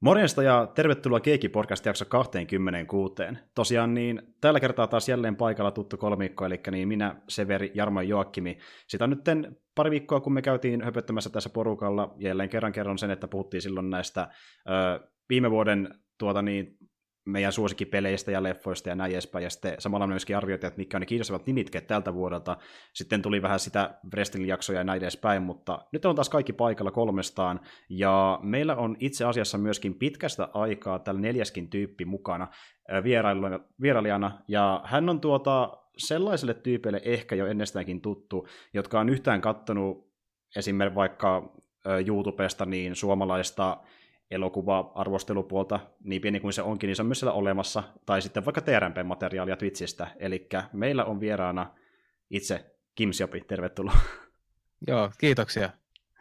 Morjesta ja tervetuloa Keiki Podcast jakso 26. Tosiaan niin tällä kertaa taas jälleen paikalla tuttu kolmikko, eli niin minä, Severi, Jarmo ja Joakkimi. Sitä on nyt pari viikkoa, kun me käytiin höpöttämässä tässä porukalla. Jälleen kerran kerron sen, että puhuttiin silloin näistä ö, viime vuoden tuota niin, meidän suosikkipeleistä ja leffoista ja näin edespäin, ja sitten samalla myöskin arvioitiin, että mitkä on ne kiinnostavat nimitkeet tältä vuodelta. Sitten tuli vähän sitä wrestling-jaksoja ja näin edespäin, mutta nyt on taas kaikki paikalla kolmestaan, ja meillä on itse asiassa myöskin pitkästä aikaa tällä neljäskin tyyppi mukana vierailijana, ja hän on tuota sellaiselle tyypeille ehkä jo ennestäänkin tuttu, jotka on yhtään kattonut esimerkiksi vaikka YouTubesta niin suomalaista elokuva-arvostelupuolta, niin pieni kuin se onkin, niin se on myös siellä olemassa, tai sitten vaikka TRMP-materiaalia Twitchistä, eli meillä on vieraana itse Kim Siopi, tervetuloa. Joo, kiitoksia.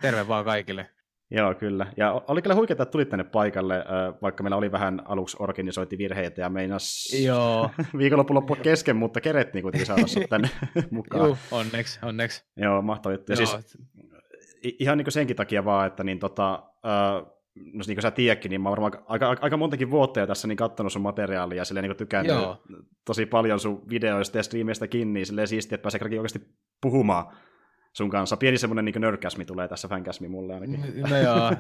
Terve vaan kaikille. Joo, kyllä. Ja oli kyllä huikeaa, että tulit tänne paikalle, vaikka meillä oli vähän aluksi organisointivirheitä ja meinas Joo. viikonloppu loppu kesken, mutta kerettiin kuitenkin saada tänne mukaan. Joo, onneksi, onneksi. Joo, mahtava juttu. Ja Joo. siis, ihan niin senkin takia vaan, että niin tota, no niin kuin sä tiedätkin, niin mä oon varmaan aika, aika montakin vuotta jo tässä niin katsonut sun materiaalia ja silleen niin tykännyt Joo. tosi paljon sun videoista ja striimeistäkin, niin silleen siistiä, että pääsee oikeasti puhumaan sun kanssa. Pieni semmoinen niin nörkkäsmi tulee tässä fänkäsmi mulle ainakin. No joo,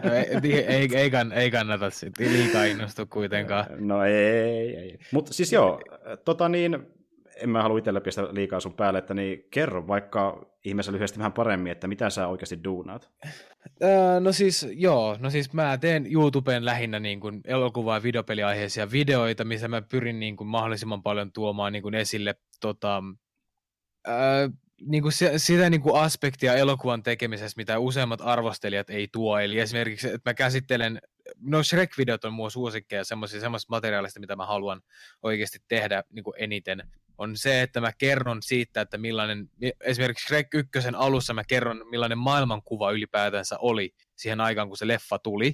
ei, ei, ei, kann, ei kannata sitten liikaa innostua kuitenkaan. No ei, ei, ei. Mutta siis joo, tota niin, en mä halua itselle pistää liikaa sun päälle, että niin kerro vaikka ihmeessä lyhyesti vähän paremmin, että mitä sä oikeasti duunaat. Öö, no siis joo, no siis mä teen YouTubeen lähinnä niin kuin elokuva- ja videopeliaiheisia videoita, missä mä pyrin niin kuin mahdollisimman paljon tuomaan niin kuin esille tota, öö, niin kuin se, sitä niin kuin aspektia elokuvan tekemisessä, mitä useimmat arvostelijat ei tuo. Eli esimerkiksi, että mä käsittelen, no Shrek-videot on mua suosikkeja semmoisista materiaalista, mitä mä haluan oikeasti tehdä niin kuin eniten on se, että mä kerron siitä, että millainen, esimerkiksi Shrek 1 alussa mä kerron, millainen maailmankuva ylipäätänsä oli siihen aikaan, kun se leffa tuli.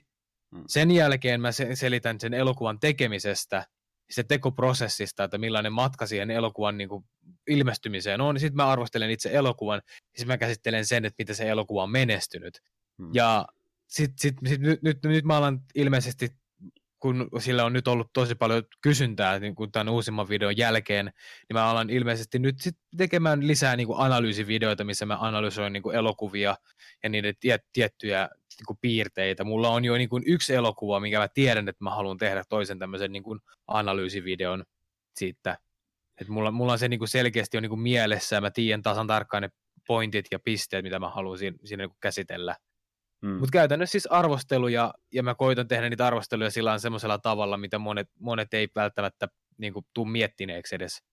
Hmm. Sen jälkeen mä selitän sen elokuvan tekemisestä, se tekoprosessista, että millainen matka siihen elokuvan niin kuin, ilmestymiseen on. Sitten mä arvostelen itse elokuvan, ja sitten mä käsittelen sen, että miten se elokuva on menestynyt. Hmm. Ja sitten sit, sit, nyt, nyt, nyt mä alan ilmeisesti kun sillä on nyt ollut tosi paljon kysyntää niin kuin tämän uusimman videon jälkeen, niin mä alan ilmeisesti nyt sit tekemään lisää niin kuin analyysivideoita, missä mä analysoin niin kuin elokuvia ja niiden tiet, tiettyjä niin kuin piirteitä. Mulla on jo niin kuin yksi elokuva, minkä mä tiedän, että mä haluan tehdä toisen tämmöisen niin kuin analyysivideon siitä. Et mulla, mulla on se niin kuin selkeästi on niin kuin mielessä ja mä tiedän tasan tarkkaan ne pointit ja pisteet, mitä mä haluan siinä, siinä niin kuin käsitellä. Mm. Mutta käytännössä siis arvosteluja, ja mä koitan tehdä niitä arvosteluja sillä semmoisella tavalla, mitä monet, monet ei välttämättä niin kuin, tuu miettineeksi edes.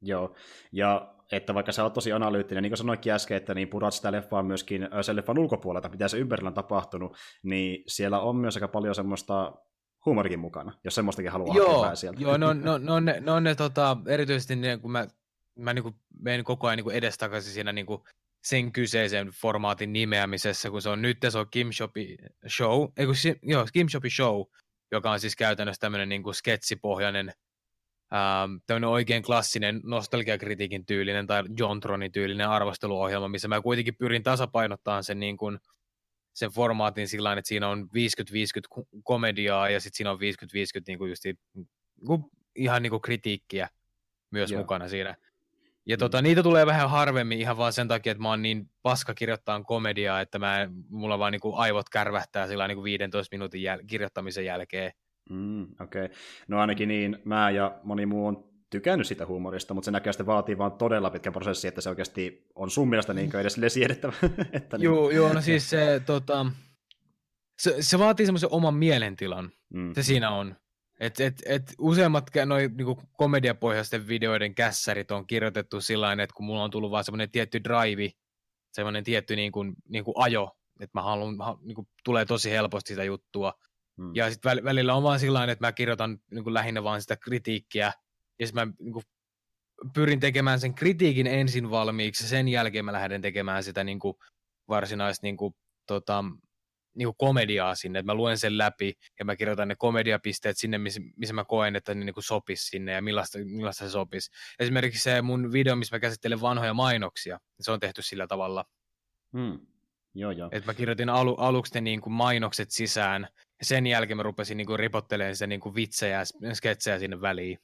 Joo, ja että vaikka sä oot tosi analyyttinen, niin kuin sanoinkin äsken, että niin purat sitä leffaa myöskin sen leffan ulkopuolelta, mitä se ympärillä on tapahtunut, niin siellä on myös aika paljon semmoista huumorikin mukana, jos semmoistakin haluaa joo, hakea sieltä. Joo, no, no, no, ne, no ne tota, erityisesti ne, kun mä, mä niin kuin menen koko ajan niin edestakaisin siinä niin kuin sen kyseisen formaatin nimeämisessä, kun se on nyt se on Kim Shopi Show, ei kun, joo, Kim Shopi Show, joka on siis käytännössä tämmöinen niin kuin sketsipohjainen, ähm, tämmöinen oikein klassinen nostalgiakritiikin tyylinen tai Jontronin tyylinen arvosteluohjelma, missä mä kuitenkin pyrin tasapainottamaan sen, niin kuin, sen formaatin sillä että siinä on 50-50 komediaa ja sitten siinä on 50-50 niin kuin just, niin kuin, ihan niin kuin kritiikkiä myös Joo. mukana siinä. Ja tota, mm. niitä tulee vähän harvemmin ihan vaan sen takia, että mä oon niin paska kirjoittaa komediaa, että mä, mulla vaan niinku aivot kärvähtää sillä niinku 15 minuutin jäl- kirjoittamisen jälkeen. Mm, Okei. Okay. No ainakin niin, mä ja moni muu on tykännyt sitä huumorista, mutta se näköjään sitten vaatii vaan todella pitkä prosessi, että se oikeasti on sun mielestä niin edes siedettävä. että niin. Joo, joo, no siis se, tota, se, se vaatii semmoisen oman mielentilan. Mm. Se siinä on. Et, et, et useimmat noin niinku komediapohjaisten videoiden kässärit on kirjoitettu sillä että kun mulla on tullut vaan semmoinen tietty drive, semmoinen tietty niinku, niinku ajo, että mä haluan, niinku, tulee tosi helposti sitä juttua. Hmm. Ja sitten välillä on vaan sillä että mä kirjoitan niinku lähinnä vaan sitä kritiikkiä, ja sitten mä niinku, pyrin tekemään sen kritiikin ensin valmiiksi, ja sen jälkeen mä lähden tekemään sitä niinku, varsinaista niinku, tota, niin komediaa sinne, että mä luen sen läpi ja mä kirjoitan ne komediapisteet sinne, missä, missä mä koen, että ne niin sopisi sinne ja millaista, millaista se sopisi. Esimerkiksi se mun video, missä mä käsittelen vanhoja mainoksia, se on tehty sillä tavalla. Hmm. Joo, joo. Että mä kirjoitin alu, aluksi ne niin kuin mainokset sisään sen jälkeen mä rupesin niinku ripottelemaan sitä niinku vitsejä ja sketsejä sinne väliin.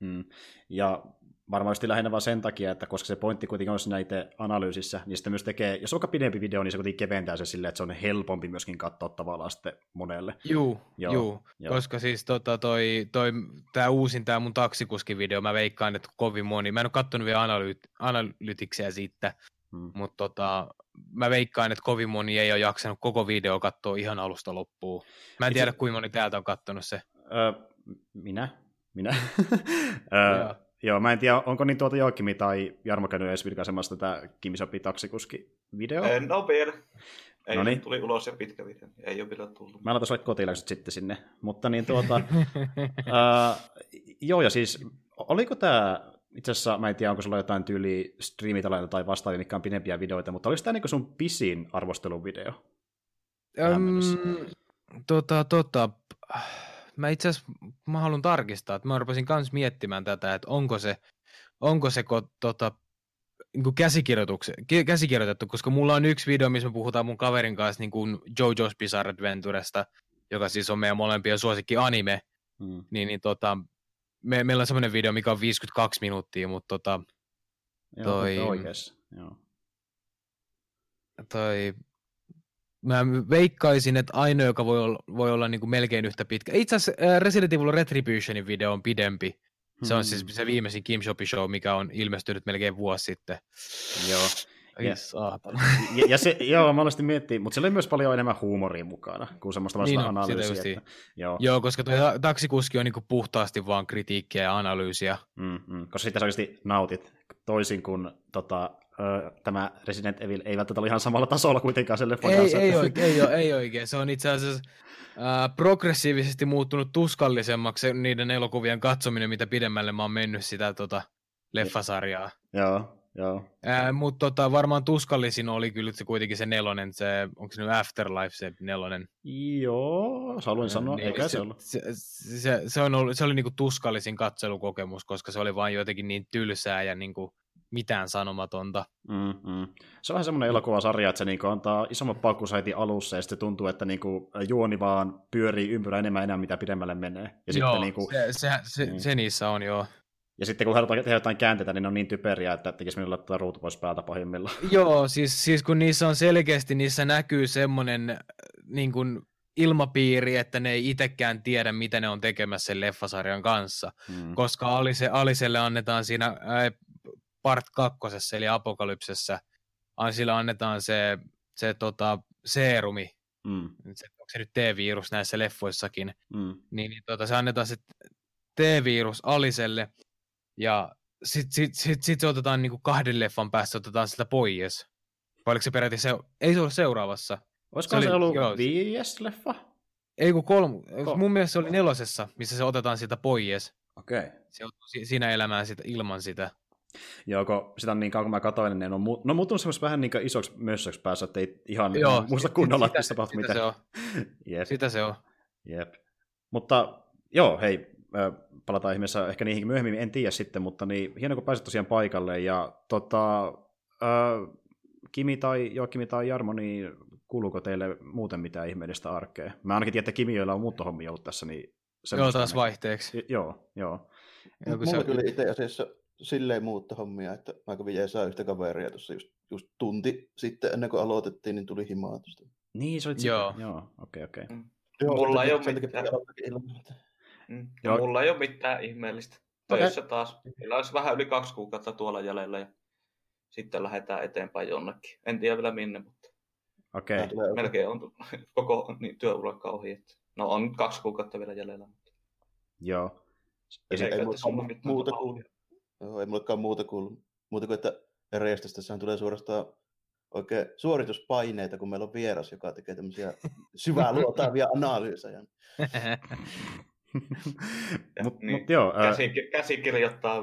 Mm. Ja varmaan just lähinnä vaan sen takia, että koska se pointti kuitenkin on siinä itse analyysissä, niin sitten myös tekee, jos on pidempi video, niin se kuitenkin keventää se silleen, että se on helpompi myöskin katsoa tavallaan sitten monelle. Juu, joo, juu. Joo. koska siis tota, toi, toi, tää uusin tää mun taksikuski-video, mä veikkaan, että kovin moni, mä en ole kattonut vielä analyt, analytiksejä siitä, hmm. mutta tota, mä veikkaan, että kovin moni ei ole jaksanut koko video katsoa ihan alusta loppuun. Mä en Itse... tiedä, kuinka moni täältä on kattonut se. Öö, minä? Minä? öö, Joo, mä en tiedä, onko niin tuota Joakimi tai Jarmo käynyt edes vilkaisemassa tätä Kimisopi taksikuski video? En ole vielä. Ei, Noniin. tuli ulos ja pitkä video. Ei ole vielä tullut. Mä laitan sulle kotiläksyt sitten sinne. Mutta niin tuota... uh, joo, ja siis oliko tämä itse asiassa mä en tiedä, onko sulla jotain tyyli striimitaloilla tai vastaavia, mikä on pidempiä videoita, mutta oliko tämä niin sun pisin arvosteluvideo? Um, tota, tota, mä itse asiassa mä haluan tarkistaa, että mä rupesin kans miettimään tätä, että onko se, onko se ko, tota, niin käsikirjoitettu, koska mulla on yksi video, missä me puhutaan mun kaverin kanssa niin kuin JoJo's Bizarre Adventuresta, joka siis on meidän molempien suosikki anime, hmm. niin, niin tota, me, meillä on semmoinen video, mikä on 52 minuuttia, mutta tota, Joo, toi, oikeassa. Joo. toi mä veikkaisin, että ainoa, joka voi olla, voi olla niin kuin melkein yhtä pitkä. Itse asiassa Resident Evil Retributionin video on pidempi. Se on siis hmm. se viimeisin Kim Shopi Show, mikä on ilmestynyt melkein vuosi sitten. Joo. Ja, ja, ja se, joo, mä aloin miettiä, mutta siellä oli myös paljon enemmän huumoria mukana kuin semmoista vasta niin, analyysiä. Että, joo. joo, koska tuo taksikuski on niinku puhtaasti vaan kritiikkiä ja analyysiä. Mm, mm, koska sitä oikeasti nautit, toisin kuin tota, tämä Resident Evil ei välttämättä ole ihan samalla tasolla kuitenkaan leffan ei, kanssa. Ei, oikein, ei, ole, ei oikein. Se on itse asiassa äh, progressiivisesti muuttunut tuskallisemmaksi niiden elokuvien katsominen, mitä pidemmälle mä oon mennyt sitä tota, leffasarjaa. Joo, joo. Äh, Mutta tota, varmaan tuskallisin oli kyllä se kuitenkin se nelonen, se, onko se nyt Afterlife se nelonen? Joo, haluan sanoa, niin, eikä se, se ollut. Se, se, se, on ollut, se oli niinku tuskallisin katselukokemus, koska se oli vain jotenkin niin tylsää ja niinku, mitään sanomatonta. Mm-hmm. Se on vähän semmoinen elokuvasarja, että se niinku antaa isomman paukkusaiti alussa ja sitten tuntuu, että niinku juoni vaan pyörii ympyrä enemmän enää, mitä pidemmälle menee. Ja joo, sitten niinku, se, se, se, mm. se, niissä on, joo. Ja sitten kun halutaan tehdä jotain käänteitä, niin ne on niin typeriä, että tekisi minulle laittaa ruutu pois päältä pahimmillaan. Joo, siis, siis kun niissä on selkeästi, niissä näkyy semmoinen niin kuin ilmapiiri, että ne ei itsekään tiedä, mitä ne on tekemässä sen leffasarjan kanssa. Mm. Koska Alise, Aliselle annetaan siinä ää, part kakkosessa, eli apokalypsessä, sillä annetaan se, se tota, seerumi, mm. se, onko se nyt T-virus näissä leffoissakin, mm. niin, niin tota, se annetaan se T-virus Aliselle, ja sitten sit, sit, sit se otetaan niinku kahden leffan päästä, otetaan sitä pois. Vai oliko se peräti se, ei se ollut seuraavassa. Olisiko se, se ollut joo, viides leffa? Ei kun kolm, Kol- mun mielestä se oli nelosessa, missä se otetaan sitä pois. Okei. Okay. Se on siinä elämään sitä, ilman sitä. Joo, kun sitä on niin kauan kun mä katsoin, niin ne on, mu- no, muuttunut semmoista vähän niin isoksi mössöksi päässä, että ei ihan Joo, muista kunnolla, että tapahtuu mitä. Se on. Jep. Sitä se on. Jep. Mutta joo, hei, palataan ihmeessä ehkä niihin myöhemmin, en tiedä sitten, mutta niin, hienoa kun pääsit tosiaan paikalle, ja tota, äh, Kimi tai Joakimi tai Jarmo, niin kuuluuko teille muuten mitään ihmeellistä arkea? Mä ainakin tiedän, että Kimi, joilla on muuttohommia ollut tässä, niin... Joo, taas vaihteeksi. Joo, joo. Mulla se... kyllä itse asiassa silleen muuttohommia, että mä kävin jeesaa yhtä kaveria tuossa just, just tunti sitten ennen kuin aloitettiin, niin tuli himaa tuosta. Niin, se oli Joo. Joo, okei, okay, okei. Okay. Mm. Joo, mulla ei ole mitään. Mm. Joo. Mulla ei ole mitään ihmeellistä. Töissä okay. taas. Meillä olisi vähän yli kaksi kuukautta tuolla jäljellä ja sitten lähdetään eteenpäin jonnekin. En tiedä vielä minne, mutta okay. melkein on koko niin, työurakka ohi. Että... No on nyt kaksi kuukautta vielä jäljellä. Mutta... Joo. Ja se, ei muuta, muuta kuin Joo, ei mullekaan muuta kuin, muuta kuin että Reestassahan tulee suorastaan oikein suorituspaineita, kun meillä on vieras, joka tekee tämmöisiä syvää luotaavia analyysejä. mut, niin, mut joo, käsi, käsikirjoittaa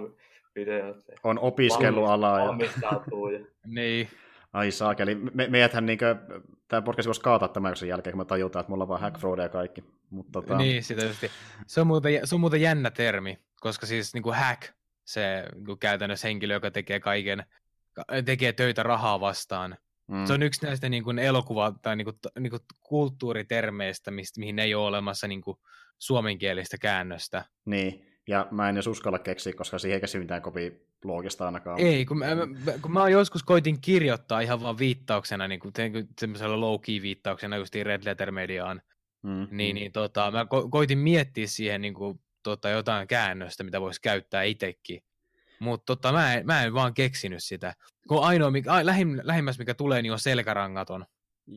videot. On opiskelualaa. Ja... ja... niin. Ai saakeli. Me, meidäthän niinkö, tämä podcast voisi kaataa tämän sen jälkeen, kun me tajutaan, että mulla on vaan hack ja kaikki. Mut, tota... Niin, sitä just. Se on, muuten, se on muuten jännä termi, koska siis niin kuin hack se käytännössä henkilö, joka tekee kaiken, tekee töitä rahaa vastaan, Mm. Se on yksi näistä niin kuin elokuva- tai niin kuin, niin kuin kulttuuritermeistä, mistä, mihin ei ole olemassa niin kuin suomenkielistä käännöstä. Niin, ja mä en edes uskalla keksiä, koska siihen ei käsi mitään kovin loogista ainakaan. Ei, kun mä, kun mä joskus koitin kirjoittaa ihan vaan viittauksena, niin kuin, semmoisella low-key viittauksena just Red Letter Mediaan, mm, niin, mm. niin tota, mä ko- koitin miettiä siihen niin kuin, tota, jotain käännöstä, mitä voisi käyttää itsekin. Mutta tota, mä, mä en vaan keksinyt sitä. Kun ainoa, mikä, lähim, lähimmäs mikä tulee, niin on selkärangaton.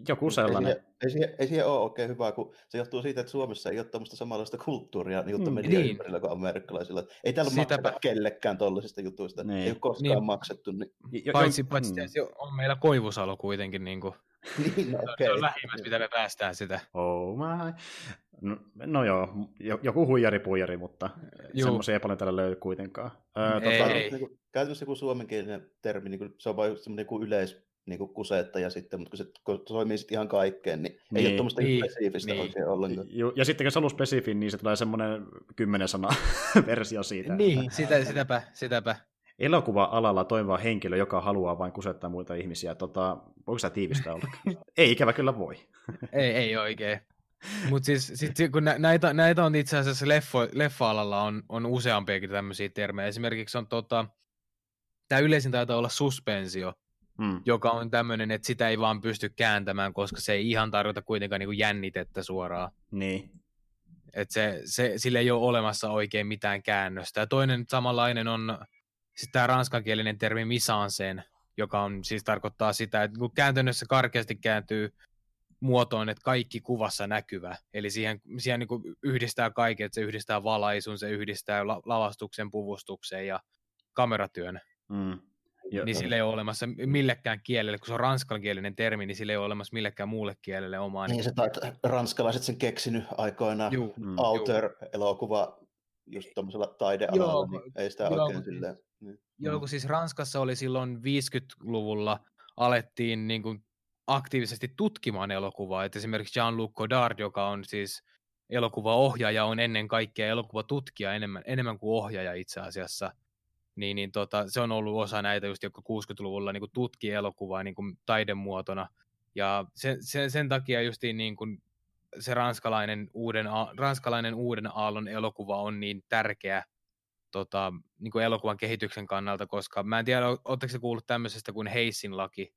Joku sellainen. Ei, ei, siihen, ei siihen ole oikein hyvä, kun se johtuu siitä, että Suomessa ei ole tämmöistä samanlaista kulttuuria niin mm, media niin. ympärillä kuin amerikkalaisilla. Ei täällä Sitäpä... makseta kellekään tollisista jutuista. Niin. Ei ole koskaan niin. maksettu. Niin... Paitsi, paitsi mm. on meillä Koivusalo kuitenkin. Niin kuin... niin, no, okay. Se on lähimmäs, mitä me päästään sitä. Oh my. No, no joo, joku huijari puijari, mutta semmoisia ei paljon täällä löydy kuitenkaan. Öö, ei, tota, ei. Niin kuin, käytännössä joku suomenkielinen termi, niin kuin, se on vain semmoinen kuin yleis niin kuin kusettaja sitten, mutta kun se kun toimii sitten ihan kaikkeen, niin, niin ei ole tuommoista niin, spesifistä niin. oikein ollenkaan. Ju, ja sitten kun se on spesifin, niin se tulee semmoinen kymmenen sana versio siitä. Niin, sitä, sitäpä, sitäpä. Elokuva-alalla toimiva henkilö, joka haluaa vain kusettaa muita ihmisiä. Tota, voiko sitä tiivistää ollenkaan? ei ikävä kyllä voi. ei, ei oikein. Mutta siis sit, kun näitä, näitä on itse asiassa leffo, leffa-alalla on, on useampiakin tämmöisiä termejä. Esimerkiksi on tota, tämä yleisin taitaa olla suspensio, mm. joka on tämmöinen, että sitä ei vaan pysty kääntämään, koska se ei ihan tarkoita kuitenkaan niin kuin jännitettä suoraan. Niin. Et se, se, sille ei ole olemassa oikein mitään käännöstä. Ja toinen samanlainen on siis tämä ranskankielinen termi misanseen, joka on, siis tarkoittaa sitä, että kun käytännössä karkeasti kääntyy muotoon, että kaikki kuvassa näkyvä. Eli siihen, siihen niin yhdistää kaiken, että se yhdistää valaisun, se yhdistää lavastuksen, puvustuksen ja kameratyön. Mm. Jo, niin sillä ei ole olemassa millekään kielelle, kun se on ranskankielinen termi, niin sillä ei ole olemassa millekään muulle kielelle omaa. Niin, se taitaa ranskalaiset sen keksinyt aikoinaan. Juu, mm. Outer-elokuva just tuommoisella taidealalla, joo, niin ei sitä joo, oikein silleen. Niin. Joo, kun siis Ranskassa oli silloin 50-luvulla alettiin niin kuin aktiivisesti tutkimaan elokuvaa. Et esimerkiksi Jean-Luc Godard, joka on siis elokuvaohjaaja, on ennen kaikkea elokuvatutkija enemmän, enemmän kuin ohjaaja itse asiassa – niin, niin tota, se on ollut osa näitä just, jotka 60-luvulla niin tutki elokuvaa niin kuin taidemuotona. Ja sen, sen, sen takia justiin niin kuin se ranskalainen uuden, ranskalainen uuden aallon elokuva on niin tärkeä tota, niin kuin elokuvan kehityksen kannalta, koska mä en tiedä, oletteko se kuullut tämmöisestä kuin Heissin laki?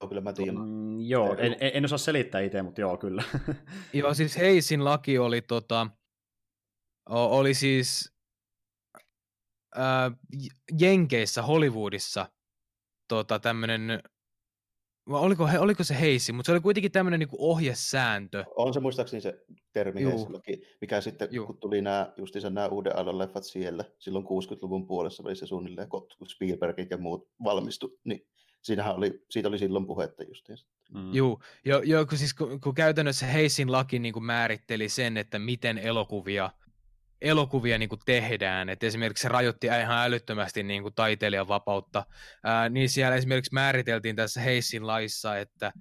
Joo, kyllä mä tiedän. Mm, joo, en, en osaa selittää itse, mutta joo, kyllä. joo, siis Heissin laki oli, tota, oli siis äh, Jenkeissä, Hollywoodissa tota, tämmöinen, oliko, oliko se heissi, mutta se oli kuitenkin tämmöinen niin ohjesääntö. On se muistaakseni se termi heissillakin, mikä sitten, Juh. kun tuli nämä, justiinsa nämä uuden aallon leffat siellä, silloin 60-luvun puolessa oli se suunnilleen, kun Spielbergit ja muut valmistu, niin siinähän oli, siitä oli silloin puhetta justiinsa. Mm. Joo, jo, jo, kun, siis, kun, kun käytännössä Heissin laki niin kuin määritteli sen, että miten elokuvia – elokuvia niin kuin tehdään, että esimerkiksi se rajoitti ihan älyttömästi niin kuin taiteilijan vapautta, ää, niin siellä esimerkiksi määriteltiin tässä Heissin laissa, että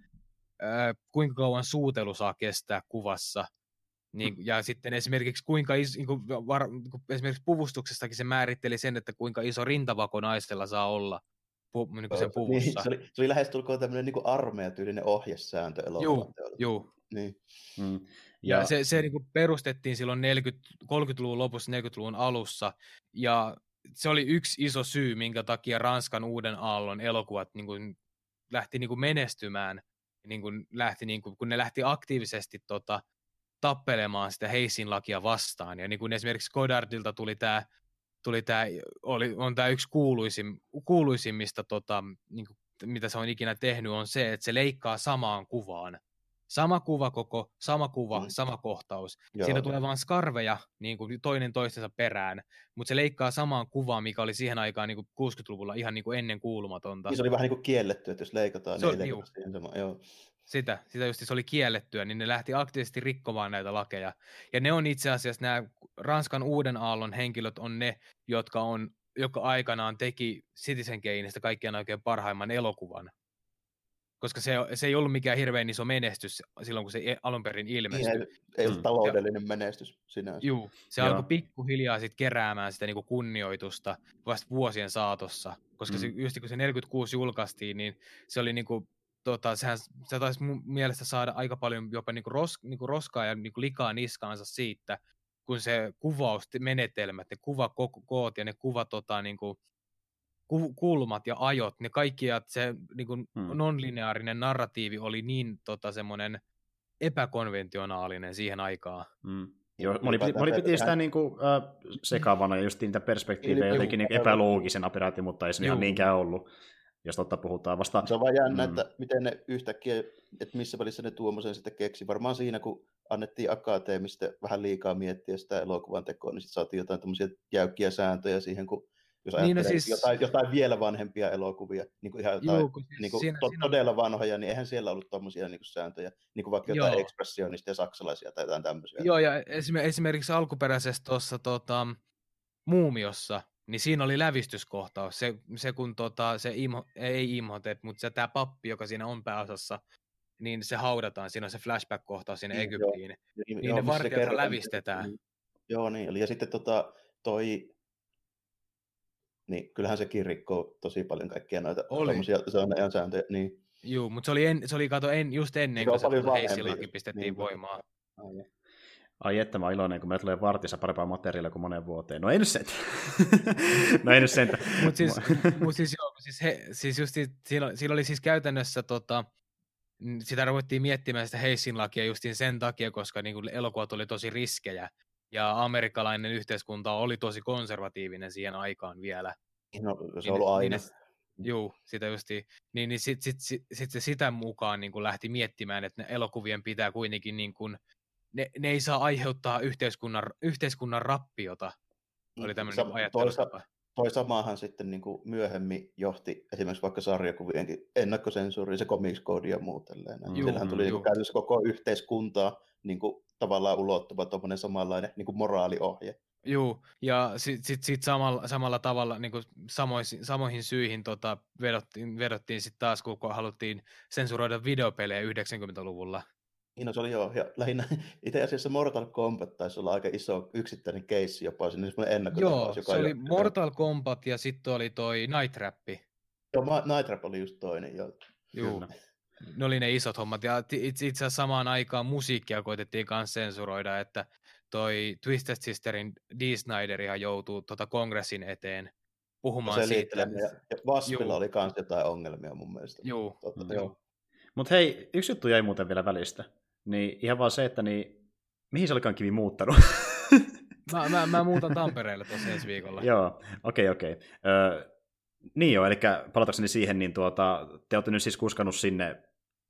ää, kuinka kauan suutelu saa kestää kuvassa, niin, mm. ja sitten esimerkiksi kuinka iso, niin kuin, var, niin kuin esimerkiksi puvustuksestakin se määritteli sen, että kuinka iso rintavako naisella saa olla pu, niin kuin sen puvussa. Niin, se, oli, se oli lähestulkoon tämmöinen niin armeijatyylinen ohjesääntö Joo, joo. Niin. Mm. Ja, se, se niin kuin perustettiin silloin 40, 30-luvun lopussa, 40-luvun alussa, ja se oli yksi iso syy, minkä takia Ranskan uuden aallon elokuvat niin kuin, lähti niin kuin menestymään, niin kuin, lähti, niin kuin, kun ne lähti aktiivisesti tota, tappelemaan sitä Heisin lakia vastaan. Ja niin kuin esimerkiksi Godardilta tuli tämä tuli tää, oli, on tämä yksi kuuluisim, kuuluisimmista, tota, niin kuin, mitä se on ikinä tehnyt, on se, että se leikkaa samaan kuvaan Sama kuva koko, sama kuva, mm. sama kohtaus. Joo. Siinä tulee vaan skarveja niin kuin toinen toistensa perään, mutta se leikkaa samaan kuvaan, mikä oli siihen aikaan niin kuin 60-luvulla ihan niin kuin ennen kuulumatonta. Niin se oli vähän niin kuin kielletty, että jos leikataan, se niin ei leikata siihen sama. Joo. Sitä, sitä just se oli kiellettyä, niin ne lähti aktiivisesti rikkomaan näitä lakeja. Ja ne on itse asiassa nämä Ranskan uuden aallon henkilöt on ne, jotka on joka aikanaan teki Citizen Kaneista kaikkien oikein parhaimman elokuvan koska se, se ei ollut mikään hirveän iso menestys silloin, kun se e, alun perin ilmestyi. Ei, ei ollut mm. taloudellinen ja, menestys sinänsä. Juu, se Joo. alkoi pikkuhiljaa sit keräämään sitä niinku kunnioitusta vasta vuosien saatossa, koska mm. se, just kun se 46 julkaistiin, niin se oli niinku tota, sehän, se taisi mun mielestä saada aika paljon jopa niinku ros, niinku roskaa ja niinku likaa niskaansa siitä, kun se kuvausmenetelmät, ne kuvakoot ja ne kuva tota, niinku, kulmat ja ajot, ne kaikki, ja se niinku, hmm. non-lineaarinen narratiivi oli niin tota, semmoinen epäkonventionaalinen siihen aikaan. Hmm. Joo, moni, piti, moni piti sitä niin kuin, äh, sekavana ja just niitä perspektiivejä jotenkin niin epäloogisena peräti, mutta ei se ihan niinkään ollut jos totta puhutaan vasta. Se on vaan jännä, mm. että miten ne yhtäkkiä, että missä välissä ne tuommoisen sitten keksi. Varmaan siinä, kun annettiin akateemista vähän liikaa miettiä sitä elokuvan tekoa, niin sitten saatiin jotain tämmöisiä jäykkiä sääntöjä siihen, kun jos niin, no siis... jotain, jotain, vielä vanhempia elokuvia, niin kuin ihan jotain Juu, siis niin kuin siinä, to, siinä... todella vanhoja, niin eihän siellä ollut tuommoisia niin sääntöjä, niin kuin vaikka jotain ekspressionista ja saksalaisia tai jotain tämmöisiä. Joo, ja esimerkiksi alkuperäisessä tuossa tota, Muumiossa, niin siinä oli lävistyskohtaus. Se, se kun tota, se imho, ei Imhotep, mutta se tämä pappi, joka siinä on pääosassa, niin se haudataan. Siinä on se flashback-kohtaus sinne niin, Egyptiin. Joo. Niin, niin joo, ne vartijat lävistetään. Niin, joo, niin. Ja sitten tota, toi, niin kyllähän sekin rikkoo tosi paljon kaikkia noita on sääntöjä. Niin. Joo, mutta se oli, en, se oli kato en, just ennen kuin se Heisilläkin pistettiin niin, voimaan. Ai että mä oon iloinen, kun me tulee vartissa parempaa materiaalia kuin moneen vuoteen. No ei nyt sen. no ei nyt sen. Mutta siis, mut siis, joo, siis, he, siis just siinä, siinä oli siis käytännössä tota, sitä ruvettiin miettimään sitä Heisin lakia just sen takia, koska niin kuin elokuvat oli tosi riskejä. Ja amerikkalainen yhteiskunta oli tosi konservatiivinen siihen aikaan vielä. No, se on ollut aina. Niin, Juu, sitä justi. Niin, niin sitten sit, sit, sit se sitä mukaan niin kuin lähti miettimään, että ne elokuvien pitää kuitenkin niin kuin, ne, ne ei saa aiheuttaa yhteiskunnan, yhteiskunnan rappiota. Oli niin, tämmöinen Sa- ajattelutapa. Toi samahan sitten niin kuin myöhemmin johti esimerkiksi vaikka sarjakuvienkin ennakkosensuuriin, se Comics Code ja muut. Sillähän tuli niin käytössä koko yhteiskuntaa niin kuin, tavallaan ulottuva tuommoinen samanlainen niin kuin moraaliohje. Joo, ja sitten sit, sit samalla, samalla tavalla niin kuin samoihin, samoihin syihin tota, vedottiin, vedottiin sitten taas, kun haluttiin sensuroida videopelejä 90-luvulla. Niin no, se oli joo, ja lähinnä itse asiassa Mortal Kombat taisi olla aika iso yksittäinen keissi jopa sinne semmoinen ennakkotapaus. Joo, se oli jo, Mortal Kombat ja sitten oli toi Night Trap. Joo, Night Trap oli just toinen, joo. Joo. Ne oli ne isot hommat, ja itse asiassa samaan aikaan musiikkia koitettiin myös sensuroida, että toi Twisted Sisterin Dee Snyder ihan joutuu tota kongressin eteen puhumaan no se siitä. Ja, ja Vaspilla oli myös jotain ongelmia mun mielestä. Joo, Totta, mm. joo. Mutta hei, yksi juttu jäi muuten vielä välistä. Niin ihan vaan se, että niin, mihin se olikaan kivi muuttanut? mä, mä, mä muutan Tampereelle tuossa ensi viikolla. Joo, okei, okay, okei. Okay. niin joo, eli palatakseni siihen, niin tuota, te olette nyt siis kuskannut sinne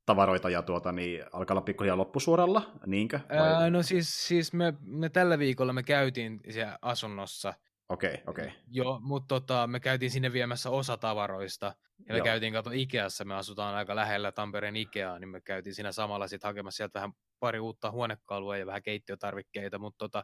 tavaroita ja tuota, niin alkaa olla pikkuhiljaa loppusuoralla, niinkö? Vai? no siis, siis me, me, tällä viikolla me käytiin siellä asunnossa. Okei, okay, okei. Okay. Joo, mutta tota, me käytiin sinne viemässä osa tavaroista. Ja me Joo. käytiin kato Ikeassa, me asutaan aika lähellä Tampereen Ikeaa, niin me käytiin siinä samalla sitten hakemassa sieltä vähän pari uutta huonekalua ja vähän keittiötarvikkeita, mutta tota,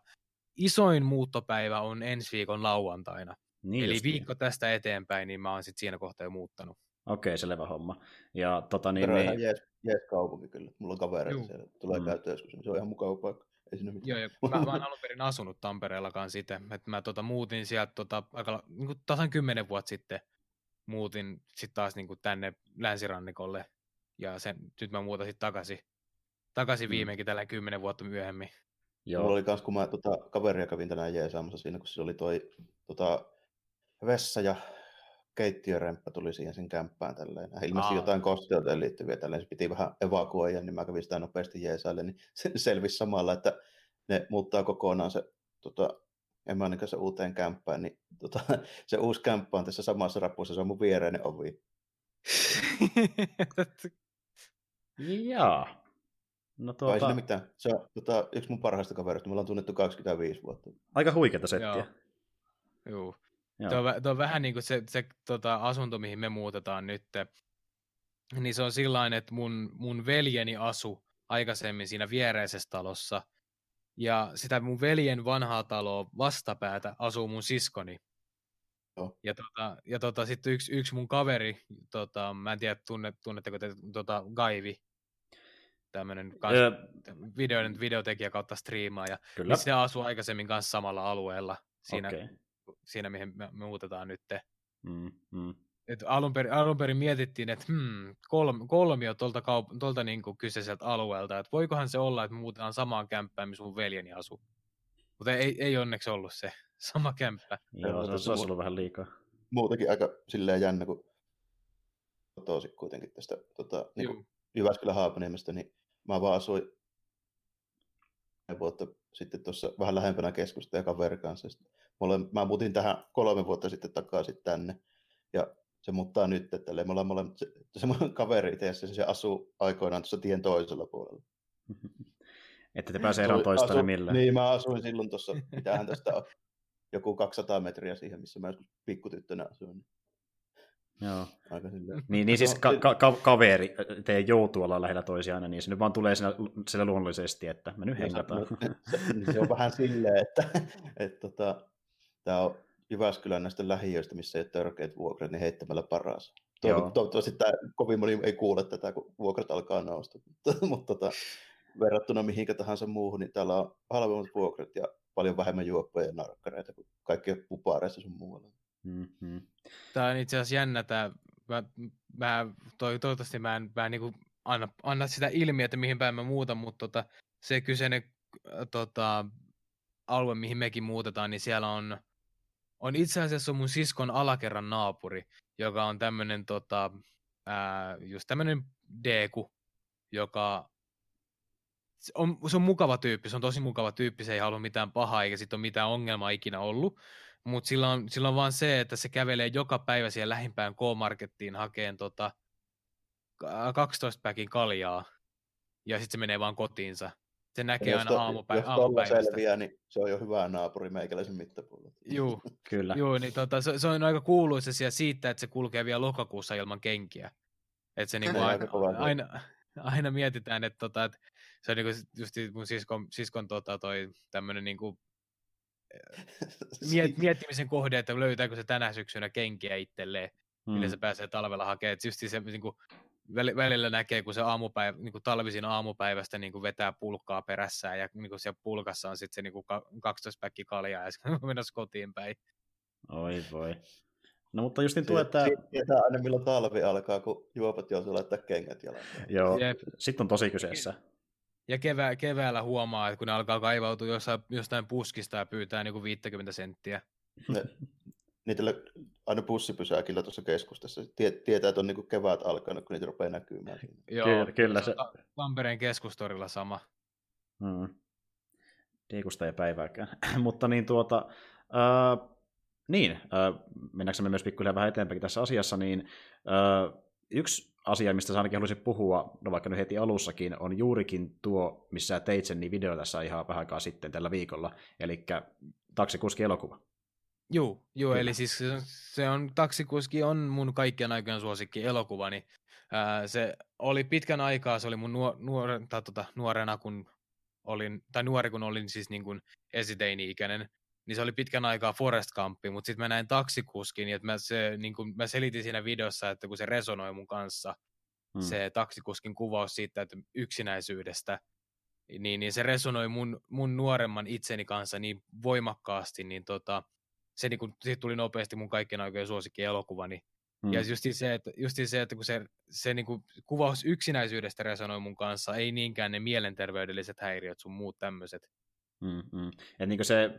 isoin muuttopäivä on ensi viikon lauantaina. Niin Eli viikko niin. tästä eteenpäin, niin mä oon sitten siinä kohtaa jo muuttanut. Okei, okay, selvä homma. Ja tota niin... niin... Ihan jees, jees kaupunki kyllä. Mulla on kavereita siellä. Tulee mm. käyttöä joskus. Se on ihan mukava paikka. Ei siinä Joo, ja mä, mä oon alun perin asunut Tampereellakaan sitten. Että mä tota, muutin sieltä tota, aika, niin kuin tasan kymmenen vuotta sitten muutin sitten taas niin kuin tänne länsirannikolle. Ja sen, nyt mä muutan sitten takaisin, takaisin mm. viimeinkin tällä kymmenen vuotta myöhemmin. Joo. Mulla oli kans, kun mä tota, kaveria kävin tänään jeesaamassa siinä, kun se oli toi tota, vessa ja keittiöremppä tuli siihen sen kämppään tälleen. Ilmeisesti Aa. jotain kosteuteen liittyviä tälleen, se piti vähän evakuoida, niin mä kävin sitä nopeasti jeesaille, niin se selvisi samalla, että ne muuttaa kokonaan se tota, emännen kanssa uuteen kämppään, niin tota, se uusi kämppä on tässä samassa rapussa, se on mun viereinen ovi. Jaa. No tuota... Ei mitään. Se on tota, yksi mun parhaista kaverista. Me ollaan tunnettu 25 vuotta. Aika huikeata settiä. Joo. Joo. Tuo, tuo on vähän niin kuin se, se tota, asunto, mihin me muutetaan nyt. Niin se on sillä että mun, mun veljeni asu aikaisemmin siinä viereisessä talossa. Ja sitä mun veljen vanhaa taloa vastapäätä asuu mun siskoni. Joo. Ja, tota, ja tota, sitten yksi, yksi mun kaveri, tota, mä en tiedä tunnet, tunnetteko te tota, Gaivi, tämmöinen kans, öö, videoiden, videotekijä kautta striimaaja. Kyllä. Niin se asuu aikaisemmin kanssa samalla alueella siinä okay siinä mihin me, me muutetaan nyt. Mm, mm. Et alun, perin, alun perin mietittiin, että hmm, kolm, kolmio tuolta, kaup- tuolta niin kyseiseltä alueelta, että voikohan se olla, että me muutetaan samaan kämppään, missä mun veljeni asuu. Mutta ei, ei onneksi ollut se sama kämppä. Joo, se, olisi ollut vähän liikaa. Muutenkin aika silleen jännä, kun kotoisin kuitenkin tästä tota, niin Jyväskylän Haapaniemestä, niin mä vaan asuin vuotta sitten tuossa vähän lähempänä keskusta ja kaverin kanssa. Mulle, mä muutin tähän kolme vuotta sitten takaisin tänne. Ja se muuttaa nyt, että me ollaan molemmat, se, se mun kaveri itse se asuu aikoinaan tuossa tien toisella puolella. Että te pääse eroon toista millään. Niin, mä asuin silloin tuossa, mitähän tästä on, joku 200 metriä siihen, missä mä joskus pikkutyttönä asuin. Joo. Aika niin, niin siis ka- ka- ka- kaveri, te joutuu olla lähellä toisiaan, niin se nyt vaan tulee siinä, sille luonnollisesti, että me nyt hengataan. Se, se, se, on vähän silleen, että, että tota, tämä on Jyväskylän näistä lähiöistä, missä ei ole törkeät vuokrat, niin heittämällä paras. Toiv- toivottavasti tämä, kovin moni ei kuule tätä, kun vuokrat alkaa nousta. mutta tota, verrattuna mihinkä tahansa muuhun, niin täällä on halvemmat vuokrat ja paljon vähemmän juoppoja ja narkkareita kuin kaikki pupaareissa sun muualla. Mm-hmm. Tämä on itse asiassa jännä, tämä, mä, mä toi, toivottavasti mä en, mä en niin anna, anna, sitä ilmiä, että mihin päin mä muutan, mutta tota, se kyseinen äh, tota, alue, mihin mekin muutetaan, niin siellä on, on itse asiassa mun siskon alakerran naapuri, joka on tämmöinen tota, ää, just tämmöinen deku, joka se on, se on mukava tyyppi, se on tosi mukava tyyppi, se ei halua mitään pahaa eikä sitten ole mitään ongelmaa ikinä ollut, mutta sillä on, sillä on vaan se, että se kävelee joka päivä siihen lähimpään K-Markettiin hakeen tota 12 päkin kaljaa ja sitten se menee vaan kotiinsa. Se näkee aina to, aamupäivä, jos aamupäivästä. selviää, niin se on jo hyvä naapuri meikäläisen mittapuolella. Joo, kyllä. Joo, niin tota, se, se, on aika kuuluisa siitä, että se kulkee vielä lokakuussa ilman kenkiä. Että se niinku aina, aina, aina, mietitään, että, tota, että se on niinku just mun siskon, siskon tota, toi tämmönen niinku miet, miettimisen kohde, että löytääkö se tänä syksynä kenkiä itselleen, mm. millä se pääsee talvella hakemaan. Et just se niin kuin, välillä näkee, kun se aamupäivä, niin kuin talvisin aamupäivästä niin kuin vetää pulkkaa perässään ja niin kuin siellä pulkassa on sitten se niin kuin 12 päkki kaljaa ja sitten mennessä kotiin päin. Oi voi. No mutta just niin tuo, että... Tietää aina milloin talvi alkaa, kun juopat joutuu laittaa kengät jalan. Joo, sitten on tosi kyseessä. Ja kevää, keväällä huomaa, että kun ne alkaa kaivautua jossain, jostain puskista ja pyytää niin kuin 50 senttiä. Ne, niitä aina bussipysäkillä tuossa keskustassa. tietää, että on niin kevät alkanut, kun niitä rupeaa näkymään. Joo, kyllä, kyllä se... Tampereen keskustorilla sama. Hmm. Diikusta ei päivääkään. Mutta niin tuota, äh, niin, äh, mennäänkö myös pikkuhiljaa vähän eteenpäin tässä asiassa, niin äh, yksi asia, mistä sä ainakin haluaisin puhua, no vaikka nyt heti alussakin, on juurikin tuo, missä teit sen niin video tässä ihan vähän aikaa sitten tällä viikolla, eli taksikuski elokuva. Joo, joo eli siis se on, taksikuski on mun kaikkien aikojen suosikki elokuvani. Niin, ää, se oli pitkän aikaa, se oli mun nuor, nuor, tai, tota, nuorena, kun olin, tai nuori kun olin siis niin kuin esiteini-ikäinen, niin se oli pitkän aikaa Forest Campi, mutta sitten mä näin taksikuskin, että mä, se, niin kun mä selitin siinä videossa, että kun se resonoi mun kanssa, hmm. se taksikuskin kuvaus siitä, että yksinäisyydestä, niin, niin se resonoi mun, mun nuoremman itseni kanssa niin voimakkaasti, niin tota, se niin kun, siitä tuli nopeasti mun kaikkien aikojen suosikki elokuva, niin Mm. Ja just se, että, just se, että kun se, se niin kuin kuvaus yksinäisyydestä resonoi mun kanssa, ei niinkään ne mielenterveydelliset häiriöt, sun muut tämmöiset. Mm, mm. Et niin se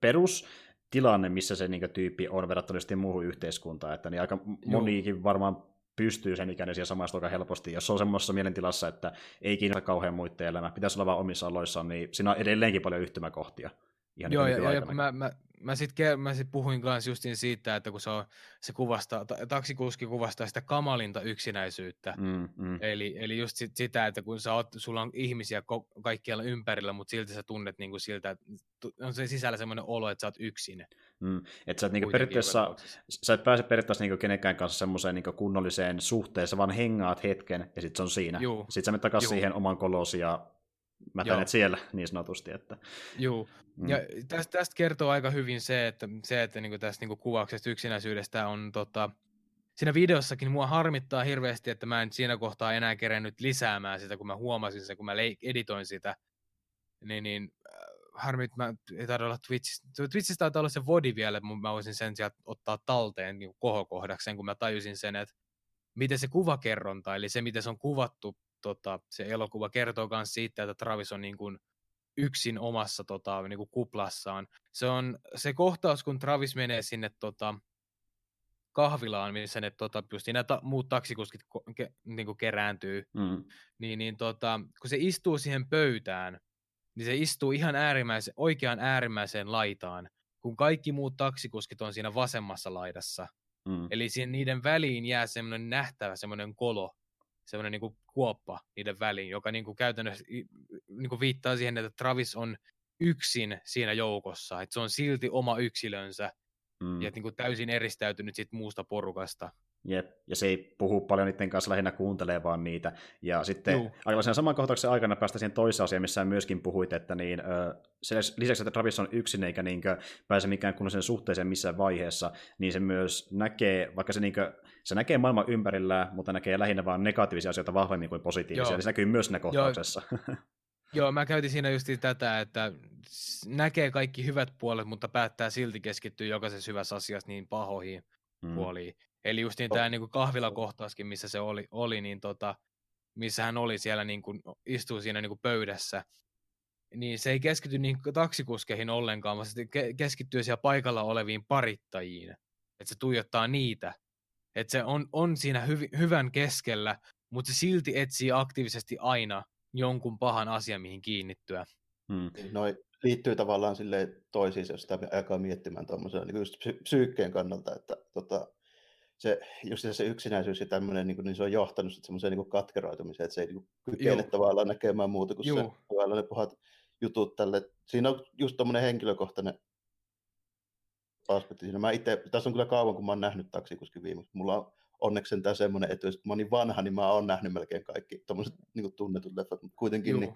perustilanne, missä se niin tyyppi on verrattuna muuhun yhteiskuntaan, että niin aika moniikin varmaan pystyy sen ikäinen samaista aika helposti. Jos on semmoisessa mielentilassa, että ei kiinnosta kauhean muiden elämä, pitäisi olla vain omissa aloissaan, niin siinä on edelleenkin paljon yhtymäkohtia. Ihan Joo, ja, ja kun mä, mä, mä sitten mä sit puhuin kanssa justiin siitä, että kun se, on, se kuvastaa, taksikuski kuvastaa sitä kamalinta yksinäisyyttä. Mm, mm. Eli, eli just sit, sitä, että kun sä oot, sulla on ihmisiä ko- kaikkialla ympärillä, mutta silti sä tunnet niinku siltä, että on se sisällä semmoinen olo, että sä oot yksin. Mm. Että sä et niinku periaatteessa, sä et pääse periaatteessa niinku kenenkään kanssa semmoiseen niinku kunnolliseen suhteeseen, vaan hengaat hetken ja sitten se on siinä. Sitten sä menet takaisin siihen oman kolosi ja mä teen siellä niin sanotusti. Että... Joo, mm. ja tästä, tästä kertoo aika hyvin se, että, se, että niin tästä niin kuvauksesta yksinäisyydestä on tota, siinä videossakin mua harmittaa hirveästi, että mä en siinä kohtaa enää kerennyt lisäämään sitä, kun mä huomasin sen, kun mä editoin sitä, niin, niin äh, harmi, että mä ei taida olla Twitchissä. Twitchissä taitaa olla se vodi vielä, mutta mä voisin sen sieltä ottaa talteen niin kohokohdakseen, kun mä tajusin sen, että miten se kuvakerronta, eli se miten se on kuvattu, tota, se elokuva kertoo myös siitä, että Travis on niin kuin yksin omassa tota, niin kuin kuplassaan. Se on se kohtaus, kun Travis menee sinne tota, kahvilaan, missä ne tota, just nämä ta- muut taksikuskit ke, niin kuin kerääntyy, mm. niin, niin tota, kun se istuu siihen pöytään, niin se istuu ihan äärimmäisen, oikeaan äärimmäiseen laitaan, kun kaikki muut taksikuskit on siinä vasemmassa laidassa. Mm. Eli siihen, niiden väliin jää semmoinen nähtävä, semmoinen kolo, semmoinen niin kuoppa niiden väliin, joka niin kuin käytännössä niin kuin viittaa siihen, että Travis on yksin siinä joukossa, että se on silti oma yksilönsä, mm. ja niin kuin täysin eristäytynyt siitä muusta porukasta. Jep, ja se ei puhu paljon niiden kanssa, lähinnä kuuntelee vaan niitä. Ja sitten aika sen saman kohtauksen aikana päästä siihen toiseen asiaan, missä myöskin puhuit, että niin, sen lisäksi, että Travis on yksin eikä niin pääse mikään kunnollisen suhteeseen missään vaiheessa, niin se myös näkee, vaikka se, niin kuin, se näkee maailman ympärillä, mutta näkee lähinnä vain negatiivisia asioita vahvemmin kuin positiivisia, Joo. se näkyy myös siinä kohtauksessa. Joo. Joo, mä käytin siinä just tätä, että näkee kaikki hyvät puolet, mutta päättää silti keskittyä jokaisessa hyvässä asiassa niin pahoihin mm. puoliin. Eli just niin tämä niin kahvilakohtauskin, missä se oli, oli niin tota, missä hän oli siellä niin kuin, istuu siinä niin kuin pöydässä, niin se ei keskity niin taksikuskeihin ollenkaan, vaan se keskittyy siellä paikalla oleviin parittajiin. Että se tuijottaa niitä. Että se on, on siinä hyv- hyvän keskellä, mutta se silti etsii aktiivisesti aina jonkun pahan asian, mihin kiinnittyä. Hmm. Noi liittyy tavallaan sille toisiinsa, jos sitä aikaa miettimään tuommoisen niin psyykkeen kannalta, että tota, se, just se yksinäisyys ja tämmöinen, niin, niin se on johtanut semmoiseen niin katkeroitumiseen, että se ei niin kykene tavallaan näkemään muuta kuin Juu. se ne pahat jutut tälle. Siinä on just tuommoinen henkilökohtainen aspekti. Siinä mä itse, tässä on kyllä kauan, kun mä oon nähnyt taksikuskin viimeksi. Mulla on onneksi tämä semmoinen etu, että kun mä oon niin vanha, niin mä oon nähnyt melkein kaikki tuommoiset niin tunnetut leffat, mutta kuitenkin niin,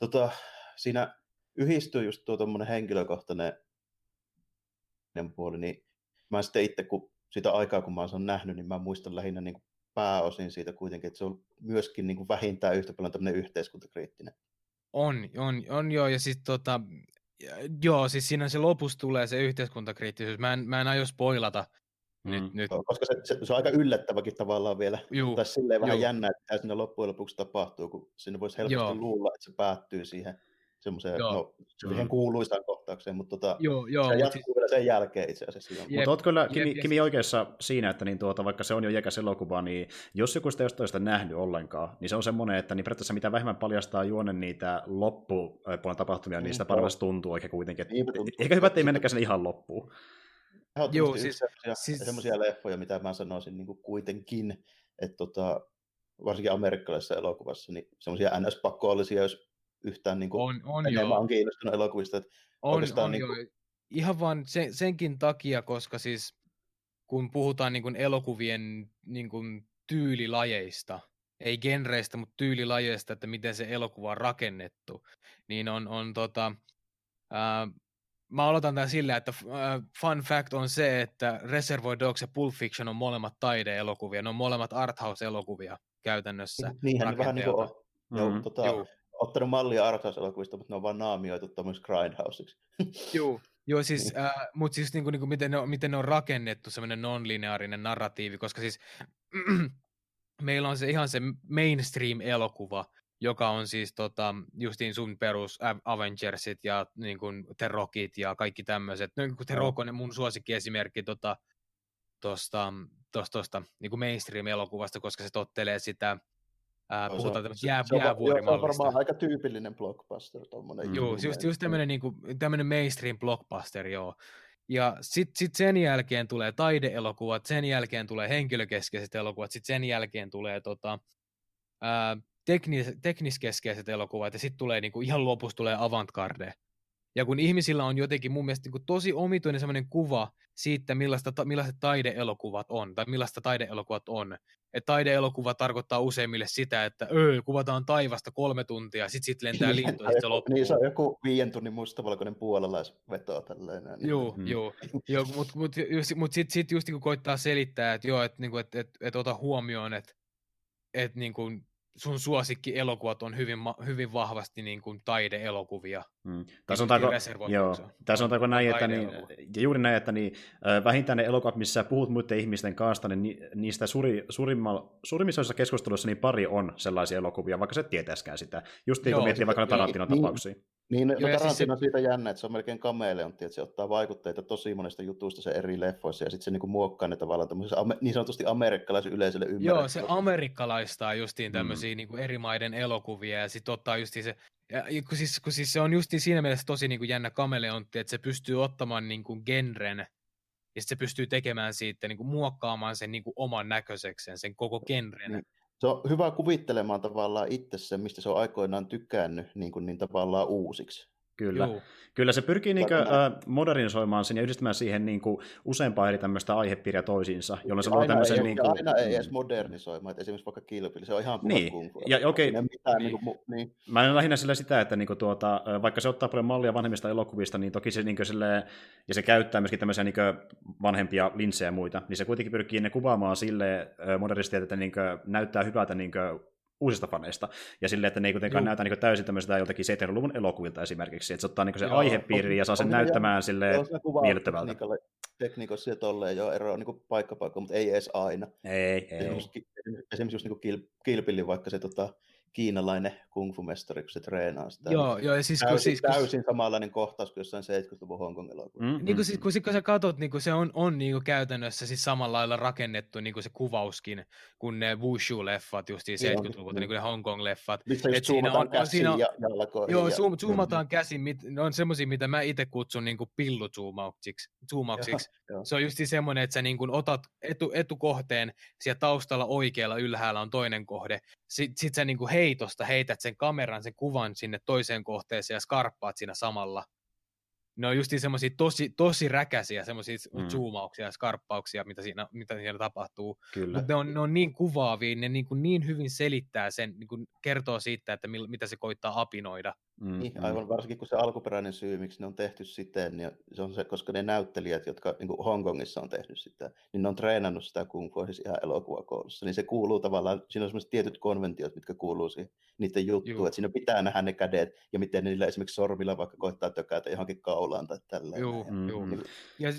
tota, siinä yhdistyy just tuo tuommoinen henkilökohtainen puoli, niin mä sitten itse, kun sitä aikaa, kun mä oon sen nähnyt, niin mä muistan lähinnä niin kuin pääosin siitä kuitenkin, että se on myöskin niin kuin vähintään yhtä paljon tämmöinen yhteiskuntakriittinen. On, on, on joo, ja siis tota, joo, siis siinä se lopussa tulee se yhteiskuntakriittisyys. Mä en, mä en aio spoilata nyt, mm. nyt. Koska se, se, se, on aika yllättäväkin tavallaan vielä. Juu. Tai silleen vähän Juu. jännä, että siinä loppujen lopuksi tapahtuu, kun sinne voisi helposti Joo. luulla, että se päättyy siihen semmoiseen, no, siihen kuuluisaan kohtaukseen, mutta tota, joo, joo, se jatkuu siis... vielä sen jälkeen itse asiassa. Jep, mutta olet kyllä Kimi, jep, Kimi oikeassa siinä, että niin tuota, vaikka se on jo jäkäs elokuva, niin jos joku sitä jostain sitä nähnyt ollenkaan, niin se on semmoinen, että niin periaatteessa mitä vähemmän paljastaa juonen niitä loppupuolen tapahtumia, niin sitä paremmin tuntuu oikein kuitenkin. Että, niin, ehkä hyvä, että ei mennäkään sen ihan loppuun. Joo, siis, semmoisia, siis... semmoisia leffoja, mitä mä sanoisin niin kuin kuitenkin, että tota, varsinkin amerikkalaisessa elokuvassa, niin semmoisia NS-pakkoallisia, jos yhtään niin kuin on, on enemmän joo. on kiinnostunut elokuvista. Että on, on niin kuin... Ihan vaan sen, senkin takia, koska siis kun puhutaan niin kuin elokuvien niin kuin tyylilajeista, ei genreistä, mutta tyylilajeista, että miten se elokuva on rakennettu, niin on, on tota, ää, mä aloitan tämän sillä, että äh, fun fact on se, että Reservoir Dogs ja Pulp Fiction on molemmat taideelokuvia, ne on molemmat arthouse-elokuvia käytännössä. Niinhän ne vähän niin kuin on. Mm. tota, ottanut mallia arthouse-elokuvista, mutta ne on vaan naamioitu tämmöiseksi grindhouseiksi. Joo, Joo, siis, niin. äh, mutta siis niin kuin, niin kuin miten, ne on, miten ne on rakennettu semmoinen non-lineaarinen narratiivi, koska siis meillä on se ihan se mainstream-elokuva, joka on siis tota, justiin sun perus Avengersit ja niin kuin The Rockit ja kaikki tämmöiset. No, The Rock on mun suosikkiesimerkki tota, tosta, tosta, tosta niin kuin mainstream-elokuvasta, koska se tottelee sitä, ää, no, puhutaan tämmöistä jää, se, jäävuorimallista. Se on varmaan aika tyypillinen blockbuster. Joo, just, just tämmöinen, niin kuin, tämmöinen mainstream blockbuster, joo. Ja sitten sit sen jälkeen tulee taideelokuvat, sen jälkeen tulee henkilökeskeiset elokuvat, sitten sen jälkeen tulee tota, ää, teknis, tekniskeskeiset elokuvat ja sitten tulee niinku, ihan lopussa tulee avantgarde. Ja kun ihmisillä on jotenkin mun mielestä niin tosi omituinen semmoinen kuva siitä, millaista, millaiset taideelokuvat on, tai millaista taideelokuvat on. Että taideelokuva tarkoittaa useimmille sitä, että öö, kuvataan taivasta kolme tuntia, sit sit lentää lintu, ja sitten se loppuu. Niin se on joku viien tunnin mustavalkoinen puolalaisveto tälleen. Niin. Joo, mm. joo. joo mutta mut, mut sitten sit just niin koittaa selittää, että joo, että niinku, et, et, et ota huomioon, että et, niinku, sun suosikki elokuvat on hyvin, hyvin vahvasti niin kuin taideelokuvia. Mm. Tai sanotaanko, joo, tai sanotaanko näin, että niin, ja juuri näin, että niin, vähintään ne elokuvat, missä puhut muiden ihmisten kanssa, niin niistä suuri, suurimmissa keskusteluissa niin pari on sellaisia elokuvia, vaikka se tietäisikään sitä. Just niin kuin miettii vaikka Tarantinon niin, Niin, no Tarantino siis se... on siitä jännä, että se on melkein kameleontti, että se ottaa vaikutteita tosi monesta jutusta se eri leffoissa, ja sitten se niinku muokkaa ne tavallaan niin sanotusti amerikkalaisen yleisölle ymmärrettävästi. Joo, se amerikkalaistaa justiin tämmöisiä mm. niinku eri maiden elokuvia, ja sitten ottaa justiin se, ja kun siis, kun siis se on justiin siinä mielessä tosi niinku jännä kameleontti, että se pystyy ottamaan niinku genren, ja se pystyy tekemään siitä, niinku muokkaamaan sen niinku oman näköisekseen, sen koko genren. Niin se on hyvä kuvittelemaan tavallaan itse sen, mistä se on aikoinaan tykännyt niin, kuin, niin tavallaan uusiksi. Kyllä. Joo. Kyllä se pyrkii niin kuin, äh, modernisoimaan sen ja yhdistämään siihen niin kuin, useampaa eri tämmöistä aihepiiriä toisiinsa, jolloin se luo tämmöisen... Ei, niin kuin... Aina ei edes modernisoimaan, että esimerkiksi vaikka Kilpili, se on ihan niin. Ja, okei, okay. mitään, niin. Niin kuin, niin. Mä en lähinnä sillä sitä, että niin kuin, tuota, vaikka se ottaa paljon mallia vanhemmista elokuvista, niin toki se, niin kuin, sille, ja se käyttää myöskin tämmöisiä niin kuin, vanhempia linssejä ja muita, niin se kuitenkin pyrkii ne kuvaamaan sille modernisti, että niin kuin, näyttää hyvältä niin kuin, uusista faneista. Ja silleen, että ne ei kuitenkaan Juh. näytä niin täysin tämmöistä jotakin 70-luvun elokuvilta esimerkiksi. Että se ottaa niin se aihepiiri ja saa sen näyttämään sille miellyttävältä. Tekniikossa ja tolleen jo eroa niin paikka paikka, mutta ei edes aina. Ei, ei. Esimerkiksi, esimerkiksi just niin Kilpillin vaikka se tota, kiinalainen kungfu-mestari, kun se treenaa sitä. Joo, joo ja siis, täysin, kun, siis, täysin samanlainen kohtaus kuin jossain 70-luvun Hongkong elokuvassa. Mm, niin kuin, siis, kun, kun sä katsot, niin se on, on niin kuin käytännössä siis samalla lailla rakennettu niin kuin se kuvauskin, kuin ne Wushu-leffat just 70-luvulta, niin kuin ne Hongkong-leffat. Missä just zoomataan käsiin siinä on, ja jalkoihin. Joo, zoom, zoomataan mm. käsiin, mit, ne on semmoisia, mitä mä itse kutsun niin pilluzoomauksiksi. Zoomauksiksi. Se on just semmoinen, että sä niin kuin otat etu, etukohteen, siellä taustalla oikealla ylhäällä on toinen kohde, sitten sit sä niin kuin heitosta heität sen kameran, sen kuvan sinne toiseen kohteeseen ja skarppaat siinä samalla. Ne on just semmoisia tosi, tosi räkäisiä semmoisia mm. zoomauksia ja skarppauksia, mitä siinä, mitä siinä tapahtuu. Mutta ne on, ne on niin kuvaavia, ne niin, kuin niin hyvin selittää sen, niin kuin kertoo siitä, että mil, mitä se koittaa apinoida. Mm, niin, mm. aivan varsinkin kun se alkuperäinen syy, miksi ne on tehty siten, niin se on se, koska ne näyttelijät, jotka niin kuin Hongkongissa on tehnyt sitä, niin ne on treenannut sitä kung fu siis ihan elokuvakoulussa. Niin se kuuluu tavallaan, siinä on sellaiset tietyt konventiot, mitkä kuuluu siihen niiden juttuun, että siinä pitää nähdä ne kädet ja miten niillä esimerkiksi sormilla vaikka koittaa tökätä johonkin kaulaan tai tälleen. Joo, mm, joo. Niin, ja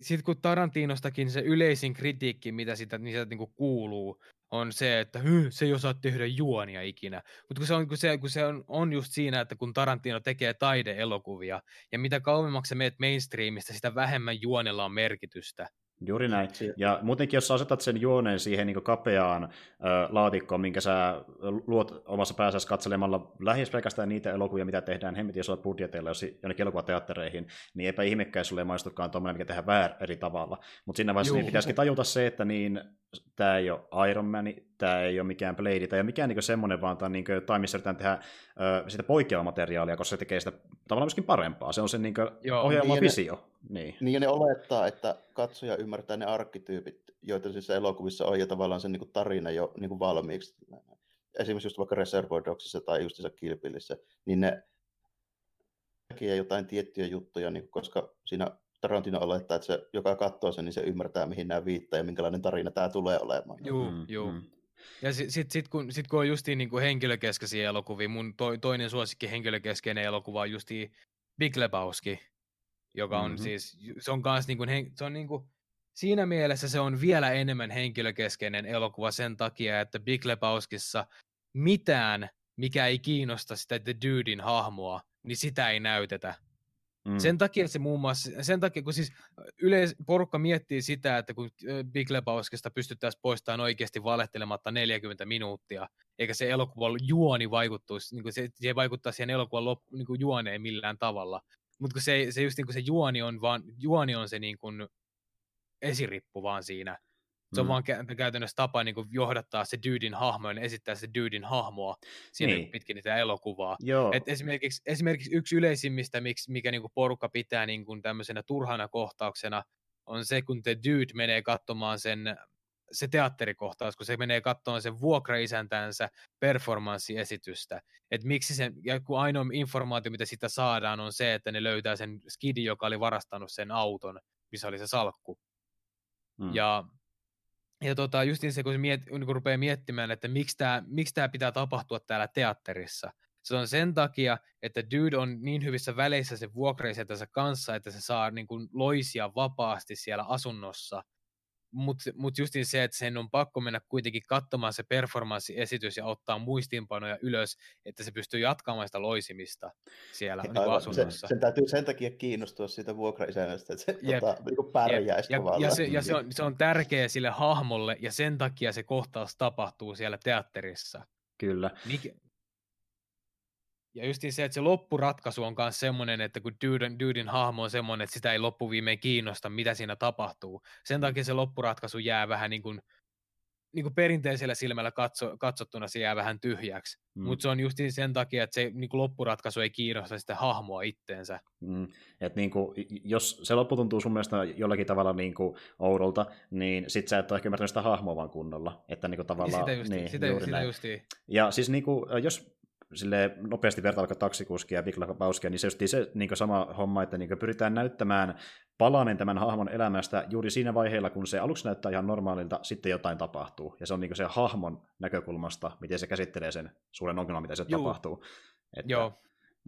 sitten kun Tarantinostakin se yleisin kritiikki, mitä sitä, niin sitä niin kuin kuuluu, on se, että se ei osaa tehdä juonia ikinä. Mutta kun se, on, kun se, kun se on, on just siinä, että kun Tarantino tekee taideelokuvia, ja mitä kauemmaksi meet mainstreamista, sitä vähemmän juonella on merkitystä. Juuri näin. Ja muutenkin, jos sä asetat sen juoneen siihen niin kapeaan ö, laatikkoon, minkä sä luot omassa päässä katselemalla lähes pelkästään niitä elokuvia, mitä tehdään hemmetin isoilla budjeteilla jos jonnekin elokuvateattereihin, niin eipä ihmekään sulle maistukaan tuommoinen, mikä tehdään väär eri tavalla. Mutta siinä vaiheessa niin pitäisikin tajuta se, että niin, tämä ei ole Iron Man, tämä ei ole mikään Blade, tai mikään niin semmoinen, vaan tämä on niin kuin, tai missä yritetään tehdä ö, sitä poikkeavaa materiaalia, koska se tekee sitä tavallaan myöskin parempaa. Se on se niin ohjelma niin visio. Ne, niin. niin, ja ne olettaa, että katsoja ymmärtää ne arkkityypit, joita siis elokuvissa on, ja tavallaan sen niin kuin tarina jo niin kuin valmiiksi. Esimerkiksi just vaikka Reservoir Dogsissa tai just Kilpillissä, niin ne tekee jotain tiettyjä juttuja, niin koska siinä Tarantino olettaa, että se, joka katsoo sen, niin se ymmärtää, mihin nämä viittaa ja minkälainen tarina tämä tulee olemaan. Joo, mm, joo. Mm. Ja sitten sit, sit, kun, sit, kun on justiin niin kuin henkilökeskeisiä elokuvia, mun to, toinen suosikki henkilökeskeinen elokuva on justiin Big Lebowski, joka on mm-hmm. siis, se on kans niin kuin, se on niin kuin, siinä mielessä se on vielä enemmän henkilökeskeinen elokuva sen takia, että Big Lebowskissa mitään, mikä ei kiinnosta sitä The Dudin hahmoa, niin sitä ei näytetä. Mm. Sen takia se muun muassa, sen takia kun siis yleis, porukka miettii sitä, että kun Big Lebowskista pystyttäisiin poistamaan oikeasti valehtelematta 40 minuuttia, eikä se elokuvan juoni vaikuttuisi, niin se, se ei vaikuttaa siihen elokuvan lop, niin kuin juoneen millään tavalla. Mutta se, se just niin kuin se juoni on vaan, juoni on se niin kuin esirippu vaan siinä. Se on mm. vaan käytännössä tapa niin kuin johdattaa se Dydin hahmo ja esittää se Dydin hahmoa siinä niin. pitkin niitä elokuvaa. Joo. Et esimerkiksi, esimerkiksi yksi yleisimmistä, mikä niin kuin porukka pitää niin kuin tämmöisenä turhana kohtauksena, on se, kun The Dude menee katsomaan sen se teatterikohtaus, kun se menee katsomaan sen vuokraisäntänsä performanssiesitystä. Että miksi se, ja kun ainoa informaatio, mitä sitä saadaan, on se, että ne löytää sen skidi, joka oli varastanut sen auton, missä oli se salkku. Mm. Ja ja tota, justiin se, kun se miet, kun rupeaa miettimään, että miksi tämä miksi tää pitää tapahtua täällä teatterissa, se on sen takia, että dude on niin hyvissä väleissä se vuokraisetänsä kanssa, että se saa niin kuin loisia vapaasti siellä asunnossa. Mutta mut justiin se, että sen on pakko mennä kuitenkin katsomaan se performanssiesitys ja ottaa muistiinpanoja ylös, että se pystyy jatkamaan sitä loisimista siellä niin Aivan, asunnossa. Sen, sen täytyy sen takia kiinnostua siitä vuokraisännöstä, että se Jep. tota, niin pärjäisi ja, ja, se, ja se, on, se on tärkeä sille hahmolle, ja sen takia se kohtaus tapahtuu siellä teatterissa. Kyllä. Mik, ja just se, että se loppuratkaisu on myös semmoinen, että kun Duden, Duden hahmo on semmoinen, että sitä ei loppuviimein kiinnosta, mitä siinä tapahtuu. Sen takia se loppuratkaisu jää vähän niin kuin, niin kuin perinteisellä silmällä katso, katsottuna se jää vähän tyhjäksi. Mm. Mutta se on just sen takia, että se niin kuin loppuratkaisu ei kiinnosta sitä hahmoa itteensä. Mm. Et niin kuin, jos se loppu tuntuu sun mielestä jollakin tavalla niin kuin oudolta, niin sit sä et ole ehkä ymmärtänyt sitä hahmoa vaan kunnolla. Että niin kuin tavallaan, sitä justiin, niin, sitä, sitä justiin. Ja siis niin kuin, jos sille nopeasti vertailla taksikuskia ja Big Lebowskia, niin se just se niin sama homma, että niin pyritään näyttämään palanen tämän hahmon elämästä juuri siinä vaiheella, kun se aluksi näyttää ihan normaalilta, sitten jotain tapahtuu. Ja se on niin se hahmon näkökulmasta, miten se käsittelee sen suuren ongelman, mitä se Juu. tapahtuu. Että, Joo.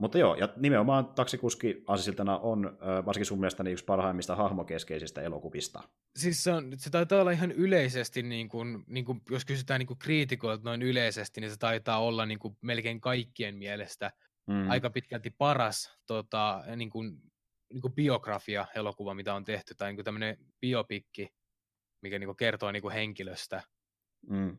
Mutta joo, ja nimenomaan taksikuski Asisiltana on varsinkin sun mielestä niin yksi parhaimmista hahmokeskeisistä elokuvista. Siis se, on, se taitaa olla ihan yleisesti, niin kuin, niin kuin, jos kysytään niin kriitikoilta noin yleisesti, niin se taitaa olla niin kuin melkein kaikkien mielestä mm. aika pitkälti paras tota, niin kuin, niin kuin biografia-elokuva, mitä on tehty, tai niin tämmöinen biopikki, mikä niin kertoo niin henkilöstä. Mm.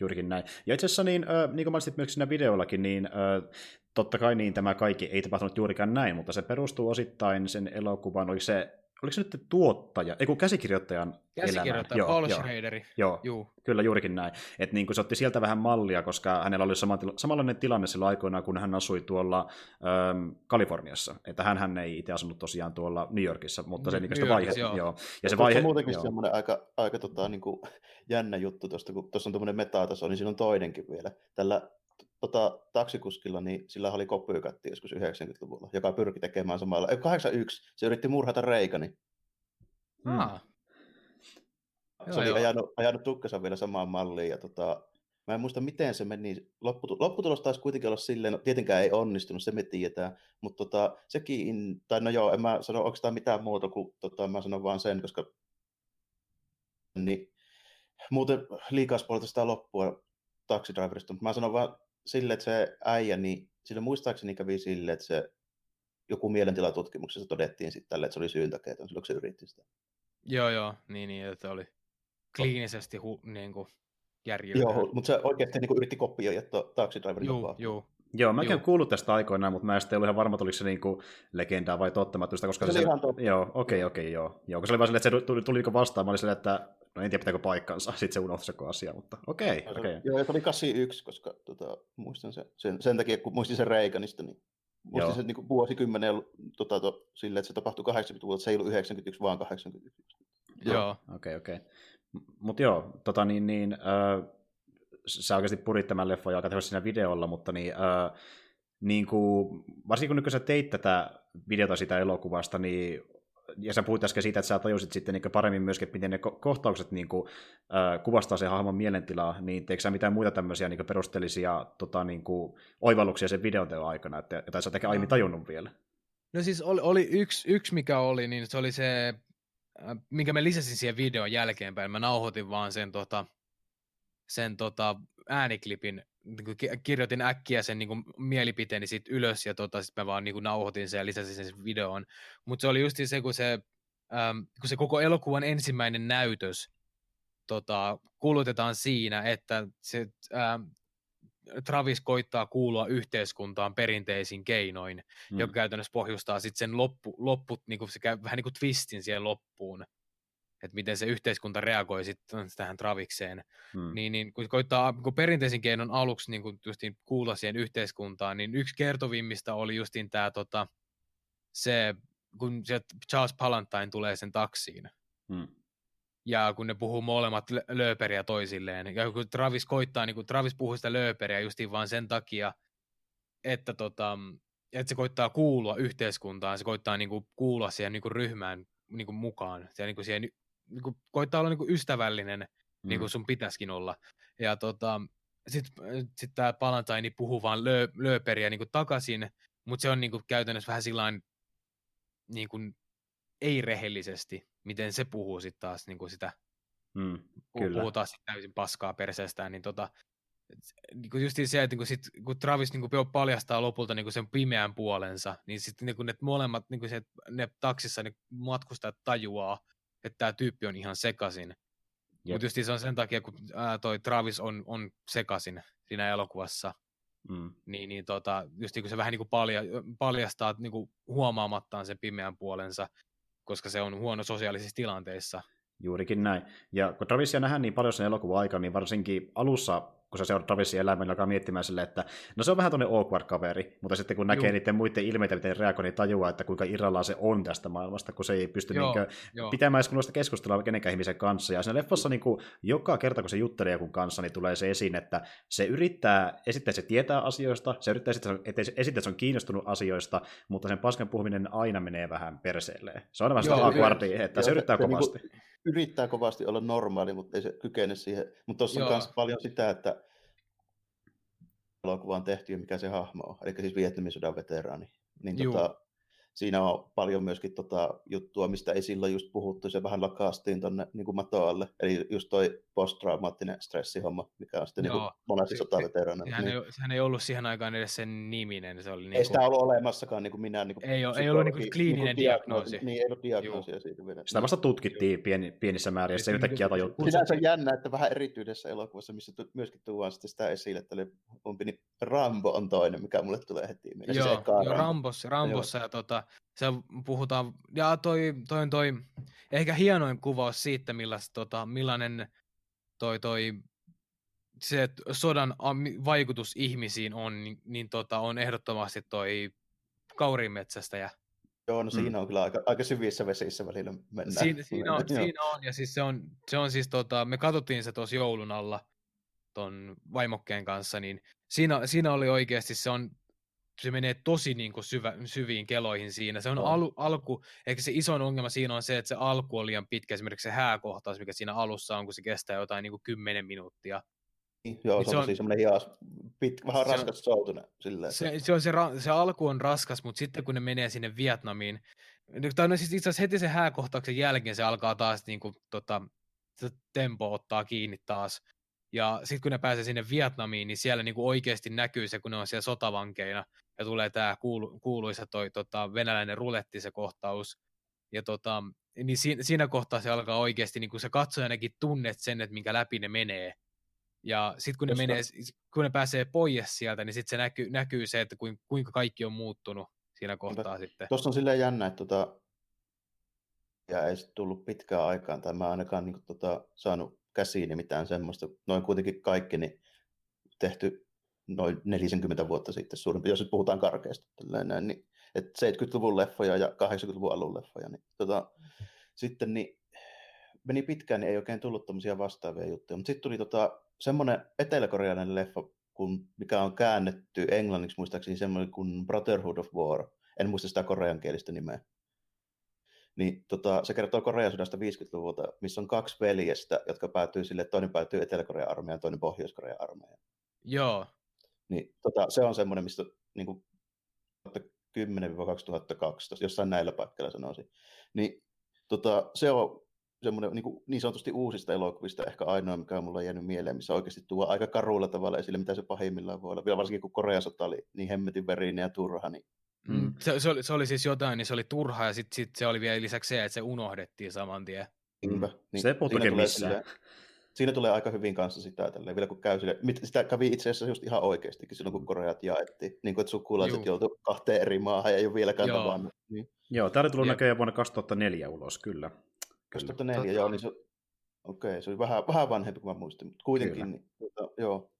Juurikin näin. Ja itse asiassa, niin, äh, niin kuin mainitsit myös siinä videollakin, niin äh, totta kai niin tämä kaikki ei tapahtunut juurikaan näin, mutta se perustuu osittain sen elokuvan, oli se oliko se nyt tuottaja, ei kun käsikirjoittajan Käsikirjoittaja, elämään. Paul Schraderi. Joo, Juu. kyllä juurikin näin. Että niin se otti sieltä vähän mallia, koska hänellä oli sama, samanlainen tilanne sillä aikoina, kun hän asui tuolla ähm, Kaliforniassa. Että hän, hän ei itse asunut tosiaan tuolla New Yorkissa, mutta se niin vaihe. Joo. joo. Ja se vaihe, muutenkin joo. semmoinen aika, aika tota, niin kuin, jännä juttu tuosta, kun tuossa on tuommoinen metataso, niin siinä on toinenkin vielä. Tällä tota, taksikuskilla, niin sillä oli kopyykatti joskus 90-luvulla, joka pyrki tekemään samalla. 81, se yritti murhata Reikani. Hmm. Ah. Se joo, oli joo. ajanut, ajanut tukkansa vielä samaan malliin. Ja tota, mä en muista, miten se meni. Lopputulos, lopputulos taisi kuitenkin olla silleen, no, tietenkään ei onnistunut, se me tiedetään. Mutta tota, sekin, tai no joo, en mä sano oikeastaan mitään muuta kuin, tota, mä sanon vaan sen, koska niin, muuten liikaa sitä loppua taksidriverista, mutta mä sanon vaan sille, että se äijä, niin sille muistaakseni kävi sille, että se joku mielentilatutkimuksessa todettiin sitten tälle, että se oli syyntakeeton silloin, se yritti sitä. Joo, joo, niin, niin että oli kliinisesti hu, niin kuin järjellä. Joo, mutta se oikeasti niin kuin yritti kopioida Taxi Driverin Joo, joo. Joo, mäkin olen kuullut tästä aikoinaan, mutta mä en sitten ollut ihan varma, oliko se niinku legendaa vai tottamattomista, koska se... se ihan totta. Joo, okei, okay, okei, okay, joo. joo. Koska se oli vaan silleen, että se tuli, tuli niinku vastaan, mä olin silleen, että no en tiedä pitääkö paikkansa, sitten se unohtui se asia, mutta okei, okay, okei. Okay. Joo, ja se oli 81, koska tota, muistan sen, sen, sen takia, kun muistin sen Reikanista, niin muistin sen niin vuosikymmenen tota, to, silleen, että se tapahtui 80-luvulla, että se ei ollut 91, vaan 81. Joo, okei, okay, okei. Okay. Mutta joo, tota niin, niin äh, sä oikeasti purit tämän leffon aika siinä videolla, mutta niin, äh, niin kuin, varsinkin kun sä teit tätä videota sitä elokuvasta, niin ja sä puhuit äsken siitä, että sä tajusit sitten niin paremmin myöskin, että miten ne kohtaukset niin kuin, äh, kuvastaa sen hahmon mielentilaa, niin teikö sä mitään muita tämmöisiä niin perusteellisia tota, niin kuin, oivalluksia sen videoteon aikana, että jotain sä aiemmin tajunnut vielä? No siis oli, oli yksi, yksi, mikä oli, niin se oli se, minkä mä lisäsin siihen videon jälkeenpäin. Mä nauhoitin vaan sen, tota, sen tota, ääniklipin niin kirjoitin äkkiä sen niin kuin, mielipiteeni sit ylös ja tota, sitten mä vaan niin kuin, nauhoitin sen ja lisäsin sen videoon. Mutta se oli just se, kun se, ähm, kun se koko elokuvan ensimmäinen näytös tota, kulutetaan siinä, että se, ähm, Travis koittaa kuulua yhteiskuntaan perinteisin keinoin, mm. joka käytännössä pohjustaa sitten sen loppu, lopput, niin kuin se käy vähän niin kuin twistin siihen loppuun että miten se yhteiskunta reagoi sitten tähän Travikseen, hmm. niin, niin kun koittaa kun perinteisin keinon aluksi niin kun justiin kuulla siihen yhteiskuntaan, niin yksi kertovimmista oli justiin tämä tota, se, kun se Charles Palantine tulee sen taksiin. Hmm. Ja kun ne puhuu molemmat lööperiä toisilleen. Ja kun Travis koittaa, niin kun Travis puhuu sitä lööperiä justiin vaan sen takia, että, tota, että se koittaa kuulua yhteiskuntaan, se koittaa niin kuin, kuulua siihen niin kuin, ryhmään niin kuin, mukaan, siihen, niin kuin, siihen niin kuin, koittaa olla niin kuin ystävällinen mm. niin kuin sun pitäisikin olla. Ja tota, sitten sit tämä Palantaini puhuu vaan lö, lööperiä niin kuin takaisin, mutta se on niin kuin käytännössä vähän sillain niin kuin ei-rehellisesti, miten se puhuu sitten taas niin kuin sitä, mm, kyllä. puhuu taas täysin paskaa perseestään, niin tota, niin kuin just se, että niin kuin sit, kun Travis niin kuin paljastaa lopulta niin kuin sen pimeän puolensa, niin sitten niin ne molemmat, niin kuin se, ne taksissa ne matkustajat tajuaa, että tämä tyyppi on ihan sekasin. Mutta just se on sen takia, kun ää, toi Travis on, on sekasin siinä elokuvassa, mm. niin, niin tota, just niin kuin se vähän niin kuin palja, paljastaa niin kuin huomaamattaan sen pimeän puolensa, koska se on huono sosiaalisissa tilanteissa. Juurikin näin. Ja kun Travisia nähdään niin paljon sen elokuvan aikana, niin varsinkin alussa kun sä seuraat Travisin elämää, niin alkaa miettimään silleen, että no se on vähän tuonne awkward kaveri, mutta sitten kun näkee Joo. niiden muiden ilmeitä, miten reagoi, niin tajuaa, että kuinka irrallaan se on tästä maailmasta, kun se ei pysty Joo, niinkö pitämään edes keskustelua kenenkään ihmisen kanssa. Ja siinä leffassa niin kuin, joka kerta, kun se juttelee jonkun kanssa, niin tulee se esiin, että se yrittää esittää, se tietää asioista, se yrittää esittää, että se on kiinnostunut asioista, mutta sen paskan puhuminen aina menee vähän perseelleen. Se on vähän sitä awkwardia, että Joo, se yrittää se, kovasti. Niin yrittää kovasti olla normaali, mutta ei se kykene siihen. Mutta tuossa on myös paljon sitä, että elokuva on tehty ja mikä se hahmo on, eli siis Vietnamin sodan veteraani. Niin tota, siinä on paljon myöskin tota juttua, mistä ei silloin just puhuttu, se vähän lakaastiin tuonne niin matoalle, eli just toi posttraumaattinen stressihomma, mikä on sitten niin monesti sotaveteraanilla. Sehän, niin. ei, sehän ei ollut siihen aikaan edes sen niminen. Se oli niin ei sitä ollut olemassakaan niin kuin minä. Niin kuin ei, ole, ei ollut niin kuin kliininen niin kuin diagnoosi. Niin, ei ollut diagnoosia Juu. siitä vielä. Sitä vasta tutkittiin pieni, pienissä määrin, ja se yhtäkkiä tajuttiin. Sinänsä on jännä, että vähän erityydessä elokuvassa, missä myöskin tuodaan sitä esille, että oli, umpi, niin Rambo on toinen, mikä mulle tulee heti. Joo, siis joo Rambossa, Rambossa ja tota, se puhutaan, ja toi, toi, toi ehkä hienoin kuvaus siitä, millaista, tota, millainen toi, toi se sodan vaikutus ihmisiin on, niin, niin tota, on ehdottomasti toi kaurimetsästäjä. Joo, no siinä mm. on kyllä aika, aika syvissä vesissä välillä mennään. Siinä, siinä, on, siinä on, ja siis se on, se on siis, tota, me katsottiin se tuossa joulun alla ton vaimokkeen kanssa, niin siinä, siinä oli oikeasti, se on se menee tosi niin kuin syvä, syviin keloihin siinä. Se on al, alku, ehkä se iso ongelma siinä on se, että se alku on liian pitkä, esimerkiksi se hääkohtaus, mikä siinä alussa on, kun se kestää jotain niin kuin 10 minuuttia. Niin, joo, niin se, se on siis semmoinen hias, pit, vähän se raskas soutune. Silleen, se, se, on se, se, alku on raskas, mutta sitten kun ne menee sinne Vietnamiin, tai no siis itse asiassa heti sen hääkohtauksen jälkeen se alkaa taas niin kuin, tota, se tempo ottaa kiinni taas. Ja sitten kun ne pääsee sinne Vietnamiin, niin siellä niinku oikeasti näkyy se, kun ne on siellä sotavankeina, ja tulee tämä kuulu, kuuluisa toi tota, venäläinen ruletti se kohtaus. Ja tota, niin siinä, siinä kohtaa se alkaa oikeasti, niin kun se katsojanakin tunnet sen, että minkä läpi ne menee. Ja sitten kun, ne menee, kun ne pääsee pois sieltä, niin sitten se näkyy, näkyy se, että kuinka kaikki on muuttunut siinä kohtaa Mutta, sitten. Tuossa on silleen jännä, että tota, ja ei tullut pitkään aikaan, tai mä ainakaan niin tota, saanut käsiini mitään semmoista. Noin kuitenkin kaikki niin tehty noin 40 vuotta sitten suurin jos nyt puhutaan karkeasti. Näin, niin, että 70-luvun leffoja ja 80-luvun alun leffoja. Niin, tota, sitten niin, meni pitkään, niin ei oikein tullut tämmöisiä vastaavia juttuja. Mutta sitten tuli tota, semmoinen eteläkorealainen leffa, kun, mikä on käännetty englanniksi muistaakseni semmoinen kuin Brotherhood of War. En muista sitä koreankielistä nimeä. Niin tota, se kertoo Korean sodasta 50-luvulta, missä on kaksi veljestä, jotka päätyy sille, toinen päätyy Etelä-Korean armeijaan ja toinen Pohjois-Korean armeijaan. Joo. Niin tota, se on semmoinen, mistä niin kuin 10-2012, jossain näillä paikkeilla sanoisin. Niin tota, se on semmoinen niin, kuin, niin sanotusti uusista elokuvista ehkä ainoa, mikä on mulla jäänyt mieleen, missä oikeasti tuo aika karulla tavalla esille, mitä se pahimmillaan voi olla. Vielä varsinkin kun Korean sota oli niin hemmetin verinen ja turha, niin Mm. mm. Se, se, oli, se oli siis jotain, niin se oli turha ja sitten sit se oli vielä lisäksi se, että se unohdettiin saman tien. Mm. Niin, se ei missään. Sille, siinä tulee aika hyvin kanssa sitä tälleen, vielä kun käy sille, sitä kävi itse asiassa just ihan oikeastikin silloin, kun Koreat jaettiin, niin kuin, että sukulaiset joutuivat kahteen eri maahan ja ei ole vieläkään joo. tavannut. Niin. Joo, tämä oli tullut näköjään vuonna 2004 ulos, kyllä. 2004, kyllä. joo, niin se, okei, okay, se oli vähän, vähän vanhempi kuin mä muistin, mutta kuitenkin, niin, tuota, joo.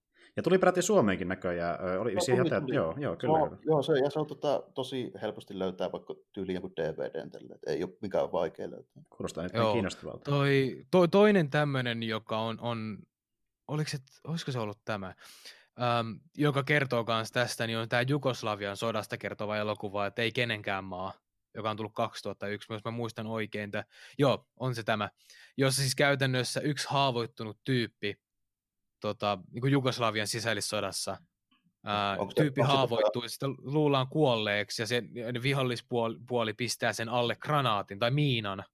Ja tuli peräti Suomeenkin näköjään. Oli no, tuli, jätä, tuli. Joo, joo, kyllä. No, joo, se, ja se on tota, tosi helposti löytää vaikka tyyliin joku DVD tälle, ei ole mikään vaikea löytää. Kuulostaa nyt kiinnostavalta. Toi, toi, toinen tämmöinen, joka on, on oliko se, olisiko se ollut tämä, ähm, joka kertoo myös tästä, niin on tämä Jugoslavian sodasta kertova elokuva, että ei kenenkään maa. joka on tullut 2001, jos mä muistan oikein. Että, joo, on se tämä, jossa siis käytännössä yksi haavoittunut tyyppi tota, niin kuin Jugoslavian sisällissodassa ää, tyyppi haavoittuu ja sitten luullaan kuolleeksi ja se vihollispuoli pistää sen alle granaatin tai miinan.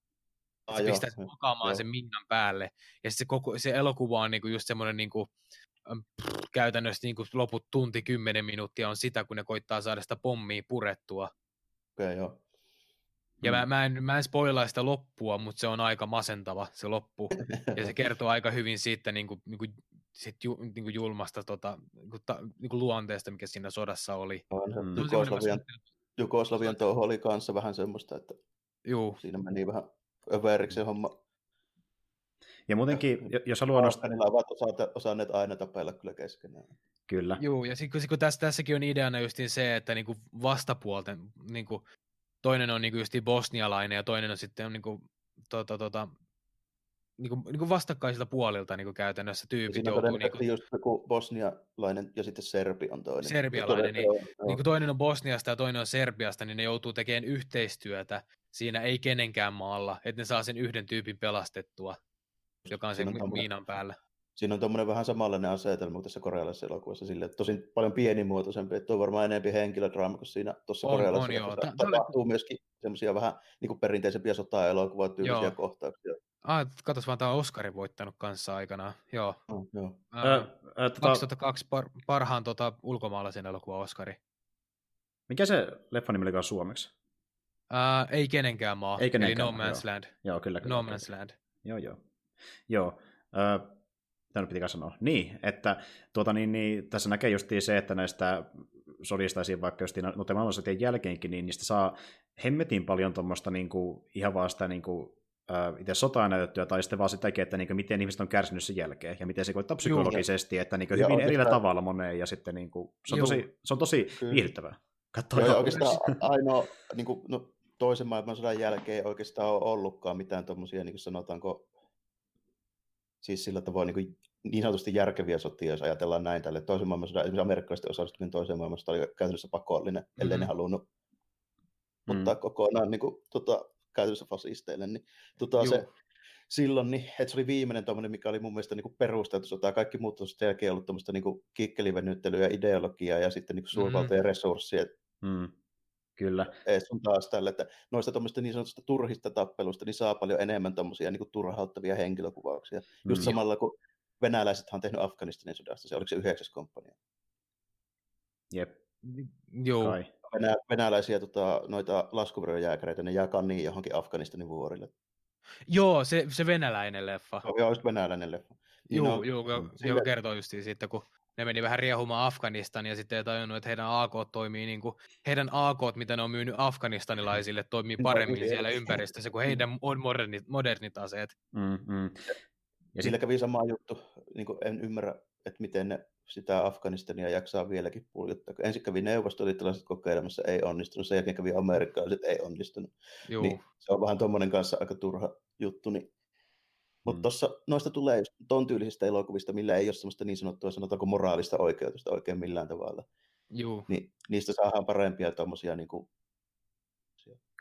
Ah, se joo, pistää sen makaamaan joo. sen minnan päälle. Ja se, koko, se elokuva on niinku just semmoinen niinku, pff, käytännössä niinku loput tunti, kymmenen minuuttia on sitä, kun ne koittaa saada sitä pommia purettua. Okei, okay, joo. Ja mm. mä, mä, en, mä en spoilaa sitä loppua, mutta se on aika masentava se loppu. ja se kertoo aika hyvin siitä niin kuin, niin kuin, sit ju, niin kuin julmasta tota, niin kuin, ta, niin kuin luonteesta, mikä siinä sodassa oli. Mm. Jugoslavian, Jugoslavian touhu oli kanssa vähän semmoista, että Juu. siinä meni vähän överiksi homma. Ja muutenkin, jos haluaa nostaa... Niillä ovat osanneet aina tapella kyllä keskenään. Kyllä. Joo, ja sitten kun, kun tässä, tässäkin on ideana just se, että niinku vastapuolten, niinku, toinen on niinku just bosnialainen ja toinen on sitten on niinku, tota, tota, niinku, niinku vastakkaisilta puolilta niinku käytännössä tyypit Siinä joutuu... Niinku, just joku bosnialainen ja sitten serbi on toinen. Serbialainen, niin, niin toinen on Bosniasta ja toinen on Serbiasta, niin ne joutuu tekemään yhteistyötä siinä ei kenenkään maalla, että ne saa sen yhden tyypin pelastettua, joka on sen miinan päällä. Siinä on tuommoinen vähän samanlainen asetelma kuin tässä korealaisessa elokuvassa, sille, että tosin paljon pienimuotoisempi, että on varmaan enemmän henkilödraama kuin siinä tuossa korealaisessa elokuvassa. Tapahtuu oli... myöskin semmoisia vähän niin kuin perinteisempiä sota-elokuvan tyylisiä kohtauksia. Ah, katos vaan, tämä on Oscarin voittanut kanssa aikanaan. Joo. Oh, joo. Ää, ää, tota... 2002 par, parhaan tota, ulkomaalaisen elokuvan Oscari. Mikä se leffa nimi oli suomeksi? Uh, ei kenenkään maa, ei kenenkään, eli No Man's joo. Land. Joo, kyllä. kyllä no kyllä. Man's Land. Joo, joo. Joo. Uh, mitä nyt pitikään sanoa? Niin, että tuota, niin, niin, tässä näkee just se, että näistä sodista vaikka just noiden maailmansotien jälkeenkin, niin niistä saa hemmetin paljon tuommoista niin kuin, ihan vaan sitä niin kuin, itse sotaa näytettyä, tai sitten vaan sitäkin, että niin kuin, miten ihmiset on kärsinyt sen jälkeen, ja miten se koittaa psykologisesti, että niin kuin, hyvin eri tavalla moneen, ja sitten niin kuin, se, on tosi, se on tosi viihdyttävää. Katsotaan Joo, oikeastaan ainoa niin kuin, no, toisen maailmansodan jälkeen ei oikeastaan ole ollutkaan mitään tuommoisia, niin kuin sanotaanko, siis sillä tavoin niin, kuin, niin sanotusti järkeviä sotia, jos ajatellaan näin tälle toisen maailmansodan, esimerkiksi amerikkalaisten osallistuminen toiseen maailmansodan oli käytännössä pakollinen, mm-hmm. ellei ne mm-hmm. halunnut mm. ottaa kokonaan niin kuin, tota, käytännössä fasisteille, niin tota, se, silloin, niin, että se oli viimeinen tuommoinen, mikä oli mun mielestä niin perusteltu sota. Kaikki muut on sen jälkeen ollut tuommoista niin kikkelivenyttelyä ja ideologiaa ja sitten niin suurvaltojen mm-hmm. resursseja. Mm. Kyllä. Ees on taas tälle, että noista tuommoista niin sanotusta turhista tappelusta niin saa paljon enemmän tuommoisia niin turhauttavia henkilökuvauksia. Mm. Just samalla kun venäläiset on tehnyt Afganistanin sodasta, se oliko se yhdeksäs komppania? Jep. Joo. Venä, venäläisiä tota, noita laskuvarjojääkäreitä, ne jää kanniin johonkin Afganistanin vuorille. Joo, se, se venäläinen leffa. Joo, just venäläinen leffa. Niin joo, no, joo, joo, kertoo just siitä, kun ne meni vähän riehumaan Afganistan ja sitten ei tajunnut, että heidän AK toimii niin kuin, heidän AK, mitä ne on myynyt afganistanilaisille, toimii paremmin no, siellä ympäristössä kuin heidän modernit, modernit aseet. Mm-hmm. Ja sillä kävi sama juttu, niin kuin en ymmärrä, että miten ne sitä Afganistania jaksaa vieläkin puljuttaa. Ensin kävi neuvostoliittolaiset kokeilemassa, ei onnistunut, sen jälkeen kävi amerikkalaiset, ei onnistunut. Niin se on vähän tuommoinen kanssa aika turha juttu, niin mutta mm. tuossa noista tulee just ton tyylisistä elokuvista, millä ei ole semmoista niin sanottua, sanotaanko moraalista oikeutusta oikein millään tavalla. Juu. Niin niistä saadaan parempia tuommoisia niin kuin...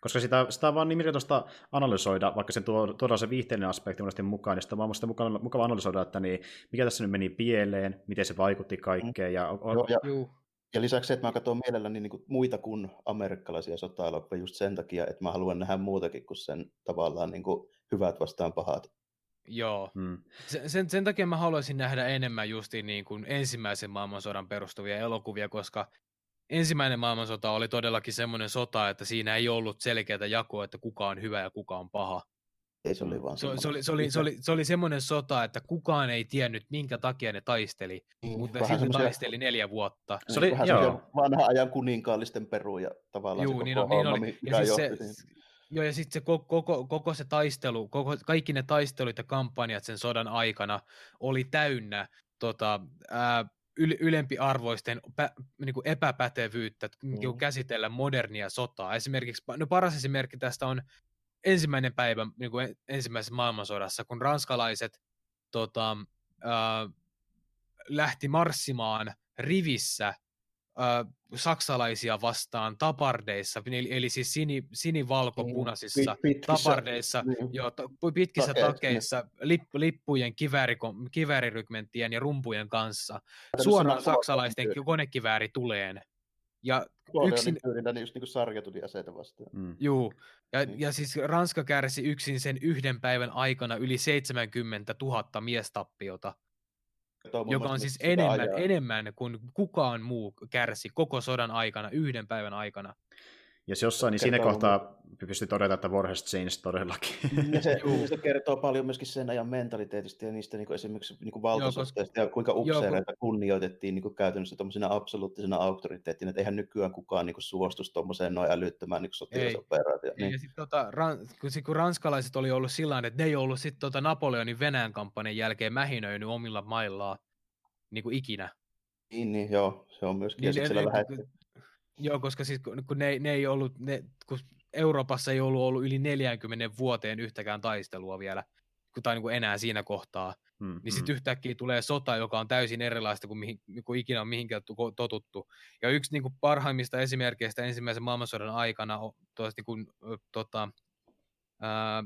koska sitä, sitä vaan niin tuosta analysoida, vaikka sen tuo, tuodaan se viihteellinen aspekti monesti mukaan, niin sitä vaan sitä mukava, mukava analysoida, että niin, mikä tässä nyt meni pieleen, miten se vaikutti kaikkeen. Ja, on, Joo, ja, Juu. ja lisäksi se, että mä katson mielelläni niin kuin muita kuin amerikkalaisia sota-elokuvia just sen takia, että mä haluan nähdä muutakin kuin sen tavallaan niin kuin hyvät vastaan pahat. Joo. Hmm. Sen, sen takia mä haluaisin nähdä enemmän justiin niin kuin ensimmäisen maailmansodan perustuvia elokuvia, koska ensimmäinen maailmansota oli todellakin semmoinen sota, että siinä ei ollut selkeää jakoa, että kuka on hyvä ja kuka on paha. Ei se oli vaan se, se, oli, se, oli, se, oli, se oli semmoinen sota, että kukaan ei tiennyt, minkä takia ne taisteli, niin, mutta sitten semmoisia... taisteli neljä vuotta. Se oli vähän joo. vanha ajan kuninkaallisten peruja tavallaan Juu, se niin, niin oli. Ja siis se, Joo, ja sitten se koko, koko, koko se taistelu, koko, kaikki ne taistelut ja kampanjat sen sodan aikana oli täynnä tota, ää, ylempiarvoisten pä, niin kuin epäpätevyyttä mm. käsitellä modernia sotaa. Esimerkiksi, no paras esimerkki tästä on ensimmäinen päivä niin kuin ensimmäisessä maailmansodassa, kun ranskalaiset tota, ää, lähti marssimaan rivissä äh, saksalaisia vastaan tapardeissa, eli, eli siis sini, sinivalkopunaisissa mm, pitkissä, tapardeissa, niin. jo, pitkissä Takeet, takeissa, lip, lippujen, kiväärirykmenttien ja rumpujen kanssa, suoraan saksalaisten konekivääri tuleen. Ja yksin... niin just niin sarjatuli-aseita vastaan. Mm. Juu, ja, niin. ja siis Ranska kärsi yksin sen yhden päivän aikana yli 70 000 miestappiota joka on siis enemmän, enemmän kuin kukaan muu kärsi koko sodan aikana, yhden päivän aikana. Jos jossain, niin siinä kohtaa pystyy todeta, että War has changed todellakin. Ja se, se kertoo paljon myöskin sen ajan mentaliteetista ja niistä niin kuin esimerkiksi niin kuin valtasuhteista ja kuinka upseereita Joo, kunnioitettiin niin kuin käytännössä tuommoisena absoluuttisena auktoriteettina, että eihän nykyään kukaan niin kuin suostuisi tuommoiseen noin älyttömään niin sotilasoperaatioon. Niin. Ja sitten tota, ran, kun, kun, ranskalaiset oli ollut sillä että ne ei ollut sitten tota Napoleonin Venäjän kampanjan jälkeen mähinöinyt omilla maillaan niin kuin ikinä. Niin, niin, joo, se on myöskin. Niin, ja ne, ne, Joo, koska siis kun ne, ne ei ollut, ne, kun Euroopassa ei ollut ollut yli 40 vuoteen yhtäkään taistelua vielä, tai niin kuin enää siinä kohtaa, mm, niin sitten mm. yhtäkkiä tulee sota, joka on täysin erilaista kuin, mihin, kuin ikinä on mihinkään totuttu. Ja yksi niin kuin parhaimmista esimerkkeistä ensimmäisen maailmansodan aikana tuosta, niin kuin, tota, ää,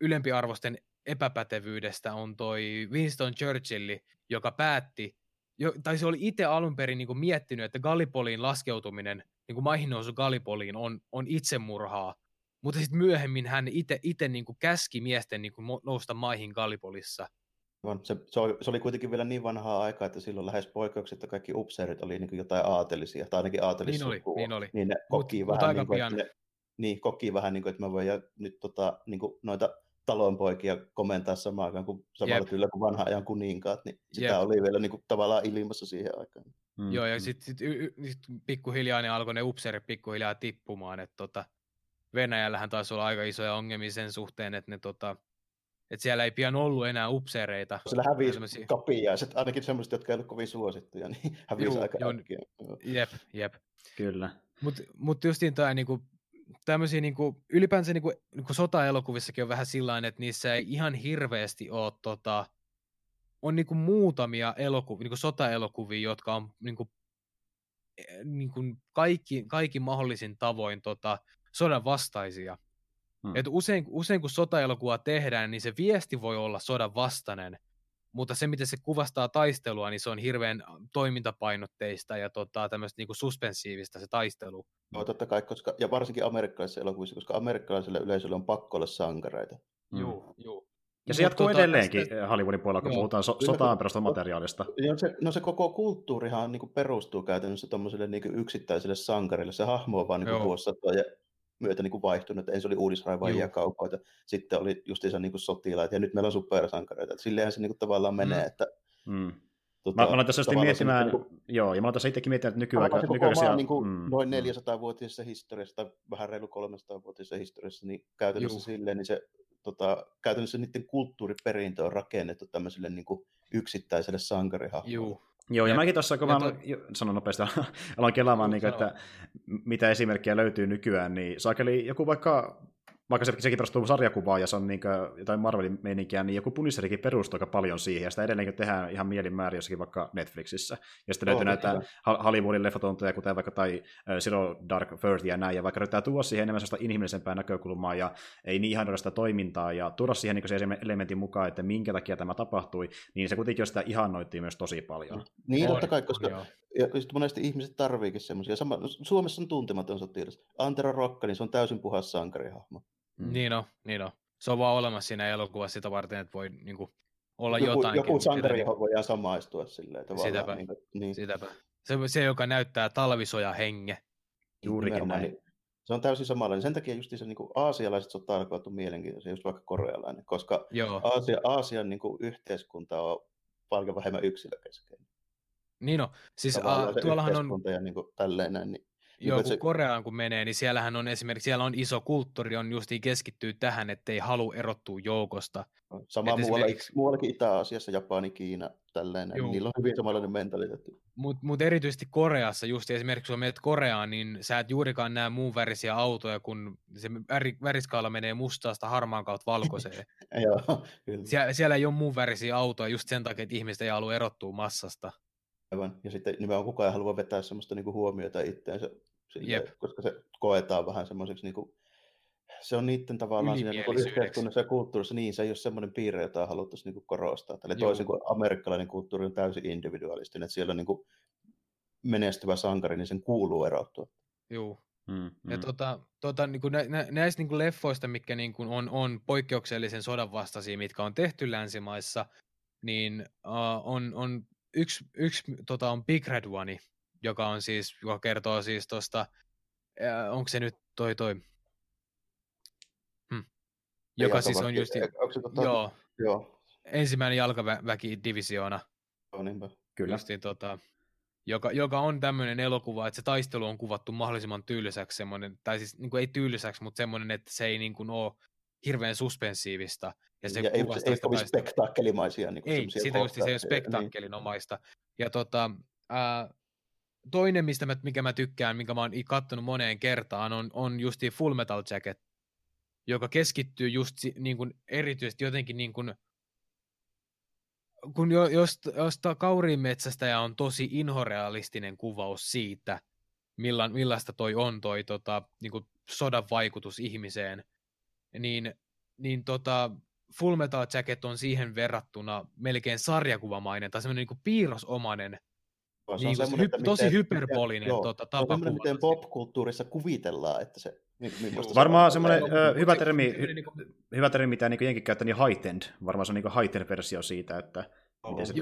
ylempiarvosten epäpätevyydestä on toi Winston Churchill, joka päätti jo, tai se oli itse alun perin niin kuin miettinyt, että Gallipoliin laskeutuminen, niin kuin maihin nousu Gallipoliin on, on itsemurhaa, mutta sitten myöhemmin hän itse niin kuin käski miesten niin kuin nousta maihin Gallipolissa. Se, se, oli, se oli kuitenkin vielä niin vanhaa aikaa, että silloin lähes poikkeuksetta kaikki upseerit oli niin kuin jotain aatelisia, tai ainakin aatelisia. Niin oli, niin oli. Niin ne koki mut, vähän, mut niin kuin, että ne, niin, koki vähän niin kuin, että mä voin ja nyt tota, niin kuin noita talonpoikia komentaa samaan aikaan kuin samalla yep. kyllä kuin vanha ajan kuninkaat, niin sitä yep. oli vielä niin kuin, tavallaan ilmassa siihen aikaan. Mm. Joo, ja sitten sit, sit pikkuhiljaa ne alkoi ne upseerit pikkuhiljaa tippumaan, että tota, Venäjällähän taisi olla aika isoja ongelmia sen suhteen, että ne tota, että siellä ei pian ollut enää upseereita. Siellä hävisi sellaisia... kapiaiset, ainakin semmoiset, jotka ei ole kovin suosittuja, niin hävisi Juu, aika jo, Jep, jep. Kyllä. Mutta mut justiin tämä niinku, tämmöisiä niin kuin, ylipäänsä niin kuin, niin kuin sota-elokuvissakin on vähän sillä että niissä ei ihan hirveästi ole tota, on niin kuin muutamia elokuvia, niin kuin sota-elokuvia, jotka on niin kuin, e, niin kuin kaikki, kaikki mahdollisin tavoin tota, sodan vastaisia. Hmm. Et usein, usein kun sota-elokuvaa tehdään, niin se viesti voi olla sodan vastainen, mutta se, miten se kuvastaa taistelua, niin se on hirveän toimintapainotteista ja tota, tämmöistä niin suspensiivista se taistelu. No, totta kai, koska, ja varsinkin amerikkalaisissa elokuvissa, koska amerikkalaiselle yleisölle on pakko olla sankareita. Mm. Joo, joo. Ja se jatkuu tota, edelleenkin sitten, Hollywoodin puolella, kun joo. puhutaan so- sotaan perustuvasta materiaalista. No se, no se koko kulttuurihan niin perustuu käytännössä tuommoiselle niin yksittäiselle sankarille. Se hahmo on vaan niin vuosisatoja ja myötä niin kuin vaihtunut, että ensin oli uudisraivaajia kaupoita, sitten oli justiinsa niin sotilaita, ja nyt meillä on supersankareita. Että silleenhän se niin kuin tavallaan mm. menee, että mm. Tota, mä, mä aloin tässä sitten miettimään, niin kuin, joo, ja mä aloin tässä itsekin miettimään, että nykyaika, nykyaikaisia... Niin kuin mm, noin 400-vuotiaisessa mm. historiassa, tai vähän reilu 300-vuotiaisessa historiassa, niin käytännössä Juh. silleen, niin se tota, käytännössä niiden kulttuuriperintö on rakennettu tämmöiselle niin kuin yksittäiselle sankarihahmolle. Joo, Joo, ja, ja mäkin tuossa, kun mä to... sanon nopeasti, aloin kelaamaan, niin kuin, että mitä esimerkkejä löytyy nykyään, niin saakeli joku vaikka vaikka se, sekin perustuu sarjakuvaan ja se on niin kuin, jotain Marvelin meininkiä, niin joku Punisherikin perustuu aika paljon siihen, ja sitä edelleenkin tehdään ihan mielinmäärin jossakin vaikka Netflixissä. Ja sitten löytyy näitä kyllä. Hollywoodin leffatontoja, kuten vaikka tai Zero Dark Thirty ja näin, ja vaikka yrittää tuoda siihen enemmän sellaista inhimillisempää näkökulmaa, ja ei niin ihan sitä toimintaa, ja tuoda siihen niin se elementin mukaan, että minkä takia tämä tapahtui, niin se kuitenkin sitä ihannoitiin myös tosi paljon. Niin, totta kai, koska on, ja monesti ihmiset tarviikin semmoisia. Suomessa on tuntematon sotilas. Antero Rokka, niin se on täysin puhas sankarihahmo. Mm. Niin on, niin on. Se on vaan olemassa siinä elokuvassa sitä varten, että voi niin kuin, olla joku, jotain. Joku sankari, johon voidaan samaistua silleen. Sitäpä, niin, niin. sitäpä. Se, se, joka näyttää talvisoja henge. Juurikin näin. Niin, se on täysin samanlainen. Sen takia just se niin kuin aasialaiset sota alkaa mielenkiintoisia, just vaikka korealainen, koska Joo. Aasia, Aasian niin kuin yhteiskunta on paljon vähemmän yksilökeskeinen. Niin no, siis a, tuollahan on... Ja niin kuin tälleen näin, niin Joo, kun se... Koreaan kun menee, niin siellähän on esimerkiksi, siellä on iso kulttuuri, on justiin keskittyy tähän, ettei halua erottua joukosta. Sama muualla, esimerkiksi... muuallakin Itä-Aasiassa, Japani, Kiina, tälleen, Juu. niillä on hyvin samanlainen mentaliteetti. Mutta mut erityisesti Koreassa, just esimerkiksi kun menet Koreaan, niin sä et juurikaan näe muun värisiä autoja, kun se väri, väriskaala menee mustaasta harmaan kautta valkoiseen. Joo, kyllä. Sie- siellä ei ole muun värisiä autoja just sen takia, että ihmiset ei halua erottua massasta. Aivan. Ja sitten nimenomaan kukaan ei halua vetää semmoista niin kuin huomiota itteensä, sille, koska se koetaan vähän semmoiseksi niin kuin, se on niiden tavallaan siinä niin yhteiskunnassa ja kulttuurissa, niin se ei ole semmoinen piirre, jota haluttaisiin niin korostaa. Eli toisin kuin amerikkalainen kulttuuri on täysin individualistinen, että siellä on niin kuin menestyvä sankari, niin sen kuuluu erottua. Joo. Mm, mm. Ja tota, tota, niin kuin nä, nä, näistä niin kuin leffoista, mitkä niin kuin on, on poikkeuksellisen sodan vastaisia, mitkä on tehty länsimaissa, niin uh, on, on yksi, yksi tota, on Big Red One, joka on siis, joka kertoo siis tuosta, onko se nyt toi toi, hm. joka siis on just, tota, joo, joo, ensimmäinen jalkaväkidivisioona. Joo, niinpä. Kyllä. Justiin, tota, joka, joka on tämmöinen elokuva, että se taistelu on kuvattu mahdollisimman tyyliseksi, semmoinen, tai siis niin kuin ei tyyliseksi, mutta semmoinen, että se ei niin kuin ole hirveän suspensiivista. Ja, se ja ei, ei kovin spektaakkelimaisia. Niin ei, sitä just se ei ole spektaakkelinomaista. Niin. Ja tota, ää, toinen, mistä mä, mikä mä tykkään, minkä mä oon kattonut moneen kertaan, on, on justi Full Metal Jacket, joka keskittyy just niin kuin erityisesti jotenkin niin kuin kun jo, jos, jos kauriin metsästäjä on tosi inhorealistinen kuvaus siitä, milla, millaista toi on toi tota, niin kuin sodan vaikutus ihmiseen, niin, niin tota, Full Metal Jacket on siihen verrattuna melkein sarjakuvamainen tai semmoinen niin piirrosomainen se niin, hy, tosi miten, hyperbolinen joo, tota, tapa on miten popkulttuurissa kuvitellaan, että se... Varmaan semmoinen uh, hyvä, termi, hy, niin kuin... hyvä termi, mitä niin jenkin käyttää, niin heightened. Varmaan se on niin heightened-versio siitä, että miten se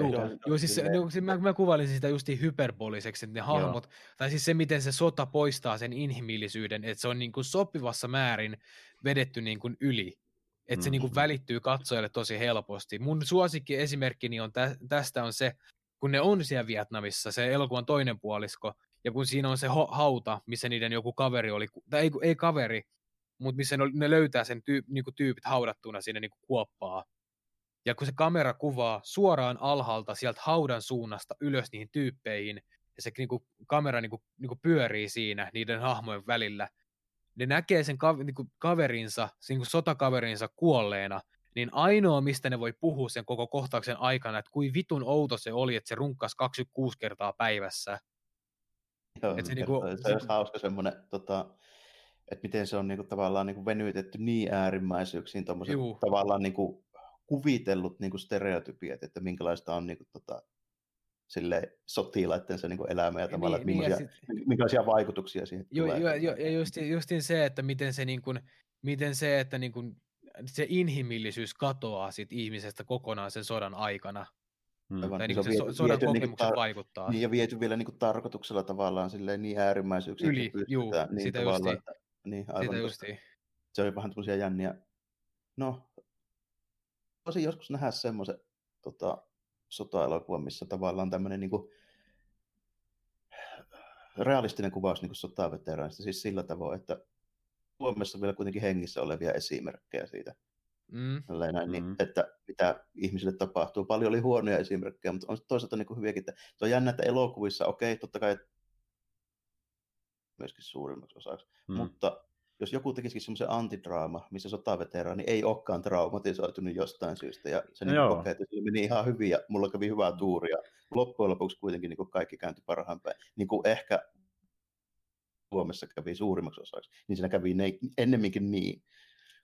joo, siis, se, no, mä, mä kuvailisin sitä just hyperboliseksi, että ne hahmot, joo. tai siis se, miten se sota poistaa sen inhimillisyyden, että se on niin kuin sopivassa määrin vedetty niin kuin yli. Että mm. se niin kuin välittyy katsojalle tosi helposti. Mun suosikki esimerkkini on tä, tästä on se, kun ne on siellä Vietnamissa, se elokuvan toinen puolisko, ja kun siinä on se hauta, missä niiden joku kaveri oli, tai ei, ei kaveri, mutta missä ne, ne löytää sen tyy, niinku tyypit haudattuna sinne niinku kuoppaa. Ja kun se kamera kuvaa suoraan alhaalta sieltä haudan suunnasta ylös niihin tyyppeihin, ja se niinku, kamera niinku, niinku pyörii siinä niiden hahmojen välillä, ne näkee sen ka- niinku, kaverinsa, sen niinku sotakaverinsa kuolleena, ainoa, mistä ne voi puhua sen koko kohtauksen aikana, että kuin vitun outo se oli, että se runkkas 26 kertaa päivässä. Joo, se, niinku, se, se hauska semmoinen, tota, että miten se on niinku, tavallaan niinku, venytetty niin äärimmäisyyksiin, tavallaan niinku, kuvitellut niinku, stereotypiat, että minkälaista on niinku, tota, sille sotilaittensa niin elämä ja tavallaan, niin, että niin, sit... minkälaisia vaikutuksia siihen jo, tulee. Jo, jo, ja just, justin se, että miten se, niin kuin, miten se että niin kuin, se inhimillisyys katoaa sit ihmisestä kokonaan sen sodan aikana. Aivan, tai niin, se, viety, sodan viety, kokemukset niin tar- vaikuttaa. Niin, ja viety vielä niin kuin tarkoituksella tavallaan silleen niin äärimmäisyyksiä, Yli, juu, niin sitä justiin. Että, niin, aivan, sitä justiin. Se oli vähän tämmöisiä jänniä. No, voisin joskus nähdä semmoisen tota, sota-elokuvan, missä tavallaan tämmöinen niin kuin, realistinen kuvaus niin sotaveteraanista, siis sillä tavoin, että Suomessa vielä kuitenkin hengissä olevia esimerkkejä siitä. Mm. Näin, niin, mm. että mitä ihmisille tapahtuu. Paljon oli huonoja esimerkkejä, mutta on toisaalta niin kuin hyviäkin. Että se on jännä, että elokuvissa, okei, totta kai myöskin suurimmaksi osaksi, mm. mutta jos joku tekisikin semmoisen antidraama, missä sotaveteraani ei olekaan traumatisoitunut jostain syystä, ja se niin kokee, että se meni ihan hyvin, ja mulla kävi hyvää tuuria. Loppujen lopuksi kuitenkin niin kuin kaikki kääntyi parhaan päin. Niin kuin ehkä Suomessa kävi suurimmaksi osaksi, niin siinä kävi ne, ennemminkin niin.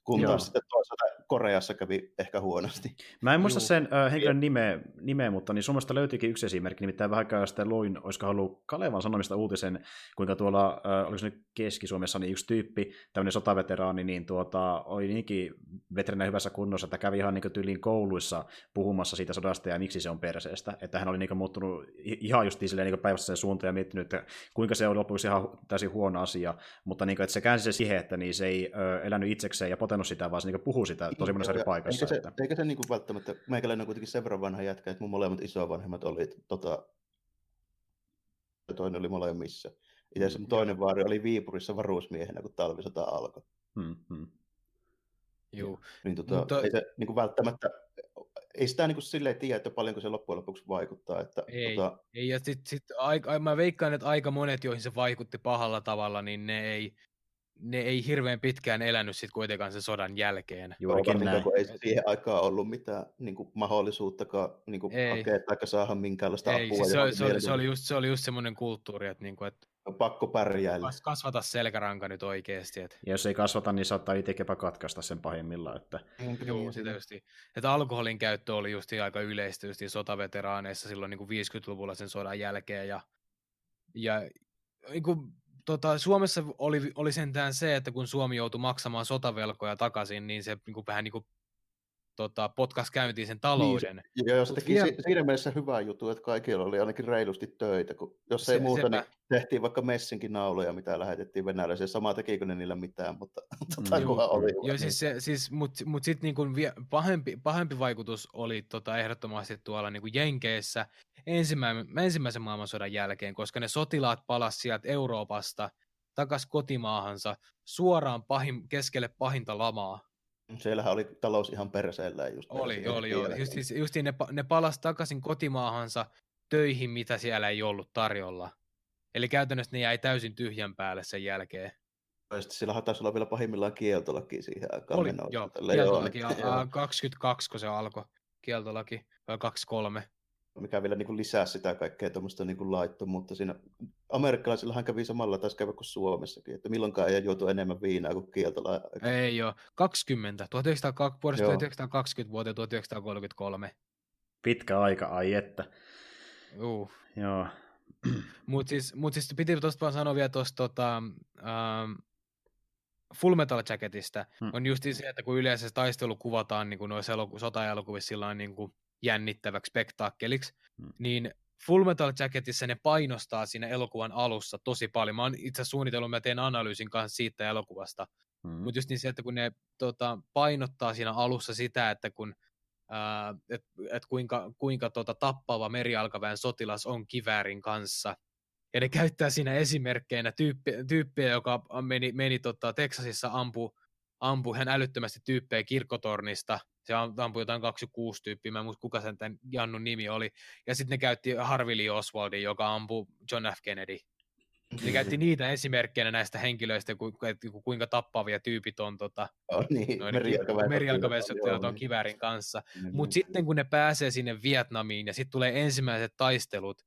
Kun taas sitten toisaalta Koreassa kävi ehkä huonosti. Mä en muista Juu. sen äh, henkilön nimeä, nimeä, mutta niin Suomesta löytyikin yksi esimerkki, nimittäin vähän aikaa sitten luin, olisiko ollut Kalevan sanomista uutisen, kuinka tuolla, äh, oliko se nyt Keski-Suomessa, niin yksi tyyppi, tämmöinen sotaveteraani, niin tuota, oli niinkin veterinä hyvässä kunnossa, että kävi ihan niin tyyliin kouluissa puhumassa siitä sodasta ja miksi se on perseestä. Että hän oli niin muuttunut ihan just niin päivässä sen suuntaan ja miettinyt, että kuinka se oli lopuksi ihan täysin huono asia, mutta niin kuin, että se käänsi se siihen, että niin se ei ö, elänyt itsekseen ja potenut sitä, vaan se niin puhuu sitä tosi monessa eri paikassa. Eikä se, että... eikä se niin kuin välttämättä, meikäläinen on kuitenkin sen verran vanha jätkä, että mun molemmat isovanhemmat oli tota, toinen oli molemmissa. Itse asiassa mm, toinen vaari oli Viipurissa varuusmiehenä, kun talvisota alkoi. Hmm, hmm. Joo. Niin, tota, Mutta... ei se niin kuin välttämättä, ei sitä niin kuin silleen tiedä, että paljonko se loppujen lopuksi vaikuttaa. Että, ei, tota... ei, ja sit, sit, aika, mä veikkaan, että aika monet, joihin se vaikutti pahalla tavalla, niin ne ei, ne ei hirveän pitkään elänyt sitten kuitenkaan sen sodan jälkeen. Juurikin näin. Kun ei siihen aikaan ollut mitään niin kuin, mahdollisuuttakaan niin kuin, ei. hakea tai saada minkäänlaista ei, apua. Siis se, oli, se, oli, se, oli just, se oli just semmoinen kulttuuri, että, niin kuin, että pakko pärjäillä. Kasvata selkäranka nyt oikeasti. Että... Ja jos ei kasvata, niin saattaa itsekäpä katkaista sen pahimmillaan. Että... Joo, sitä just, että alkoholin käyttö oli just aika yleistä just sotaveteraaneissa silloin niin kuin 50-luvulla sen sodan jälkeen. Ja, ja niin kuin, tota, Suomessa oli, oli sentään se, että kun Suomi joutui maksamaan sotavelkoja takaisin, niin se niin kuin, vähän niin kuin tota, potkas käyntiin sen talouden. Niin, ja se teki vielä... siinä mielessä hyvä juttu, että kaikilla oli ainakin reilusti töitä, kun jos ei se, muuta, sepä... niin tehtiin vaikka messinkin nauloja, mitä lähetettiin venäläisiä. Sama tekikö ne niillä mitään, mutta tota, mm, oli. Joo, siis, se, siis, mutta mut sitten niin vie, pahempi, pahempi vaikutus oli tota, ehdottomasti tuolla niin kuin Jenkeissä ensimmäisen, ensimmäisen maailmansodan jälkeen, koska ne sotilaat palasivat sieltä Euroopasta takaisin kotimaahansa suoraan pahin, keskelle pahinta lamaa Siellähän oli talous ihan perseellä. Just oli, oli, oli. Just, siis, just ne, ne palasi takaisin kotimaahansa töihin, mitä siellä ei ollut tarjolla. Eli käytännössä ne jäi täysin tyhjän päälle sen jälkeen. Sitten sillä taisi olla vielä pahimmillaan kieltolaki siihen aikaan. Oli, joo, kieltolaki, 22, kun se alkoi, kieltolaki, vai 23 mikä vielä niin kuin lisää sitä kaikkea tuommoista niin laittomuutta siinä. Amerikkalaisillahan kävi samalla taas käydä kuin Suomessakin, että milloinkaan ei juotu enemmän viinaa kuin kieltola. Ei joo, 20, 1920, vuodesta 1920 vuoteen 1933. Pitkä aika, ai että. Uh. Joo. Mutta siis, mut siis piti tuosta vaan sanoa vielä tuosta tota, ähm, Full Metal Jacketista, hmm. on just se, että kun yleensä taistelu kuvataan niin kuin noissa eloku- sota-elokuvissa sillä niin kuin jännittäväksi spektaakkeliksi, hmm. niin Full Metal Jacketissa ne painostaa siinä elokuvan alussa tosi paljon. Mä oon itse suunnitellut, mä teen analyysin kanssa siitä elokuvasta. Hmm. Mutta just niin se, että kun ne tota, painottaa siinä alussa sitä, että kun että et kuinka, kuinka tota, tappava merialkaväen sotilas on kiväärin kanssa. Ja ne käyttää siinä esimerkkeinä tyyppiä, tyyppiä joka meni, meni tota, Texasissa ampu, ampui hän älyttömästi tyyppejä kirkkotornista se ampui jotain 26 tyyppiä, mä en muista kuka sen tämän Jannun nimi oli. Ja sitten ne käytti Harvey Oswaldin, joka ampui John F. Kennedy. Ne käytti niitä esimerkkeinä näistä henkilöistä, ku, ku, kuinka tappavia tyypit on tota, oh, niin, merijalkaväestöt on kiväärin kanssa. Niin, Mutta niin. sitten kun ne pääsee sinne Vietnamiin ja sitten tulee ensimmäiset taistelut,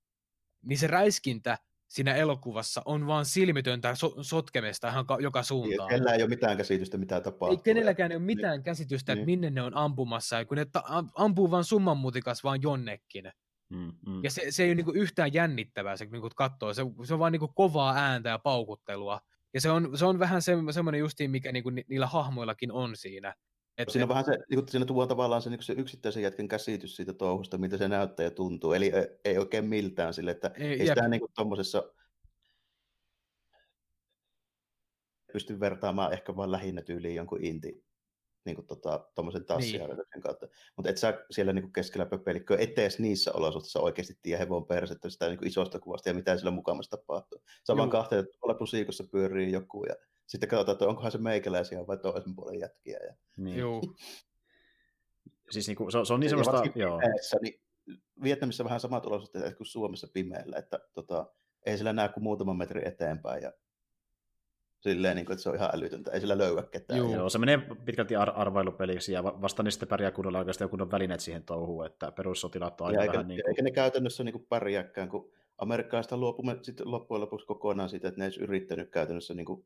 niin se räiskintä siinä elokuvassa on vaan silmitöntä so- sotkemista ihan ka- joka suuntaan. Ei, kenellä ei ole mitään käsitystä, mitä tapahtuu. Ei kenelläkään ei ole mitään niin. käsitystä, että niin. minne ne on ampumassa, ja kun ne ta- ampuu vaan summanmutikas vaan jonnekin. Mm, mm. Ja se, se ei ole niinku yhtään jännittävää se niinku katsoo, se, se on vaan niinku kovaa ääntä ja paukuttelua. Ja se on, se on vähän se, semmoinen justiin, mikä niinku ni, niillä hahmoillakin on siinä. Et, siinä, vähän se, niin siinä tuo tavallaan se, niin se yksittäisen jätken käsitys siitä touhusta, miltä se näyttää ja tuntuu. Eli ei, ei oikein miltään sille, että ei, ei sitä niin tuommoisessa pysty vertaamaan ehkä vain lähinnä tyyliin jonkun inti niin kuin tota, tuommoisen tassiharjoituksen niin. kautta. Mutta et sä siellä niin kuin keskellä pöpelikköä etees niissä olosuhteissa oikeasti tiedä hevon persettä sitä niin kuin isosta kuvasta ja mitä sillä mukamassa tapahtuu. Sä vaan kahteen, että tuolla pusiikossa pyörii joku ja sitten katsotaan, että onkohan se meikäläisiä vai toisen puolen jätkiä. Ja... Niin. Joo. siis niin kuin, se, se on niin semmoista... Joo. Pimeässä, niin Vietnamissa vähän samat olosuhteet kuin Suomessa pimeällä, että tota, ei sillä näe kuin muutaman metrin eteenpäin ja silleen, niin kuin, että se on ihan älytöntä, ei sillä löyä ketään. Joo, Joo se menee pitkälti ar- arvailupeliksi ja vasta niin sitten pärjää kunnolla oikeastaan kunnon välineet siihen touhuun, että perussotilaat on aika eikä, vähän niin kuin... Eikä ne käytännössä niin kuin pärjääkään, kun amerikkalaiset luopumme sitten loppujen lopuksi kokonaan siitä, että ne ei yrittänyt käytännössä niin kuin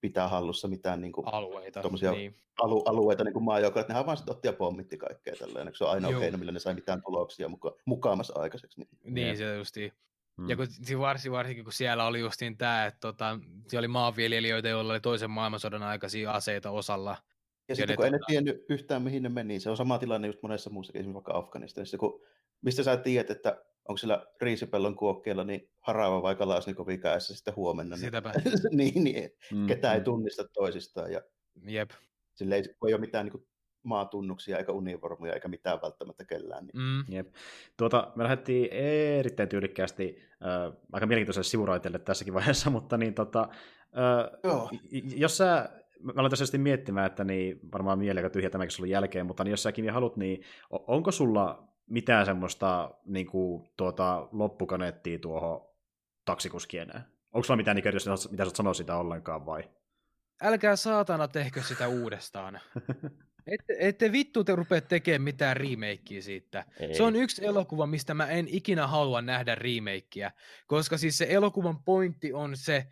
pitää hallussa mitään niin kuin, alueita, niin. alu, alueita niin kuin maajoukkoja, että nehän vaan sitten otti ja pommitti kaikkea tälleen, se on ainoa Joo. keino, millä ne sai mitään tuloksia muka, mukaamassa aikaiseksi. Niin, niin se justiin. Hmm. Ja kun, varsin, varsinkin kun siellä oli justiin tämä, että tota, siellä oli maanviljelijöitä, joilla oli toisen maailmansodan aikaisia aseita osalla. Ja sitten kun tota... ei ne tota tiennyt yhtään mihin ne meni, se on sama tilanne just monessa muussakin, esimerkiksi vaikka Afganistanissa, kun mistä sä tiedät, että onko sillä riisipellon kuokkeella niin harava vai kalasnikovi kädessä sitten huomenna. Niin Sitäpä. niin, niin mm, ketään mm. ei tunnista toisistaan. Ja Jep. Sillä ei, ei ole mitään niin kuin, maatunnuksia eikä univormuja eikä mitään välttämättä kellään. Niin. Mm. Jep. Tuota, me lähdettiin erittäin tyylikkäästi äh, aika mielenkiintoiselle sivuraiteelle tässäkin vaiheessa, mutta niin, tota, äh, Joo. jos sä mä aloin tässä miettimään, että niin, varmaan mieli aika tyhjä tämäkin sulla jälkeen, mutta niin jos säkin haluat, niin onko sulla mitään semmoista niin kuin, tuota, loppukaneettia tuohon taksikuskieneen? Onko sulla mitään, niin, mitä sä sanoa sitä ollenkaan vai? Älkää saatana tehkö sitä uudestaan. Ette, ette vittu te rupea tekemään mitään remakeä siitä. Ei. Se on yksi elokuva, mistä mä en ikinä halua nähdä remakeä, koska siis se elokuvan pointti on se,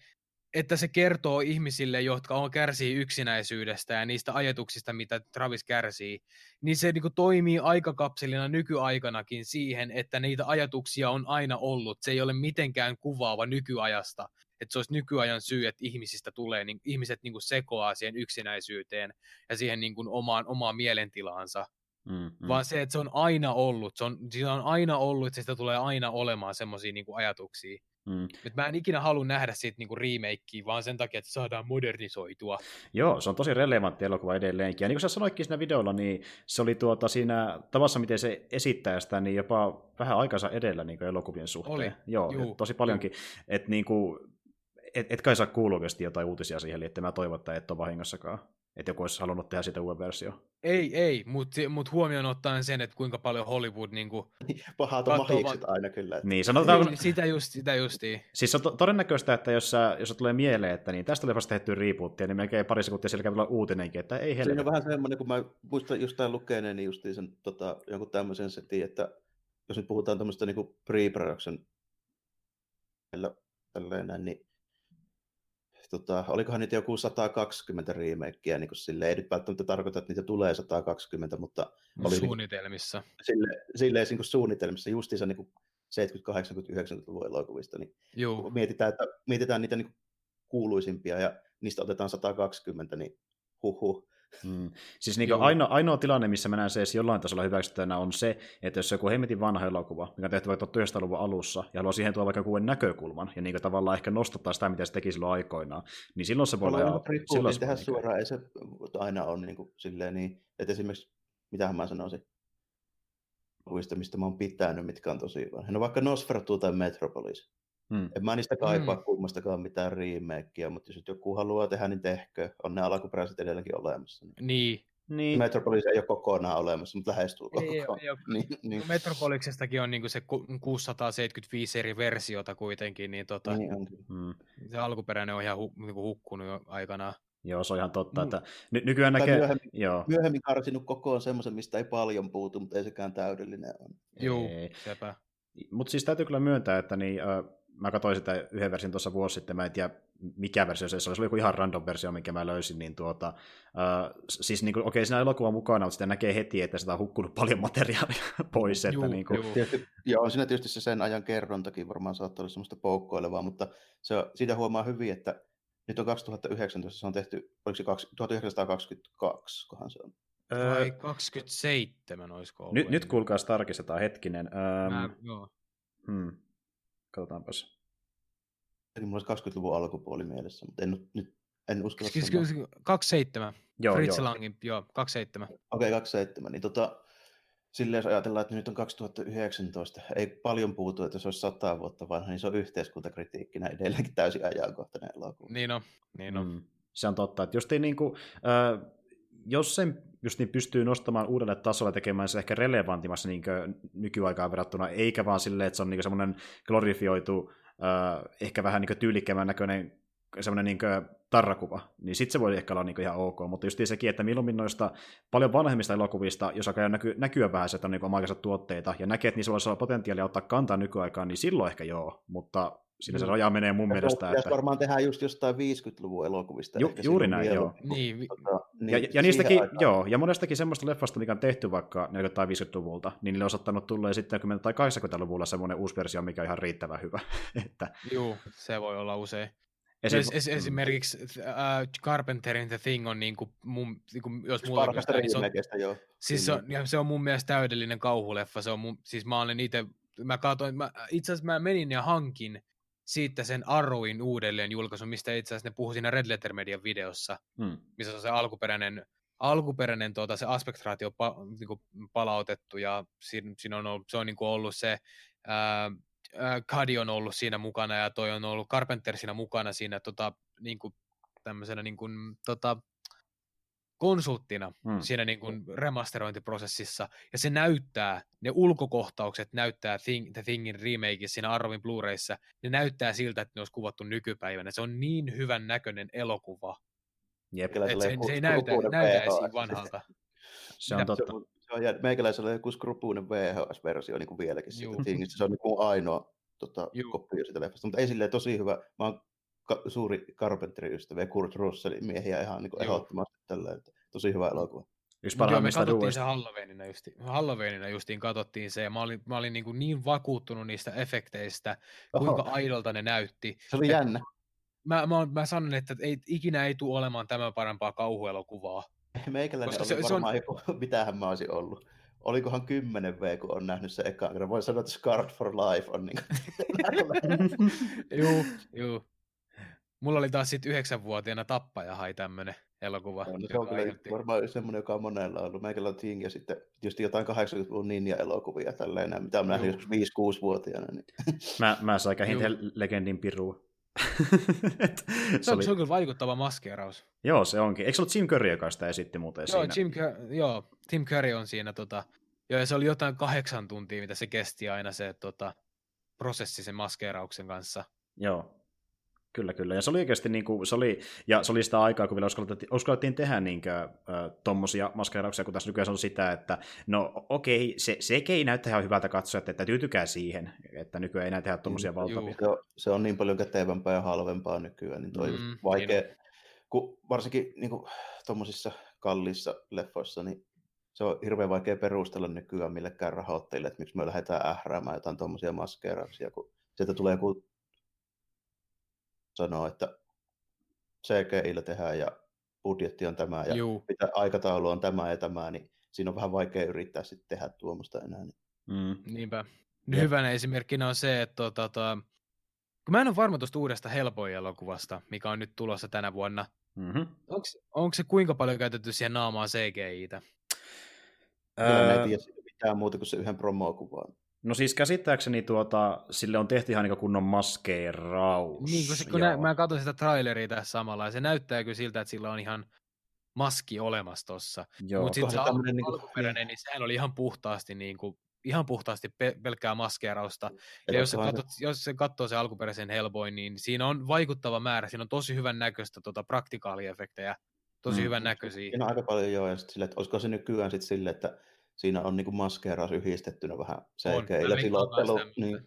että se kertoo ihmisille, jotka on kärsii yksinäisyydestä ja niistä ajatuksista, mitä Travis kärsii, niin se niin kuin, toimii aikakapselina nykyaikanakin siihen, että niitä ajatuksia on aina ollut. Se ei ole mitenkään kuvaava nykyajasta, että se olisi nykyajan syy, että ihmisistä tulee, niin ihmiset niin kuin sekoaa siihen yksinäisyyteen ja siihen niin kuin omaan, omaan mielentilaansa. Mm, mm. Vaan se, että se on aina ollut, se on, se on aina ollut, että sitä tulee aina olemaan semmoisia niin ajatuksia. Mm. Et mä en ikinä halua nähdä siitä niinku remakea, vaan sen takia, että saadaan modernisoitua. Joo, se on tosi relevantti elokuva edelleenkin. Ja niin kuin sä sanoitkin siinä videolla, niin se oli tuota siinä tavassa, miten se esittää sitä, niin jopa vähän aikansa edellä niin elokuvien suhteen. Oli. Joo, Juu, tosi paljonkin. Että niin kuin, et, et kai saa kuulua jotain uutisia siihen, että mä toivon, että et ole vahingossakaan. Että joku olisi halunnut tehdä siitä uuden versio. Ei, ei, mutta mut huomioon ottaen sen, että kuinka paljon Hollywood niin kuin, Pahat on mahikset va- aina kyllä. Että... Niin, sanotaan... Niin, sitä just, sitä justiin. Siis on to- todennäköistä, että jos, sä, jos tulee mieleen, että niin tästä oli vasta tehty rebootia, niin melkein pari sekuntia siellä käy uutinenkin, että ei helvetti. Se on vähän semmoinen, kun mä muistan just tämän lukeneeni niin justiin sen tota, jonkun tämmöisen setin, että jos nyt puhutaan tämmöistä niin pre-production tälleen, niin tota, olikohan niitä joku 120 remakeä, niin kuin silleen, ei nyt välttämättä tarkoita, että niitä tulee 120, mutta... Oli suunnitelmissa. Sille, silleen niin kuin suunnitelmissa, justiinsa niin kuin 70, 80, 90-luvun elokuvista, niin Juu. mietitään, että, mietitään niitä niin kuuluisimpia ja niistä otetaan 120, niin huhu. Mm. Siis niin ainoa, ainoa tilanne, missä mä näen se edes jollain tasolla hyväksyttävänä, on se, että jos joku hemmetin vanha elokuva, mikä on tehty vaikka 1900-luvun alussa, ja haluaa siihen tuoda vaikka kuuden näkökulman, ja niin tavallaan ehkä nostattaa sitä, mitä se teki silloin aikoinaan, niin silloin se voi olla... Silloin se tehdä niin suoraan, ei se aina ole niin kuin, silleen niin, että esimerkiksi, mitähän mä sanoisin, kuvista, mistä mä oon pitänyt, mitkä on tosi vanha. No vaikka Nosferatu tai Metropolis. Hmm. En mä niistä kaipaa hmm. kummastakaan mitään remakeä, mutta jos joku haluaa tehdä, niin tehkö. On ne alkuperäiset edelleenkin olemassa. Niin. niin. Metropolis ei ole kokonaan olemassa, mutta lähestulkoon. Ei, ei, ei niin, niin. Metropoliksestakin on niinku se 675 eri versiota kuitenkin, niin, tota, niin hmm. se alkuperäinen on ihan hu, niinku hukkunut jo aikanaan. Joo, se on ihan totta. Että ny- nykyään näkee... Myöhemmin, joo. myöhemmin karsinut kokoon semmoisen, mistä ei paljon puutu, mutta ei sekään täydellinen ole. Joo, sepä. Mutta siis täytyy kyllä myöntää, että niin, äh, mä katsoin sitä yhden version tuossa vuosi sitten, mä en tiedä mikä versio se oli, se oli joku ihan random versio, minkä mä löysin, niin tuota, äh, siis niin kuin, okei, siinä elokuvan mukana, mutta sitten näkee heti, että sitä on hukkunut paljon materiaalia pois. Juu, että, niin kuin... Tietysti, joo, on siinä tietysti se sen ajan kerrontakin varmaan saattaa olla semmoista poukkoilevaa, mutta se, siitä huomaa hyvin, että nyt on 2019, se on tehty, oliko se 1922, kohan se on. Vai 27 olisiko ollut? Nyt, nyt kuulkaa tarkistetaan hetkinen. Ähm, Mä, joo. Hmm. Katsotaanpas. Mulla olisi 20-luvun alkupuoli mielessä, mutta en nyt en usko. Siis, 27. Joo, Fritz joo. Langin, joo, 27. Okei, okay, 27. Niin tota, silleen jos ajatellaan, että nyt on 2019, ei paljon puutu, että se olisi sata vuotta vanha, niin se on yhteiskuntakritiikkinä edelleenkin täysin ajankohtainen elokuva. Niin on, niin on. Mm, se on totta, että just niin kuin, äh, jos sen just niin pystyy nostamaan uudelle tasolle tekemään se ehkä relevantimmassa niin nykyaikaan verrattuna, eikä vaan silleen, että se on niin semmoinen glorifioitu, äh, ehkä vähän niin tyylikkäämän näköinen semmoinen niin tarrakuva, niin sitten se voi ehkä olla niin ihan ok, mutta just sekin, että milloin noista paljon vanhemmista elokuvista, jos alkaa näky, näkyä vähän, että on niin omaa tuotteita, ja näkee, että niissä voisi olla potentiaalia ottaa kantaa nykyaikaan, niin silloin ehkä joo, mutta Siinä se mm. raja menee mun ja mielestä. Että... varmaan tehdään just jostain 50-luvun elokuvista. Ju, juuri näin, joo. Niin, tota, niin, ja, ja niistäkin, aikaan. joo, ja monestakin semmoista leffasta, mikä on tehty vaikka 40- tai 50-luvulta, niin niille on osattanut tulla 70- tai 80-luvulla semmoinen uusi versio, mikä on ihan riittävän hyvä. että... Joo, se voi olla usein. Esim... Es, es, esimerkiksi uh, Carpenterin The Thing on niin kuin mun, niin kuin, jos mulla niin se on, joo. Siis se on, ja se on mun mielestä täydellinen kauhuleffa. Se on mun, siis mä olen itse, mä katsoin, mä, itse asiassa mä menin ja hankin siitä sen Arrowin uudelleen julkaisun, mistä itse asiassa ne puhui siinä Red Letter Median videossa, hmm. missä on se alkuperäinen, alkuperäinen tuota, se aspektraatio pa, niin kuin palautettu, ja siinä, siinä on ollut, se on niin kuin ollut se, ää, Kadi on ollut siinä mukana, ja toi on ollut Carpenter siinä mukana siinä tota, niin kuin, tämmöisenä niin kuin, tota, konsulttina mm. siinä niin kuin remasterointiprosessissa, ja se näyttää, ne ulkokohtaukset näyttää Thing, The Thingin remakeissa siinä Arrovin Blu-rayissa, ne näyttää siltä, että ne olisi kuvattu nykypäivänä. Se on niin hyvän näköinen elokuva. Jep. Et se, se, ei näytä, näytä edes vanhalta. Se on totta. Se on, se on Meikäläisellä on joku skrupuinen VHS-versio niin kuin vieläkin siitä Thingistä. Se on niin kuin ainoa tota, kopio siitä leffasta, mutta ei silleen tosi hyvä. Mä oon ka- suuri Carpenter-ystävä ja Kurt Russellin miehiä ihan niin kuin ehdottomasti tällä, että tosi hyvä elokuva. Yksi Joo, me katsottiin se Halloweenina, justi, Halloweenina justiin katsottiin se, ja mä olin, mä olin niin, kuin niin vakuuttunut niistä efekteistä, kuinka Oho. aidolta ne näytti. Se oli jännä. Mä, mä, mä sanon, että ei, ikinä ei tule olemaan tämän parempaa kauhuelokuvaa. Meikäläinen oli se, varmaan se on... joku, mitähän mä olisin ollut olikohan 10 V, kun on nähnyt se ekaan kerran. Voin sanoa, että Scarred for Life on niin Juu, juu. Mulla oli taas sitten yhdeksänvuotiaana tappaja hai tämmönen elokuva. No, se on kyllä aiheutti... varmaan semmoinen, joka on monella ollut. Meikällä on Ting ja sitten just jotain 80-luvun ninja-elokuvia tälleen, mitä on nähnyt joskus 5-6-vuotiaana. Niin. mä, mä sain kähin legendin pirua. se, se, oli... se on kyllä vaikuttava maskeeraus. Joo, se onkin. Eikö se ollut Jim Curry, joka sitä esitti muuten joo, siinä? Jim, joo, Tim Curry on siinä. Tota, joo, ja se oli jotain kahdeksan tuntia, mitä se kesti aina se tota, prosessi sen maskeerauksen kanssa. Joo, Kyllä, kyllä. Ja se oli oikeasti niin kuin, se oli, ja se oli sitä aikaa, kun vielä uskallettiin, uskallettiin tehdä niin kuin, äh, tommosia maskeerauksia, kun tässä nykyään on sitä, että no okei, se, se ei näytä ihan hyvältä katsoa, että tyytykää siihen, että nykyään ei näitä tehdä tommosia valtavia. Se on, se on niin paljon kätevämpää ja halvempaa nykyään, niin toi mm, vaikea, niin kun varsinkin niin kuin, tommosissa kalliissa leffoissa, niin se on hirveän vaikea perustella nykyään millekään rahoittajille, että miksi me lähdetään ähräämään jotain tuommoisia maskeerauksia, kun sieltä tulee joku sanoo, että CGIllä tehdään ja budjetti on tämä ja Juu. mitä aikataulu on tämä ja tämä, niin siinä on vähän vaikea yrittää sitten tehdä tuommoista enää. Niin. Mm. Niinpä. Ja. Hyvänä esimerkkinä on se, että to, to, to, kun mä en ole varma tuosta uudesta Hellboy-elokuvasta, mikä on nyt tulossa tänä vuonna. Mm-hmm. Onko se kuinka paljon käytetty siihen naamaan CGI-tä? Öö... en tiedä mitään muuta kuin se yhden promokuvaan. No siis käsittääkseni tuota, sille on tehty ihan niin kunnon maskeeraus. Niin, kun, se, kun nä, mä katsoin sitä traileria tässä samalla, ja se näyttää kyllä siltä, että sillä on ihan maski olemassa tossa. Mutta sitten se al- niin alkuperäinen, niin sehän oli ihan puhtaasti niin kuin, ihan puhtaasti pe- pelkkää maskeerausta. Ja jos se, katsot, jos se katsoo se alkuperäisen Hellboy, niin siinä on vaikuttava määrä, siinä on tosi hyvän näköistä tota, praktikaaliefektejä, tosi mm. hyvän näköisiä. Siinä on aika paljon joo, ja sit sille, että olisiko se nykyään sitten silleen, että siinä on niin maskeeraus yhdistettynä vähän CGI silottelu. Niin.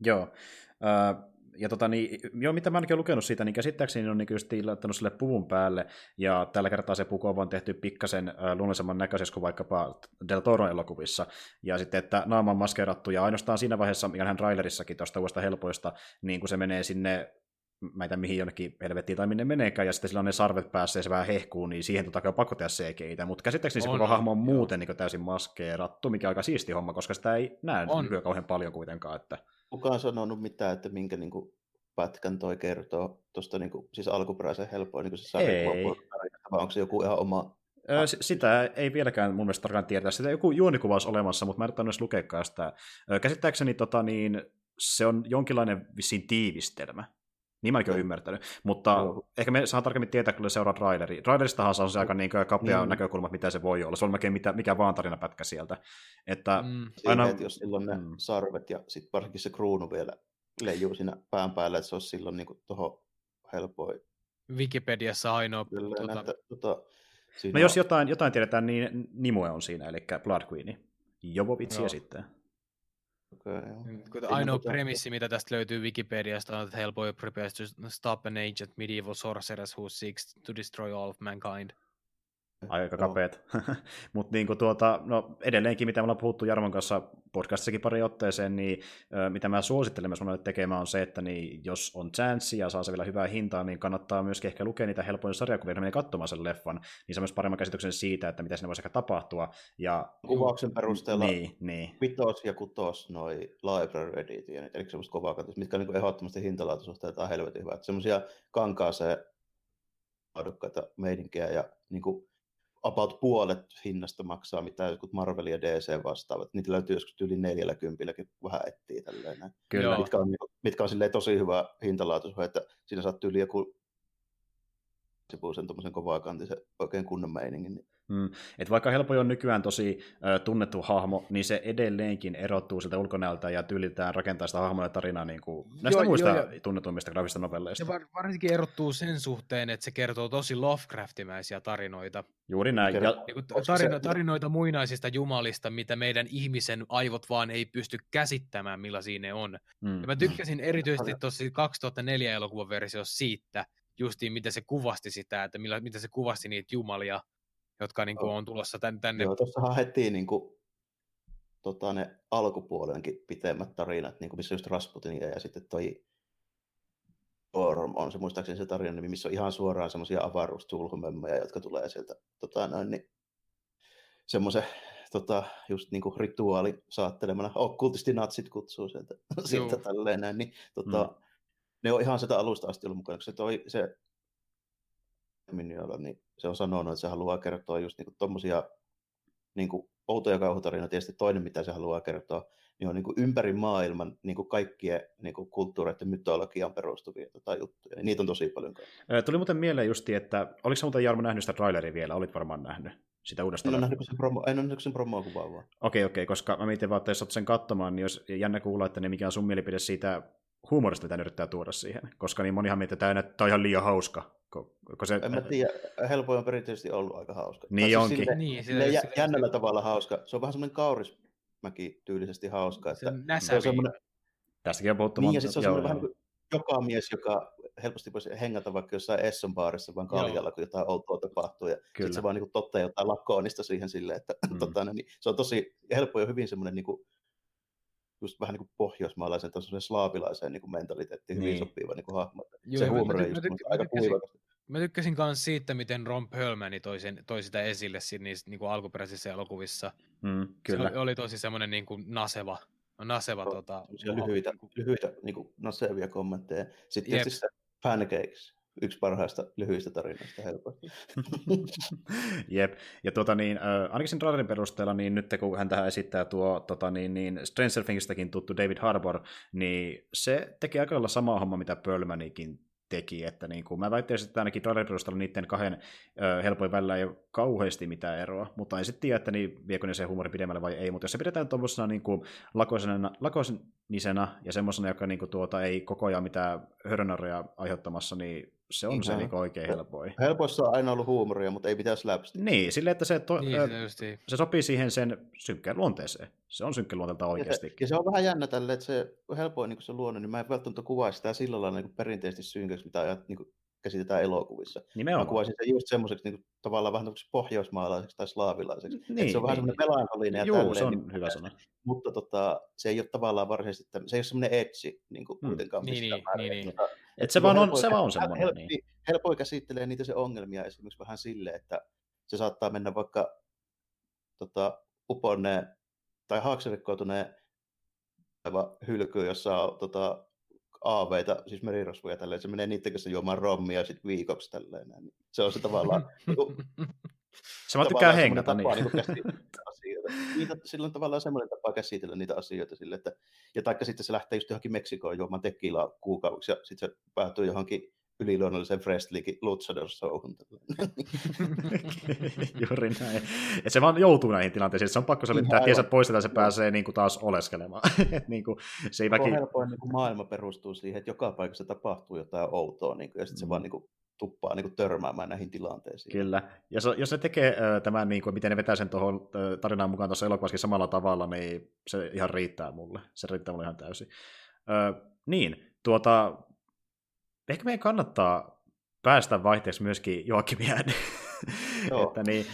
Joo. Uh, ja tota, niin, joo, mitä mä ainakin olen lukenut siitä, niin käsittääkseni on niin just laittanut sille puvun päälle, ja tällä kertaa se puku on tehty pikkasen äh, luonnollisemman näköisessä kuin vaikkapa Del Toro elokuvissa, ja sitten, että naama on maskeerattu, ja ainoastaan siinä vaiheessa, mikä hän trailerissakin tuosta uudesta helpoista, niin kun se menee sinne mä en tiedä mihin jonnekin helvettiin tai minne meneekään, ja sitten sillä on ne sarvet päässä ja se vähän hehkuu, niin siihen tota on pakko tehdä cgi mutta käsittääkseni se koko hahmo on muuten niin täysin maskeerattu, mikä on aika siisti homma, koska sitä ei näe on. nykyään kauhean paljon kuitenkaan. Että... Kuka on sanonut mitään, että minkä niin kuin, pätkän toi kertoo tuosta niin kuin, siis alkuperäisen helpoin niin se sarjakuva, vai onko se joku ihan oma Öö, sitä ei vieläkään mun mielestä tarkkaan tietää. Sitä joku juonikuvaus olemassa, mutta mä en edes lukekaan sitä. Öö, käsittääkseni tota, niin, se on jonkinlainen vissiin tiivistelmä. Niin mäkin olen ymmärtänyt, mutta no. ehkä me saa tarkemmin tietää, kun seuraa Raideri. Raideristahan se on se aika niin kapea niin. näkökulma, mitä se voi olla. Se on melkein mitä, mikä vaan tarinapätkä sieltä. Että mm. aina... Siinä, että jos silloin ne mm. sarvet ja sitten varsinkin se kruunu vielä leijuu siinä pään päällä, että se olisi silloin niin tuohon helpoin. Wikipediassa ainoa. Kyllä, tuota... Näitä, tuota, no jos jotain, jotain tiedetään, niin Nimue on siinä, eli Blood Queen. Jovovitsi no. sitten. Okay, Ainoa mitään. premissi, mitä tästä löytyy Wikipediasta, on, että Hellboy prepares to stop an ancient medieval sorceress who seeks to destroy all of mankind. Aika kapeet. Mutta niin tuota, no edelleenkin, mitä me ollaan puhuttu Jarmon kanssa podcastissakin pari otteeseen, niin ö, mitä mä suosittelen myös monelle tekemään on se, että niin, jos on chanssi ja saa se vielä hyvää hintaa, niin kannattaa myös ehkä lukea niitä helpoja sarjakuvia, kun menee katsomaan sen leffan, niin se on myös paremman käsityksen siitä, että mitä siinä voisi ehkä tapahtua. Ja, Kuvauksen perusteella niin, niin. vitos ja kutos noi library edition, eli semmoista kovaa katsoa, mitkä on niin ehdottomasti hintalaatusuhteeltaan helvetin hyvät. Semmoisia kankaaseen laadukkaita meidinkejä ja niin kuin about puolet hinnasta maksaa, mitä jotkut Marvel ja DC vastaavat. Niitä löytyy joskus yli 40 vähän etsii tälleen. Kyllä. Mitkä on, niinku, mitkä on tosi hyvä hintalaatu, että siinä saat yli joku sen tuommoisen kovakantisen oikein kunnon meiningin. Niin. Mm. Et vaikka Helpoi on nykyään tosi äh, tunnettu hahmo, niin se edelleenkin erottuu siltä ulkonäöltä ja tyyliltään rakentaa sitä hahmoa ja tarinaa niin kuin näistä joo, muista joo, tunnetuimmista graafista novelleista. Ja var- varsinkin erottuu sen suhteen, että se kertoo tosi Lovecraftimäisiä tarinoita. Juuri näin. Ja... Niin tarino- tarinoita muinaisista jumalista, mitä meidän ihmisen aivot vaan ei pysty käsittämään, millaisia ne on. Mm. Ja mä tykkäsin erityisesti tuossa 2004 elokuvan versiossa siitä, justiin miten se kuvasti sitä, että millä, miten se kuvasti niitä jumalia, jotka niin kuin, on tulossa tänne. tänne. Joo, tuossahan heti niin kuin, tota, ne alkupuolenkin pitemmät tarinat, niin kuin missä just Rasputinia ja sitten toi Orm on se muistaakseni se tarina missä on ihan suoraan semmoisia avaruustulhumemmoja, jotka tulee sieltä tota, noin, niin, semmoisen tota, just niin kuin rituaali saattelemana, okkultisti natsit kutsuu sieltä, sieltä tälleen näin, niin tota, mm. ne on ihan sitä alusta asti ollut mukana, se, toi, se Miniola, niin se on sanonut, että se haluaa kertoa just niin tuommoisia niin outoja kauhutarinoita. Tietysti toinen, mitä se haluaa kertoa, niin on niin kuin ympäri maailman niin kuin kaikkien niin kuin kulttuureiden mytologiaan perustuvia tota juttuja. Ja niitä on tosi paljon. Tuli muuten mieleen justi, että oliko muuten Jarmo nähnyt sitä traileria vielä? Olit varmaan nähnyt sitä uudestaan. En ole nähnyt sen, promo, en ole nähnyt sen promo-kuvaa vaan. Okei, okei, koska mä mietin vaan, että jos sen katsomaan, niin jos jännä kuulla, että ne mikä on sun mielipide siitä huumorista, mitä ne yrittää tuoda siihen. Koska niin monihan miettii, että tämä on ihan liian hauska. Ko se... En mä tiedä, helpoin on perinteisesti ollut aika hauska. Niin siis onkin. Sille, niin, sille, sille, jännällä sille. tavalla hauska. Se on vähän semmoinen kaurismäki tyylisesti hauska. Että se on semmoinen... Tästäkin on puhuttu niin, monta. Ja se on semmoinen vähän kuin joka mies, joka helposti voisi hengata vaikka jossain Esson baarissa vaan kaljalla, kun jotain outoa tapahtuu. Ja sitten se vaan niin toteaa jotain lakoonista siihen silleen, että mm. tota, niin, se on tosi helppo ja hyvin semmoinen niin kuin, just vähän niin kuin pohjoismaalaisen tai slaavilaiseen niin kuin mentaliteettiin niin. hyvin sopiva niin kuin hahmo. Joo, se huumori on just aika kuivakasta. Mä tykkäsin myös siitä, miten Ron Perlman toi, sen, toi sitä esille niissä niin kuin alkuperäisissä elokuvissa. Mm, kyllä. Se oli, oli tosi semmoinen niin kuin naseva, naseva no, tota, lyhyitä, lyhyitä niin kuin nasevia kommentteja. Sitten Jep. tietysti se Pancakes, yksi parhaista lyhyistä tarinoista helposti. Jep, ja tuota niin, äh, ainakin sen trailerin perusteella, niin nyt kun hän tähän esittää tuo tota niin, niin Stranger Thingsistäkin tuttu David Harbour, niin se tekee aika lailla samaa homma, mitä Pearlmanikin teki, että niin kuin, mä väittäisin, että ainakin trailerin perusteella niiden kahden ö, helpoin välillä ei ole kauheasti mitään eroa, mutta en sitten tiedä, että niin, viekö ne se huumori pidemmälle vai ei, mutta jos se pidetään tuollaisena niin kuin lakoisena, lakoisena ja semmoisena, joka niin kuin, tuota, ei koko ajan mitään hörnöreja aiheuttamassa, niin se on niin, se niin oikein helpoin. Helpoissa on aina ollut huumoria, mutta ei pitäisi läpstä. Niin, sille, että se, to, niin, se, se sopii siihen sen synkkään luonteeseen. Se on synkkä luonteelta oikeasti. Ja se, ja se on vähän jännä tälle, että se helpoin niin se luonne, niin mä en välttämättä kuvaa sitä sillä lailla niin perinteisesti synkäksi, mitä ajat, niin kuin käsitetään elokuvissa. Nimenomaan. Mä kuvaisin sen just semmoiseksi niin tavallaan vähän pohjoismaalaiseksi tai slaavilaiseksi. Niin, se on vähän niin. semmoinen melankolinen ja Juu, se on niin, hyvä sana. Mutta tota, se ei ole tavallaan varsinaisesti, se ei ole semmoinen etsi niin kuin hmm. kuitenkaan. Niin, niin, niin, niin. Et se, vaan on, se vaan on semmoinen. Helpoi, niin. helpoi käsittelee niitä se ongelmia esimerkiksi vähän silleen, että se saattaa mennä vaikka tota, uponneen tai haaksirikkoutuneen hylkyyn, jossa on tota, aaveita, siis merirosvoja tälleen, se menee niiden kanssa juomaan rommia sitten viikoksi tälleen. Niin se on se tavallaan... niin se vaan tykkää hengata niin. niin asioita. Niitä, silloin tavallaan semmoinen tapa käsitellä niitä asioita sille, että, ja taikka sitten se lähtee just johonkin Meksikoon juomaan tekilaa kuukaudeksi, ja sitten se päätyy johonkin yliluonnollisen Frestlikin Luchador showhun. Juuri näin. Et se vaan joutuu näihin tilanteisiin. Se on pakko selittää, tiesä pois, että se pääsee niin kuin taas oleskelemaan. Niin kuin, se ei väki... helpoin niin kuin maailma perustuu siihen, että joka paikassa tapahtuu jotain outoa, niin kuin, ja sitten mm. se vaan niin kuin, tuppaa niin kuin, törmäämään näihin tilanteisiin. Kyllä. Ja se, jos se tekee tämän, niin kuin, miten ne vetää sen tuohon tarinaan mukaan tuossa elokuvassakin samalla tavalla, niin se ihan riittää mulle. Se riittää mulle ihan täysin. Äh, niin, tuota, ehkä meidän kannattaa päästä vaihteeksi myöskin Joakimia. että niin,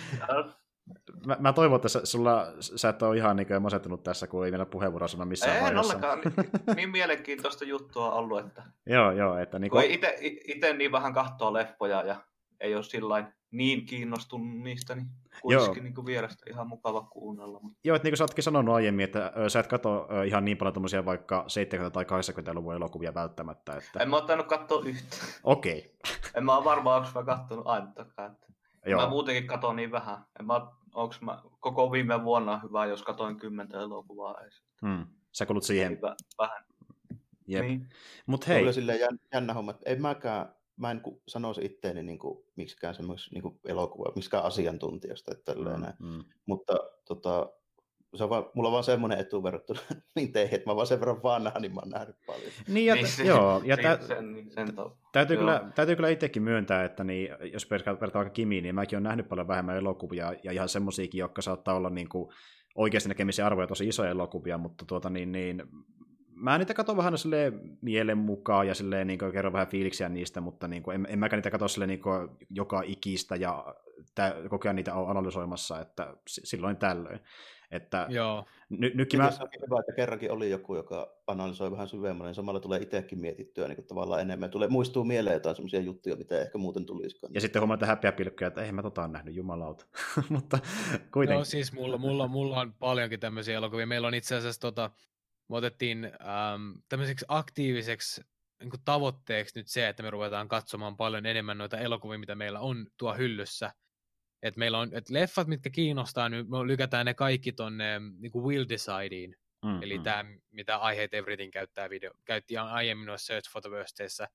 mä, mä toivon, että sulla, sä et ole ihan niin masettunut tässä, kun ei meillä puheenvuoroa sanoa missään ei, vaiheessa. En ollenkaan. Niin, niin mielenkiintoista juttua ollut, että... joo, joo. Että niin kun... Itse niin vähän katsoa leffoja ja ei ole sillain niin kiinnostunut niistä, niin kuitenkin niin kuin vierestä ihan mukava kuunnella. Mutta... Joo, että niin kuin sä ootkin sanonut aiemmin, että ö, sä et katso ö, ihan niin paljon tommosia vaikka 70- tai 80-luvun elokuvia välttämättä. Että... En mä oon tainnut katsoa yhtä. Okei. Okay. en mä ole varmaan, onko mä kattonut ainuttakaan. Että... Joo. Mä muutenkin katon niin vähän. En mä, onks mä koko viime vuonna hyvä, jos katoin kymmentä elokuvaa. Hmm. Sä kulut siihen. Ei, vähän. Jep. Niin. Mut hei. Oli silleen jännä homma, että ei mäkään mä en sanoisi itteeni niin kuin, miksikään semmoiksi niin elokuva, miksikään asiantuntijasta, että mm, mm. mutta tota, se on vaan, mulla on vaan semmoinen etu verrattuna niin teihin, että mä vaan sen verran vanha, niin mä oon nähnyt paljon. Niin, ja, niin, joo, ja tä, sen, sen täytyy, joo. Kyllä, täytyy kyllä itsekin myöntää, että niin, jos vertaa vaikka Kimiin, niin mäkin olen nähnyt paljon vähemmän elokuvia, ja ihan semmoisiakin, jotka saattaa olla niin kuin, oikeasti näkemisen arvoja tosi isoja elokuvia, mutta tuota, niin, niin, mä niitä katson vähän mielen mukaan ja silleen, niin kuin, kerron vähän fiiliksiä niistä, mutta niin kuin, en, en mäkään niitä katso silleen, niin kuin, joka ikistä ja tä, koko ajan niitä on analysoimassa, että silloin tällöin. Että Joo. Ny, nytkin mä... On hyvä, että kerrankin oli joku, joka analysoi vähän syvemmälle, niin samalla tulee itsekin mietittyä niin tavallaan enemmän. Tulee, muistuu mieleen jotain sellaisia juttuja, mitä ehkä muuten tulisikaan. Ja sitten huomaa, että häpeä pilkkyä, että eihän mä tota nähnyt, jumalauta. Mutta kuitenkin. No siis mulla, mulla, mulla on paljonkin tämmöisiä elokuvia. Meillä on itse asiassa tota, me otettiin ähm, tämmöiseksi aktiiviseksi niin tavoitteeksi nyt se, että me ruvetaan katsomaan paljon enemmän noita elokuvia, mitä meillä on tuo hyllyssä. Et meillä on et leffat, mitkä kiinnostaa, niin me lykätään ne kaikki tonne niin kuin Will Decideen. Mm-hmm. Eli tämä, mitä aiheet Everything käyttää video, käytti aiemmin noissa Search Photobursteissa.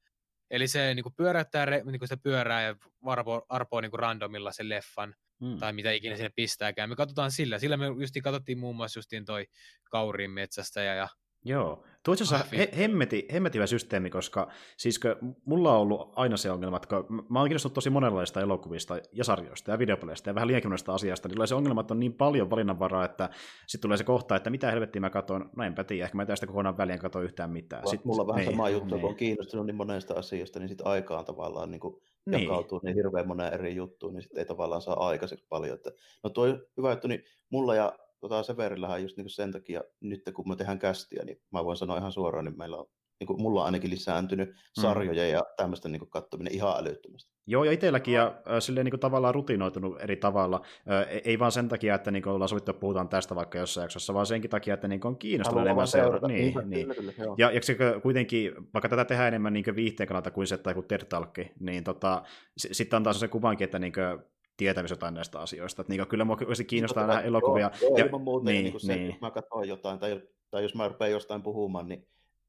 Eli se niin kuin pyöräyttää niin kuin se pyörää ja arpoo, arpoo niin kuin randomilla sen leffan mm. tai mitä ikinä sinne pistääkään. Me katsotaan sillä. Sillä me justiin katsottiin muun muassa justiin toi Kauriin metsästä ja, ja Joo, tuo itse asiassa he, hemmeti, hemmetivä systeemi, koska siis mulla on ollut aina se ongelma, että mä oon kiinnostunut tosi monenlaista elokuvista ja sarjoista ja videopeleistä ja vähän liikennoista asiasta, niin tulee se ongelma, että on niin paljon valinnanvaraa, että sitten tulee se kohta, että mitä helvettiä mä katson, no enpä tiedä, ehkä mä tästä kokonaan väliin katso yhtään mitään. Sitten, mulla on vähän niin, sama juttu, niin. kun on kiinnostunut niin monesta asiasta, niin sitten aikaan tavallaan niin kuin niin. jakautuu niin hirveän moneen eri juttuun, niin sitten ei tavallaan saa aikaiseksi paljon. Että, no tuo hyvä juttu, niin mulla ja tota Severillähän just niin sen takia, nyt kun me tehdään kästiä, niin mä voin sanoa ihan suoraan, niin meillä on niin kuin mulla on ainakin lisääntynyt mm. sarjoja mm. ja tämmöistä niin kuin katsominen ihan älyttömästi. Joo, ja itselläkin ja äh, silleen niin kuin tavallaan rutinoitunut eri tavalla. Äh, ei vaan sen takia, että niin kuin ollaan sovittu, että puhutaan tästä vaikka jossain jaksossa, vaan senkin takia, että niin kuin on kiinnostunut enemmän seurata. Niin, niin. niin. Kyllä, kyllä, ja, ja kuitenkin, vaikka tätä tehdään enemmän niin viihteen kannalta kuin se tai kuin tertalkki, niin tota, sitten antaa se kuvankin, että niin kuin, tietämys jotain näistä asioista. Että niin kyllä mua olisi kiinnostaa nähdä elokuvia. Joo, ja, ilman muuta, niin, niin, se, niin. jos mä katson jotain, tai, tai jos mä rupean jostain puhumaan, niin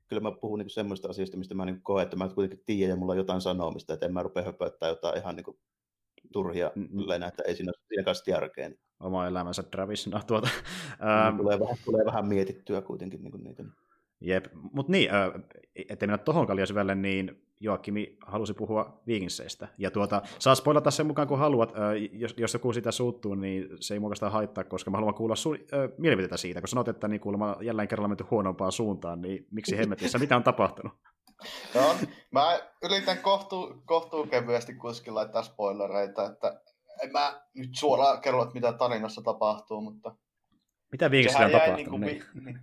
kyllä mä puhun niin semmoista asioista, mistä mä niin koen, että mä kuitenkin tiedän ja mulla on jotain sanomista, että en mä rupea höpöttää jotain ihan niin kuin turhia mm. että ei siinä, siinä kanssa järkeä. Niin. Oma elämänsä Travis, no tuota. Niin, tulee, vähän, tulee vähän mietittyä kuitenkin niin kuin niitä. Jep, mutta niin, ettei mennä tohon liian syvälle, niin Joakimi halusi puhua Viikinseistä. Ja tuota, saa spoilata sen mukaan, kun haluat. Jos, jos joku sitä suuttuu, niin se ei muokasta haittaa, koska mä haluan kuulla sun äh, mielipiteitä siitä. Kun sanot, että niin kuulemma jälleen kerralla menty huonompaan suuntaan, niin miksi hemmetissä? Mitä on tapahtunut? No, mä yritän kohtuu, kohtuu kevyesti kuitenkin laittaa spoilereita, että en mä nyt suoraan kerro, että mitä tarinassa tapahtuu, mutta... Mitä viimeksi on tapahtunut? Niin kuin, niin.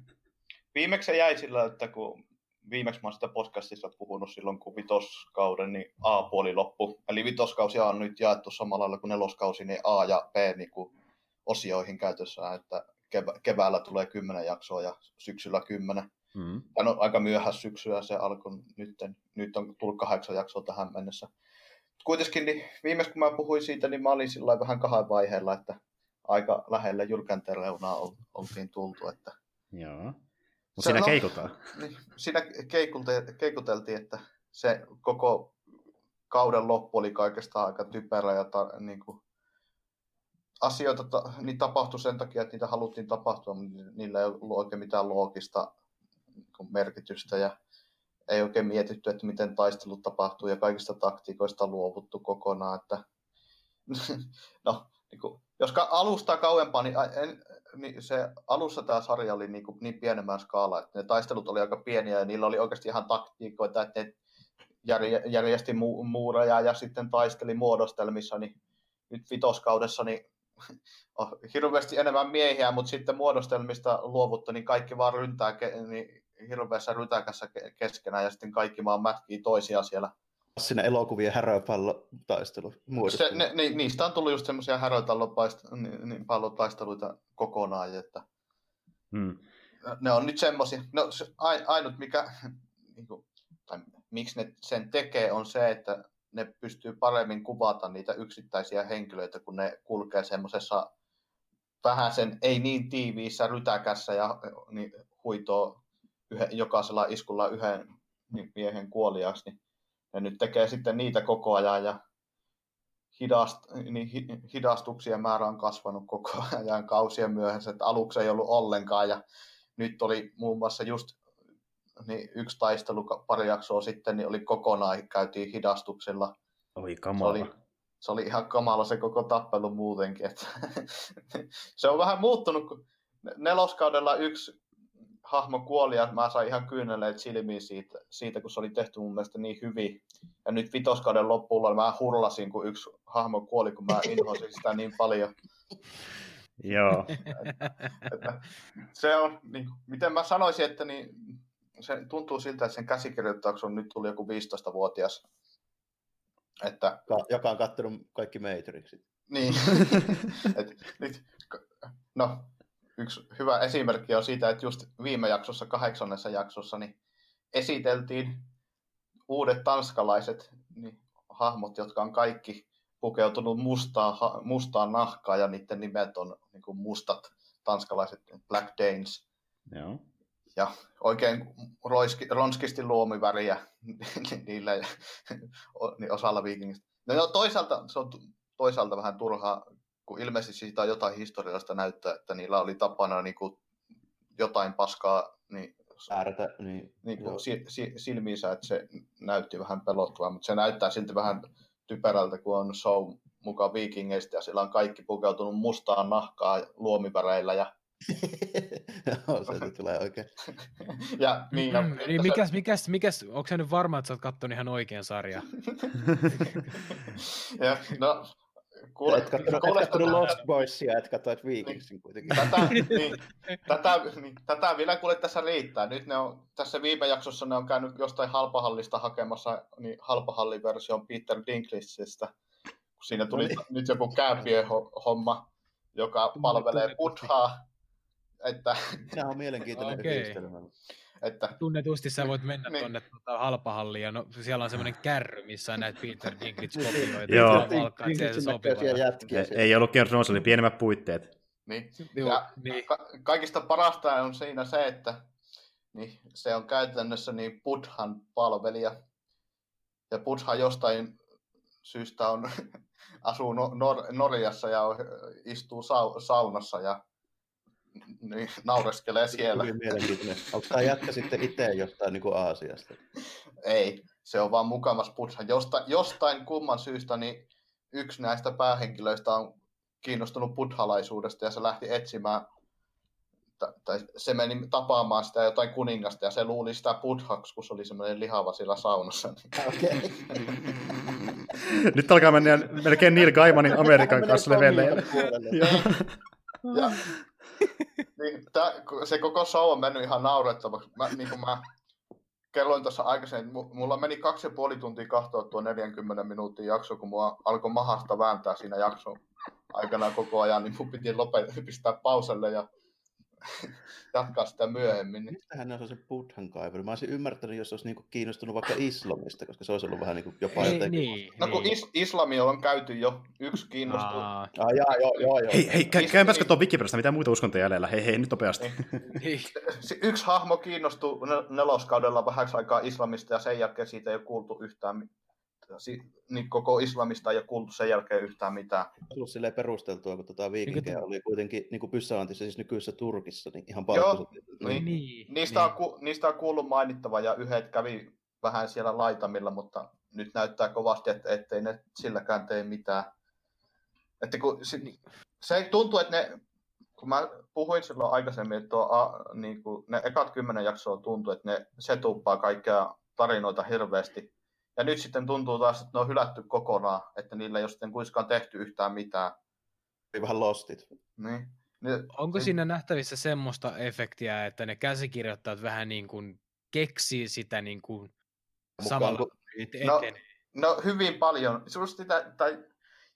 Viimeksi se jäi sillä, että kun viimeksi mä oon sitä podcastissa puhunut silloin, kun vitoskauden niin A-puoli loppu. Eli vitoskausia on nyt jaettu samalla lailla kuin neloskausi, niin A ja B niin kuin osioihin käytössä, että kevä- keväällä tulee kymmenen jaksoa ja syksyllä kymmenen. Mm. Tämä on aika myöhässä syksyä se alkoi nyt, nyt on tullut kahdeksan jaksoa tähän mennessä. Kuitenkin niin viimeis kun mä puhuin siitä, niin mä olin sillä vähän kahden vaiheella, että aika lähelle julkänteen reunaa oltiin tultu. Että Joo. Mutta siinä no, keikutaan. Niin, siinä keikuteltiin, että se koko kauden loppu oli kaikesta aika typerä ja ta, niin kuin, asioita ta, niin tapahtui sen takia, että niitä haluttiin tapahtua, mutta niillä ei ollut oikein mitään loogista niin merkitystä ja ei oikein mietitty, että miten taistelut tapahtuu ja kaikista taktiikoista luovuttu kokonaan. Että, no, niin kuin, jos alusta kauempaa, niin en, niin se alussa tämä sarja oli niin, kuin niin pienemmän skaala, että ne taistelut oli aika pieniä ja niillä oli oikeasti ihan taktiikoita, että ne järjesti mu- muureja ja sitten taisteli muodostelmissa, niin nyt vitoskaudessa niin on hirveästi enemmän miehiä, mutta sitten muodostelmista luovuttu, niin kaikki vaan ryntää ke- niin hirveässä rytäkässä keskenään ja sitten kaikki vaan mätkii toisia siellä Siinä elokuvien häröpallotaistelu se, ne, ne, niistä on tullut just semmoisia häröpallotaisteluita kokonaan, että hmm. ne on nyt semmoisia. No, se, ainut mikä, niin kuin, tai miksi ne sen tekee, on se, että ne pystyy paremmin kuvata niitä yksittäisiä henkilöitä, kun ne kulkee semmoisessa vähän sen ei niin tiiviissä rytäkässä ja niin huitoo yhden, jokaisella iskulla yhden niin miehen kuoliaksi, niin ja nyt tekee sitten niitä koko ajan ja hidast, niin hidastuksien määrä on kasvanut koko ajan kausien myöhässä, että aluksi ei ollut ollenkaan ja nyt oli muun muassa just niin yksi taistelu pari jaksoa sitten, niin oli kokonaan, käytiin hidastuksella. Oi kamala. Se oli, se oli ihan kamala se koko tappelu muutenkin. Että se on vähän muuttunut, kun neloskaudella yksi hahmo kuoli ja mä sain ihan kyyneleet silmiin siitä, siitä, kun se oli tehty mun mielestä niin hyvin. Ja nyt vitoskauden loppuun mä hurlasin, kun yksi hahmo kuoli, kun mä inhosin sitä niin paljon. Joo. että, se on, niin, miten mä sanoisin, että niin, se tuntuu siltä, että sen käsikirjoittajaksi on nyt tullut joku 15-vuotias. Että, joka on kattonut kaikki Matrixit. Niin. Et, nyt, no, yksi hyvä esimerkki on siitä, että just viime jaksossa, kahdeksannessa jaksossa, niin esiteltiin uudet tanskalaiset niin, hahmot, jotka on kaikki pukeutunut mustaa, mustaan nahkaan ja niiden nimet on niin kuin mustat tanskalaiset Black Danes. Joo. Ja oikein roiski, ronskisti luomiväriä niillä niin osalla viikingistä. No joo, toisaalta se on toisaalta vähän turhaa, kun ilmeisesti siitä on jotain historiallista näyttää, että niillä oli tapana niin kuin jotain paskaa niin, Äärätä, niin, niin kuin si, si, silmiinsä, että se näytti vähän pelottavaa, mutta se näyttää silti vähän typerältä, kun on show mukaan viikingeistä ja sillä on kaikki pukeutunut mustaan nahkaa luomiväreillä ja Joo, se tulee oikein. ja, niin, ja, mm, niin mikäs, mikäs, mikäs, onko se nyt varma, että sä oot kattonut ihan oikean sarjan? ja, no, Kuule, et kattonut, et kattonut Lost Boysia, et katsoit Vikingsin niin, kuitenkin. Tätä, niin, tätä, niin, tätä vielä kuule tässä riittää. Nyt ne on, tässä viime jaksossa ne on käynyt jostain halpahallista hakemassa niin halpahalliversion Peter Dinklageista. Siinä tuli no niin. nyt joku homma, joka palvelee Buthaa. Että... Tämä on mielenkiintoinen okay. yhdistelmä. Että... Tunnetusti sä voit mennä niin. tuonne tuota, halpahalliin ja no, siellä on semmoinen kärry, missä on näitä Peter Dinklage-kopioita. Joo. Jätkiä, ei ollut Game of oli pienemmät puitteet. Niin. Ja niin. Ka- kaikista parasta on siinä se, että niin, se on käytännössä niin Budhan palvelija. Ja Budha jostain syystä on, asuu Nor- Norjassa ja istuu sau- saunassa ja niin, naureskelee siellä. Hyvin mielenkiintoinen. Onko tämä jätkä sitten itse jostain niin kuin Aasiasta? Ei, se on vaan mukamas putsa. Josta, jostain kumman syystä niin yksi näistä päähenkilöistä on kiinnostunut buddhalaisuudesta ja se lähti etsimään tai se meni tapaamaan sitä jotain kuningasta ja se luuli sitä buddhaksi, kun se oli semmoinen lihava siellä saunassa. Okay. Nyt alkaa mennä melkein Neil Gaimanin Amerikan kanssa levelle. ja, niin, tää, se koko show on mennyt ihan naurettavaksi. Mä, niin kuin mä kelloin tuossa aikaisemmin, mulla meni kaksi ja puoli tuntia kahtoa tuo 40 minuutin jakso, kun mua alkoi mahasta vääntää siinä jakson aikana koko ajan, niin mun piti lopettaa, pistää pauselle ja jatkaa sitä myöhemmin. Niin. Mistähän ne on se Buddhan kaivannut? Mä olisin ymmärtänyt, jos olisi niinku kiinnostunut vaikka islamista, koska se olisi ollut vähän niinku jopa Ei, jotenkin... Niin, no kun niin. is- islami on käyty jo, yksi kiinnostunut. Aa, ah, joo, joo, joo, joo. Hei, hei, käy, käypäs katsoa Wikipediasta, mitä muita uskontoja jäljellä. Hei, hei, nyt nopeasti. Niin. yksi hahmo kiinnostui neloskaudella vähäksi aikaa islamista ja sen jälkeen siitä ei ole kuultu yhtään niin koko islamista ei ole kuultu sen jälkeen yhtään mitään. Ollut silleen perusteltua, kun tota viikinkejä oli kuitenkin niin kuin Pyssäantissa, siis nykyisessä Turkissa, niin ihan paljon. Niin, niin, niistä, niin. On, ku, niistä on kuullut mainittava ja yhdet kävi vähän siellä laitamilla, mutta nyt näyttää kovasti, että ettei ne silläkään tee mitään. Että kun, se, se tuntuu, että ne, kun mä puhuin silloin aikaisemmin, että tuo, a, niin kuin, ne ekat kymmenen jaksoa tuntuu, että ne setuppaa kaikkea tarinoita hirveästi, ja nyt sitten tuntuu taas, että ne on hylätty kokonaan, että niillä ei ole sitten kuitenkaan tehty yhtään mitään. Vähän lostit. Niin. Onko siinä nähtävissä semmoista efektiä, että ne käsikirjoittajat vähän niin kuin keksii sitä niin kuin samalla kun... no, no, hyvin paljon. Sitä, tai,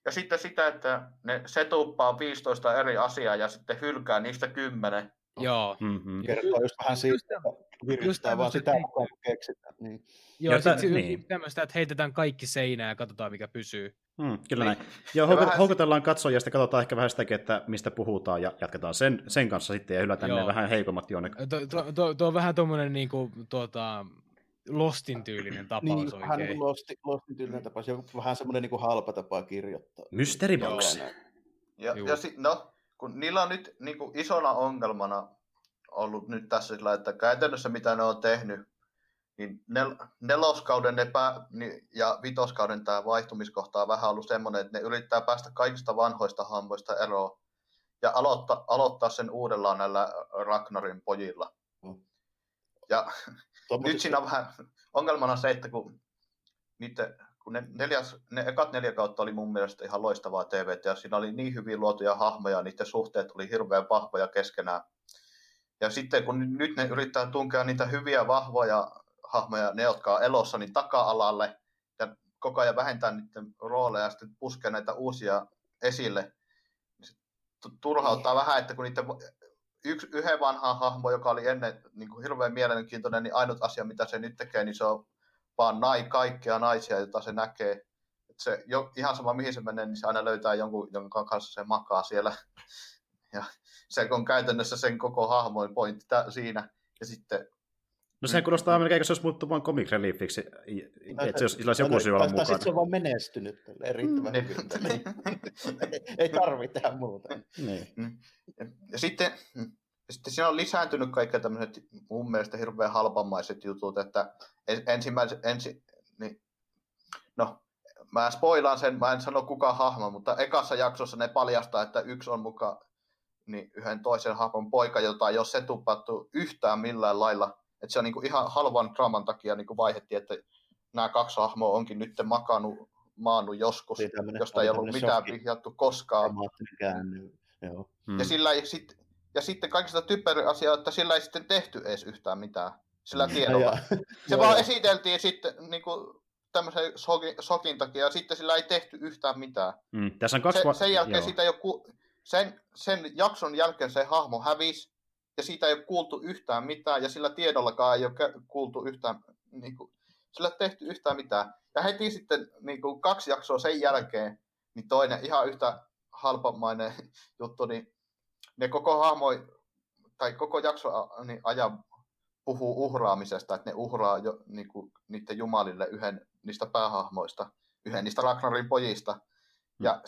ja sitten sitä, että ne setuppaa 15 eri asiaa ja sitten hylkää niistä 10. Joo. Mm-hmm. Kertoo just vähän siitä, että viristää vaan sitä, kun keksitään. Niin. Joo, ja sit, niin. tämmöistä, että heitetään kaikki seinään ja katsotaan, mikä pysyy. Hmm, kyllä niin. näin. Joo, houkutellaan vähän... houkutellaan katsojia, sitten katsotaan ehkä vähän sitäkin, että mistä puhutaan, ja jatketaan sen, sen kanssa sitten, ja hylätään Joo. ne vähän heikommat jonnekin. Tuo to, to, to, on vähän tuommoinen, niin kuin, tuota, Lostin tyylinen tapaus niin, oikein. Vähän niin Lostin, Lostin tyylinen tapaus ja vähän semmoinen niin halpa tapa kirjoittaa. Mystery Box. Ja, ja si, no, kun niillä on nyt niin kuin isona ongelmana ollut nyt tässä sillä, että käytännössä mitä ne on tehnyt, niin nel, neloskauden epä, niin, ja vitoskauden tämä vaihtumiskohta on vähän ollut semmoinen, että ne yrittää päästä kaikista vanhoista hammoista eroon ja aloittaa, aloittaa sen uudellaan näillä Ragnarin pojilla. Mm. Ja nyt siinä on vähän ongelmana se, että kun, niitä, kun ne, neljäs, ne ekat neljä kautta oli mun mielestä ihan loistavaa TV, ja siinä oli niin hyvin luotuja hahmoja, niiden suhteet oli hirveän vahvoja keskenään. Ja sitten kun nyt ne yrittää tunkea niitä hyviä, vahvoja hahmoja, ne jotka on elossa, niin taka-alalle, ja koko ajan vähentää niiden rooleja ja sitten puskee näitä uusia esille, turhauttaa niin. vähän, että kun niiden yksi, yhden vanhan hahmo, joka oli ennen niin kuin hirveän mielenkiintoinen, niin ainut asia, mitä se nyt tekee, niin se on vaan nai, kaikkea naisia, joita se näkee. että se, jo, ihan sama mihin se menee, niin se aina löytää jonkun, jonka kanssa se makaa siellä. Ja se on käytännössä sen koko hahmoin pointti siinä. Ja sitten No sehän kuulostaa melkein, jos se olisi muuttu vain comic reliefiksi, että se olisi, olisi joku syy olla mukana. sitten se on vaan menestynyt riittävän mm. hyvin. ei tarvitse tehdä muuta. Niin. Mm. Ja sitten, sitten siinä on lisääntynyt kaikki tämmöiset mun mielestä hirveän halpamaiset jutut, että ensimmäiset, ensi, niin, no, mä spoilaan sen, mä en sano kuka hahmo, mutta ekassa jaksossa ne paljastaa, että yksi on mukaan niin yhden toisen hahmon poika, jota ei ole setupattu yhtään millään lailla että se on niin ihan halvan draaman takia niin vaihettiin, että nämä kaksi hahmoa onkin nyt makannut, maannut joskus, josta ei ollut mitään vihjattu koskaan. Joo. Hmm. Ja, sillä ei sit, ja sitten kaikista typeri asiaa, että sillä ei sitten tehty edes yhtään mitään sillä hmm. tiedolla. se vaan esiteltiin sitten niin kuin, tämmöisen sokin, sokin takia, ja sitten sillä ei tehty yhtään mitään. Mm, tässä on kaksi se, sen jälkeen Joo. sitä ei ole, sen, sen jakson jälkeen se hahmo hävisi, ja siitä ei ole kuultu yhtään mitään, ja sillä tiedollakaan ei ole kuultu yhtään, niin kuin, sillä ei tehty yhtään mitään. Ja heti sitten niin kuin kaksi jaksoa sen jälkeen, niin toinen ihan yhtä halpamainen juttu, niin ne koko hahmo, tai koko jakso niin ajan puhuu uhraamisesta, että ne uhraa jo, niin kuin, niiden jumalille yhden niistä päähahmoista, yhden niistä Ragnarin pojista. Mm. Ja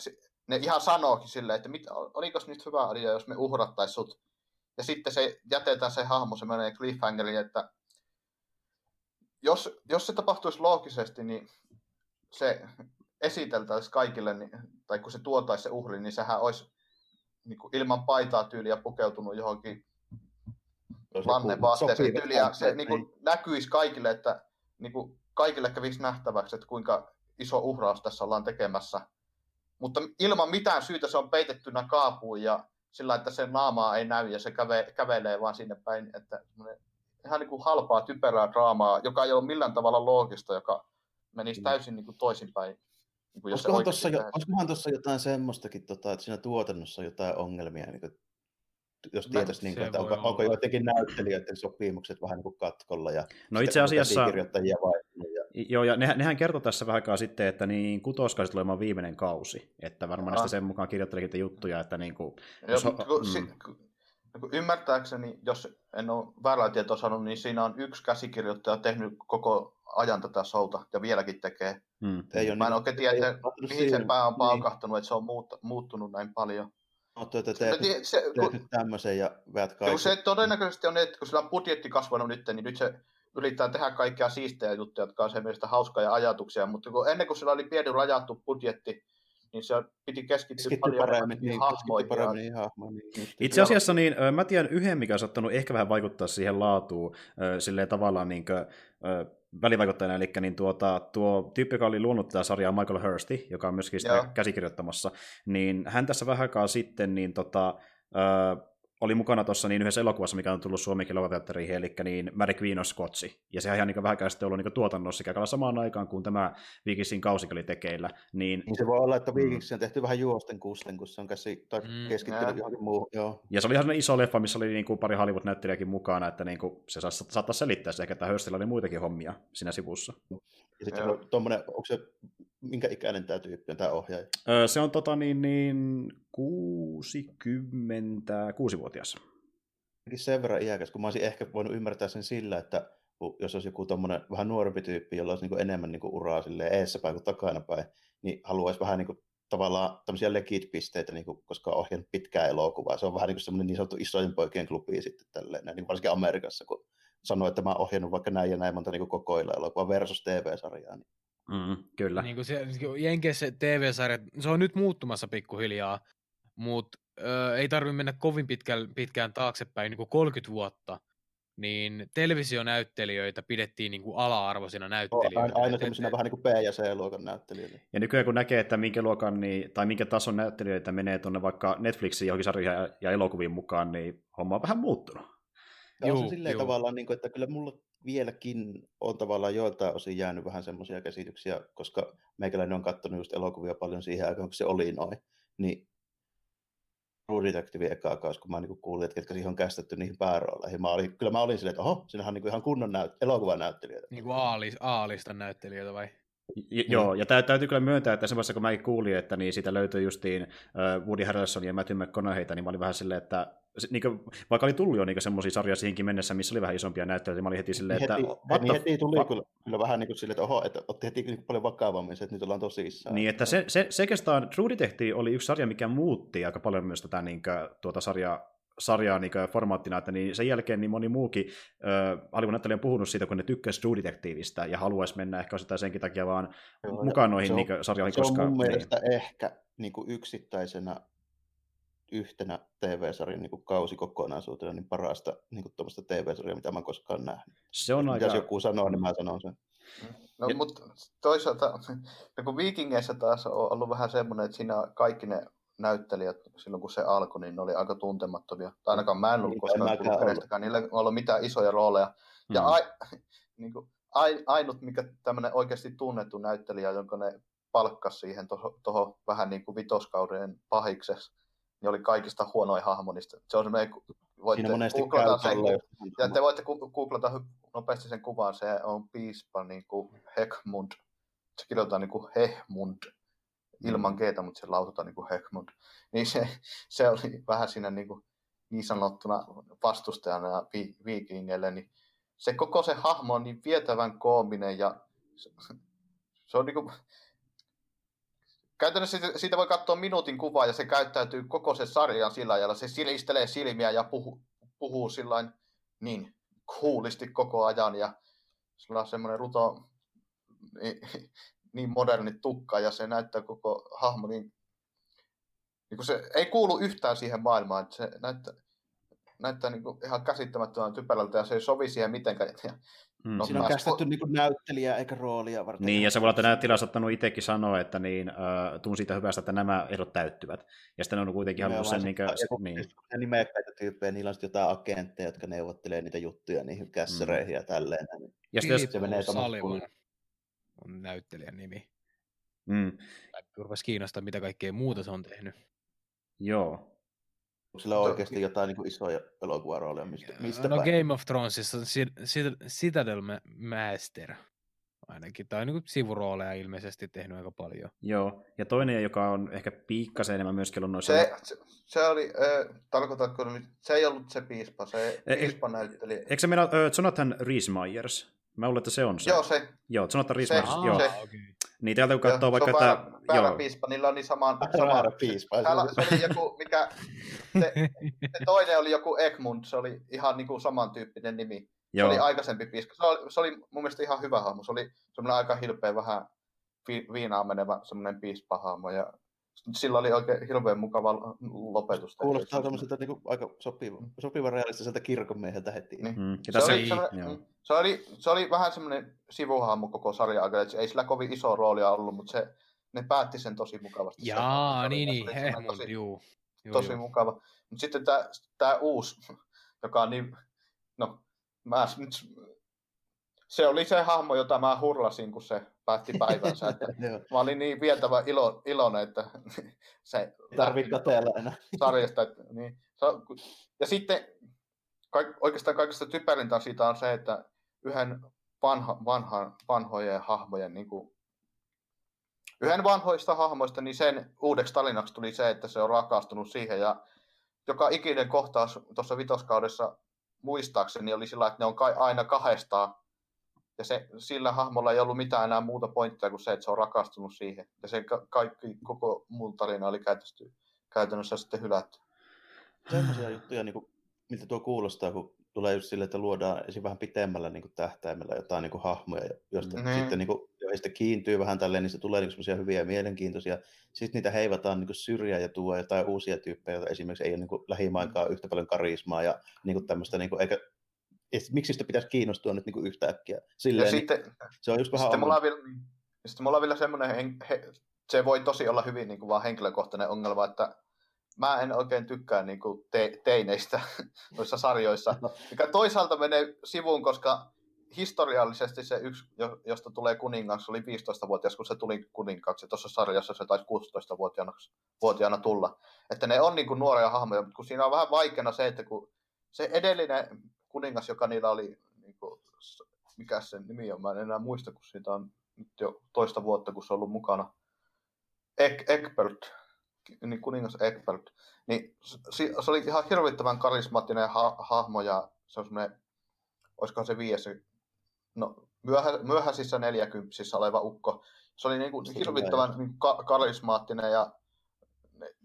ne ihan sanookin silleen, että mit, oliko nyt hyvä asia, jos me uhrattaisiin sut ja sitten se jätetään se hahmo, se menee cliffhangeriin, että jos, jos se tapahtuisi loogisesti, niin se esiteltäisiin kaikille, niin, tai kun se tuotaisi se uhri, niin sehän olisi niin kuin ilman paitaa tyyliä pukeutunut johonkin vanne vaatteeseen tyyliä. Se niin kuin, näkyisi kaikille, että niin kuin, kaikille kävisi nähtäväksi, että kuinka iso uhraus tässä ollaan tekemässä. Mutta ilman mitään syytä se on peitettynä kaapuun ja sillä, että sen naamaa ei näy ja se käve, kävelee vaan sinne päin, että ihan niin kuin halpaa, typerää draamaa, joka ei ole millään tavalla loogista, joka menisi mm. täysin niin kuin toisinpäin. Niin kuin olisikohan tuossa jo, jotain semmoistakin, tota, että siinä tuotannossa on jotain ongelmia, niin kuin, jos tietäisi, niin kuin, että onko, onko jotenkin näyttelijöiden sopimukset vähän niin kuin katkolla ja no itse asiassa, vai, Joo, ja nehän, nehän kertoi tässä vähän aikaa sitten, että niin kutoskaiset tulemaan viimeinen kausi, että varmaan ah. sen mukaan kirjoittelikin juttuja, että niin kuin, jos, kun, mm. si, kun, ymmärtääkseni, jos en ole väärää tietoa sanonut, niin siinä on yksi käsikirjoittaja tehnyt koko ajan tätä showta ja vieläkin tekee. Hmm. Ei Mä en niin, oikein tiedä, mihin sen pää on niin. niin. että se on muut, muuttunut näin paljon. Oletko, että teet, se, se, teet kun, nyt tämmöisen ja veät kaikki. Se todennäköisesti on, että kun sillä on budjetti kasvanut nyt, niin nyt se yrittää tehdä kaikkia siistejä juttuja, jotka on se mielestä hauskoja ajatuksia, mutta kun, ennen kuin sillä oli pieni rajattu budjetti, niin se piti keskittyä Keskitty paljon paremmin niin, hahmoihin. Paremmin niin, Itse asiassa niin, mä tiedän yhden, mikä on saattanut ehkä vähän vaikuttaa siihen laatuun, silleen tavallaan niin kuin, välivaikuttajana, eli niin tuota, tuo tyyppi, joka oli luonut tätä sarjaa, Michael Hursty, joka on myöskin sitä käsikirjoittamassa, niin hän tässä vähän aikaa sitten niin tota, oli mukana tuossa niin yhdessä elokuvassa, mikä on tullut Suomenkin elokuvateatteriin, eli niin Mary Queen of Scotsi. Ja sehän ihan niin vähän sitten ollut niin tuotannossa sekä samaan aikaan, kun tämä Vikingsin kausi oli tekeillä. Niin... niin se voi olla, että Vikingsin on tehty vähän juosten kusten, kun se on käsi, tai mm, keskittynyt johonkin muuhun. Joo. Ja se oli ihan iso leffa, missä oli niin kuin pari Hollywood-näyttelijäkin mukana, että niin kuin se saattaa selittää se, että Hörstillä oli muitakin hommia siinä sivussa. Ja sitten onko se minkä ikäinen tämä tyyppi on, tämä ohjaaja? Öö, se on tota niin, niin 66-vuotias. Sen verran iäkäs, kun mä olisin ehkä voinut ymmärtää sen sillä, että jos olisi joku tommonen vähän nuorempi tyyppi, jolla olisi niin enemmän niin uraa eessä päin kuin takana päin, niin haluaisi vähän niin kuin, tavallaan tämmöisiä legit-pisteitä, niin kuin, koska on ohjannut pitkää elokuvaa. Se on vähän niin kuin semmoinen niin sanottu isojen poikien klubi sitten tälleen, niin varsinkin Amerikassa, kun sanoo, että mä oon ohjannut vaikka näin ja näin monta niin kokoilla elokuvaa versus TV-sarjaa. Niin. Mm, kyllä. Niin kuin se, niin Jenkeissä TV-sarjat, se on nyt muuttumassa pikkuhiljaa, mutta ei tarvitse mennä kovin pitkään, pitkään taaksepäin, niin kuin 30 vuotta, niin televisionäyttelijöitä pidettiin niin kuin ala-arvoisina näyttelijöitä. Aina, aina semmoisina vähän niin kuin B- ja C-luokan näyttelijöitä. Ja nykyään kun näkee, että minkä luokan niin, tai minkä tason näyttelijöitä menee tuonne vaikka Netflixin johonkin sarjoihin ja elokuviin mukaan, niin homma on vähän muuttunut. Ja juu, on se silleen juu. tavallaan, niin kuin, että kyllä mulla vieläkin on tavallaan joiltain osin jäänyt vähän semmoisia käsityksiä, koska meikäläinen on katsonut just elokuvia paljon siihen aikaan, kun se oli noin. Niin True Detective ekaa kaus, kun mä niin kuulin, että ketkä siihen on kästetty niihin päärooleihin. Mä olin, kyllä mä olin silleen, että oho, sinähän on niin ihan kunnon näyt- elokuvanäyttelijöitä. Niin kuin Aalis, Aalista näyttelijöitä vai? J- niin. Joo, ja täytyy kyllä myöntää, että semmoisessa kun mäkin kuulin, että niin siitä löytyy justiin Woody Harrelson ja Matthew McConaugheyta, niin mä olin vähän silleen, että niin kuin, vaikka oli tullut jo niin semmoisia sarjoja siihenkin mennessä, missä oli vähän isompia näyttelijöitä, niin mä olin heti silleen, että... Heti, niin heti tuli va- kyllä, kyllä, vähän niin kuin silleen, että oho, että otti heti niin paljon vakavammin se, että nyt ollaan tosissaan. Niin, että se, se, se oikeastaan True Detective oli yksi sarja, mikä muutti aika paljon myös tätä niin kuin, tuota sarjaa sarjaa niin formaattina, että niin sen jälkeen niin moni muukin äh, on puhunut siitä, kun ne tykkäsi True Detectiveistä ja haluaisi mennä ehkä osittain senkin takia vaan Joo, mukaan noihin on, niin sarjoihin. Se koska, on mun mielestä niin. ehkä niin kuin yksittäisenä yhtenä TV-sarjan niin kausikokonaisuutena niin parasta niin tuommoista TV-sarjaa, mitä mä oon koskaan nähnyt. Se on aika... Jos joku sanoo, niin mä sanon sen. No, ja... mutta toisaalta, no kun Vikingeissä taas on ollut vähän semmoinen, että siinä kaikki ne näyttelijät silloin, kun se alkoi, niin ne oli aika tuntemattomia. Tai ainakaan mä en ollut niin, koskaan tullut kenestäkään. Niillä ei ollut mitään isoja rooleja. Mm. Ja ai, niin kuin, ainut, mikä tämmöinen oikeasti tunnettu näyttelijä, jonka ne palkkasi siihen tuohon vähän niin kuin vitoskauden pahikseksi, niin oli kaikista huonoin hahmonista. Se on semmoinen, voitte googlata sen, ja te voitte googlata nopeasti sen kuvan, se on piispa niin kuin Hekmund. Se kirjoitetaan niin kuin Hehmund ilman keitä, mutta se lausutaan niin kuin Hekmund. Niin se, se oli vähän siinä niin, kuin, niin sanottuna vastustajana vi, viikingeille, niin se koko se hahmo on niin vietävän koominen ja se, se on niin kuin, Käytännössä siitä, siitä voi katsoa minuutin kuvaa ja se käyttäytyy koko se sarjan sillä ajalla. Se silistelee silmiä ja puhuu, puhuu sillain niin kuulisti koko ajan ja sillä on semmoinen ruto niin, niin moderni tukka ja se näyttää koko hahmo niin, niin kuin se ei kuulu yhtään siihen maailmaan. Että se näyttää, näyttää niin kuin ihan käsittämättömän typerältä ja se ei sovi siihen mitenkään. Ja Mm. No, Siinä on käsitetty niin näyttelijää eikä roolia varten. Niin, ja se voi olla, että näyttelijä on saattanut itsekin sanoa, että niin, äh, tuun siitä hyvästä, että nämä erot täyttyvät. Ja sitten on kuitenkin halunnut sen... Niin, kuin, niin. Ne nimekkäitä tyyppejä, niillä on jotain agentteja, jotka neuvottelee niitä juttuja niihin kässäreihin mm. ja tälleen. Ja sitten se menee on näyttelijän nimi. Mm. Rupesi kiinnostaa, mitä kaikkea muuta se on tehnyt. Joo. Onko sillä oikeasti jotain niin kuin isoja elokuvarooleja? Mistä, mistä no päin? Game of Thronesissa on Citadel Master ainakin, tai niin sivurooleja ilmeisesti tehnyt aika paljon. Joo, ja toinen, joka on ehkä piikkasen enemmän myöskin ollut noissa... Se, se, se oli, äh, tarkoitatko, se ei ollut se piispa, se e, piispa näytteli... Eikö se mennä äh, Jonathan Rhys Myers? Mä luulen, että se on se. Joo, se. Joo, Rhys Myers, joo. Se. Okay. Niin täältä kun katsoo vaikka, että... Väärä, väärä joo. piispa, niillä on niin saman... saman piispa. Täällä, se oli joku, mikä... Se, se toinen oli joku Egmund, se oli ihan niin kuin samantyyppinen nimi. Joo. Se oli aikaisempi piispa. Se oli, se oli mun mielestä ihan hyvä hahmo. Se oli semmoinen aika hilpeä, vähän vi, viinaan menevä semmoinen piispahahmo. Ja sillä oli oikein hirveän mukava lopetus. Kuulostaa tämmöiseltä niin aika sopiva, sopiva realistiselta kirkonmieheltä heti. Niin. Mm. Se, oli, se, se, oli, se oli vähän semmoinen sivuhahmo koko sarja aikana, että ei sillä kovin iso roolia ollut, mutta se, ne päätti sen tosi mukavasti. Jaa, sen, niin, niin, Hehmund, tosi, juu. juu, tosi juu. mukava. Mutta sitten tämä, tämä uusi, joka on niin, no, mä nyt se oli se hahmo, jota mä hurlasin, kun se päätti päivänsä. Että mä olin niin vietävä ilo, iloinen, että se tarvitse kateella enää. Sarjasta, että, niin. Ja sitten kaik, oikeastaan kaikista typerintä siitä on se, että yhden vanha, vanhan, vanhojen hahmojen, niin kuin, yhden vanhoista hahmoista, niin sen uudeksi talinaksi tuli se, että se on rakastunut siihen ja joka ikinen kohtaus tuossa vitoskaudessa muistaakseni oli sillä, että ne on aina kahdestaan Ja se, sillä hahmolla ei ollut mitään enää muuta pointtia kuin se, että se on rakastunut siihen. Ja se ka- kaikki, koko muun tarina oli käytössä, käytännössä sitten hylätty. Sellaisia juttuja, niin kuin, miltä tuo kuulostaa, kun tulee just sille, että luodaan esim. vähän pitemmällä niin kuin tähtäimellä jotain niin kuin hahmoja, joista mm. sitten, niin kuin, joista kiintyy vähän tälleen, niin se tulee niin semmoisia hyviä ja mielenkiintoisia. Sitten niitä heivataan niin syrjään ja tuo jotain uusia tyyppejä, joita esimerkiksi ei ole niin kuin, lähimainkaan yhtä paljon karismaa ja niin kuin tämmöistä, niin kuin, eikä et miksi sitä pitäisi kiinnostua nyt niin kuin yhtäkkiä. Silleen, ja niin, sitten, se on just vähän sitten mulla on vielä, sitten mulla on vielä semmoinen, he, se voi tosi olla hyvin niin kuin vaan henkilökohtainen ongelma, että mä en oikein tykkää niin kuin te- teineistä noissa sarjoissa, mikä toisaalta menee sivuun, koska historiallisesti se yksi, josta tulee kuningaksi, oli 15-vuotias, kun se tuli kuningaksi. Tuossa sarjassa se taisi 16-vuotiaana tulla. Että ne on niin kuin nuoria hahmoja, mutta kun siinä on vähän vaikeana se, että kun se edellinen kuningas, joka niillä oli, niin kuin, mikä sen nimi on, mä en enää muista, kun siitä on nyt jo toista vuotta, kun se on ollut mukana. Ek, Ekbert, niin kuningas Egbert, niin se, se oli ihan hirvittävän karismaattinen ha, hahmo ja se on semmoinen, olisikohan se viides, no myöhä, myöhäisissä neljäkymppisissä oleva ukko. Se oli niin kuin hirvittävän niin ka, karismaattinen ja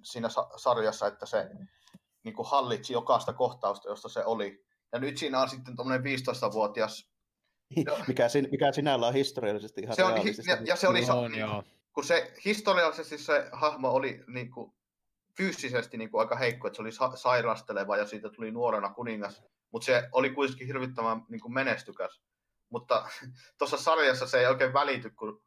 siinä sa, sarjassa, että se niin kuin hallitsi jokaista kohtausta, josta se oli. Ja nyt siinä on sitten tuommoinen 15-vuotias mikä, sin, mikä sinällä on historiallisesti ihan se on, ja, ja se oli, no, niin, joo kun se historiallisesti se hahmo oli niin kuin, fyysisesti niin kuin, aika heikko, että se oli sa- sairasteleva ja siitä tuli nuorena kuningas, mutta se oli kuitenkin hirvittävän niin kuin menestykäs. Mutta tuossa sarjassa se ei oikein välity, kun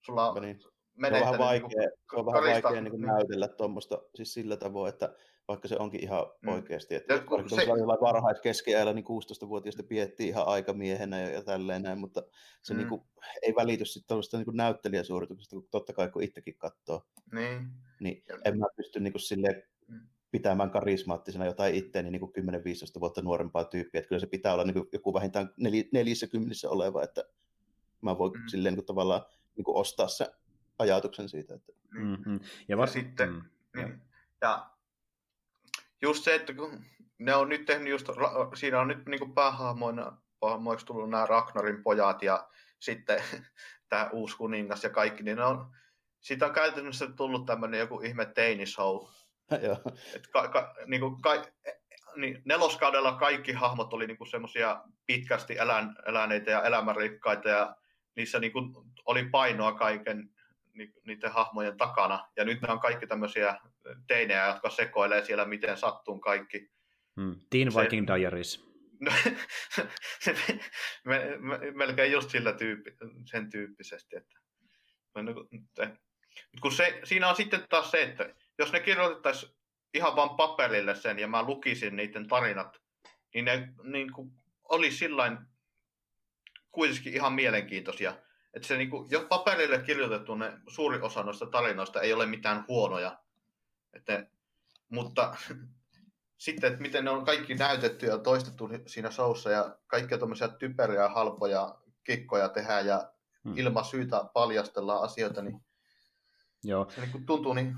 sulla on no niin. Se on vähän vaikea, niin kuin, se on vähän vaikea niin kuin näytellä tuommoista siis sillä tavoin, että vaikka se onkin ihan mm. oikeasti, että ja, kun se... varhaiskeskiajalla niin 16-vuotiaista piettiin ihan aikamiehenä ja, ja tälleen näin, mutta se mm. niin kuin, ei välity sitten tällaista niin näyttelijäsuorituksesta, kun totta kai kun itsekin katsoo, niin, niin en mä pysty niin kuin, silleen, mm. pitämään karismaattisena jotain itteeni niin 10-15 vuotta nuorempaa tyyppiä, että kyllä se pitää olla niin kuin, joku vähintään nel, nelissä kymmenessä oleva, että mä voin mm. silleen niin kuin, tavallaan niin kuin, ostaa se ajatuksen siitä. Että... Mm-hmm. Ja, var... ja sitten, mm. niin, ja just se, että kun ne on nyt tehnyt just, siinä on nyt niin päähahmoina päähahmoiksi tullut nämä Ragnarin pojat ja sitten tämä uusi kuningas ja kaikki, niin ne on, siitä on käytännössä tullut tämmöinen joku ihme teinishow. Et ka, ka, niin kuin ka, niin neloskaudella kaikki hahmot oli niin semmoisia pitkästi elän, eläneitä ja elämänrikkaita ja niissä niin kuin oli painoa kaiken niiden hahmojen takana. Ja nyt ne on kaikki tämmöisiä teinejä, jotka sekoilee siellä miten sattuu kaikki. Hmm. Teen Viking se, Diaries. me, me, melkein just sillä tyyppi, sen tyyppisesti. Että, että, kun se, siinä on sitten taas se, että jos ne kirjoitettaisiin ihan vain paperille sen ja mä lukisin niiden tarinat, niin ne niin kuin, oli sillain kuitenkin ihan mielenkiintoisia. Että se niin kuin, jo paperille kirjoitettu ne suuri osa noista tarinoista ei ole mitään huonoja. Että, mutta sitten, että miten ne on kaikki näytetty ja toistettu siinä showssa ja kaikkia tämmöisiä typeriä, halpoja kikkoja tehdään ja hmm. ilman syytä paljastellaan asioita, niin Joo. se niin kuin tuntuu niin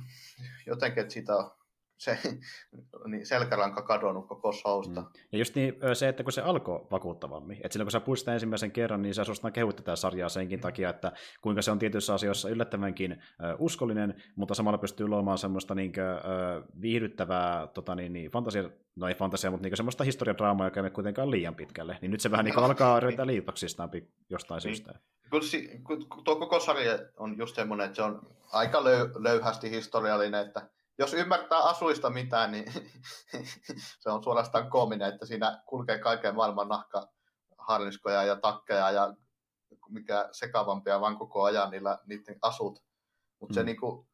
jotenkin, että siitä on se niin selkäranka kadonnut koko showsta. Mm. Ja just niin, se, että kun se alkoi vakuuttavammin, että silloin kun sä puhuit ensimmäisen kerran, niin sä suosittain kehut tätä sarjaa senkin mm. takia, että kuinka se on tietyissä asioissa yllättävänkin uskollinen, mutta samalla pystyy luomaan semmoista niin kuin, viihdyttävää tota, niin, niin, fantasia, no ei fantasia, mutta niin semmoista historiadraamaa, joka ei kuitenkaan liian pitkälle. Niin nyt se vähän niin alkaa röytää liitoksistaan jostain niin. syystä. Kun tuo koko sarja on just semmoinen, että se on aika löy, löyhästi historiallinen, että jos ymmärtää asuista mitään, niin se on suorastaan koominen, että siinä kulkee kaiken maailman nahka harniskoja ja takkeja ja mikä sekavampia vaan koko ajan niillä, niiden asut. Mutta mm. se niinku,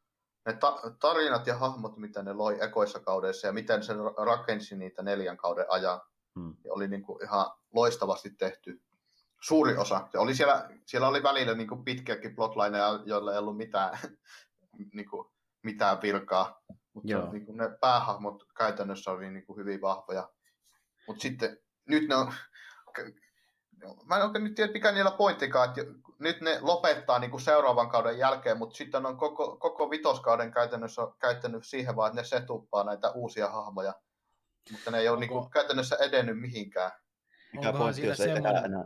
ne ta- tarinat ja hahmot, mitä ne loi ekoissa kaudeissa ja miten se rakensi niitä neljän kauden ajan, mm. oli niinku ihan loistavasti tehty. Suuri osa. Se oli siellä, siellä oli välillä niinku pitkiäkin plotlineja, joilla ei ollut mitään niinku, mitään virkaa, mutta niin kuin ne päähahmot käytännössä oli niin kuin hyvin vahvoja. Mutta sitten nyt ne on, mä en oikein nyt tiedä mikä niillä pointtikaan, että nyt ne lopettaa niin kuin seuraavan kauden jälkeen, mutta sitten on koko, koko vitoskauden käytännössä käyttänyt siihen vaan, että ne setuppaa näitä uusia hahmoja. Mutta ne ei ole niin kuin, käytännössä edennyt mihinkään. Mikä pointti, jos ei semmoinen... enää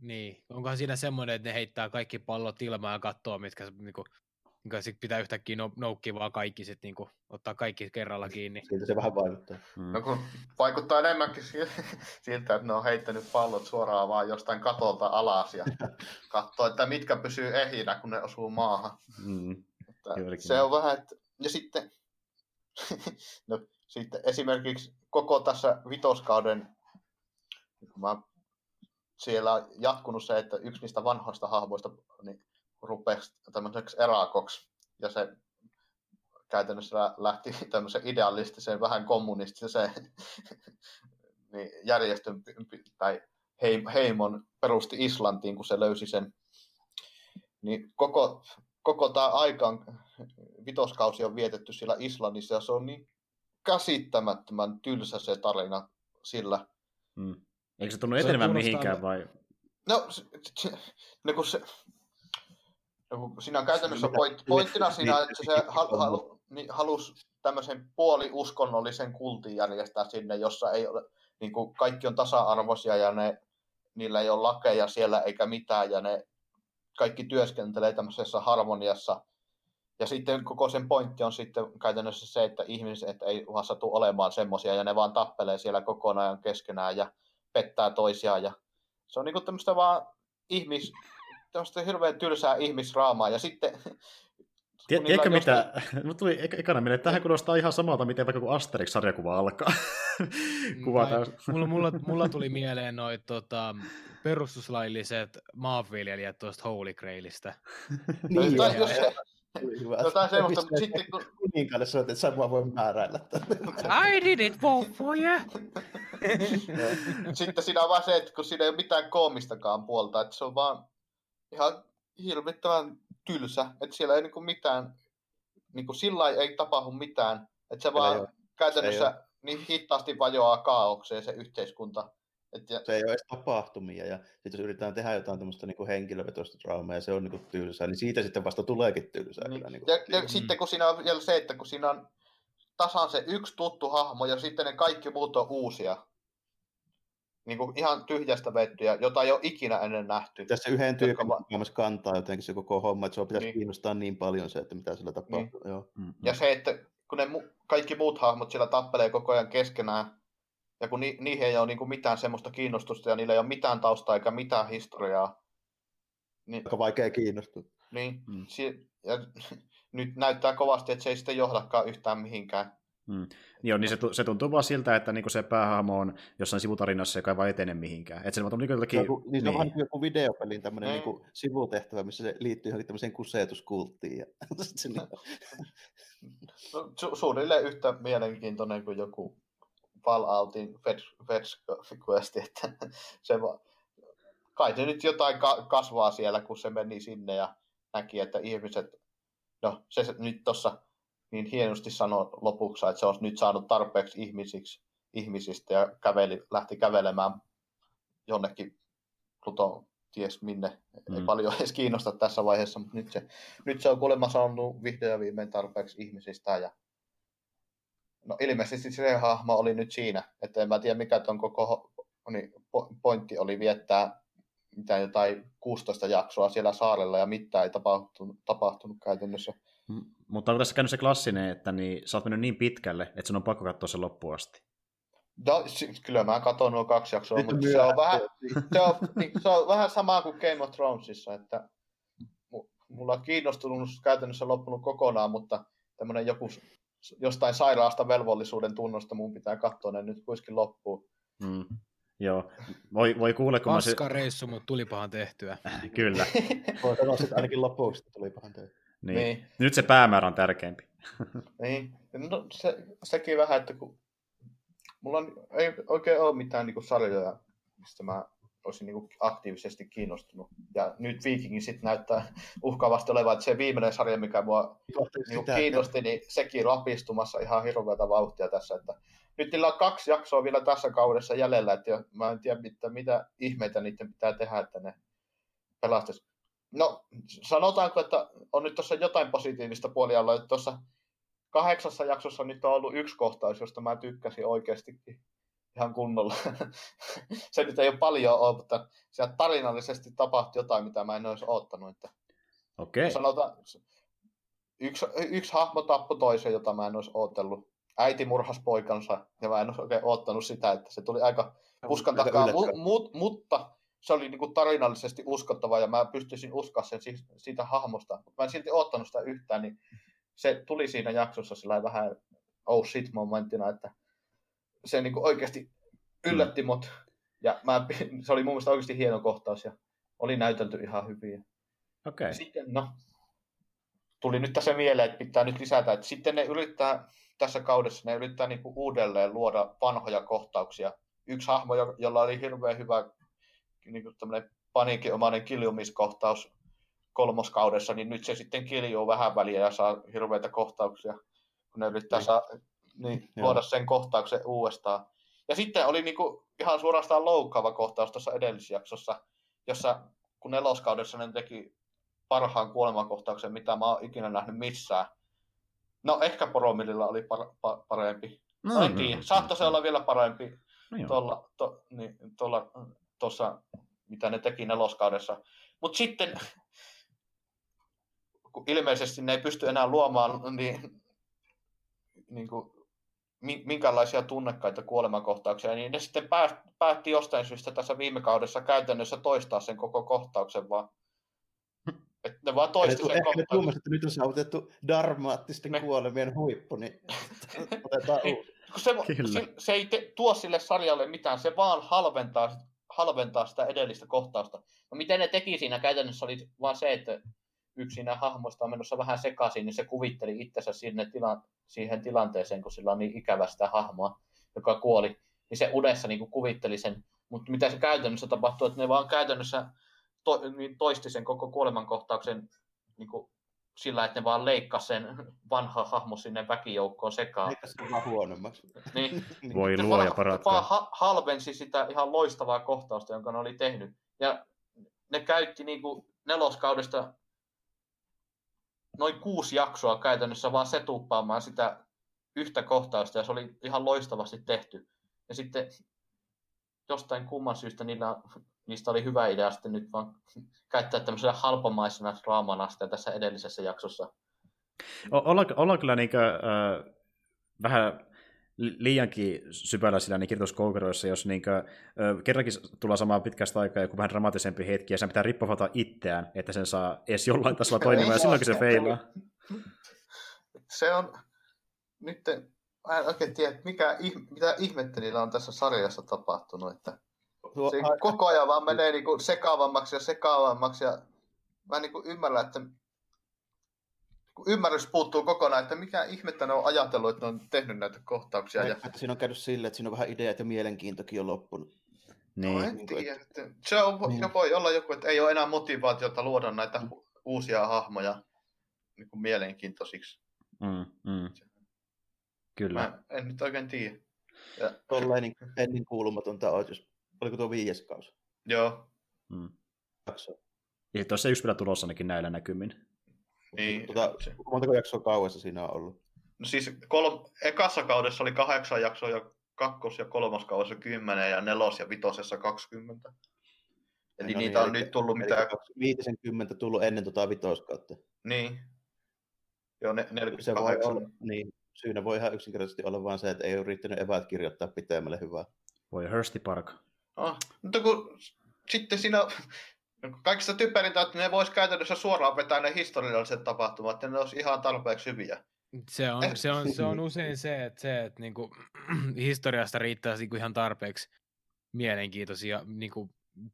Niin, onkohan siinä semmoinen, että ne heittää kaikki pallot ilmaan ja katsoo, mitkä niinku, niin sit pitää yhtäkkiä no, noukkia vaan kaikki, sit niinku, ottaa kaikki kerralla kiinni. Siltä se vähän vaikuttaa. Mm. No kun vaikuttaa enemmänkin siltä, että ne on heittänyt pallot suoraan vaan jostain katolta alas ja katsoo, että mitkä pysyy ehinä, kun ne osuu maahan. Mm. se on vähän, että... ja sitten, no, sitten esimerkiksi koko tässä vitoskauden, mä siellä on jatkunut se, että yksi niistä vanhoista hahmoista niin rupesi tämmöiseksi erakoksi, ja se käytännössä lähti tämmöisen idealistiseen, vähän kommunistiseen niin järjestön tai heimon perusti Islantiin, kun se löysi sen. Niin koko, koko tämä aikaan vitoskausi on vietetty siellä Islannissa, ja se on niin käsittämättömän tylsä se tarina sillä. Hmm. Eikö se tunnu etenemään mihinkään vai? No, se, se, no kun se, Siinä on käytännössä point, pointtina siinä, että se hal, hal, niin halusi tämmöisen puoliuskonnollisen kultin järjestää sinne, jossa ei ole, niin kuin kaikki on tasa-arvoisia ja ne, niillä ei ole lakeja siellä eikä mitään ja ne kaikki työskentelee tämmöisessä harmoniassa. Ja sitten koko sen pointti on sitten käytännössä se, että ihmiset ei vaan satu olemaan semmoisia ja ne vaan tappelee siellä kokonaan keskenään ja pettää toisiaan. Ja se on niin kuin tämmöistä vaan ihmis, tämmöistä hirveän tylsää ihmisraamaa, ja sitten... Tiedätkö mitä? Jostain... Mut tuli ekana mieleen, että tähän kuulostaa ihan samalta, miten vaikka kun Asterix-sarjakuva alkaa. Kuvata. mulla, mulla, mulla, tuli mieleen noin tota, perustuslailliset maanviljelijät tuosta Holy Grailista. niin, tai jos se, Jotain semmoista, mutta sitten kun... Kuninkaalle sanoit, että sä voi määräillä. I didn't vote for you. sitten siinä on vaan se, että kun siinä ei ole mitään koomistakaan puolta, että se on vaan ihan hirvittävän tylsä, että siellä ei niinku mitään, niinku sillä ei tapahdu mitään, että se vaan ei käytännössä ei niin hitaasti vajoaa kaaukseen se yhteiskunta. Et ja... Se ei ole edes tapahtumia, ja sitten jos yritetään tehdä jotain tämmöistä niin henkilövetoista draamaa, ja se on niin tylsää, niin siitä sitten vasta tuleekin tylsää. Niin. Kyllä, niin ja, ja mm. sitten kun siinä on vielä se, että kun siinä on tasan se yksi tuttu hahmo, ja sitten ne kaikki muut on uusia, niin kuin ihan tyhjästä vettyjä, jota ei ole ikinä ennen nähty. Tässä yhden tyypin va- kantaa jotenkin se koko homma, että se pitäisi niin. kiinnostaa niin paljon se, että mitä sillä tapahtuu. Niin. Joo. Mm-hmm. Ja se, että kun ne mu- kaikki muut hahmot siellä tappelee koko ajan keskenään, ja kun ni- niihin ei ole niin kuin mitään semmoista kiinnostusta, ja niillä ei ole mitään taustaa eikä mitään historiaa. Niin, Aika vaikea kiinnostua. Niin, mm. si- ja nyt näyttää kovasti, että se ei sitten johdakaan yhtään mihinkään. Mm. Joo, niin se, se tuntuu vaan siltä, että niinku se päähahmo on jossain sivutarinassa, joka ei vaan etene mihinkään. Että se on niinku jotakin... Joku, niin, niin. se on vähän niin joku videopelin tämmöinen mm. niinku sivutehtävä, missä se liittyy johonkin tämmöiseen kuseetuskulttiin. Ja... no, su- suunnilleen yhtä mielenkiintoinen kuin joku Falloutin Fetch Quest, että se va... kai se nyt jotain ka- kasvaa siellä, kun se meni sinne ja näki, että ihmiset, no se nyt tuossa niin hienosti sanoi lopuksi, että se olisi nyt saanut tarpeeksi ihmisiksi, ihmisistä ja käveli, lähti kävelemään jonnekin Pluton ties minne. Mm. Ei paljon edes kiinnosta tässä vaiheessa, mutta nyt se, nyt se on kuulemma saanut vihdoin ja viimein tarpeeksi ihmisistä. Ja... No ilmeisesti se hahmo oli nyt siinä, että en mä tiedä mikä tuon koko niin, pointti oli viettää mitä jotain 16 jaksoa siellä saarella ja mitään ei tapahtunut, tapahtunut käytännössä. Mutta onko tässä käynyt se klassinen, että niin, sä oot mennyt niin pitkälle, että sun on pakko katsoa se loppuun asti? No, kyllä mä katson nuo kaksi jaksoa, Nyt mutta se on, vähän, se, on, niin, se on vähän sama kuin Game of Thronesissa, että mulla on kiinnostunut käytännössä loppunut kokonaan, mutta tämmöinen joku jostain sairaasta velvollisuuden tunnosta mun pitää katsoa ne nyt kuitenkin loppuun. Mm. Joo, voi, voi kuulla, kun Paska mä... reissu, mutta tulipahan tehtyä. Kyllä. Voi sanoa sitten ainakin lopuksi, että tulipahan tehtyä. Niin. niin. Nyt se päämäärä on tärkeämpi. niin. No, se, sekin vähän, että kun mulla on, ei oikein ole mitään niin kuin sarjoja, mistä mä olisin niin kuin aktiivisesti kiinnostunut. Ja nyt Vikingin sitten näyttää uhkaavasti olevan, että se viimeinen sarja, mikä mua niin kuin kiinnosti, niin sekin rapistumassa ihan hirveätä vauhtia tässä. Että nyt niillä on kaksi jaksoa vielä tässä kaudessa jäljellä, että mä en tiedä mitä, mitä ihmeitä niiden pitää tehdä, että ne pelastaisi. No, sanotaanko, että on nyt tuossa jotain positiivista puolialla, että tuossa kahdeksassa jaksossa nyt on ollut yksi kohtaus, josta mä tykkäsin oikeastikin. ihan kunnolla. se nyt ei ole paljon ole, mutta siellä tarinallisesti tapahtui jotain, mitä mä en olisi odottanut. Että Okei. Okay. Sanotaan, yksi, yksi hahmo tappoi toisen, jota mä en olisi oottellut. Äiti murhas poikansa, ja mä en olisi oikein oottanut sitä, että se tuli aika puskan takaa. Mu, mu, mutta se oli niin kuin tarinallisesti uskottava, ja mä pystyisin uskoa sen siitä hahmosta. Mutta mä en silti oottanut sitä yhtään, niin se tuli siinä jaksossa sillä vähän oh shit momenttina, että se niin kuin oikeasti yllätti mm. mut. Ja mä, se oli mun mielestä oikeasti hieno kohtaus ja oli näytelty ihan hyvin. Okay. Sitten, no, tuli nyt tässä mieleen, että pitää nyt lisätä, että sitten ne yrittää tässä kaudessa, ne yrittää niin kuin uudelleen luoda vanhoja kohtauksia. Yksi hahmo, jolla oli hirveän hyvä niin kuin paniikinomainen kiljumiskohtaus kolmoskaudessa, niin nyt se sitten kiljuu vähän väliä ja saa hirveitä kohtauksia, kun ne yrittää niin. saa, niin, luoda sen kohtauksen uudestaan. Ja sitten oli niin kuin ihan suorastaan loukkaava kohtaus tuossa edellisjaksossa, jossa kun neloskaudessa ne teki parhaan kuolemakohtauksen, mitä mä oon ikinä nähnyt missään. No ehkä Poromililla oli par, pa, parempi. No, en tiedä, no, saattoi se olla vielä parempi no, tuolla, to, niin, tuolla, tuossa, mitä ne teki neloskaudessa. Mutta sitten, kun ilmeisesti ne ei pysty enää luomaan niin, niin kuin, minkälaisia tunnekkaita kuolemakohtauksia, niin ne sitten päätti jostain syystä tässä viime kaudessa käytännössä toistaa sen koko kohtauksen vaan että ne vaan toisti sen Ehkä ne tuumasi, että nyt on saavutettu darmaattisten ne. kuolemien huippu, niin otetaan niin, uusi. Se, se, se, ei te, tuo sille sarjalle mitään, se vaan halventaa, halventaa sitä edellistä kohtausta. No miten ne teki siinä käytännössä oli vaan se, että yksi siinä hahmoista on menossa vähän sekaisin, niin se kuvitteli itsensä sinne tila, siihen tilanteeseen, kun sillä on niin ikävä sitä hahmoa, joka kuoli. Niin se udessa niin kuvitteli sen, mutta mitä se käytännössä tapahtuu, että ne vaan käytännössä to, niin toisti sen koko kuolemankohtauksen niin kuin sillä, että ne vaan leikkasi sen vanha hahmo sinne väkijoukkoon sekaan. Leikkasi sen vaan huonommaksi. Niin. Voi luoja paratkaa. Vaan ha- halvensi sitä ihan loistavaa kohtausta, jonka ne oli tehnyt. Ja ne käytti niin kuin neloskaudesta noin kuusi jaksoa käytännössä vaan setuppaamaan sitä yhtä kohtausta, ja se oli ihan loistavasti tehty. Ja sitten jostain kumman syystä niillä niistä oli hyvä idea sitten nyt vaan käyttää tämmöisellä halpamaisena draamana sitä tässä edellisessä jaksossa. Olla, ollaan kyllä niinkö, äh, vähän liiankin syvällä siinä niin kirjoituskoukeroissa, jos niinkö, äh, kerrankin tullaan samaan pitkästä aikaa joku vähän dramaattisempi hetki, ja sen pitää rippofata itseään, että sen saa edes jollain tasolla toimimaan, ja silloinkin se feilaa. Se on, nyt mä en oikein tiedä, mikä, mitä ihmettä niillä on tässä sarjassa tapahtunut, että se koko ajan vaan menee niinku sekaavammaksi ja sekaavammaksi ja mä en niinku ymmärrä, että kun ymmärrys puuttuu kokonaan, että mikä ihmettä ne on ajatellut, että ne on tehnyt näitä kohtauksia. Ja... Että siinä on käynyt silleen, että siinä on vähän ideat ja mielenkiintokin on loppunut. Niin. No en niinku, tiedä. Että... Se on, niin. voi olla joku, että ei ole enää motivaatiota luoda näitä mm. uusia hahmoja niin kuin mielenkiintoisiksi. Mm, mm. Kyllä. Mä en nyt oikein tiedä. Ja... Tolleen niin ennen kuulumatonta olisi, jos Oliko tuo viides kausi? Joo. Hmm. Ja tuossa yksi vielä tulossa ainakin näillä näkymin. Niin. Tota, montako jaksoa kauessa siinä on ollut? No siis kol- ekassa kaudessa oli kahdeksan jaksoa ja kakkos- ja kolmas kaudessa kymmenen ja nelos- ja vitosessa kaksikymmentä. Eli no niitä niin, on eli, nyt tullut mitä... kymmentä tullut ennen tota vitoskautta. Niin. Joo, ne, 48. Se voi olla, niin, syynä voi ihan yksinkertaisesti olla vain se, että ei ole riittänyt eväät kirjoittaa pitemmälle hyvää. Voi Hursti Park. Oh, mutta kun sitten siinä kaikista typerintä, että ne vois käytännössä suoraan vetää ne historialliset tapahtumat, ja ne olisi ihan tarpeeksi hyviä. Se on, se on, se on usein se, että, se, että niinku, historiasta riittää niinku ihan tarpeeksi mielenkiintoisia niinku,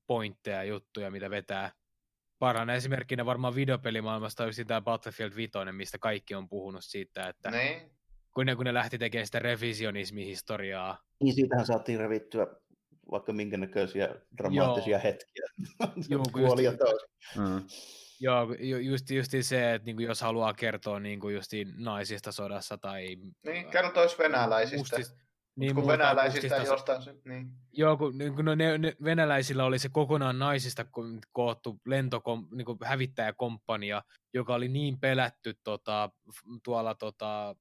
pointteja, juttuja, mitä vetää. Parhaana esimerkkinä varmaan videopelimaailmasta olisi tämä Battlefield 5, mistä kaikki on puhunut siitä, että niin. Kun, ne, kun ne lähti tekemään sitä revisionismihistoriaa. Niin siitähän saatiin revittyä vaikka minkä näköisiä dramaattisia Joo. hetkiä. Joo, just, mm. Joo, just, just se, että niin jos haluaa kertoa niin just naisista sodassa tai... Niin, kertoisi venäläisistä. Mustis, niin, kun venäläisistä mustista, jostain... Niin. Joo, kun, niin kun no, ne, ne, venäläisillä oli se kokonaan naisista koottu lentokom, niin hävittäjäkomppania, joka oli niin pelätty tota, tuolla tota,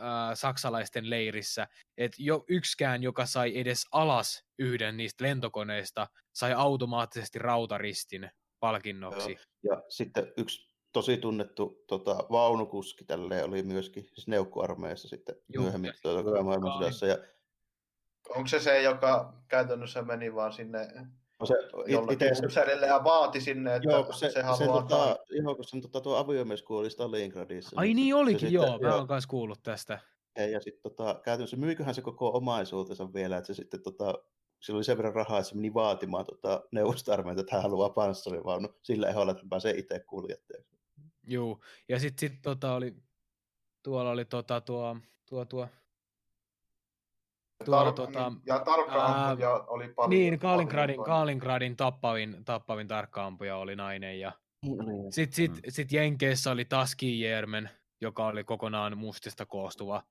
äh, saksalaisten leirissä, että jo yksikään, joka sai edes alas yhden niistä lentokoneista, sai automaattisesti rautaristin palkinnoksi. Joo. Ja sitten yksi tosi tunnettu tota, vaunukuski tälle oli myöskin siis neukkuarmeijassa sitten Joo, myöhemmin tuota, maailmansodassa. Ja... Onko se se, joka käytännössä meni vaan sinne se, jollekin it, ja vaati sinne, että joo, se, se haluaa... Sen, tota, joo, kun sen tota, tuo aviomies kuoli Stalingradissa. Ai niin, niin olikin, joo, sitten, mä oon kanssa kuullut tästä. Ja, ja sitten tota, käytännössä myyköhän se koko omaisuutensa vielä, että se sitten tota, sillä oli sen verran rahaa, että se meni vaatimaan tota, neuvostarmeita, että hän haluaa panssarivaunu sillä ehdolla, että hän pääsee itse kuljettajaksi. Joo, ja sitten sit, tota, oli, tuolla oli tota, tuo, tuo, tuo Tuolla, Tar- tota, niin, ja tarkkaampuja oli paljon. Niin, Kalingradin, Kalingradin tappavin, tappavin tarkkaampuja oli nainen. Ja mm. Sitten sit, mm. sit Jenkeissä oli Taski Jermen, joka oli kokonaan mustista koostuva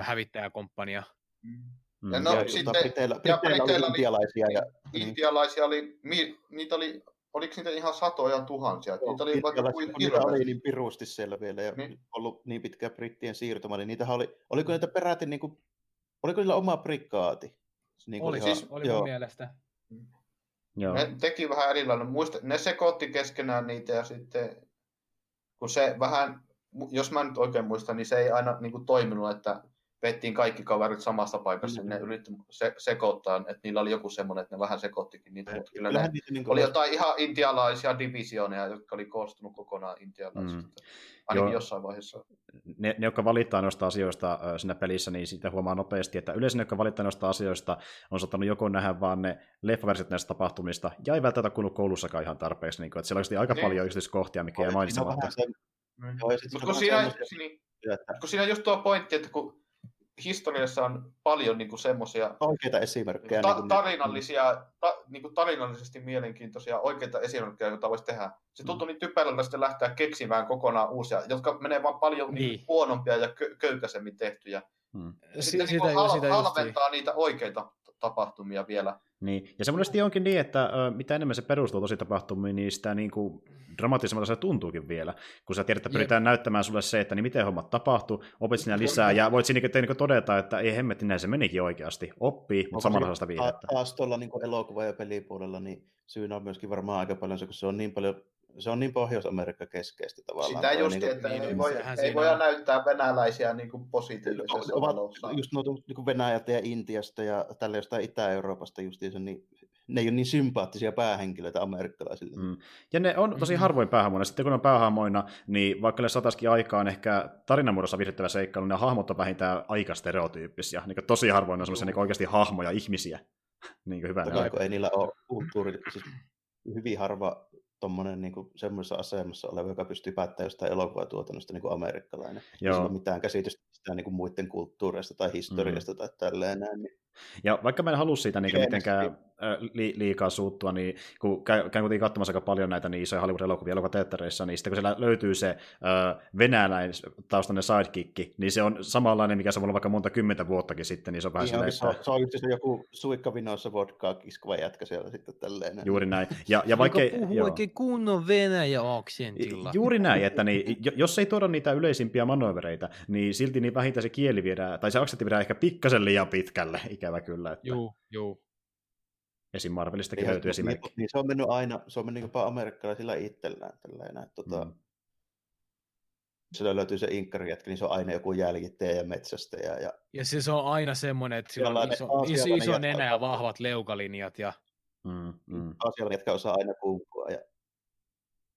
hävittäjäkomppania. Mm. Ja, no, ja sitten, Briteillä, ja Briteillä oli intialaisia. Ja, niin. intialaisia oli, niitä oli, oliko niitä ihan satoja tuhansia? Joo, niitä oli vaikka kuin niitä oli niin pirusti siellä vielä ja niin. ollut niin pitkä brittien siirtymä, niin niitä oli, oliko niitä peräti niin kuin Oliko niillä oma prikaati? Niin oli, ihan, siis, oli joo. mielestä. Joo. Ne teki vähän erilainen. Muista, ne sekoitti keskenään niitä ja sitten kun se vähän, jos mä nyt oikein muistan, niin se ei aina niin kuin toiminut, että vettiin kaikki kaverit samasta paikassa, mm. ne yritti se, sekoittaa, että niillä oli joku semmoinen, että ne vähän sekoittikin niitä, mutta kyllä ne niitä niin oli jotain ihan intialaisia divisiooneja, jotka oli koostunut kokonaan intialaisista. Mm. Ainakin Joo. jossain vaiheessa. Ne, ne, jotka valittaa noista asioista äh, siinä pelissä, niin siitä huomaa nopeasti, että yleensä ne, jotka valittaa noista asioista, on saattanut joko nähdä vaan ne leffaversiot näistä tapahtumista, ja ei välttämättä kuulu koulussakaan ihan tarpeeksi, niin kuin, että siellä on aika niin. paljon yksityiskohtia, mikä jää mainitsematta. Mm. kun, siinä, niin, kun siinä just tuo pointti, että kun historiassa on paljon niin semmoisia oikeita esimerkkejä. Ta- niin tarinallisia, ta- niin kuin tarinallisesti mielenkiintoisia oikeita esimerkkejä, joita voisi tehdä. Se tuntuu mm. niin typerältä sitten lähteä keksimään kokonaan uusia, jotka menee vaan paljon niin. Niin huonompia ja kö- köykäisemmin tehtyjä. Hmm. Sitten sitä, niin sitä, hal- sitä halventaa niitä oikeita tapahtumia vielä. Niin. Ja se monesti onkin niin, että mitä enemmän se perustuu tosi tapahtumiin, niin sitä niin kuin, dramaattisemmalta se tuntuukin vielä. Kun sä tiedät, että pyritään Jep. näyttämään sulle se, että niin miten hommat tapahtuu, opit sinä lisää, ja voit siinä niin todeta, että ei hemmetti, näin se menikin oikeasti. Oppii, mutta samalla sellaista viihdettä. Taas tuolla niin elokuva- ja pelipuolella, niin syynä on myöskin varmaan aika paljon se, kun se on niin paljon se on niin Pohjois-Amerikka keskeistä tavallaan. Sitä just, niin, että niin, ei, voi, ei voi näyttää venäläisiä niin kuin positiivisessa ovat just noita niin Venäjältä ja Intiasta ja tällä jostain Itä-Euroopasta justiinsa, niin ne ei ole niin sympaattisia päähenkilöitä amerikkalaisille. Mm. Ja ne on tosi harvoin päähahmoina. Sitten kun on päähahmoina, niin vaikka ne saataisiin aikaan ehkä tarinanmuodossa viihdyttävä seikkailu, niin hahmot on vähintään aika stereotyyppisiä. Niin tosi harvoin on sellaisia niin oikeasti hahmoja, ihmisiä. niin kuin hyvä ei niillä ole kulttuuri, siis hyvin harva tuommoinen niin semmoisessa asemassa oleva, joka pystyy päättämään jostain elokuvatuotannosta niin kuin amerikkalainen. Joo. Ei sillä ole mitään käsitystä niin kuin muiden kulttuureista tai historiasta mm. tai tälleen näin. Niin ja vaikka mä en halua siitä niin mitenkään li, liikaa suuttua, niin kun käyn kuitenkin katsomassa aika paljon näitä niin isoja Hollywood-elokuvia elokuvateattereissa, niin sitten kun siellä löytyy se äh, venäläistaustainen sidekick, niin se on samanlainen, mikä se on ollut vaikka monta kymmentä vuottakin sitten, niin se on vähän silleen, että... Se on just se joku suikkavinoissa vodkaa kiskuva jätkä siellä sitten tälleen. Juuri näin. Ja, ja vaikka, puhuu oikein kunnon venäjä aksentilla. Juuri näin, että niin, jos ei tuoda niitä yleisimpiä manövereitä, niin silti niin vähintään se kieli viedään, tai se aksentti viedään ehkä pikkasen liian pitkälle, ikävä kyllä. Että... Juu, juu. Esim. Marvelistakin niin, löytyy esimerkki. Niin, se on mennyt aina, se on mennyt jopa amerikkalaisilla itsellään. Tällainen, että, tota, mm. Sillä löytyy se inkkarijätkä, niin se on aina joku jäljittäjä ja metsästäjä. Ja, ja siis se on aina semmoinen, että sillä on iso, iso, iso nenä ja vahvat leukalinjat. Ja... Mm, mm. Asiallinen jätkä osaa aina pumpua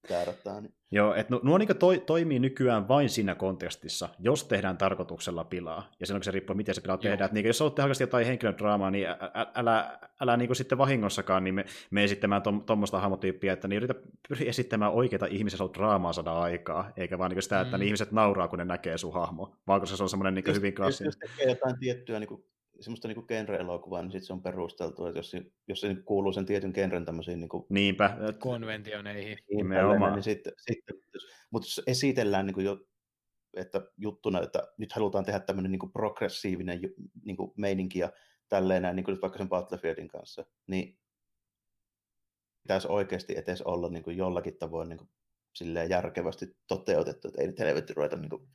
ja käärättää. Niin. Joo, että nuo, nuo niin toi, toimii nykyään vain siinä kontekstissa, jos tehdään tarkoituksella pilaa. Ja silloin se riippuu, miten se pilaa tehdään. Niin, jos olet tehokasti jotain henkilödraamaa, niin ä, ä, älä, älä niin sitten vahingossakaan niin me, me esittämään tuommoista hahmotyyppiä, että niin yritä pyri esittämään oikeita ihmisiä, jos draamaa saada aikaa, eikä vaan niin sitä, että mm. niin ihmiset nauraa, kun ne näkee sun hahmo, vaan koska se on semmoinen niin hyvin klassinen. Jos tekee jotain tiettyä niin kuin semmoista niin genre-elokuvaa, niin sitten se on perusteltu, että jos, jos se kuuluu sen tietyn genren tämmöisiin... Niin kuin, Niinpä. Konventioneihin. Niin, niin, niin sitten, sitten, mutta jos esitellään niin kuin jo, että juttuna, että nyt halutaan tehdä tämmöinen niin kuin progressiivinen niin kuin meininki ja tälleen näin, niin kuin vaikka sen Battlefieldin kanssa, niin pitäisi oikeasti edes olla niin kuin jollakin tavoin niin kuin, silleen järkevästi toteutettu, että ei nyt helvetti ruveta niin kuin,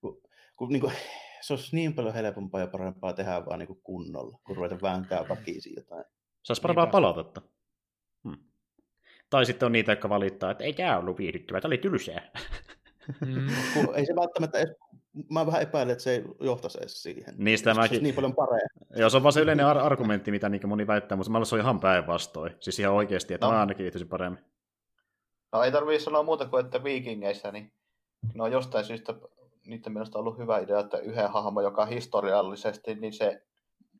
kun, kun, niin kuin, se olisi niin paljon helpompaa ja parempaa tehdä vaan niin kunnolla, kun ruveta vääntää väkisin jotain. Se olisi parempaa palautetta. Hmm. Tai sitten on niitä, jotka valittaa, että ei tämä ollut viihdyttävää, tämä oli tylsää. Mm. ei se välttämättä edes, mä vähän epäilen, että se ei johtaisi edes siihen. Niistä se mäkin... niin paljon parempi. Joo, se on vaan se yleinen ar- argumentti, mitä niin moni väittää, mutta mä se on ihan päinvastoin. Siis ihan oikeasti, että no. mä ainakin viihtyisin paremmin. No ei tarvitse sanoa muuta kuin, että viikingeissä, niin no jostain syystä niiden mielestä ollut hyvä idea, että yhden hahmon, joka historiallisesti, niin se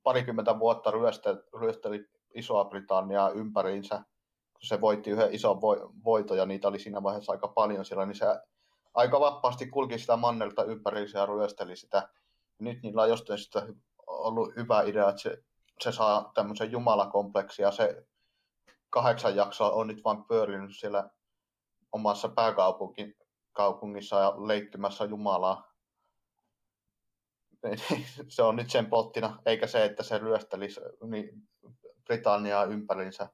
parikymmentä vuotta ryösteli, ryösteli Isoa Britanniaa ympäriinsä, kun se voitti yhden ison voiton, ja niitä oli siinä vaiheessa aika paljon siellä, niin se aika vapaasti kulki sitä mannerta ympäriinsä ja ryösteli sitä. Nyt niillä on jostain sitä ollut hyvä idea, että se, se saa tämmöisen jumalakompleksin, ja se kahdeksan jaksoa on nyt vain pyörinyt siellä omassa pääkaupungissa ja leikkimässä Jumalaa. se on nyt sen pottina, eikä se, että se ryöstelisi niin Britanniaa ympärinsä.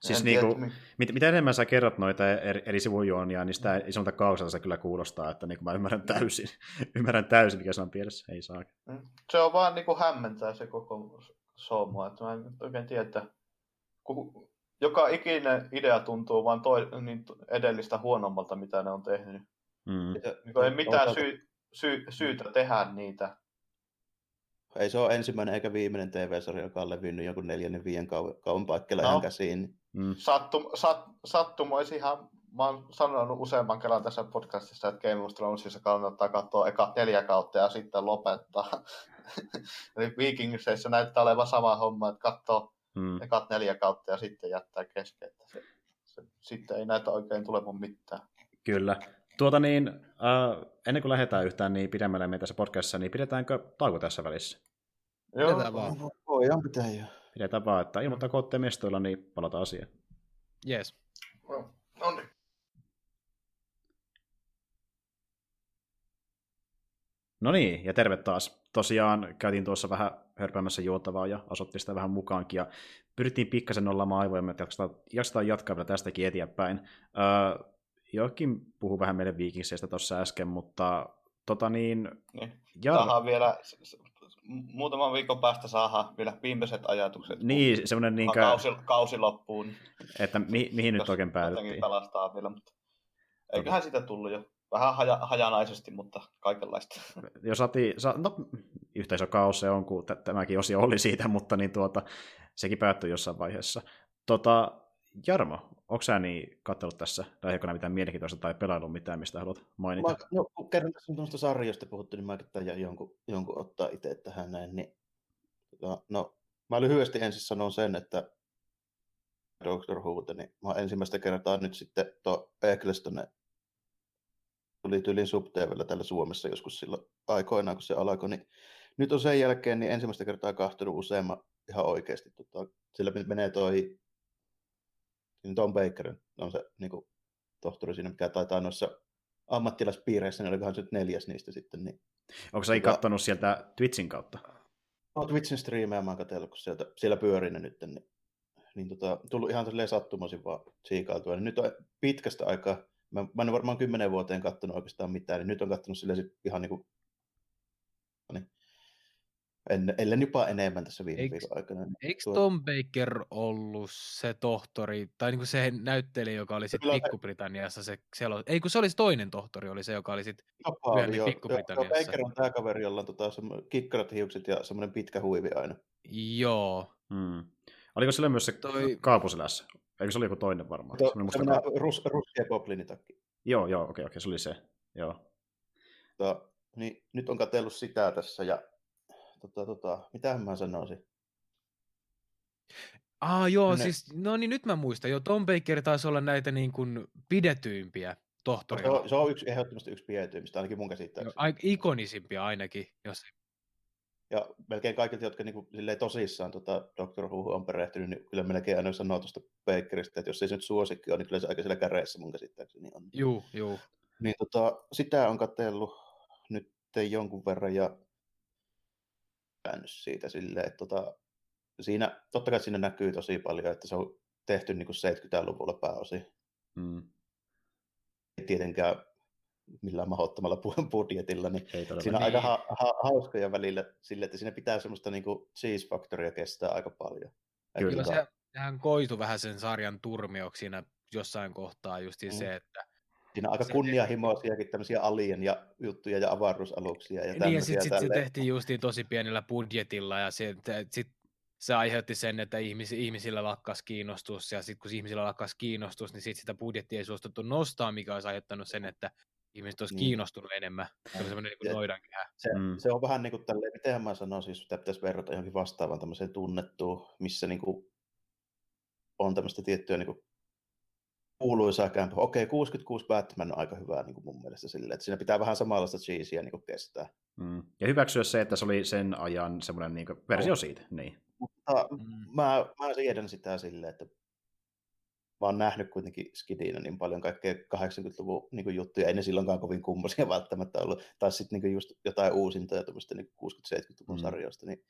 Siis niinku, tiedä, mit, mitä enemmän sä kerrot noita eri, eri sivujuonia, niin sitä isolta kausalta se kyllä kuulostaa, että niinku mä ymmärrän täysin, ymmärrän täysin, mikä se on pielessä, ei saa. Mm. Se on vaan niinku hämmentää se koko somo, että mä en oikein tiedä, että kun joka ikinen idea tuntuu vain toi, niin edellistä huonommalta, mitä ne on tehnyt. Mm. Ja, niin ei mitään syy, syy, syytä tehdä niitä. Ei se ole ensimmäinen eikä viimeinen TV-sarja, joka on levinnyt jonkun neljännen viien kauan, kauan paikkella no. käsiin. Mm. Sattum, sat, sattum olisi ihan, mä oon sanonut useamman kerran tässä podcastissa, että Game of Thronesissa kannattaa katsoa eka neljä kautta ja sitten lopettaa. Eli Vikingseissä näyttää olevan sama homma, että katsoo mm. ekat neljä kautta ja sitten jättää kesken. Että se, se, sitten ei näytä oikein tulevan mitään. Kyllä. Tuota niin, äh, ennen kuin lähdetään yhtään niin pidemmälle meitä tässä podcastissa, niin pidetäänkö tauko tässä välissä? Joo, Pidetään vaan. Voidaan pitää jo. Pidetään vaan, että ilmoittaa kootte mestoilla, niin palataan asiaan. Yes. No niin. No niin, ja terve taas. Tosiaan käytiin tuossa vähän hörpäämässä juotavaa ja asotti sitä vähän mukaankin, ja pyrittiin pikkasen olla aivoja, että jaksetaan jatkaa vielä tästäkin eteenpäin. Öö, Jokin puhuu vähän meidän viikingseistä tuossa äsken, mutta tota niin... niin. Jar... vielä muutaman viikon päästä saadaan vielä viimeiset ajatukset. Niin, semmoinen niin kuin... kausi, kausi loppuun. Että mi, mihin nyt oikein päädyttiin. pelastaa vielä, mutta eiköhän sitä tullut jo. Vähän haja, hajanaisesti, mutta kaikenlaista. Jo saatiin, sa, no yhteisökaus se on, kun tämäkin osio oli siitä, mutta niin tuota, sekin päättyi jossain vaiheessa. Tota, Jarmo, onko sä niin katsellut tässä lähiaikoina mitään mielenkiintoista tai pelaillut mitään, mistä haluat mainita? Mä, no, kun kerran tässä tuosta sarjasta puhuttu, niin mä tämän jonkun, jonkun ottaa itse tähän näin. Niin, no, no, mä lyhyesti ensin sanon sen, että Doctor Who, niin mä ensimmäistä kertaa nyt sitten tuo Eccleston tuli tyylin subteevellä täällä Suomessa joskus silloin aikoinaan, kun se alkoi, niin nyt on sen jälkeen niin ensimmäistä kertaa kahtunut useamman ihan oikeasti. Tota, sillä menee toi niin Tom Baker on se niin kuin, tohtori siinä, mikä taitaa noissa ammattilaispiireissä, niin olikohan se nyt neljäs niistä sitten. Niin, Onko sä tota, katsonut sieltä Twitchin kautta? No, Twitchin striimejä mä oon katsellut, kun sieltä, siellä pyörii ne nyt, niin, niin tota, tullut ihan sattumoisin vaan siikailtua. Niin nyt on pitkästä aikaa, mä, mä en ole varmaan kymmenen vuoteen katsonut oikeastaan mitään, niin nyt on katsonut sille ihan niin kuin, niin, en, ellen jopa enemmän tässä viime Eik, viikon aikana. Eikö tuo... Tom Baker ollut se tohtori, tai niin kuin se näyttelijä, joka oli sitten Pikku-Britanniassa se selo... Ei kun se oli se toinen tohtori, oli se, joka oli sitten myöhemmin Pikku-Britanniassa. Joo, Baker on tämä kaveri, jolla on tota, kikkarat hiukset ja semmoinen pitkä huivi aina. Joo. Hmm. Oliko sillä myös se Toi... kaapuselässä? Eikö se oli joku toinen varmaan? To, semmoinen rus, ruskea poplinitakki. Joo, joo, okei, okay, okei, okay, se oli se. Joo. To, niin, nyt on katsellut sitä tässä ja tota, tota, mitä mä sanoisin? Ah joo, ne... siis, no niin nyt mä muistan, jo Tom Baker taisi olla näitä niin kuin pidetyimpiä tohtoria. Se on, se on yksi, ehdottomasti yksi pidetyimmistä, ainakin mun käsittääkseni. No, ikonisimpia ainakin, jos ja melkein kaikilta, jotka niin kuin, tosissaan tota, Dr. Who on perehtynyt, niin kyllä melkein aina sanoo tuosta Bakerista, että jos ei se nyt suosikki ole, niin kyllä se aika siellä käreissä mun käsittääkseni on. Juu, juu. Niin tota, sitä on katsellut nyt jonkun verran, ja käynyt siitä silleen, että tota, siinä, totta kai siinä näkyy tosi paljon, että se on tehty niin kuin 70-luvulla pääosin. Mm. Ei tietenkään millään mahdottomalla budjetilla, niin siinä on niin. aika ha- ha- hauskoja välillä sille, että siinä pitää semmoista niin kuin cheese factoria kestää aika paljon. Kyllä se, sehän koitu vähän sen sarjan turmioksi siinä jossain kohtaa just mm. se, että Siinä on aika kunnianhimoisiakin tämmöisiä alien ja juttuja ja avaruusaluksia. Ja niin, ja sitten sit se tehtiin justiin tosi pienellä budjetilla, ja se, sit se aiheutti sen, että ihmis, ihmisillä lakkas kiinnostus, ja sitten kun ihmisillä lakkas kiinnostus, niin sit sitä budjettia ei suostuttu nostaa, mikä olisi aiheuttanut sen, että ihmiset olisi niin. kiinnostunut enemmän. Se on semmoinen niin noidankehä. Se, mm. se on vähän niin kuin tälleen, miten mä sanoisin, että pitäisi verrata johonkin vastaavaan tämmöiseen tunnettuun, missä niin kuin on tämmöistä tiettyä niin kuin kuuluisaa kämpä. Okei, 66 Batman on aika hyvä niin kuin mun mielestä sille, että siinä pitää vähän samanlaista cheeseä niin kuin kestää. Mm. Ja hyväksyä se, että se oli sen ajan semmoinen niin versio siitä. Niin. Mutta mm. mä, mä siedän sitä silleen, että mä oon nähnyt kuitenkin Skidinä niin paljon kaikkea 80-luvun niin juttuja, ei ne silloinkaan kovin kummosia välttämättä ollut, tai sitten niin just jotain uusinta ja tämmöistä niin 60-70-luvun mm. sarjoista, niin,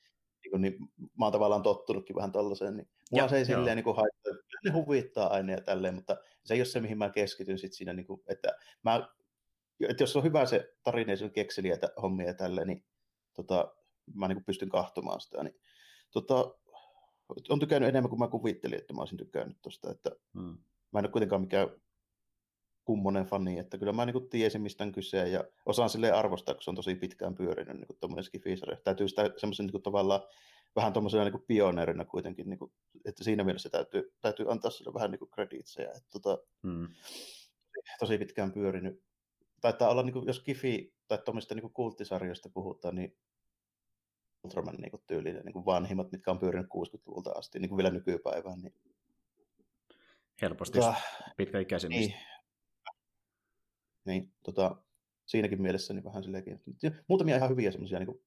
niin, kuin, niin mä oon tavallaan tottunutkin vähän tollaiseen, niin mua ja, se ei joo. silleen niin haittaa, ne huvittaa aina ja tälleen, mutta se ei ole se, mihin mä keskityn sit siinä, niin kuin, että mä, että jos on hyvä se tarina ja se kekseliä hommia ja tälleen, niin tota, mä niin kuin pystyn kahtomaan sitä, niin tota, on tykännyt enemmän kuin mä kuvittelin, että mä olisin tykännyt tuosta, että hmm. mä en ole kuitenkaan mikään kummonen fani, että kyllä mä niin tiesin, mistä on kyse, ja osaan silleen arvostaa, kun se on tosi pitkään pyörinyt niin tuommoinen skifisari. Täytyy sitä semmoisen niin tavallaan vähän tuommoisena niin pioneerina kuitenkin, niin kuin, että siinä mielessä täytyy, täytyy antaa sille vähän niin kreditsejä, että tota, hmm. tosi pitkään pyörinyt. Taitaa olla, niin kuin, jos Kifi tai tuommoista niin kulttisarjoista puhutaan, niin Ultraman niin kuin tyylinen niin kuin vanhimmat, mitkä on pyörinyt 60-luvulta asti niin kuin vielä nykypäivään. Niin... Helposti tota, pitkäikäisemmistä. Niin, niin tota, siinäkin mielessä niin vähän silleenkin. Muutamia ihan hyviä semmoisia niin kuin,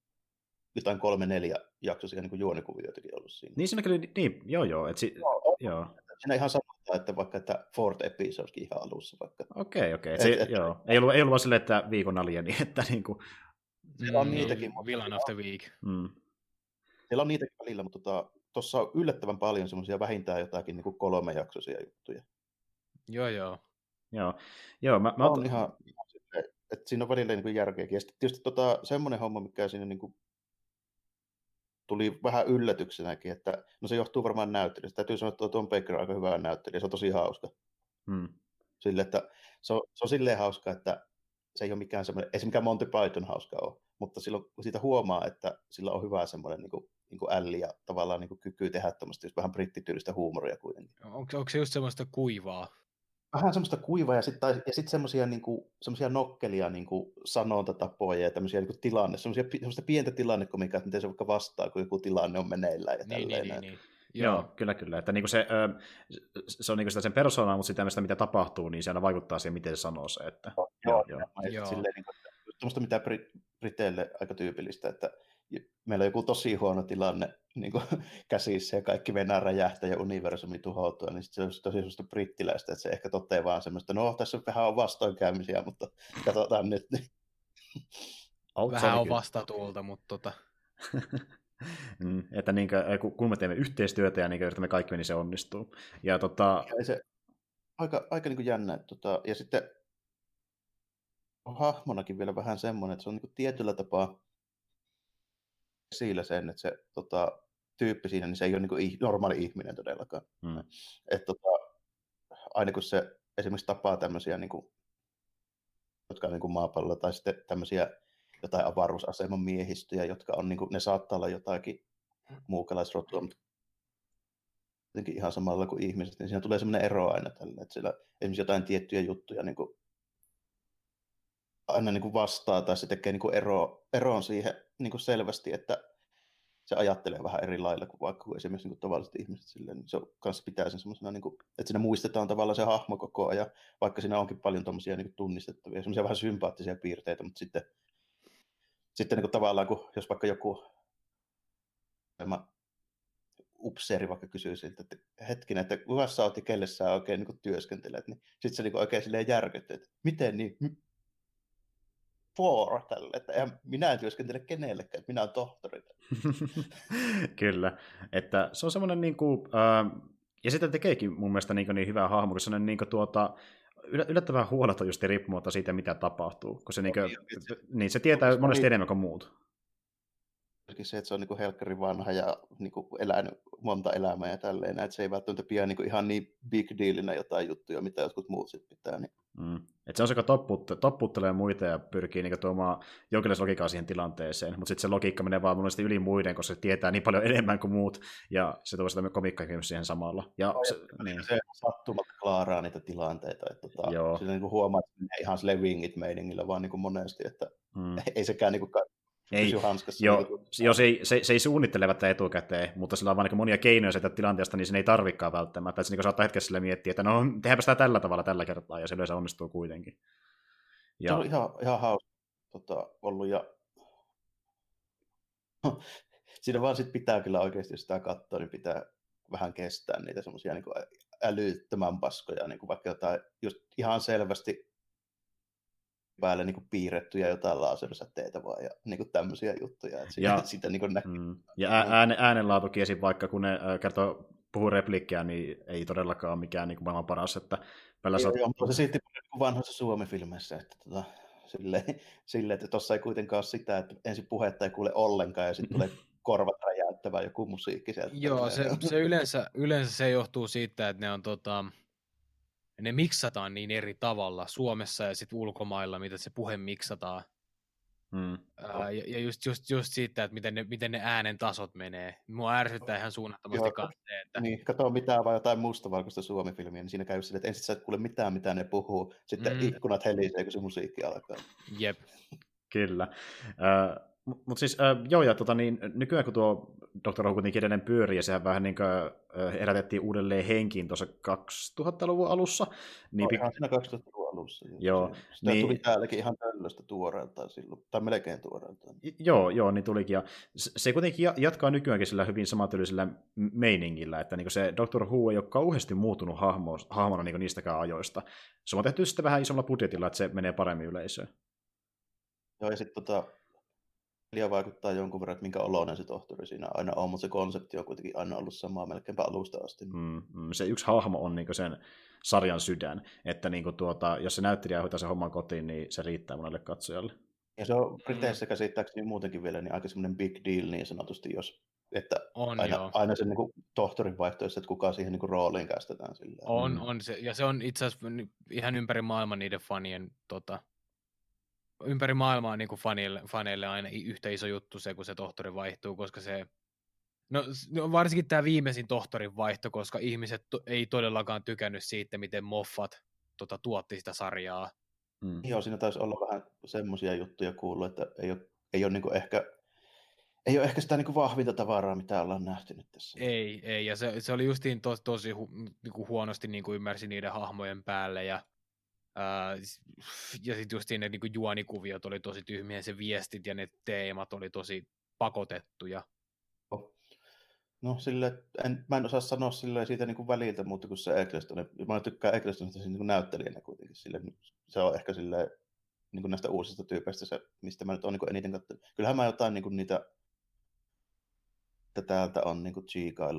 jotain kolme, neljä jaksoisia niin juonikuvioitakin ollut siinä. Niin siinä kyllä, niin, joo joo. Et si, joo, joo. Siinä ihan sanotaan, että vaikka että fourth episodekin ihan alussa vaikka. Okei, okay, okei. Okay. joo. Ei ollut, ei ollut vaan silleen, että viikon alieni, että niin kuin, siellä on mm, niitäkin. Villain of the Week. Mm. Siellä on niitäkin välillä, mutta tuossa tota, on yllättävän paljon semmoisia vähintään jotakin niin kolme jaksoisia juttuja. Joo, joo. Joo, joo mä, mä on ot... ihan, että siinä on välillä niin kuin järkeäkin. Ja sitten tietysti tota, semmoinen homma, mikä siinä niin kuin tuli vähän yllätyksenäkin, että no se johtuu varmaan näyttelijästä. Täytyy sanoa, että Tom Baker on aika hyvä näyttelijä, se on tosi hauska. Hmm. Sille, että se on, se on silleen hauska, että se ei ole mikään semmoinen, ei se mikään Monty Python hauska ole, mutta silloin siitä huomaa, että sillä on hyvä semmoinen niin kuin, niin kuin älli ja tavallaan niin kuin kyky tehdä tämmöistä vähän brittityylistä huumoria kuitenkin. Onko, onko se just semmoista kuivaa? Vähän semmoista kuivaa ja sitten ja sit semmoisia niin kuin, semmoisia nokkelia niin kuin sanontatapoja ja tämmöisiä niin kuin tilanne, semmoisia, semmoista pientä tilannekomiikkaa, että miten se vaikka vastaa, kun joku tilanne on meneillään ja niin, niin, niin, niin. Joo. Joo, kyllä, kyllä. Että niinku se, se on niinku sitä sen persoonaa, mutta sitä, mitä tapahtuu, niin se aina vaikuttaa siihen, miten se sanoo se. Että, joo, joo, joo. joo. Silleen, niin kuin, mitä Briteille aika tyypillistä, että meillä on joku tosi huono tilanne niin kuin käsissä ja kaikki mennään räjähtää ja universumi tuhoutua, niin se on tosi sellaista brittiläistä, että se ehkä toteaa vaan semmoista, no tässä vähän on vastoinkäymisiä, mutta katsotaan nyt. Niin. Vähän on vastatuulta, mutta tota... mm, että niin kuin, kun me teemme yhteistyötä ja niin kuin, yritämme kaikki, niin se onnistuu. Ja, tota... ja se, aika, aika niin kuin jännä. Tota, ja sitten on hahmonakin vielä vähän semmoinen, että se on niin kuin tietyllä tapaa esillä sen, että se tota, tyyppi siinä, niin se ei ole niin kuin normaali ihminen todellakaan. Mm. Että tota, aina kun se esimerkiksi tapaa tämmöisiä, niin kuin, jotka on niin kuin maapallolla, tai sitten tämmöisiä jotain avaruusaseman miehistöjä, jotka on, niin kuin, ne saattaa olla jotakin muukalaisrotua, mutta jotenkin ihan samalla kuin ihmiset, niin siinä tulee semmoinen ero aina tälle, että siellä esimerkiksi jotain tiettyjä juttuja niin kuin, aina niin kuin vastaa tai se tekee niin kuin ero, eroon siihen niin kuin selvästi, että se ajattelee vähän eri lailla kuin vaikka kuin esimerkiksi niin tavalliset ihmiset. Silleen, niin se kanssa pitää sen semmoisena, niin kuin, että siinä muistetaan tavallaan se hahmo koko ajan, vaikka siinä onkin paljon tuommoisia niin tunnistettavia, semmoisia vähän sympaattisia piirteitä, mutta sitten sitten niin kuin tavallaan, kun, jos vaikka joku upseeri vaikka kysyy siltä, että hetkinen, että kuka sä oot ja kelle sä oikein niin työskentelet, niin sitten se niin oikein silleen järkytty, että miten niin, for tälle, että en, minä en työskentele kenellekään, että minä olen tohtori. Kyllä, että se on semmoinen niin kuin, äh, ja sitä tekeekin mun mielestä niin, niin hyvää hahmo, semmoinen niin kuin, tuota, yllättävän huoletta just riippumatta siitä, mitä tapahtuu, kun se, niin kuin, niin se tietää monesti enemmän kuin muut se, että se on niin helkkari vanha ja niin kuin elänyt monta elämää ja tälleen, että se ei välttämättä pidä niin ihan niin big dealinä jotain juttuja, mitä jotkut muut sitten pitää. Niin. Mm. Et se on se, joka topputte, topputtelee muita ja pyrkii niin tuomaan jonkinlaista logiikkaa siihen tilanteeseen, mutta sitten se logiikka menee vaan monesti yli muiden, koska se tietää niin paljon enemmän kuin muut, ja se tuo sitä komiikkaa siihen samalla. Ja no, se, niin. se sattumat klaaraa niitä tilanteita, että tota, Joo. Sillä niin huomaa, että ihan sille wingit meiningillä vaan niin kuin monesti, että mm. ei sekään ei, jo, jo se, ei, se, se ei suunnittele välttämättä etukäteen, mutta sillä on vaan niin monia keinoja sitä tilanteesta, niin se ei tarvikaan välttämättä. Että se niin saattaa hetkessä miettiä, että no tehdäänpä sitä tällä tavalla tällä kertaa, ja se yleensä onnistuu kuitenkin. Ja... Se on ihan, ihan hauska tota, ollut, ja siinä vaan sit pitää kyllä oikeasti, jos sitä katsoa, niin pitää vähän kestää niitä semmoisia niin älyttömän paskoja, niin kuin vaikka jotain just ihan selvästi päälle niin kuin piirrettyjä jotain lasersäteitä vaan ja niin kuin tämmöisiä juttuja. Että ja, sitä niin kuin näkyy. Mm, ja ääne, äänenlaatukin esim. vaikka kun ne äh, kertoo, puhuu repliikkiä, niin ei todellakaan mikään niin kuin maailman paras. Että ei, saat... joo, mutta se silti vanhoissa Suomi-filmeissä, että tota, silleen, sille, että tuossa ei kuitenkaan ole sitä, että ensin puhetta ei kuule ollenkaan ja sitten tulee korvat räjäyttävä joku musiikki sieltä. Joo, se, se yleensä, yleensä se johtuu siitä, että ne on tota, ne miksataan niin eri tavalla Suomessa ja sitten ulkomailla, mitä se puhe miksataan. Hmm. Ää, ja, ja just, just, just siitä, että miten ne, miten ne äänen tasot menee. Mua ärsyttää ihan suunnattomasti katse. Että... Niin, katso mitään vai jotain mustavalkoista suomifilmiä, niin siinä käy sille, että ensin sä et kuule mitään, mitä ne puhuu, sitten mm. ikkunat helisee, kun se musiikki alkaa. Jep. Kyllä. Uh, mutta siis, äh, joo, ja tota, niin, nykyään kun tuo Dr. Who kuitenkin edelleen pyörii, ja sehän vähän niin kuin, äh, herätettiin uudelleen henkiin tuossa 2000-luvun alussa. Niin, no, ihan siinä 2000-luvun alussa. Joo. Sitä niin, tuli täälläkin ihan tällaista tuoreeltaan silloin, tai melkein tuoreeltaan. Joo, joo, niin tulikin. Ja se kuitenkin jatkaa nykyäänkin sillä hyvin samatyylisellä meiningillä, että niin se Dr. Who ei ole kauheasti muuttunut hahmo, hahmona niin niistäkään ajoista. Se on tehty sitten vähän isommalla budjetilla, että se menee paremmin yleisöön. Joo, ja sitten tota, ja vaikuttaa jonkun verran, että minkä oloinen se tohtori siinä aina on, mutta se konsepti on kuitenkin aina ollut sama melkeinpä alusta asti. Mm, mm, se yksi hahmo on niin sen sarjan sydän, että niin tuota, jos se näyttelijä hoitaa sen homman kotiin, niin se riittää monelle katsojalle. Ja se on Briteissä käsittääkseni muutenkin vielä niin aika semmoinen big deal niin sanotusti, jos että on, aina, joo. aina sen niin kuin, tohtorin vaihtoehto, että kuka siihen niin kuin, rooliin kästetään. Sillä. On, mm. on se, ja se on itse asiassa ihan ympäri maailman niiden fanien tota, ympäri maailmaa niin kuin faneille, faneille aina yhtä iso juttu se, kun se tohtori vaihtuu, koska se No, no varsinkin tämä viimeisin tohtorin vaihto, koska ihmiset to, ei todellakaan tykännyt siitä, miten Moffat tota, tuotti sitä sarjaa. Mm. Joo, siinä taisi olla vähän semmoisia juttuja kuullut, että ei ole, ei ole niin ehkä ei ole ehkä sitä niin kuin vahvinta tavaraa, mitä ollaan nähty nyt tässä. Ei, ei, ja se, se oli justiin to, tosi hu, niin kuin huonosti niin kuin ymmärsi niiden hahmojen päälle, ja ja sitten just ne niin juonikuviot oli tosi tyhmiä, se viestit ja ne teemat oli tosi pakotettuja. No sille, en, mä en osaa sanoa sille siitä niin kuin väliltä, mutta kun se Eccleston, mä tykkään Ecclestonista niin kuin näyttelijänä kuitenkin, sille, se on ehkä sille niin kuin näistä uusista tyypeistä se, mistä mä nyt olen niin eniten katsonut. Kyllähän mä jotain niin kuin niitä, täältä on niin kuin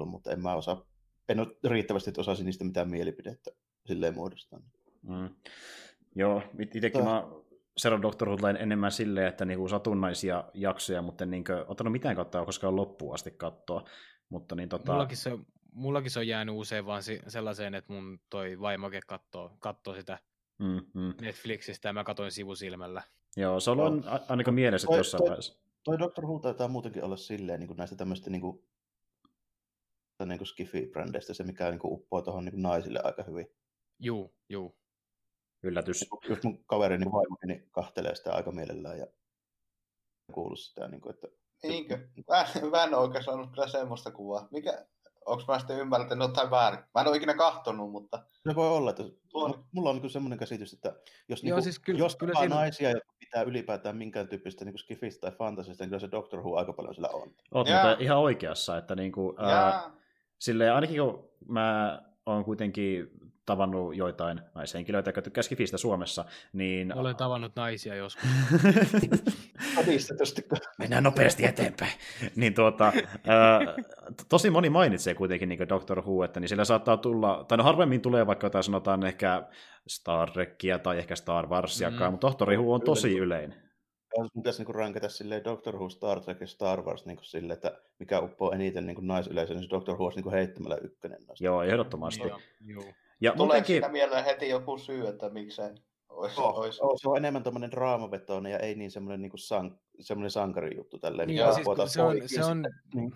mutta en mä osaa, en ole riittävästi, että osaisin niistä mitään mielipidettä silleen muodostaa. Mm. Joo, itsekin mä seuraan Doctor Who enemmän silleen, että niinku satunnaisia jaksoja, mutta en niinku, ottanut mitään kautta koskaan loppuun asti katsoa. Mutta niin, tota... mullakin, se, mullakin se on jäänyt usein vaan sellaiseen, että mun toi vaimoke katsoo, katsoo sitä mm, mm. Netflixistä ja mä katoin sivusilmällä. Joo, se on no. ainakin mielessä toi, jossain toi, vaiheessa. Toi Doctor Who taitaa muutenkin olla silleen niin kuin näistä tämmöistä niin kuin, niin kuin Skifi-brändeistä, se mikä niin kuin uppoo tuohon niin naisille aika hyvin. Juu, juu yllätys. Just mun kaverini vaimo niin kahtelee sitä aika mielellään ja kuullut sitä. Niin kuin, että... Niinkö? Mä, mä en oikein saanut kyllä semmoista kuvaa. Mikä, onko mä sitten ymmärtänyt jotain väärin? Mä en ole ikinä kahtonut, mutta... Se voi olla, että Tuon... mulla on niin semmoinen käsitys, että jos, Joo, niin siis kyllä, jos kyllä siinä... naisia, jotka pitää ylipäätään minkään tyyppistä niin skifistä tai fantasista, niin kyllä se Doctor Who aika paljon sillä on. Oot mutta ihan oikeassa, että niin kuin, ää, silleen, ainakin kun mä oon kuitenkin tavannut joitain naishenkilöitä, jotka tykkää skifistä Suomessa, niin... Olen tavannut naisia joskus. Mennään nopeasti eteenpäin. niin tuota, tosi moni mainitsee kuitenkin niin Doctor Who, että niin sillä saattaa tulla, tai no harvemmin tulee vaikka jotain sanotaan ehkä Star Trekkia tai ehkä Star Warsiakaan, mm. mutta Doctor Who on tosi yleinen jos pitäisi niin rankata silleen Doctor Who, Star Trek ja Star Wars niin silleen, että mikä uppoo eniten niin naisyleisöön, niin se Doctor Who olisi niin heittämällä ykkönen. Noista. Joo, ehdottomasti. Joo. Joo. Ja Tuleeko muutenkin... sitä mieleen heti joku syy, että miksei olisi, oh, olisi... Oh, se on enemmän tämmöinen draamavetoinen ja ei niin semmoinen, niin san, semmoinen sankarijuttu. Tälleen, niin, niin siis, se on, se on, niin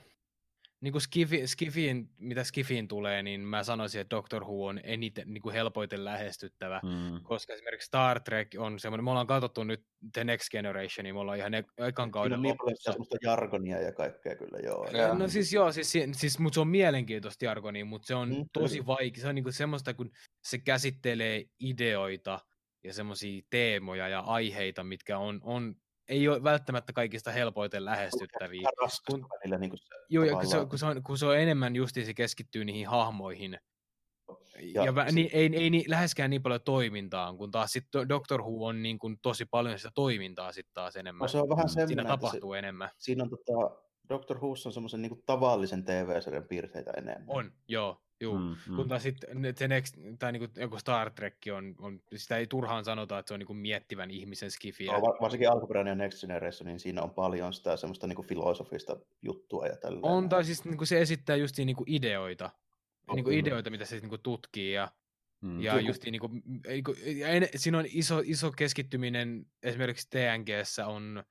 niin kuin Skifi, Skifiin, mitä Skifiin tulee, niin mä sanoisin, että Doctor Who on eniten niin kuin helpoiten lähestyttävä, mm. koska esimerkiksi Star Trek on semmoinen, me ollaan katsottu nyt The Next Generation, niin me ollaan ihan ekan kauden on niin paljon semmoista jargonia ja kaikkea kyllä, joo. Ja, no siis joo, siis, siis, mutta se on mielenkiintoista jargonia, mutta se on mm, tosi vaikea, se on niin kuin semmoista, kun se käsittelee ideoita ja semmoisia teemoja ja aiheita, mitkä on, on ei ole välttämättä kaikista helpoiten lähestyttäviä. Kun, välillä, niin kuin se, joo, kun se, kun, se on, kun se on enemmän justiin se keskittyy niihin hahmoihin, ja, ja vä, niin, ei, ei niin, läheskään niin paljon toimintaa, kun taas sitten Doctor Who on niin kuin tosi paljon sitä toimintaa sitten taas enemmän. No se on vähän Siinä tapahtuu se, enemmän. Siinä on tota, Doctor Who on semmoisen niin tavallisen TV-sarjan piirteitä enemmän. On, joo. Joo, mm, mm. kun taas sitten se next, tai niinku, joku Star Trek on, on, sitä ei turhaan sanota, että se on niinku miettivän ihmisen skifiä. No, varsinkin alkuperäinen Next Generation, niin siinä on paljon sitä semmoista niinku filosofista juttua ja tällä. On, tai siis niinku se esittää just niinku ideoita, on, niinku ideoita, mitä se niinku tutkii ja Mm. Ja just niinku, niinku, ja en, siinä on iso, iso keskittyminen esimerkiksi TNGssä on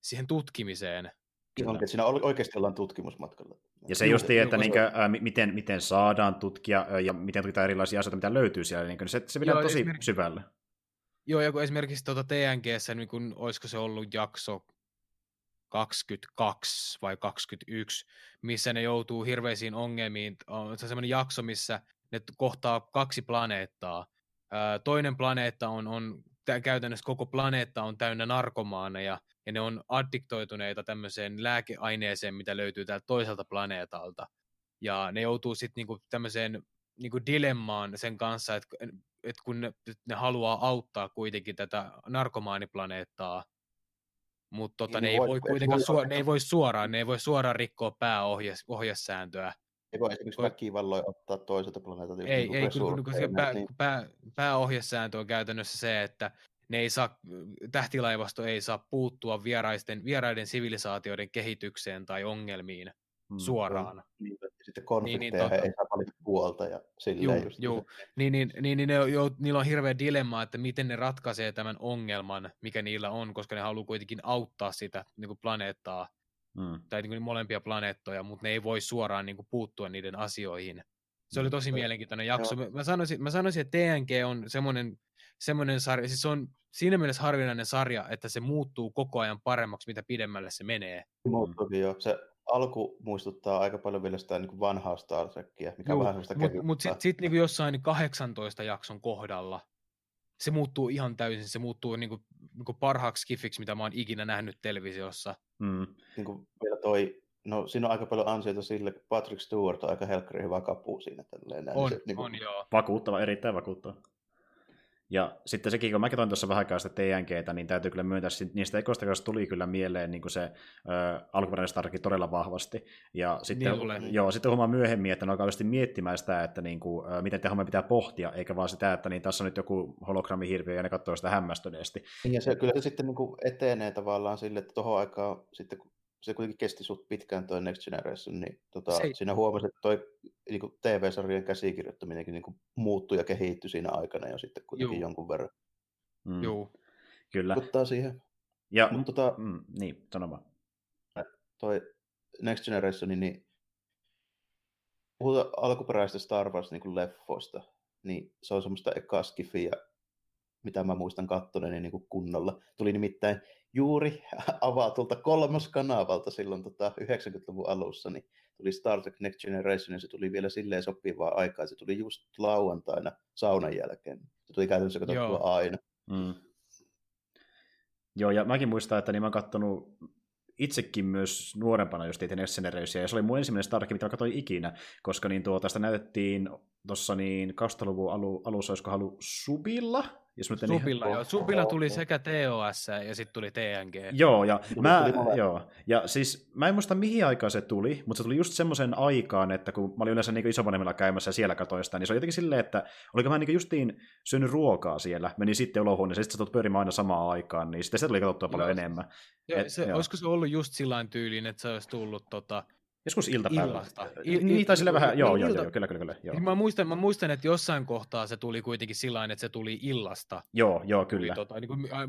siihen tutkimiseen, Kyllä. siinä oikeasti ollaan tutkimusmatkalla. Ja se just, että niin kuin, ää, miten, miten saadaan tutkia ja miten tutkitaan erilaisia asioita, mitä löytyy siellä, niin se, se pitää tosi syvällä. Joo, ja kun esimerkiksi tuota TNGssä, niin kun, olisiko se ollut jakso 22 vai 21, missä ne joutuu hirveisiin ongelmiin. On se semmoinen jakso, missä ne kohtaa kaksi planeettaa. Toinen planeetta on, on käytännössä koko planeetta on täynnä narkomaaneja, ja ne on addiktoituneita tämmöiseen lääkeaineeseen, mitä löytyy täältä toiselta planeetalta. Ja ne joutuu sitten niinku tämmöiseen niinku dilemmaan sen kanssa, että et kun ne, ne haluaa auttaa kuitenkin tätä narkomaaniplaneettaa, mutta tota, niin, ne, ei voi, voi kuitenkaan voi, suor- ne ei voi suoraan, ne ei voi suoraan rikkoa pääohjesääntöä. Ei voi esimerkiksi väkivalloin ottaa toiselta planeetalta. Ei, ei kun, kun se pää, niin. pää, pääohjesääntö on käytännössä se, että ne ei saa, tähtilaivasto ei saa puuttua vieraisten, vieraiden sivilisaatioiden kehitykseen tai ongelmiin hmm, suoraan. Niin, sitten konflikteja niin, niin, ei saa valita puolta ja silleen juu, just. Juu. Niin, niin, niin, niin ne, jo, niillä on hirveä dilemma, että miten ne ratkaisee tämän ongelman, mikä niillä on, koska ne haluaa kuitenkin auttaa sitä niin kuin planeettaa, hmm. tai niin kuin molempia planeettoja, mutta ne ei voi suoraan niin kuin puuttua niiden asioihin. Se oli tosi mielenkiintoinen jakso. Mä sanoisin, mä sanoisin, että TNG on semmoinen semmoinen sarja, siis se on siinä mielessä harvinainen sarja, että se muuttuu koko ajan paremmaksi, mitä pidemmälle se menee. Muuttuukin jo. Se alku muistuttaa aika paljon vielä sitä niin kuin vanhaa Star Trekia, mikä on vähän Mutta mut sitten sit niin jossain 18 jakson kohdalla se muuttuu ihan täysin, se muuttuu niin kuin, niin kuin parhaaksi skifiksi, mitä mä oon ikinä nähnyt televisiossa. Mm. Niin kuin vielä toi, no siinä on aika paljon ansioita sille, kun Patrick Stewart on aika helkkari hyvä kapu siinä. Tälleen, on, se, niin kuin... on joo. Vakuuttava, erittäin vakuuttava. Ja sitten sekin, kun mä katsoin tuossa vähän aikaa sitä TNGtä, niin täytyy kyllä myöntää, että niistä ekoista tuli kyllä mieleen niin kuin se ö, alkuperäinen Starkin todella vahvasti. Ja sitten, niin joo, sitten huomaa myöhemmin, että ne alkaa miettimään sitä, että niin kuin, ö, miten tehomme pitää pohtia, eikä vaan sitä, että niin tässä on nyt joku hologrammihirviö ja ne katsoo sitä hämmästyneesti. Ja se, kyllä se sitten niin kuin etenee tavallaan sille, että tuohon aikaan sitten kun se kuitenkin kesti suht pitkään tuo Next Generation, niin tota, se... siinä huomasi, että toi niin kuin TV-sarjan käsikirjoittaminenkin niin kuin muuttui ja kehittyi siinä aikana jo sitten kuitenkin Juu. jonkun verran. Mm. Joo. Kyllä. Kuttaa siihen. Ja, Mut, tota, mm, niin, sano vaan. Toi Next Generation, niin puhutaan alkuperäistä Star Wars niin kuin leffoista, niin se on semmoista ekaa skifiä, mitä mä muistan kattoneeni niin kuin kunnolla. Tuli nimittäin juuri avatulta kanavalta silloin tota 90-luvun alussa, niin tuli Star Trek Next Generation, ja se tuli vielä silleen sopivaa aikaa. Se tuli just lauantaina saunan jälkeen. Se tuli käytännössä katsottua aina. Mm. Joo, ja mäkin muistan, että niin mä oon kattonut itsekin myös nuorempana just The Next Generation, ja se oli mun ensimmäinen Star Trek, mitä katsoin ikinä, koska niin tuo, tästä näytettiin tuossa niin 2000-luvun alu, alussa, olisiko halu Subilla, jos mä Subilla, joo. Subilla tuli sekä TOS ja sitten tuli TNG. Joo, ja, mä, joo. ja siis mä en muista mihin aikaan se tuli, mutta se tuli just semmoisen aikaan, että kun mä olin yleensä niin isovanhemmilla käymässä ja siellä katoin sitä, niin se oli jotenkin silleen, että oliko mä niin justiin syönyt ruokaa siellä, meni sitten olohuoneeseen, sitten sä tulet pyörimään aina samaan aikaan, niin sitten se tuli katsottua paljon joo. enemmän. Joo, Et, se, joo. Olisiko se ollut just sillä tyyliin, että se olisi tullut tota, Joskus iltapäivällä. Il, niin, tai sille vähän, joo, joo, joo, kyllä, kyllä, kyllä. Joo. Mä, muistan, mä muistan, että jossain kohtaa se tuli kuitenkin sillä että se tuli illasta. Joo, joo, kyllä. Tuli, tota, niin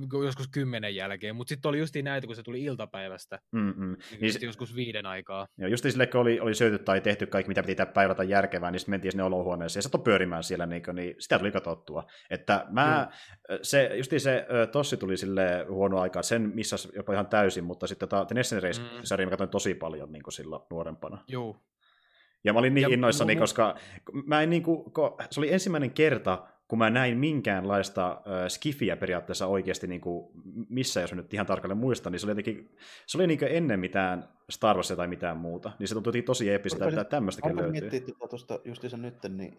kuin, joskus kymmenen jälkeen, mutta sitten oli just näitä, kun se tuli iltapäivästä. Mm-mm. Niin, niin joskus viiden aikaa. Joo, just sille, kun oli, oli syöty tai tehty kaikki, mitä piti päivätä järkevää, niin sitten mentiin sinne olohuoneeseen ja satoi pyörimään siellä, niin, kuin, niin sitä tuli katsottua. Että mä, mm. se, just se Tossi tuli sille huono aikaa, sen missä jopa ihan täysin, mutta sitten tota, Next Race-sarja mm. mä katsoin tosi paljon niin kuin silloin nuorempana. Joo, ja mä olin niin ja innoissani, mun... koska mä en niin kuin, se oli ensimmäinen kerta, kun mä näin minkäänlaista äh, skifiä periaatteessa oikeasti niin kuin, missä, jos mä nyt ihan tarkalleen muistan, niin se oli jotenkin, se oli niin ennen mitään Star Warsia tai mitään muuta, niin se tuntui tosi eeppiseltä, että tämmöistäkin löytyy. miettiä tuota tuosta justiinsa nyt, niin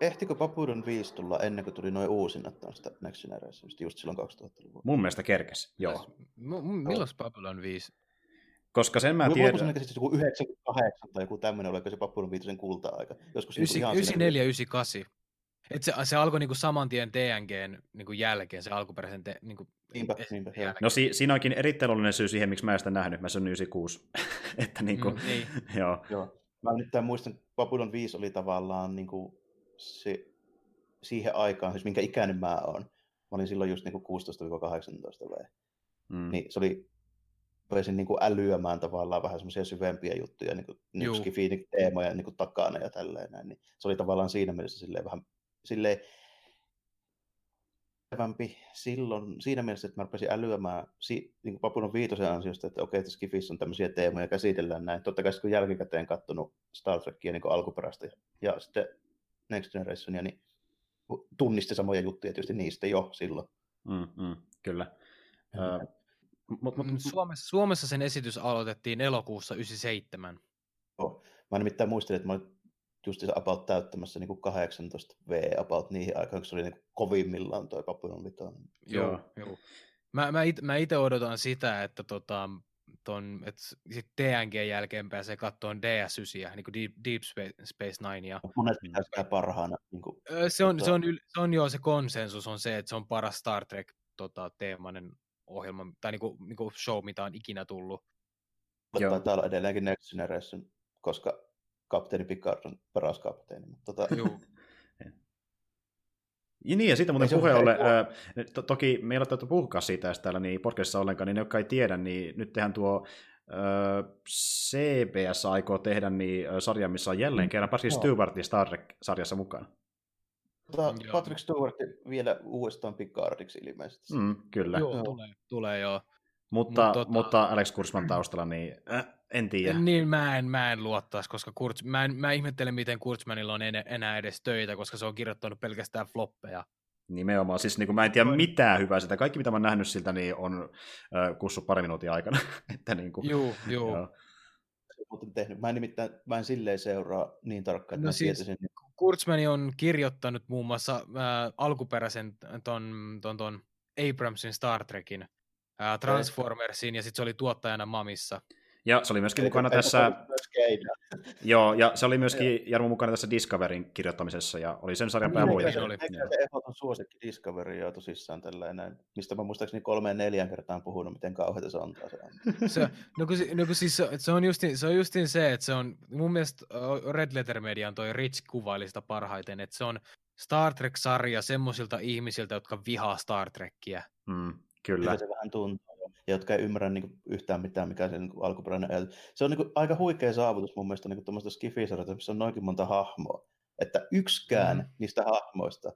ehtikö Papudon 5 tulla ennen kuin tuli noin uusinnat tuosta Next Generation, just silloin 2000-luvulla? Mun mielestä kerkes, joo. M- milloin Babylon 5? Koska sen mä tiedän... Onko se joku 98 tai joku tämmöinen, oliko se Pappurin viitosen kulta-aika? Joskus 94, 98. Et se, se alkoi niinku saman tien TNGn niinku jälkeen, se alkuperäisen te, niinku niinpä, niinpä, No si, siinä onkin erittäin syy siihen, miksi mä en sitä nähnyt. Mä sanon 96. että niinku, mm, niin. joo. joo. Mä nyt muistan, Babylon 5 oli tavallaan niinku se, siihen aikaan, siis minkä ikäinen mä oon. Mä olin silloin just niinku 16-18 vai. Mm. Niin se oli rupesin niin kuin älyämään tavallaan vähän semmoisia syvempiä juttuja, niin kuin, niin teemoja niin kuin takana ja tälleen näin. Niin se oli tavallaan siinä mielessä silleen vähän silleen silloin siinä mielessä, että mä rupesin älyämään si, niin kuin Papulon viitosen ansiosta, että okei, että Skifissä on tämmöisiä teemoja, käsitellään näin. Totta kai kun jälkikäteen katsonut Star Trekia niin alkuperäistä ja, ja sitten Next Generationia, niin tunnisti samoja juttuja tietysti niistä jo silloin. Mm, mm, kyllä. Uh, Mut, mut, mm, Suomessa, Suomessa sen esitys aloitettiin elokuussa 97. Oh. Mä nimittäin muistelin, että mä olin just about täyttämässä niin kuin 18 V about niihin aikaan, kun se oli niin kovimmillaan toi Papillon Vitoinen. Joo, joo. Mä, mä, it, mä itse odotan sitä, että tota, ton, et sit TNG jälkeen pääsee kattoon DS9, niin kuin Deep, Deep Space, Space Nine. Monet pitää sitä parhaana. Niin kuin, se, on, tota... se, on, se on jo se konsensus on se, että se on paras Star Trek tota, teemainen ohjelma tai niinku, niinku show, mitä on ikinä tullut. Joo. Taitaa olla edelleenkin Next Generation, koska kapteeni Picard on paras kapteeni. Mutta tota... Joo. Ja niin, ja siitä muuten puhe ole, to, toki meillä on täytyy puhua siitä täällä niin podcastissa ollenkaan, niin ne, jotka ei tiedä, niin nyt tehdään tuo ö, CBS aikoo tehdä niin, sarja, missä on jälleen mm. kerran Patrick Stewart Star Trek-sarjassa mukana. Tota, Patrick Stewart vielä uudestaan Picardiksi ilmeisesti. Mm, kyllä. Joo, tulee, tulee joo. Mutta, Mut, tota... mutta Alex Kursman taustalla, niin äh, en tiedä. Niin mä en, mä en luottaisi, koska Kurz, mä, en, mä ihmettelen, miten Kurzmanilla on en, enää edes töitä, koska se on kirjoittanut pelkästään floppeja. Nimenomaan, siis niin kuin mä en tiedä mitään hyvää sitä. Kaikki, mitä mä oon nähnyt siltä, niin on äh, kussu pari minuutin aikana. että niin kuin, juu, juu. Joo. Tehnyt. Mä en nimittäin mä en silleen seuraa niin tarkkaan, että no mä siis, tiedäisin. Kurtzmani on kirjoittanut muun muassa äh, alkuperäisen ton, ton, ton Abramsin Star Trekin, äh, Transformersin, ja sitten se oli tuottajana Mamissa. Ja se oli myöskin mukana tässä... Joo, ja se oli myöskin Jarmo mukana tässä Discoverin kirjoittamisessa, ja oli sen sarjan pääluoja. Se oli. Se ehdoton suosikki Discovery jo tosissaan tällainen, mistä mä muistaakseni kolmeen neljän kertaan puhunut, miten kauheita se on taas. se, no kun, no kun siis se, se, on justin, se on justin se, että se on, mun mielestä Red Letter Median toi Rich kuvaili sitä parhaiten, että se on Star Trek-sarja semmoisilta ihmisiltä, jotka vihaa Star Trekkiä. Mm, kyllä. se vähän tuntuu ja jotka ei ymmärrä niin kuin, yhtään mitään, mikä se niin kuin, alkuperäinen ajatus. Se on niin kuin, aika huikea saavutus mun mielestä niin tuommoista skifisarjata, missä on noinkin monta hahmoa, että yksikään mm. niistä hahmoista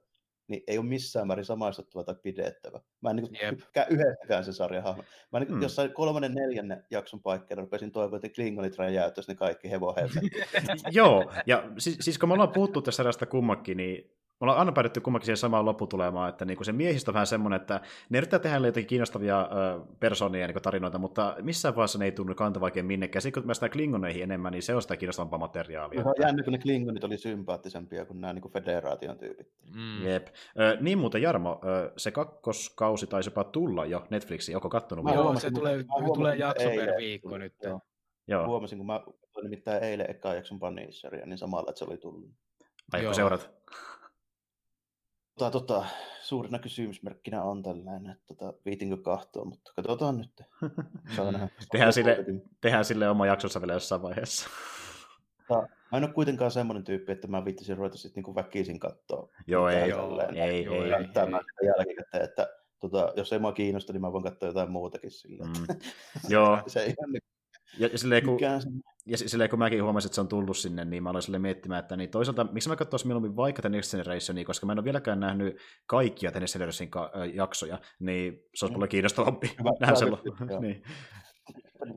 niin ei ole missään määrin samaistuttava tai pidettävä. Mä en niin tykkää yhdestäkään se sarjan hahmo. Mä niin, mm. jossain kolmannen neljännen jakson paikkeilla rupesin toivoa, että Klingonit räjäyttäisi ne kaikki hevohemme. Joo, ja siis, siis kun me ollaan puhuttu tästä sarjasta kummakin, niin ollaan aina päädytty kummankin siihen samaan lopputulemaan, että niin kuin se miehistö on vähän semmoinen, että ne yrittää tehdä jotenkin kiinnostavia ö, persoonia niin tarinoita, mutta missään vaiheessa ne ei tunnu kantava oikein minnekään. Sitten kun päästään klingoneihin enemmän, niin se on sitä kiinnostavampaa materiaalia. Se on jännä, kun ne klingonit oli sympaattisempia kuin nämä niin kuin federaation tyypit. Mm. Jep. Ö, niin muuten Jarmo, ö, se kakkoskausi taisi jopa tulla jo Netflixiin, onko kattonut? Joo, se tulee, tulee jakso per viikko nyt. Joo. Joo. Huomasin, kun mä olin nimittäin eilen eka jakson Punisheria, niin samalla, että se oli tullut. Ai, seurat? Tota, tota, suurina kysymysmerkkinä on tällainen, että tota, viitinkö kahtoa, mutta katsotaan nyt. tehdään, sille, tehdään sille oma jaksonsa vielä jossain vaiheessa. Mä en ole kuitenkaan semmoinen tyyppi, että mä viittisin ruveta sitten niinku väkisin katsoa. Joo, ei, joo, ei, ei, ei, ei, jälkikäteen, että tota, jos ei mua kiinnosta, niin mä voin katsoa jotain muutakin sillä. Mm. joo. se ei ihan niin ja, ja silleen, kun, ja silleen, kun mäkin huomasin, että se on tullut sinne, niin mä aloin sille miettimään, että niin toisaalta, miksi mä katsoisin mieluummin vaikka The Next Generationia, koska mä en ole vieläkään nähnyt kaikkia The Next Generationin jaksoja, niin se olisi mulle kiinnostavampi nähdä sen. niin.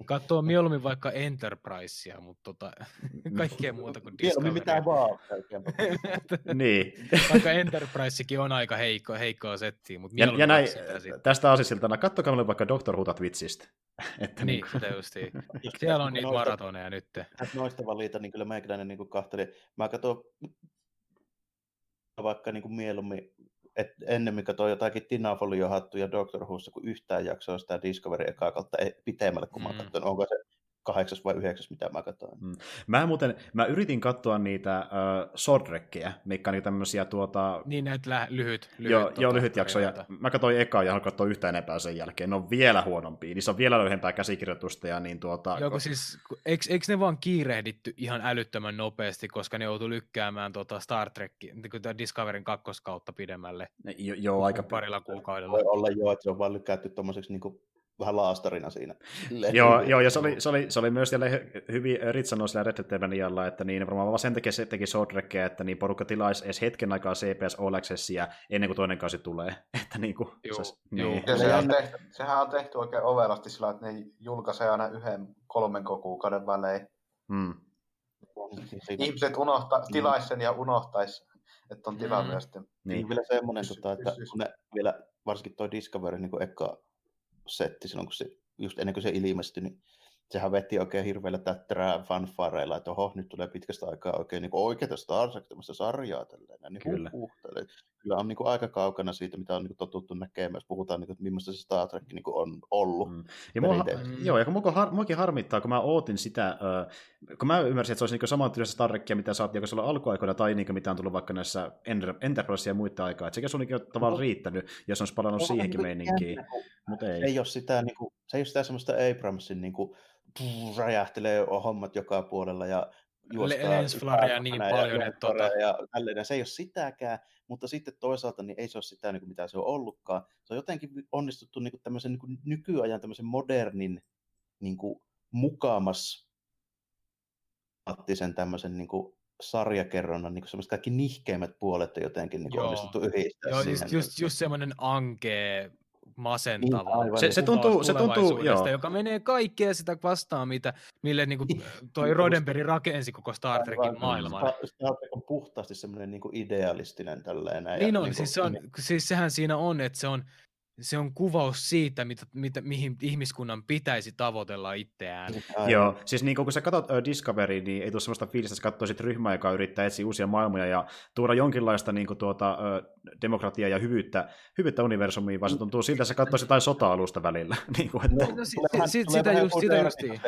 Katsoo mieluummin vaikka Enterprisea, mutta tota, kaikkea muuta kuin Discovery. mitään vaan. niin. Vaikka Enterprisekin on aika heikko, heikkoa settiä, mutta ja, ja näin, tästä asisiltana, kattokaa mulle vaikka Doctor Who Twitchistä. Että niin, niin. sitä justiin. Siellä on niitä maratoneja nyt. Noista valita, niin kyllä meikäläinen niin kahteli. Mä katson vaikka niin kuin mieluummin et ennemmin katsoin jotakin Tina hattuja Doctor Whossa kuin yhtään jaksoa sitä Discovery ekaa kautta pitemmälle, kun mm. mä katson, onko se kahdeksas vai yhdeksäs, mitä mä katsoin. Mm. Mä muuten, mä yritin katsoa niitä äh, swordrekkeja, mikä on tämmöisiä tuota... Niin näitä lä- lyhyt, lyhyt, joo, tota, joo, lyhyt jaksoja. Mä katsoin ekaa ja haluan katsoa yhtään enempää sen jälkeen. Ne on vielä huonompia. Niissä on vielä lyhyempää käsikirjoitusta ja niin tuota... Joo, kun siis, eikö, eikö, ne vaan kiirehditty ihan älyttömän nopeasti, koska ne joutui lykkäämään tuota Star Trek, niin Discoverin kakkoskautta pidemmälle. Jo, joo, aika parilla kuukaudella. Voi olla joo, että se on vaan lykkätty tuommoiseksi niin vähän laastarina siinä. joo, joo, ja se oli, se oli, se oli myös jälleen hyvin Rit sanoi sillä Red Dead että niin varmaan vaan sen takia se teki Swordrekkeä, että niin porukka tilaisi edes hetken aikaa CPS All Accessia ennen kuin toinen kausi tulee. että niin kuin, joo, se, niin. Ja se on tehty, sehän on tehty oikein ovelasti sillä, että ne julkaisee aina yhden kolmen kuukauden välein. Hmm. Ihmiset unohtaa, tilaisi sen ja unohtaisi, että on tilaa mm. myös. Niin. niin vielä semmoinen, tota, että kun ne vielä, varsinkin tuo Discovery niin eka setti silloin, kun se, just ennen kuin se ilmestyi, niin sehän veti oikein hirveillä tättärää fanfareilla, että oho, nyt tulee pitkästä aikaa oikein niin oikeita Star Trek sarjaa tälleen. Niin kyllä. Huh, huh, kyllä on niin kuin aika kaukana siitä, mitä on niin kuin totuttu näkemään, jos puhutaan, niin kuin, että millaista se Star Trek niin kuin on ollut. Mm. Ja mua. Joo, ja kun mua, har, muakin harmittaa, kun mä ootin sitä, äh, kun mä ymmärsin, että se olisi niin samantyylistä Star Trekia, mitä saatiin joko silloin alkuaikoina, tai niin kuin, mitä on tullut vaikka näissä Enterprise ja muita aikaa, että sekä sun on tavallaan riittänyt, jos on palannut Oho, siihenkin niin meininkiin. Mutta ei. ei ole sitä, niin kuin, se ei ole sitä semmoista Abramsin niin kuin, räjähtelee hommat joka puolella ja juostaa lensflarea niin paljon, että tota... ja tälleen. Se ei ole sitäkään, mutta sitten toisaalta niin ei se ole sitä, niin kuin mitä se on ollutkaan. Se on jotenkin onnistuttu niin kuin tämmöisen niin kuin nykyajan tämmöisen modernin niin kuin mukamas tämmöisen niin kuin sarjakerronnan niin semmoiset kaikki nihkeimmät puolet on jotenkin niin onnistuttu yhdistää Joo, siihen. just, just, just semmoinen ankee masentava. Niin, se, se, tuntuu, se tuntuu, joo. joka menee kaikkea sitä vastaan, mitä, mille niin kuin, toi Roddenberry rakensi koko Star Trekin maailman. Star Trek on puhtaasti semmoinen niin idealistinen tällainen. Niin on, niin siis, se on, siis sehän siinä on, että se on, se on kuvaus siitä, mitä, mitä, mihin ihmiskunnan pitäisi tavoitella itseään. Aivan. Joo, siis niin kun sä katsot uh, Discovery, niin ei tule sellaista fiilistä, että sä katsoisit ryhmää, joka yrittää etsiä uusia maailmoja ja tuoda jonkinlaista niin kuin, tuota, uh, demokratiaa ja hyvyyttä, hyvyyttä universumiin, vaan se tuntuu siltä, että sä katsoisit jotain sota-alusta välillä. niin kuin, että... no, si, si, si, sitä just, sitä justiin.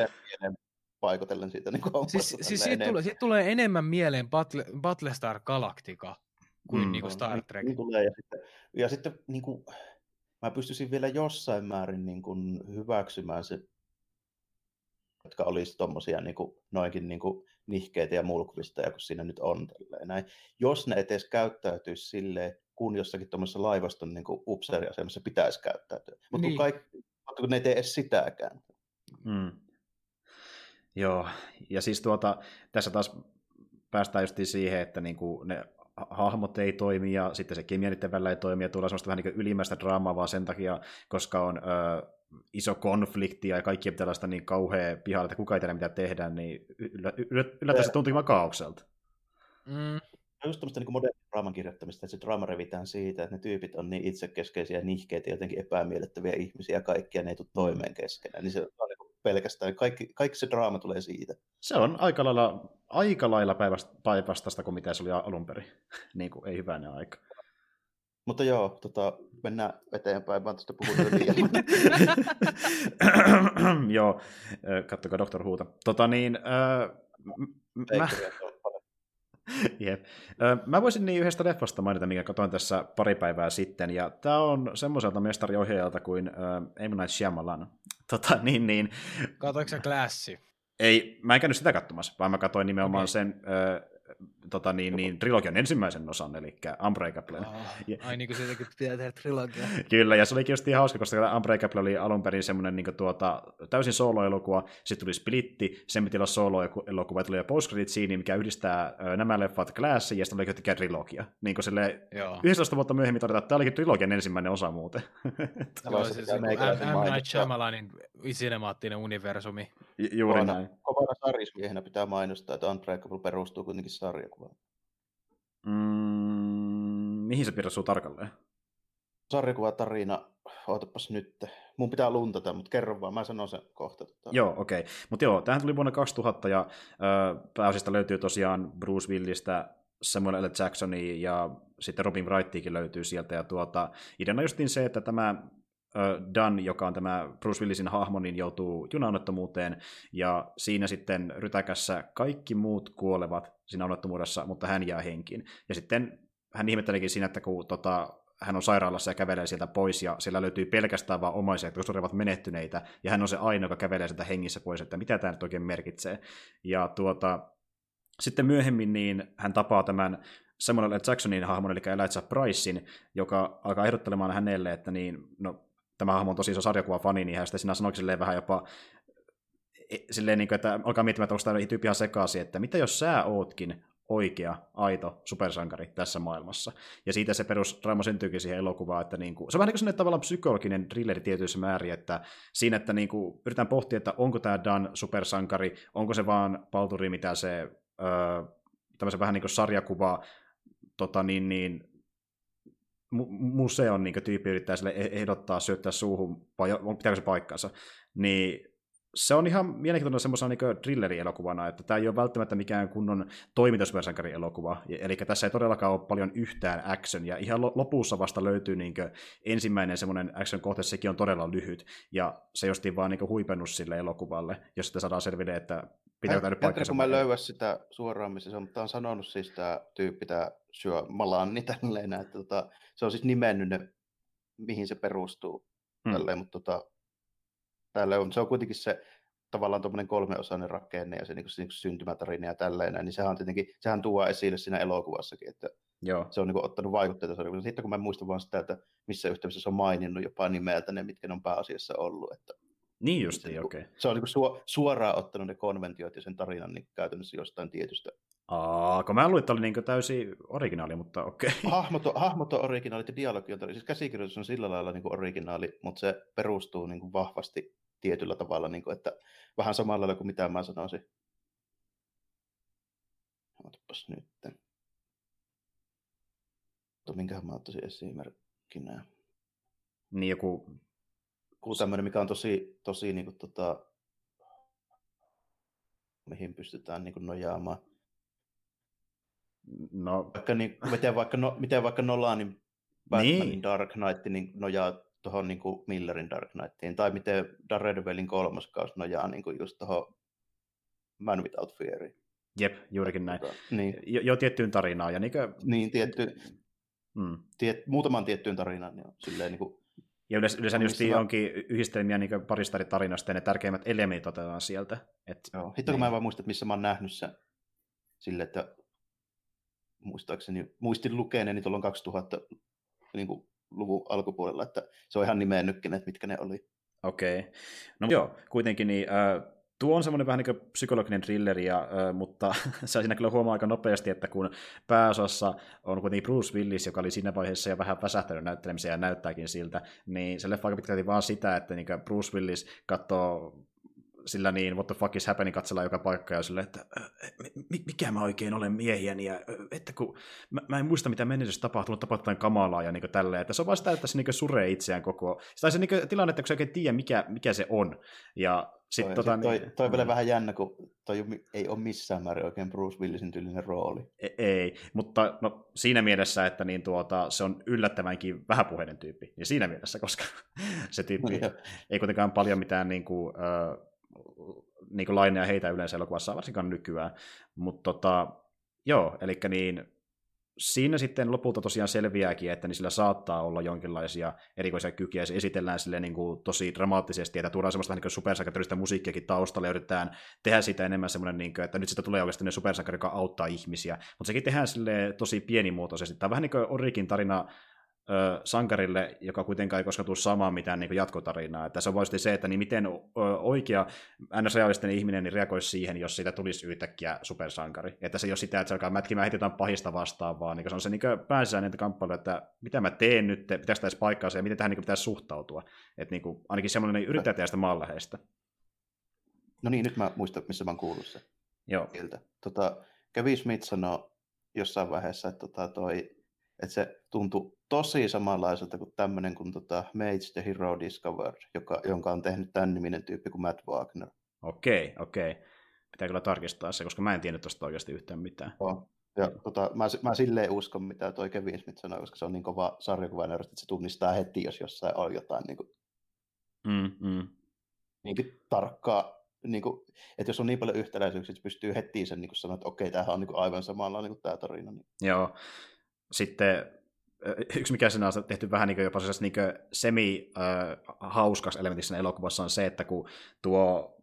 Paikotellen siitä niin siis, siis siitä, tulee, siitä tulee enemmän mieleen Battle, Battlestar Galactica kuin, mm. niin kuin Star Trek. Niin, tulee, ja sitten, ja sitten niin kuin, mä pystyisin vielä jossain määrin niin kuin hyväksymään se, jotka olisi tuommoisia niin kuin, noinkin niin kuin, nihkeitä ja mulkvisteja, kun siinä nyt on. Näin. Jos ne edes käyttäytyisi silleen, kun jossakin tuommoisessa laivaston niin upseeriasemassa pitäisi käyttäytyä. Mutta niin. kun, kaikki, kun ne ei tee edes sitäkään. Mm. Joo, ja siis tuota, tässä taas päästään just siihen, että niinku ne hahmot ei toimi ja sitten se kemia niiden välillä ei toimi ja tulee semmoista vähän niin ylimmäistä draamaa vaan sen takia, koska on ö, iso konflikti ja kaikki pitää olla niin kauhea pihalla, että kuka ei tiedä mitä tehdään, niin yllä, yllä, yllättäen se tuntuu vaan kaaukselta. Mm. just tämmöistä niin modernin draaman kirjoittamista, että se draama revitään siitä, että ne tyypit on niin itsekeskeisiä, nihkeitä ja jotenkin epämiellyttäviä ihmisiä kaikkia, ne ei tule toimeen keskenään. Niin se on pelkästään, kaikki, kaikki se draama tulee siitä. Se on aika lailla, aika lailla päinvastaista kuin mitä se oli alun perin. niin kuin, ei hyvänä aika. Mutta joo, tota, mennään eteenpäin, vaan tuosta puhutaan liian. joo, kattokaa Dr. Huuta. Tota niin, äh, mä... Jep. Mä voisin niin yhdestä leffasta mainita, minkä katsoin tässä pari päivää sitten, ja tämä on semmoiselta mestariohjaajalta kuin M. Night Shyamalan. Tota, niin, niin. Katoinko sä Classi? Ei, mä en käynyt sitä katsomassa, vaan mä katsoin nimenomaan okay. sen tota, niin, niin, trilogian ensimmäisen osan, eli Unbreakable. Oh, ja, ai niin kuin siitäkin pitää tehdä trilogia. Kyllä, ja se oli just ihan hauska, koska Unbreakable oli alun perin semmoinen niin tuota, täysin solo-elokuva, sitten tuli Splitti, sen piti olla solo-elokuva, tuli post scene mikä yhdistää nämä leffat Glassiin, ja sitten oli yhtäkkiä trilogia. Niin kuin sille 11 vuotta myöhemmin todetaan, että tämä olikin trilogian ensimmäinen osa muuten. Joo, siis M. Night Shyamalanin sinemaattinen universumi. Ju- juuri näin. Kovana sarjismiehenä pitää mainostaa, että Unbreakable perustuu kuitenkin sarjakuvaan. Mm, mihin se perustuu tarkalleen? Sarjakuvatarina, ootapas nyt. Mun pitää luntata, mutta kerro vaan, mä sanon sen kohta. Tota. Joo, okei. Okay. Mutta joo, tähän tuli vuonna 2000 ja äh, pääosista löytyy tosiaan Bruce Willistä Samuel L. Jacksoni ja sitten Robin Wrightikin löytyy sieltä. Ja tuota, ideana justiin se, että tämä Dan, joka on tämä Bruce Willisin hahmo, niin joutuu junaonnettomuuteen, ja siinä sitten rytäkässä kaikki muut kuolevat siinä onnettomuudessa, mutta hän jää henkiin. Ja sitten hän ihmettelikin siinä, että kun tota, hän on sairaalassa ja kävelee sieltä pois, ja siellä löytyy pelkästään vain omaisia, jotka ovat menehtyneitä, ja hän on se ainoa, joka kävelee sieltä hengissä pois, että mitä tämä nyt oikein merkitsee. Ja tuota, sitten myöhemmin niin hän tapaa tämän Samuel L. Jacksonin hahmon, eli Elijah Pricein, joka alkaa ehdottelemaan hänelle, että niin, no, tämä hahmo on tosi iso sarjakuva-fani, niin hän sitten sinä sanoi silleen vähän jopa silleen, niin kuin, että alkaa miettimään, että onko tyyppi ihan sekaisin, että mitä jos sä ootkin oikea, aito supersankari tässä maailmassa. Ja siitä se perusdraama syntyykin siihen elokuvaan, että niin kuin, se on vähän niin kuin tavallaan psykologinen thrilleri tietyissä määrin, että siinä, että niin kuin, yritän pohtia, että onko tämä Dan supersankari, onko se vaan palturi, mitä se öö, tämmöisen vähän niin kuin sarjakuva tota, niin, niin, museon niin tyyppi yrittää sille e-, ehdottaa syöttää suuhun, vai pitääkö se paikkansa, niin se on ihan mielenkiintoinen semmoisena niin thriller-elokuvana, että tämä ei ole välttämättä mikään kunnon toimitusversankari-elokuva, eli tässä ei todellakaan ole paljon yhtään action, ja ihan lopussa vasta löytyy niin ensimmäinen semmoinen action-kohta, sekin on todella lyhyt, ja se justiin vaan niin huipennus sille elokuvalle, jos sitten saadaan selville, että pitää tämä nyt paikkansa. kun mä löydä sitä suoraan, missä se on, mutta on sanonut siis tämä tyyppi, tämä syö malanni tälleen, että tota, se on siis nimennyt ne, mihin se perustuu, hmm. tälleen, mutta tota, täällä on, se on kuitenkin se tavallaan tuommoinen kolmeosainen rakenne ja se, niin kuin, se niin kuin syntymätarina ja tälleen, niin sehän, on tietenkin, sehän tuo esille siinä elokuvassakin, että Joo. se on niin kuin, ottanut vaikutteita. Sitten kun mä muistan vaan sitä, että missä yhteydessä se on maininnut jopa nimeltä ne, mitkä ne on pääasiassa ollut. Että, niin just, niin, okei. Okay. Se on niin kuin, suoraan ottanut ne konventiot ja sen tarinan niin käytännössä jostain tietystä Aa, kun mä luin, että oli niin täysin originaali, mutta okei. Okay. Hahmot, on, hahmot on originaalit ja dialogi on, siis käsikirjoitus on sillä lailla niin originaali, mutta se perustuu niin vahvasti tietyllä tavalla, niin kuin, että vähän samalla lailla kuin mitä mä sanoisin. Otapas nyt. Mutta minkähän mä ottaisin esimerkkinä. Niin joku... Joku tämmöinen, mikä on tosi, tosi niin kuin, tota, mihin pystytään niin kuin, nojaamaan. No. Vaikka, niin, miten, vaikka, no, miten vaikka Nolanin Batmanin niin. Dark Knight niin nojaa tuohon niin Millerin Dark Knightiin, tai miten Daredevilin kolmas kaus nojaa niin kuin just tuohon Man Without Fear. Jep, juurikin näin. Tota, niin. Jo, jo tiettyyn tarinaan. Ja niin, kuin... niin tietty, mm. tiet, muutaman tiettyyn tarinaan. Niin silleen, niin kuin, ja yleensä, yleensä just onkin yhdistelmiä niin parista eri tarinasta, ja ne tärkeimmät elementit otetaan sieltä. Et, Joo, hitto niin. kun mä en vaan muista, että missä mä oon nähnyt sen sille, että muistaakseni, muistin lukeneeni tuolloin 2000 niin kuin, luvun alkupuolella, että se on ihan nimennytkin, että mitkä ne oli. Okei. Okay. No joo, kuitenkin niin, äh, tuo on semmoinen vähän niin kuin psykologinen thrilleri, ja, äh, mutta se siinä kyllä huomaa aika nopeasti, että kun pääosassa on kuitenkin Bruce Willis, joka oli siinä vaiheessa jo vähän väsähtänyt näyttelemiseen ja näyttääkin siltä, niin se leffa aika pitkälti vaan sitä, että niin Bruce Willis katsoo sillä niin, what the fuck is happening, katsellaan joka paikka ja sille, että mikä mä oikein olen miehiäni, ja että kun mä, mä en muista, mitä mennessä tapahtuu, mutta tapahtuu kamalaa ja niin tälleen, että se on vaan sitä, että se niin suree itseään koko, tai se niin tilanne, että kun sä oikein tiedä, mikä, mikä se on, ja sit, toi, tota, sit toi, niin, toi vielä mm. vähän jännä, kun toi ei ole missään määrin oikein Bruce Willisin tyylinen rooli. Ei, ei, mutta no, siinä mielessä, että niin tuota, se on yllättävänkin vähäpuheinen tyyppi, ja siinä mielessä, koska se tyyppi no, ei kuitenkaan paljon mitään niin kuin, äh, niin laineja heitä yleensä elokuvassa, varsinkaan nykyään. Mutta tota, joo, eli niin, siinä sitten lopulta tosiaan selviääkin, että niin sillä saattaa olla jonkinlaisia erikoisia kykyjä, se esitellään sille niin kuin tosi dramaattisesti, että tuodaan semmoista niin supersankarista musiikkiakin taustalle, ja yritetään tehdä sitä enemmän semmoinen, niin kuin, että nyt sitä tulee oikeasti ne supersankari, joka auttaa ihmisiä, mutta sekin tehdään sille tosi pienimuotoisesti. Tämä on vähän niin kuin Orikin tarina sankarille, joka kuitenkaan ei koskaan tule samaan mitään niin jatkotarinaa. Että se on voisi se, että niin miten oikea ns-realistinen ihminen niin reagoisi siihen, jos siitä tulisi yhtäkkiä supersankari. Että se ei ole sitä, että se alkaa mätkimään heti jotain pahista vastaan, vaan niin se on se niin pääsisäinen kamppailu, että mitä mä teen nyt, pitäisi tässä paikkaansa ja miten tähän niin pitäisi suhtautua. Että niin kuin, ainakin semmoinen niin yrittää tehdä sitä maanläheistä. No niin, nyt mä muistan, missä mä oon kuullut se. Joo. Tota, Kevin Smith sanoi jossain vaiheessa, että tota, toi että se tuntui tosi samanlaiselta kuin tämmöinen kuin tota Mage the Hero Discovered, joka, jonka on tehnyt tämän niminen tyyppi kuin Matt Wagner. Okei, okei. Pitää kyllä tarkistaa se, koska mä en tiennyt tuosta oikeasti yhtään mitään. Oh. Ja, tota, mä, mä silleen uskon, mitä toi Kevin Smith sanoi, koska se on niin kova sarjakuvaneurosta, että se tunnistaa heti, jos jossain on jotain niin kuin, mm, mm. Niin tarkkaa, niin kuin, että jos on niin paljon yhtäläisyyksiä, että pystyy heti sen niin sanoa, että okei, tämähän on niin kuin aivan samalla niin kuin tämä tarina. Niin. Joo, sitten yksi mikä siinä on tehty vähän niin jopa niin semi-hauskas elementissä elokuvassa on se, että kun tuo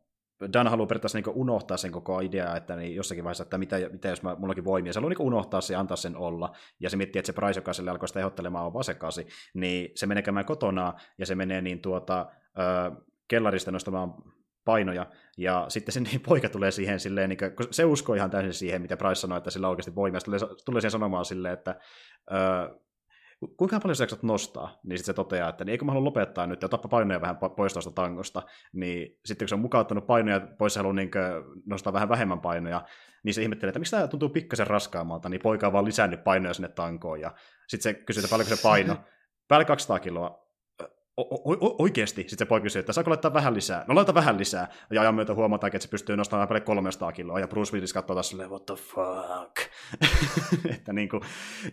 Dan haluaa periaatteessa niin unohtaa sen koko idea, että niin jossakin vaiheessa, että mitä, mitä jos mä, mullakin voimia, se haluaa niin unohtaa se ja antaa sen olla, ja se miettii, että se Price, joka sille alkoi sitä ehdottelemaan, on vasekasi, niin se menee käymään kotona, ja se menee niin tuota, äh, kellarista nostamaan painoja, ja sitten se niin poika tulee siihen silleen, niin kuin, se uskoo ihan täysin siihen, mitä Price sanoi, että sillä on oikeasti voimia, tulee, tulee siihen sanomaan silleen, että öö, kuinka paljon sä nostaa, niin sitten se toteaa, että niin eikö mä halua lopettaa nyt ja tappa painoja vähän pois tuosta tangosta, niin sitten kun se on mukauttanut painoja pois se haluaa niin nostaa vähän vähemmän painoja, niin se ihmettelee, että miksi tämä tuntuu pikkasen raskaammalta, niin poika on vaan lisännyt painoja sinne tankoon, ja sitten se kysyy, että paljonko se paino, päälle 200 kiloa, oikeasti, sitten se poika kysyy, että saako laittaa vähän lisää? No laita vähän lisää. Ja ajan myötä huomataan, että se pystyy nostamaan paljon 300 kiloa, ja Bruce Willis katsoo taas silleen, what the fuck? että niin kuin,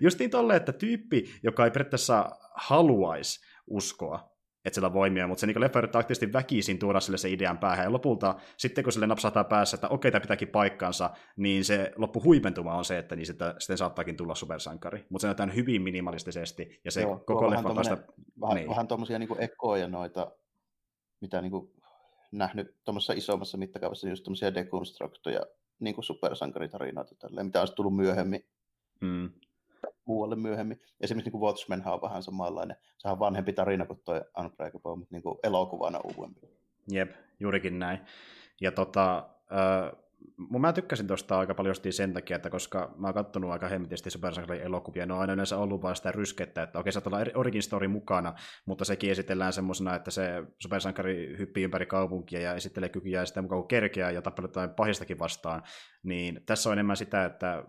justiin tolle, että tyyppi, joka ei periaatteessa haluaisi uskoa, että sillä on voimia, mutta se niin leffa yrittää aktiivisesti väkisin tuoda sille se idean päähän, ja lopulta sitten kun sille napsahtaa päässä, että okei, tämä pitääkin paikkansa, niin se loppu huipentuma on se, että niin sitä, sitten saattaakin tulla supersankari, mutta se näytetään hyvin minimalistisesti, ja se Joo, koko leffa vasta... Vähän, niin. vähän tuommoisia niin ekoja noita, mitä niin kuin nähnyt tuommoisessa isommassa mittakaavassa, just tuommoisia dekonstruktoja, niin kuin supersankaritarinoita, tälleen, mitä olisi tullut myöhemmin. Mm muualle myöhemmin. Esimerkiksi niin Watchmen on vähän samanlainen. Sehän on vanhempi tarina kuin tuo Unbreakable, mutta niin kuin elokuvana uudempi. Jep, juurikin näin. Ja tota, äh, mä tykkäsin tuosta aika paljon sen takia, että koska mä oon kattonut aika hemmetisti supersankarin elokuvia, ne on aina yleensä ollut vaan sitä ryskettä, että okei, saattaa olla origin story mukana, mutta sekin esitellään semmoisena, että se supersankari hyppii ympäri kaupunkia ja esittelee kykyjä sitä mukaan kerkeää ja tappelee pahistakin vastaan, niin tässä on enemmän sitä, että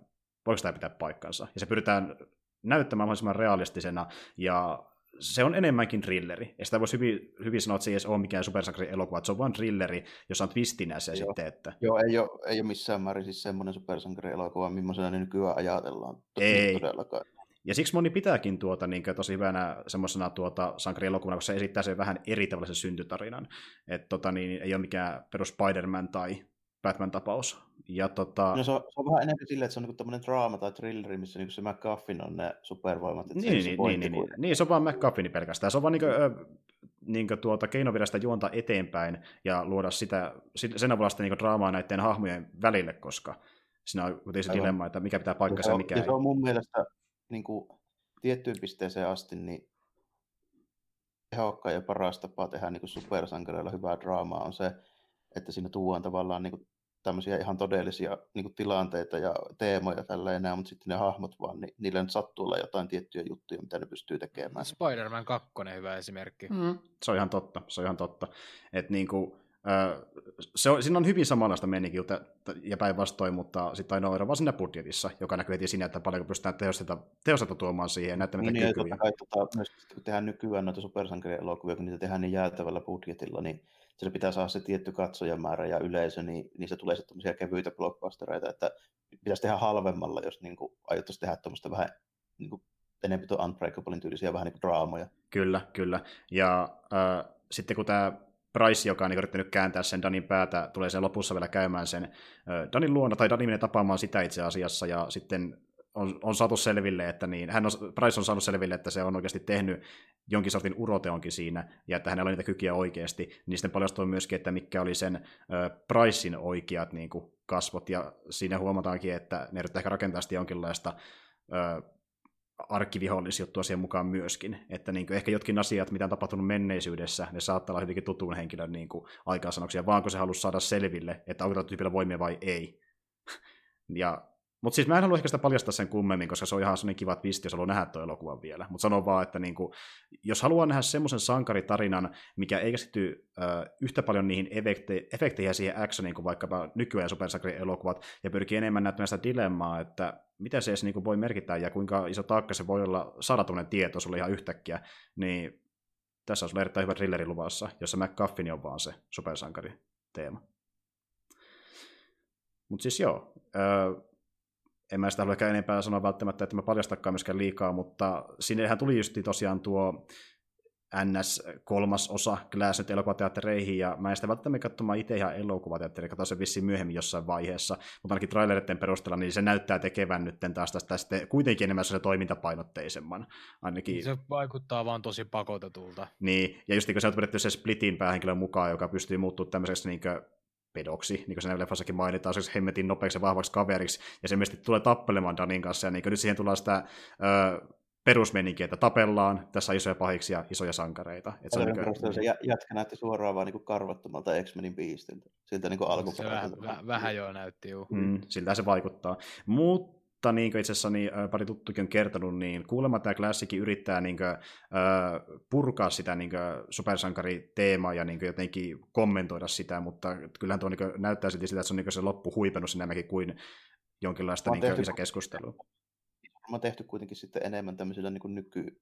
voiko tämä pitää paikkansa. Ja se pyritään näyttämään mahdollisimman realistisena, ja se on enemmänkin thrilleri. Ja sitä voisi hyvin, hyvin sanoa, että se ei edes ole mikään supersankari-elokuva, se on vain thrilleri, jossa on twistinä se Joo. sitten. Että... Joo, ei ole, ei ole missään määrin siis semmoinen supersankari-elokuva, millaisena ne nykyään ajatellaan. Ei. Todellakaan. Ja siksi moni pitääkin tuota niin tosi hyvänä semmoisena tuota sankarielokuvana, koska se esittää sen vähän eri tavalla sen syntytarinan. Että tota, niin, ei ole mikään perus Spider-Man tai Batman-tapaus. Ja tota... No se on, se on vähän enemmän silleen, että se on niinku tämmöinen draama tai thrilleri, missä niinku se McGuffin on ne supervoimat. Että niin, se niin, niin, niin, niin, niin, se on vaan McGuffin pelkästään. Se on vaan niinku, niinku tuota, keinovirasta juonta eteenpäin ja luoda sitä, sen avulla sitä niinku draamaa näiden hahmojen välille, koska siinä on kuitenkin se dilemma, että mikä pitää paikkansa ja mikä ja ei. Se on mun mielestä niin kuin, tiettyyn pisteeseen asti niin tehokkain ja paras tapa tehdä niin supersankareilla hyvää draamaa on se, että siinä tuodaan tavallaan niin kuin tämmöisiä ihan todellisia niin kuin tilanteita ja teemoja tällä enää, mutta sitten ne hahmot vaan, niin niille nyt sattuu olla jotain tiettyjä juttuja, mitä ne pystyy tekemään. Spider-Man 2 hyvä esimerkki. Mm. Se on ihan totta, se on ihan totta. Että niin kuin, se on, siinä on hyvin samanlaista meininkiä ja päinvastoin, mutta sitten ainoa ero vaan siinä budjetissa, joka näkyy heti siinä, että paljonko pystytään tehostetta, tehostetta tuomaan siihen ja näyttämään niin, niin kykyjä. Kai, tota, myös kun tehdään nykyään noita supersankarielokuvia, kun niitä tehdään niin jäätävällä budjetilla, niin sillä pitää saada se tietty katsojamäärä ja yleisö, niin, se tulee sitten kevyitä blockbustereita, että pitäisi tehdä halvemmalla, jos niin kuin, aiottaisiin tehdä tuommoista vähän niin kuin, enemmän tuon Unbreakablein tyylisiä vähän niin kuin draamoja. Kyllä, kyllä. Ja äh, sitten kun tämä Price, joka on niin yrittänyt kääntää sen Danin päätä, tulee sen lopussa vielä käymään sen Danin luona, tai Danin menee tapaamaan sitä itse asiassa, ja sitten on, on saatu selville, että niin, hän on, Price on saanut selville, että se on oikeasti tehnyt jonkin sortin uroteonkin siinä, ja että hänellä on niitä kykyjä oikeasti, niin sitten paljastuu myöskin, että mikä oli sen äh, Pricein oikeat niin kuin, kasvot, ja siinä huomataankin, että ne yrittää ehkä rakentaa jonkinlaista äh, arkkivihollisjuttua siihen mukaan myöskin. Että niin kuin ehkä jotkin asiat, mitä on tapahtunut menneisyydessä, ne saattaa olla hyvinkin tutun henkilön niin kuin aikaansanoksia, vaan kun se halusi saada selville, että onko tyypillä voimia vai ei. ja mutta siis mä en halua ehkä sitä paljastaa sen kummemmin, koska se on ihan sellainen kiva twisti, jos haluaa nähdä tuo elokuvan vielä. Mutta sanon vaan, että niinku, jos haluaa nähdä semmoisen sankaritarinan, mikä ei käsity äh, yhtä paljon niihin efekte- efekteihin siihen actioniin kuin vaikkapa nykyään supersankarielokuvat, ja pyrkii enemmän näyttämään sitä dilemmaa, että mitä se edes niinku voi merkitä ja kuinka iso taakka se voi olla saada tieto sulle ihan yhtäkkiä, niin tässä on sulle erittäin hyvä thrilleri luvassa, jossa McCuffin on vaan se supersankari teema. Mutta siis joo, en mä sitä halua ehkä enempää sanoa välttämättä, että mä paljastakaan myöskään liikaa, mutta sinnehän tuli just tosiaan tuo NS kolmas osa Glass elokuvateattereihin, ja mä en sitä välttämättä katsomaan itse ihan elokuvateatteriin, katsoin sen vissiin myöhemmin jossain vaiheessa, mutta ainakin traileritten perusteella, niin se näyttää tekevän nyt taas tästä sitten kuitenkin enemmän se toimintapainotteisemman. Ainakin... Se vaikuttaa vaan tosi pakotetulta. Niin, ja just niin kuin se on pidetty se Splitin päähenkilön mukaan, joka pystyy muuttumaan tämmöiseksi niin pedoksi, niin kuin siinä leffassakin mainitaan, siis hemmetin nopeaksi ja vahvaksi kaveriksi, ja se ilmeisesti tulee tappelemaan Danin kanssa, ja niin nyt siihen tulee sitä ö, perusmeninkiä, että tapellaan, tässä on isoja pahiksi ja isoja sankareita. Että se, on niin kuin... se jätkä näytti suoraan vaan niin karvattomalta X-Menin biistiltä, siltä niin alkuperäiseltä. Se vähän, vähän joo näytti, juu. Mm, siltä se vaikuttaa. Mutta mutta niin kuin itse asiassa niin, pari tuttukin on kertonut, niin kuulemma tämä Classicin yrittää niin kuin, purkaa sitä niin supersankariteemaa ja niin kuin, jotenkin kommentoida sitä, mutta kyllähän tuo niin kuin, näyttää silti sitä, että se on niin kuin, se loppu huipennut enemmänkin kuin jonkinlaista niin kuin, lisäkeskustelua. On tehty kuitenkin sitten enemmän tämmöisillä niin kuin nyky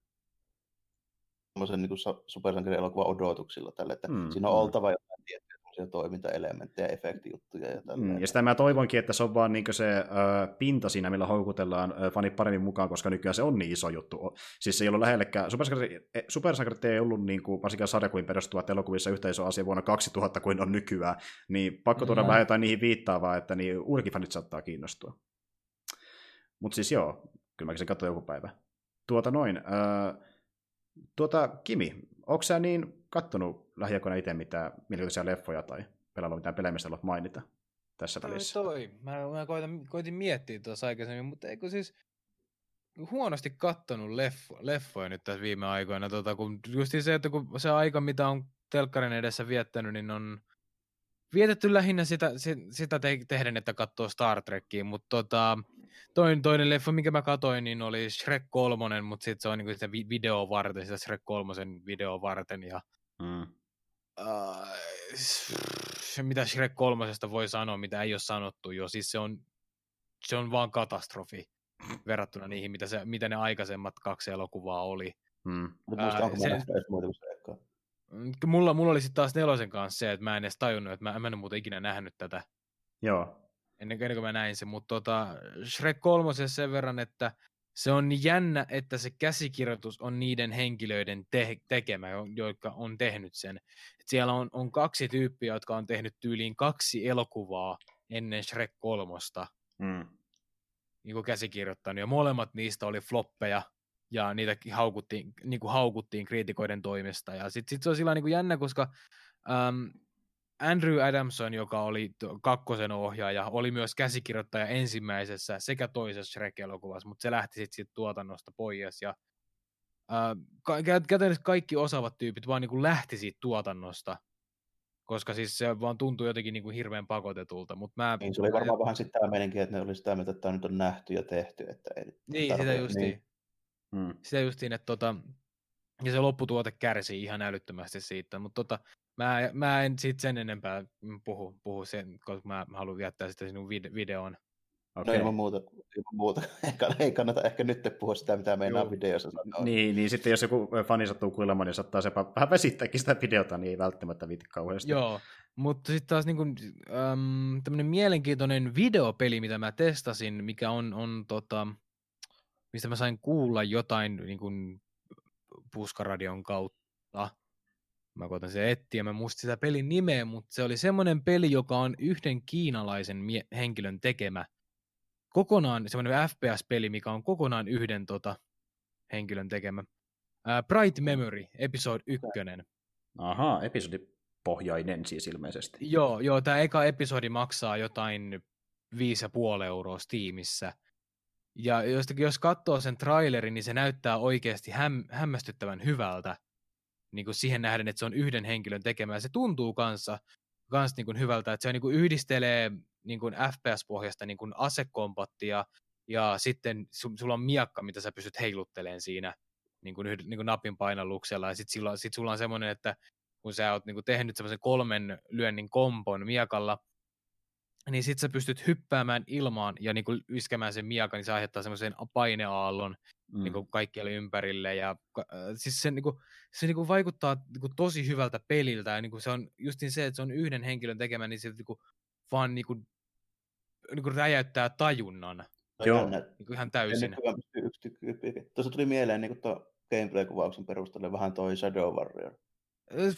niin supersankarielokuvan odotuksilla tälle, että mm, siinä on mm. oltava jotain semmoisia toimintaelementtejä, efektijuttuja ja Mm, ja sitä mä toivonkin, että se on vaan niin se ö, pinta siinä, millä houkutellaan ö, fanit paremmin mukaan, koska nykyään se on niin iso juttu. Siis se ei ollut lähellekään, Supersankarit ei ollut niin kuin, varsinkaan sarjakuin perustuvat elokuvissa yhtä iso asia vuonna 2000 kuin on nykyään, niin pakko tuoda mm. vähän jotain niihin viittaavaa, että niin uudenkin fanit saattaa kiinnostua. Mutta siis joo, kyllä mä sen katsoin joku päivä. Tuota noin, ö, tuota Kimi, onko sä niin kattonut lähiaikoina itse mitään mielenkiintoisia leffoja tai pelannut mitään pelejä, mistä haluat mainita tässä toi, välissä? Toi. Mä, mä koitin, koitin miettiä tuossa aikaisemmin, mutta eikö siis huonosti kattonut leffo, leffoja nyt tässä viime aikoina, tota, kun just se, että kun se aika, mitä on telkkarin edessä viettänyt, niin on vietetty lähinnä sitä, sitä te, tehden, että katsoo Star Trekkiä, mutta tota, toinen, toinen leffa, minkä mä katsoin, niin oli Shrek 3, mutta sitten se on niinku sitä video varten, sitä Shrek 3 video varten, ja mm. uh, se, mitä Shrek 3 voi sanoa, mitä ei ole sanottu jo, siis se on, se on vaan katastrofi verrattuna niihin, mitä, se, mitä ne aikaisemmat kaksi elokuvaa oli. Mm. Mutta musta onko se, Mm, mulla, mulla oli sitten taas nelosen kanssa se, että mä en edes tajunnut, että mä, mä en muuten ikinä nähnyt tätä. Joo. Ennen, kuin mä näin sen, mutta tota, Shrek 3 sen verran, että se on jännä, että se käsikirjoitus on niiden henkilöiden te- tekemä, jotka on tehnyt sen. Et siellä on, on kaksi tyyppiä, jotka on tehnyt tyyliin kaksi elokuvaa ennen Shrek 3. Mm. Niin kuin käsikirjoittanut, ja molemmat niistä oli floppeja, ja niitä haukuttiin, niin kuin haukuttiin kriitikoiden toimesta. Ja sitten sit se on sillä niin kuin jännä, koska um, Andrew Adamson, joka oli kakkosen ohjaaja, oli myös käsikirjoittaja ensimmäisessä sekä toisessa Shrek-elokuvassa, mutta se lähti sitten sit tuotannosta pois. Ja, uh, käytännössä kaikki osaavat tyypit vaan niin kuin lähti siitä tuotannosta, koska siis se vaan tuntui jotenkin niin kuin hirveän pakotetulta. Mut mä, niin, se oli varmaan vähän sitten tämä meidänkin, että ne oli sitä mieltä, että tämä nyt on nähty ja tehty. Että ei niin, tarvitse, sitä justiin. Niin. Mm. Sitä justiin, että tota, ja se lopputuote kärsii ihan älyttömästi siitä, mutta tota, Mä, mä en sit sen enempää puhu, puhu sen, koska mä haluan jättää sitä sinun videoon. Okay. No ilman muuta, ilman muuta. ei kannata ehkä nyt puhua sitä, mitä meinaa Joo. videossa sanoa. Niin, niin sitten jos joku fani sattuu kuulemaan, niin saattaa se vähän vesittääkin sitä videota, niin ei välttämättä viitti kauheasti. Joo, mutta sitten taas niin ähm, tämmöinen mielenkiintoinen videopeli, mitä mä testasin, mikä on, on tota, mistä mä sain kuulla jotain niin kuin puskaradion kautta. Mä koitan se etsiä, mä muistin sitä pelin nimeä, mutta se oli semmoinen peli, joka on yhden kiinalaisen mie- henkilön tekemä. Kokonaan semmoinen FPS-peli, mikä on kokonaan yhden tota, henkilön tekemä. Uh, Bright Memory, episode 1. Ahaa, episodi pohjainen siis ilmeisesti. Joo, joo tämä eka episodi maksaa jotain 5,5 euroa Steamissa. Ja jos, jos katsoo sen trailerin, niin se näyttää oikeasti häm, hämmästyttävän hyvältä. Niin kuin siihen nähden, että se on yhden henkilön tekemä. Se tuntuu kanssa, kanssa niin kuin hyvältä, että se niin kuin yhdistelee niin kuin FPS-pohjasta niin kuin asekompattia, ja sitten su, sulla on miakka, mitä sä pystyt heiluttelemaan siinä niin kuin, niin kuin napin painalluksella, ja sitten sit sulla on semmoinen, että kun sä oot niin kuin tehnyt semmoisen kolmen lyönnin kompon miakalla, niin sit sä pystyt hyppäämään ilmaan ja niin kuin yskemään sen miakan, niin se aiheuttaa semmoisen paineaallon mm. niin kuin kaikkialle ympärille. Ja, äh, siis se, niin kuin, se niin kuin vaikuttaa niin kuin tosi hyvältä peliltä. Ja niin kuin se on justin se, että se on yhden henkilön tekemä, niin se niin kuin, vaan niin kuin, niin kuin räjäyttää tajunnan. Joo. Niin kuin ihan täysin. Tuossa tuli mieleen niin tuo gameplay-kuvauksen perusteella vähän toi Shadow Warrior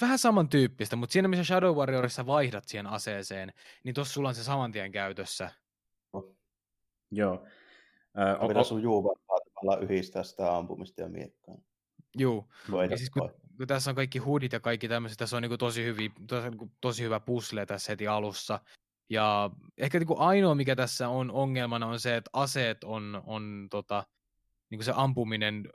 vähän samantyyppistä, mutta siinä missä Shadow Warriorissa vaihdat siihen aseeseen, niin tuossa sulla on se saman tien käytössä. Oh. Joo. Äh, on, sun juuvaa yhdistää sitä ampumista ja miekkaa. Joo. Ja siis kun, kun, tässä on kaikki hoodit ja kaikki tämmöiset, tässä on niin tosi, hyviä, tosi, niin tosi hyvä pusle tässä heti alussa. Ja ehkä niin ainoa, mikä tässä on ongelmana, on se, että aseet on, on tota, niin se ampuminen,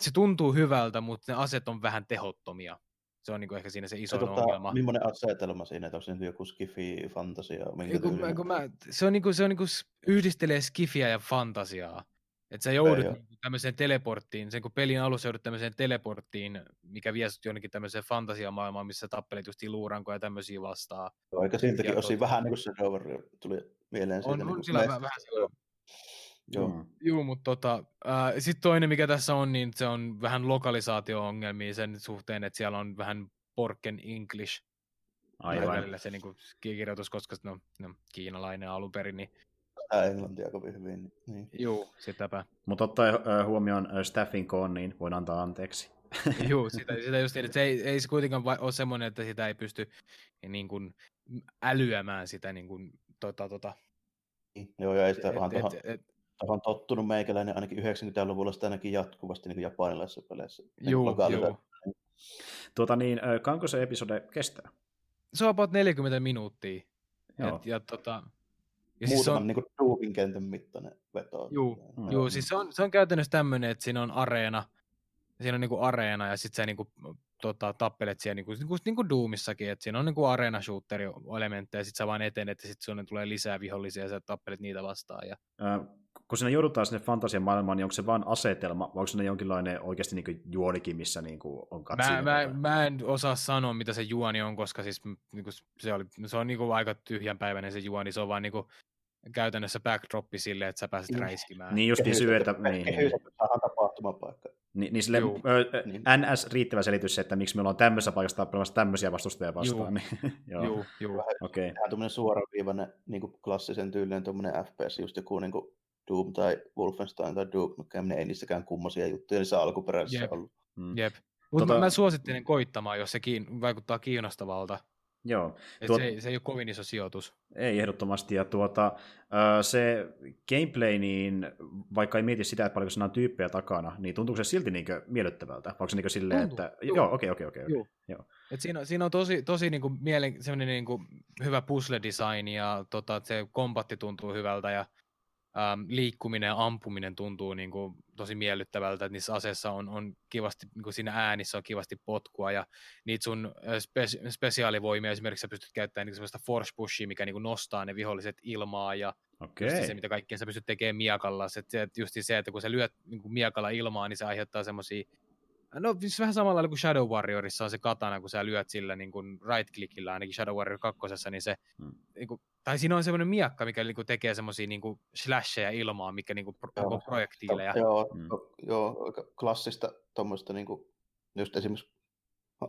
se tuntuu hyvältä, mutta ne aseet on vähän tehottomia. Se on niin ehkä siinä se iso tota, ongelma. Millainen asetelma siinä, että onko se joku skifi, fantasia? Minkä kun, kun mä, se on, niin kuin, se on niin kuin yhdistelee skifiä ja fantasiaa. Että sä joudut niin tämmöiseen teleporttiin, sen kun pelin alussa joudut tämmöiseen teleporttiin, mikä vie sut jonnekin tämmöiseen fantasiamaailmaan, missä tappelet just luurankoja ja tämmöisiä vastaan. Joo, eikä siltäkin osin vähän niin kuin se Rover tuli mieleen. On, siitä, on niin sillä vähän, vähän Joo. Mm. Joo, mutta tota, äh, sitten toinen, mikä tässä on, niin se on vähän lokalisaatio-ongelmia sen suhteen, että siellä on vähän porken English. Aivan. se niin kuin, kirjoitus, koska no, no, kiinalainen alun perin, niin Tämä englantia kovin hyvin. Niin. Joo, sitäpä. Mutta ottaen huomioon staffin koon, niin voin antaa anteeksi. Joo, sitä, sitä just että se ei, ei se kuitenkaan ole semmoinen, että sitä ei pysty niin kuin, älyämään sitä niin kuin, tota, tota. Joo, ja ei sitä et, vaan et, et, on tottunut meikäläinen ainakin 90-luvulla sitä ainakin jatkuvasti niin japanilaisissa peleissä. Joo, joo. Tuota niin, kauanko se episode kestää? Se on about 40 minuuttia. Joo. Et, ja tota, ja siis Muutaman on... niin Doogin kentän mittainen veto. Joo, mm. joo siis se on, se on käytännössä tämmöinen, että siinä on areena, siinä on niinku areena ja sitten sä niinku, tota, tappelet siellä niinku, niinku, niinku Doomissakin, että siinä on niinku areena shooteri elementtejä ja sitten sä vaan etenet ja sitten sulle tulee lisää vihollisia ja sä tappelet niitä vastaan. Ja... Äh, kun sinne joudutaan sinne fantasian maailmaan, niin onko se vain asetelma, vai onko se jonkinlainen oikeasti niin juonikin, missä niin kuin on mä, mä, mä, en osaa sanoa, mitä se juoni on, koska siis niin kuin se, oli, se on niin kuin aika tyhjänpäiväinen se juoni, se on vaan niin kuin käytännössä backdroppi sille, että sä pääset niin. räiskimään. Niin just niin syy, että... Niin, niin. tapahtumapaikka. Niin, niin sille Juu. ö, niin. NS riittävä selitys, että miksi me ollaan tämmöisessä paikassa tappamassa tämmöisiä vastustajia vastaan. Juu. Niin, joo. Juu, juu. Okei. Okay. tuommoinen suoraviivainen niin klassisen tyylinen tuommoinen FPS, just joku niin kuin Doom tai Wolfenstein tai Doom Nukem, ei niissäkään kummosia juttuja niissä alkuperäisissä Jep. ollut. Mm. Jep. Mutta tota... mä suosittelen koittamaan, jos se kiin... vaikuttaa kiinnostavalta. Joo. Tuot... Se, ei, se ei ole kovin iso sijoitus. Ei ehdottomasti. Ja tuota, se gameplay, niin vaikka ei mieti sitä, että paljonko siinä on tyyppejä takana, niin tuntuuko se silti niin miellyttävältä? Onko se niin silleen, Tuntuu. että... Joo, okei, okei, okei. Et siinä, siinä on tosi, tosi niin kuin mielen, niin kuin hyvä puzzle-design ja tota, se kombatti tuntuu hyvältä ja ähm, liikkuminen ja ampuminen tuntuu niin kuin, tosi miellyttävältä, että niissä aseissa on, on kivasti, niin kuin siinä äänissä on kivasti potkua ja niitä sun spe- spesiaalivoimia esimerkiksi sä pystyt käyttämään niin sellaista force pushia, mikä niin kuin nostaa ne viholliset ilmaa ja okay. se, mitä kaikkea sä pystyt tekemään miakalla. Se, se, just se, että kun sä lyöt niin kuin miakalla ilmaa, niin se aiheuttaa semmoisia No siis vähän samalla lailla kuin Shadow Warriorissa on se katana, kun sä lyöt sillä niin kuin right-clickillä, ainakin Shadow Warrior 2, niin se, hmm. niin kuin, tai siinä on semmoinen miakka, mikä niin kuin, tekee semmoisia niin kuin slasheja ilmaa, mikä niin kuin, joo, projektiileja. Joo, hmm. joo, klassista tuommoista niin kuin, just esimerkiksi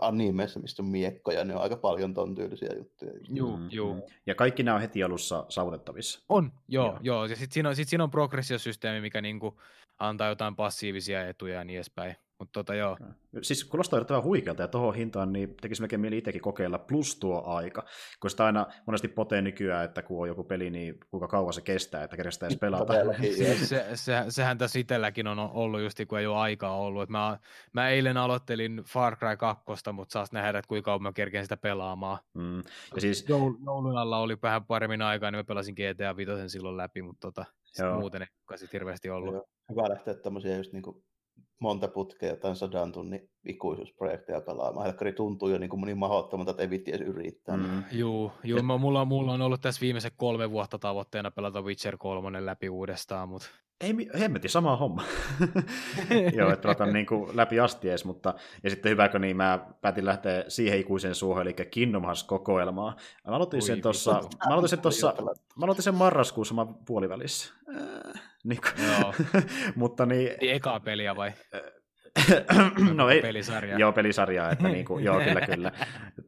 animeissa, mistä on miekkoja, ne on aika paljon ton tyylisiä juttuja. Joo, mm, joo. Mm. Ja kaikki nämä on heti alussa saavutettavissa. On, joo, joo. joo. Ja sitten siinä on, sit siinä on progressiosysteemi, mikä niinku antaa jotain passiivisia etuja ja niin edespäin. Mutta tota joo. Siis kuulostaa yllättävän huikealta ja tuohon hintaan niin tekisi melkein mieli itsekin kokeilla plus tuo aika. Kun sitä aina monesti potee nykyään, että kun on joku peli, niin kuinka kauan se kestää, että kerestää edes pelata. se, se, se, sehän tässä itselläkin on ollut just, kun ei ole aikaa ollut. Et mä, mä eilen aloittelin Far Cry 2, mutta saas nähdä, että kuinka kauan mä kerkeen sitä pelaamaan. Mm. Ja siis... Joulun alla oli vähän paremmin aikaa, niin mä pelasin GTA 5 silloin läpi, mutta tota, muuten ei hirveästi ollut. Joo. Hyvä lähteä tämmöisiä just niin kuin monta putkea jotain sadan tunnin ikuisuusprojekteja pelaamaan. Helkkari tuntuu jo niin, kuin niin mahdottomalta, että ei vitti edes yrittää. Mm. Juu, juu mä, mulla, mulla, on ollut tässä viimeiset kolme vuotta tavoitteena pelata Witcher 3 läpi uudestaan, mutta ei, hemmetti, sama homma. Joo, että pelata niin kuin läpi asti edes, mutta ja sitten hyväkö niin mä päätin lähteä siihen ikuiseen suohon, eli Kingdom Hearts-kokoelmaan. Mä aloitin sen tuossa, mä aloitin sen tuossa, mä aloitin sen marraskuussa mä puolivälissä. Äh, niin kuin, Joo. mutta niin... Eka peliä vai? no ei, pelisarja. Joo, pelisarjaa, että niin kuin, joo, kyllä, kyllä.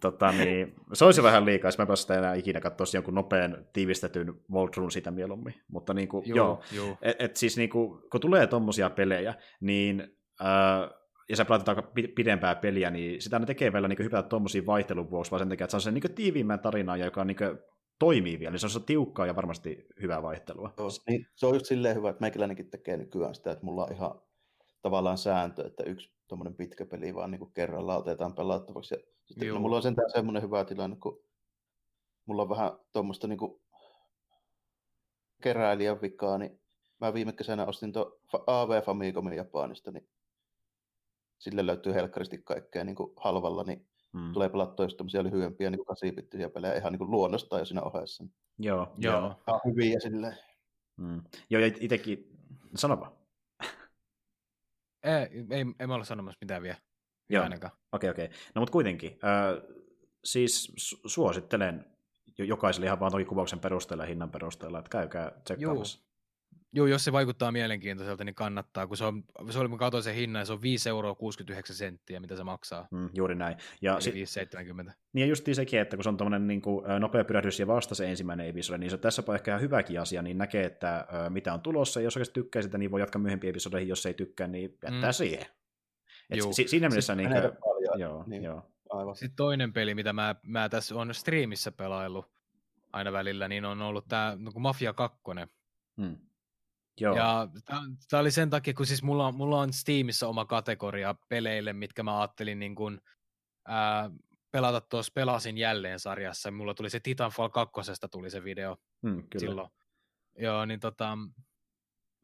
Tota, niin, se olisi vähän liikaa, jos mä päästä enää ikinä katsoa jonkun nopean tiivistetyn Voltrun sitä mieluummin. Mutta niin kuin, joo, joo, joo. Et, et siis niin kuin, kun tulee tommosia pelejä, niin äh, ja sä pelaat pidempää peliä, niin sitä ne tekee vielä niin hypätä tuommoisia vaihtelun vuoksi, vaan sen takia, että se on se niin tiiviimmän tarinaa, joka on niin toimii vielä, niin se on se tiukkaa ja varmasti hyvää vaihtelua. Joo, niin, se on just silleen hyvä, että meikäläinenkin tekee nykyään sitä, että mulla on ihan tavallaan sääntö, että yksi tuommoinen pitkä peli vaan niin kuin kerralla otetaan pelattavaksi. Ja sitten, no, mulla on sentään semmoinen hyvä tilanne, kun mulla on vähän tuommoista niin keräilijän vikaa, niin mä viime kesänä ostin tuon AV Famicomin Japanista, niin sille löytyy helkkaristi kaikkea niin kuin halvalla, niin mm. tulee pelattua just tämmöisiä lyhyempiä niin kasipittisiä pelejä ihan niin kuin luonnostaan jo siinä ohessa. Joo, joo. joo. hyviä silleen. Mm. Joo, ja itsekin, sanopaa. Ei, ei, ei mä ole sanomassa mitään vielä. Joo, okei, okay, okei. Okay. No mutta kuitenkin, äh, siis suosittelen jokaiselle ihan vaan toki kuvauksen perusteella ja hinnan perusteella, että käykää tsekkaamassa. Joo, jos se vaikuttaa mielenkiintoiselta, niin kannattaa, kun se on, se oli, kun katsoin sen hinnan, se on 5 euroa 69 senttiä, mitä se maksaa. Mm, juuri näin. Ja si- 5,70. Niin ja just sekin, että kun se on tuommoinen niin kuin, nopea pyrähdys ja vasta se ensimmäinen episodi, niin se tässä on ehkä ihan hyväkin asia, niin näkee, että mitä on tulossa, ja jos oikeasti tykkää sitä, niin voi jatkaa myöhempiin episodeihin, jos ei tykkää, niin jättää mm. siihen. Et si- siinä mielessä niin kuin, joo, niin, joo. Aivan. Sitten toinen peli, mitä mä, mä tässä on striimissä pelaillut aina välillä, niin on ollut tämä no, Mafia 2. Hmm. Joo. Ja tämä oli sen takia, kun siis mulla, mulla on Steamissa oma kategoria peleille, mitkä mä ajattelin niin kun, ää, pelata tuossa Pelasin jälleen sarjassa. Mulla tuli se Titanfall 2. tuli se video hmm, kyllä. silloin. Joo, niin tota,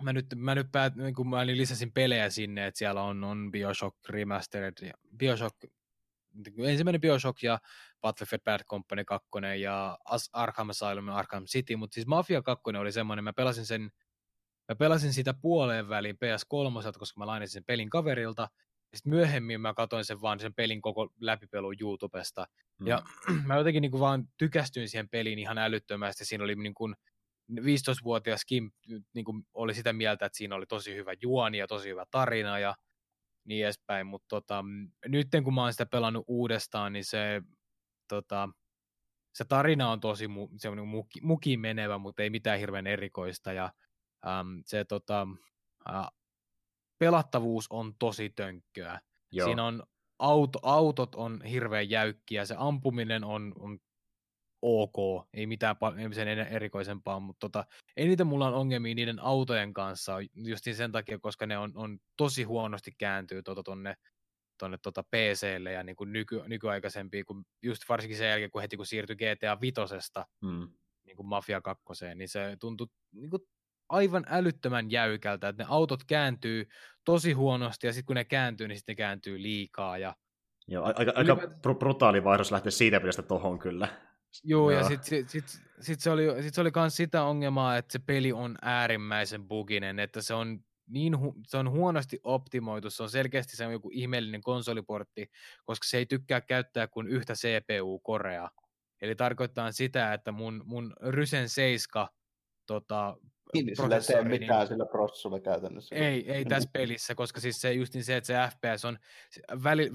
mä nyt, mä nyt päät, niin kun mä lisäsin pelejä sinne, että siellä on, on Bioshock Remastered, ja Bioshock, ensimmäinen Bioshock ja Battlefield Bad Company 2 ja Arkham Asylum ja Arkham City, mutta siis Mafia 2 oli semmoinen, mä pelasin sen Mä pelasin sitä puoleen väliin PS3, koska mä lainasin sen pelin kaverilta. Sitten myöhemmin mä katsoin sen vaan sen pelin koko läpipelun YouTubesta. Mm. Ja mä jotenkin niin kuin vaan tykästyin siihen peliin ihan älyttömästi. Siinä oli niin kuin 15-vuotias Kim niin kuin oli sitä mieltä, että siinä oli tosi hyvä juoni ja tosi hyvä tarina ja niin edespäin. Mutta tota, nyt kun mä oon sitä pelannut uudestaan, niin se, tota, se tarina on tosi mu, se on muki, mukiin menevä, mutta ei mitään hirveän erikoista. Ja Ähm, se tota, äh, pelattavuus on tosi tönkköä. Joo. Siinä on auto, autot on hirveän jäykkiä, se ampuminen on, on ok, ei mitään ei sen erikoisempaa, mutta tota, eniten mulla on ongelmia niiden autojen kanssa, just sen takia, koska ne on, on tosi huonosti kääntyy tuota tonne, tonne tota PClle ja niin kuin nyky, nykyaikaisempia, kun just varsinkin sen jälkeen, kun heti kun siirtyi GTA 5 hmm. niin kuin Mafia 2, niin se tuntui niin kuin aivan älyttömän jäykältä, että ne autot kääntyy tosi huonosti ja sitten kun ne kääntyy, niin sitten ne kääntyy liikaa. Ja... Joo, aika, aika brutaali vaihdos lähteä siitä pelistä tohon kyllä. Joo, Joo. ja sitten sit, sit, sit se oli, sit se oli myös sitä ongelmaa, että se peli on äärimmäisen buginen, että se on niin hu- se on huonosti optimoitu, se on selkeästi se on joku ihmeellinen konsoliportti, koska se ei tykkää käyttää kuin yhtä CPU-korea. Eli tarkoittaa sitä, että mun, mun Rysen 7 tota, niin, sillä ei tee mitään niin, sillä prossulla käytännössä. Ei, ei tässä pelissä, koska siis se just niin se, että se FPS on,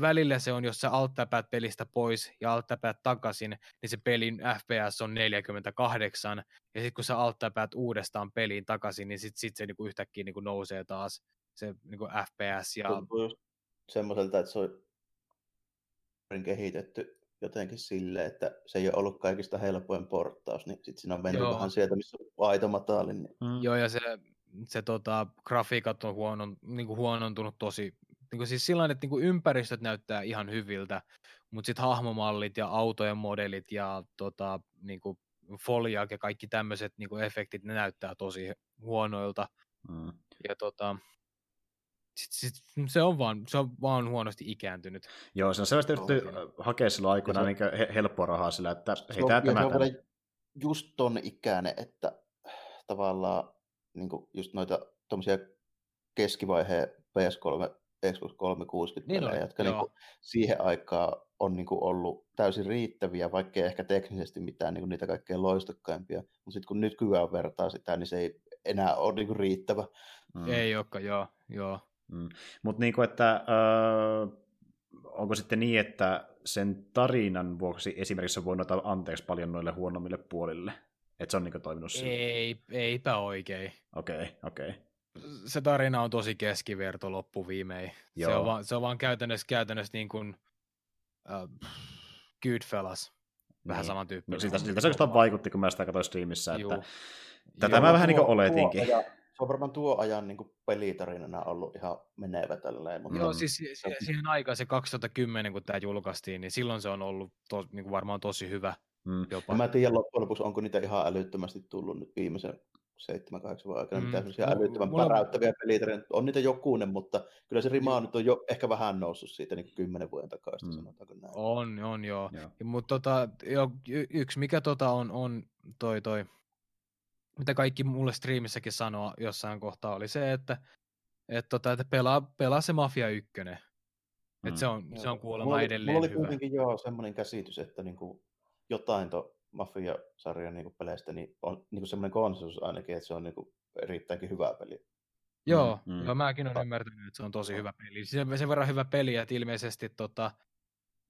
välillä se on, jos sä alttapäät pelistä pois ja alttapäät takaisin, niin se pelin FPS on 48, ja sitten kun sä alttapäät uudestaan peliin takaisin, niin sitten sit se niinku yhtäkkiä niinku nousee taas se niinku FPS. Ja... Tuntuu just semmoiselta, että se on kehitetty jotenkin sille, että se ei ole ollut kaikista helpoin porttaus, niin sitten siinä on mennyt Joo. vähän sieltä, missä on aito matali. Niin... Mm. Joo, ja se, se tota, grafiikat on huonon, niin kuin huonontunut tosi, niin kuin siis sillä että niin kuin ympäristöt näyttää ihan hyviltä, mutta sitten hahmomallit ja autojen modelit ja tota, niin kuin foliak ja kaikki tämmöiset niin efektit, ne näyttää tosi huonoilta. Mm. Ja tota, sit, sit, se, on vaan, se on vaan huonosti ikääntynyt. Joo, se on selvästi yritetty hakea silloin aikoina niin helppoa rahaa sillä, että hei, tämä tämä. Se on just ton ikäinen, että tavallaan niin just noita tuommoisia keskivaiheen PS3, Xbox 360 niin pelejä, jotka niin kuin, siihen aikaan on niin kuin, ollut täysin riittäviä, vaikkei ehkä teknisesti mitään niin kuin, niitä kaikkein loistokkaimpia. Mutta sitten kun nykyään vertaa sitä, niin se ei enää ole niin kuin, riittävä. Mm. Ei olekaan, joo. joo. Mm. Mutta niin että öö, onko sitten niin, että sen tarinan vuoksi esimerkiksi on voinut ottaa anteeksi paljon noille huonommille puolille? Että se on niin toiminut sille? Ei, eipä oikein. Okei, okay, okei. Okay. Se tarina on tosi keskiverto loppuviimein. Se on, vaan, se on vaan käytännössä, käytännössä niin kuin uh, Goodfellas. Vähän niin. samantyyppinen. No, siltä, siltä se oikeastaan vaikutti, kun mä sitä katsoin streamissä, että Juu. tätä Joo, mä vähän niin kuin oletinkin. Tuo, se on varmaan tuo ajan niin kuin pelitarinana ollut ihan menevä tälleen. Mutta... Joo, siis siihen, siihen aikaan se 2010, kun tämä julkaistiin, niin silloin se on ollut to, niin kuin varmaan tosi hyvä. Mm. Jopa. mä en tiedä loppujen lopuksi, onko niitä ihan älyttömästi tullut nyt viimeisen 7-8 vuoden aikana, mm. mitä sellaisia älyttömän mulla... päräyttäviä pelitarinoita. On niitä jokunen, mutta kyllä se rima on nyt on jo ehkä vähän noussut siitä niin kymmenen vuoden takaisin, mm. sanotaanko näin. On, on joo. joo. Mutta tota, jo, yksi mikä tota on, on toi, toi mitä kaikki mulle striimissäkin sanoo jossain kohtaa, oli se, että, että, tota, että pelaa, pelaa se Mafia 1. Mm. Että se on, se on kuulemma mulla, edelleen mulla oli hyvä. kuitenkin joo semmoinen käsitys, että niinku jotain to Mafia-sarjan niinku peleistä niin on niinku semmoinen konsensus ainakin, että se on niinku erittäinkin hyvä peli. Joo, mm, mm. joo mäkin olen ymmärtänyt, että se on tosi hyvä peli. Se, sen verran hyvä peli, että ilmeisesti tota,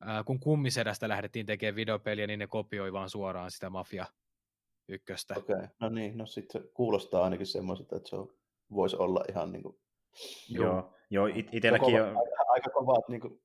ää, kun kummisedästä lähdettiin tekemään videopeliä, niin ne kopioi vaan suoraan sitä Mafia ykköstä. Okei, okay. no niin, no sitten se kuulostaa ainakin semmoiselta, että se on, voisi olla ihan niin kuin... Joo, joo it- itselläkin on... Aika, aika kovat niin kuin,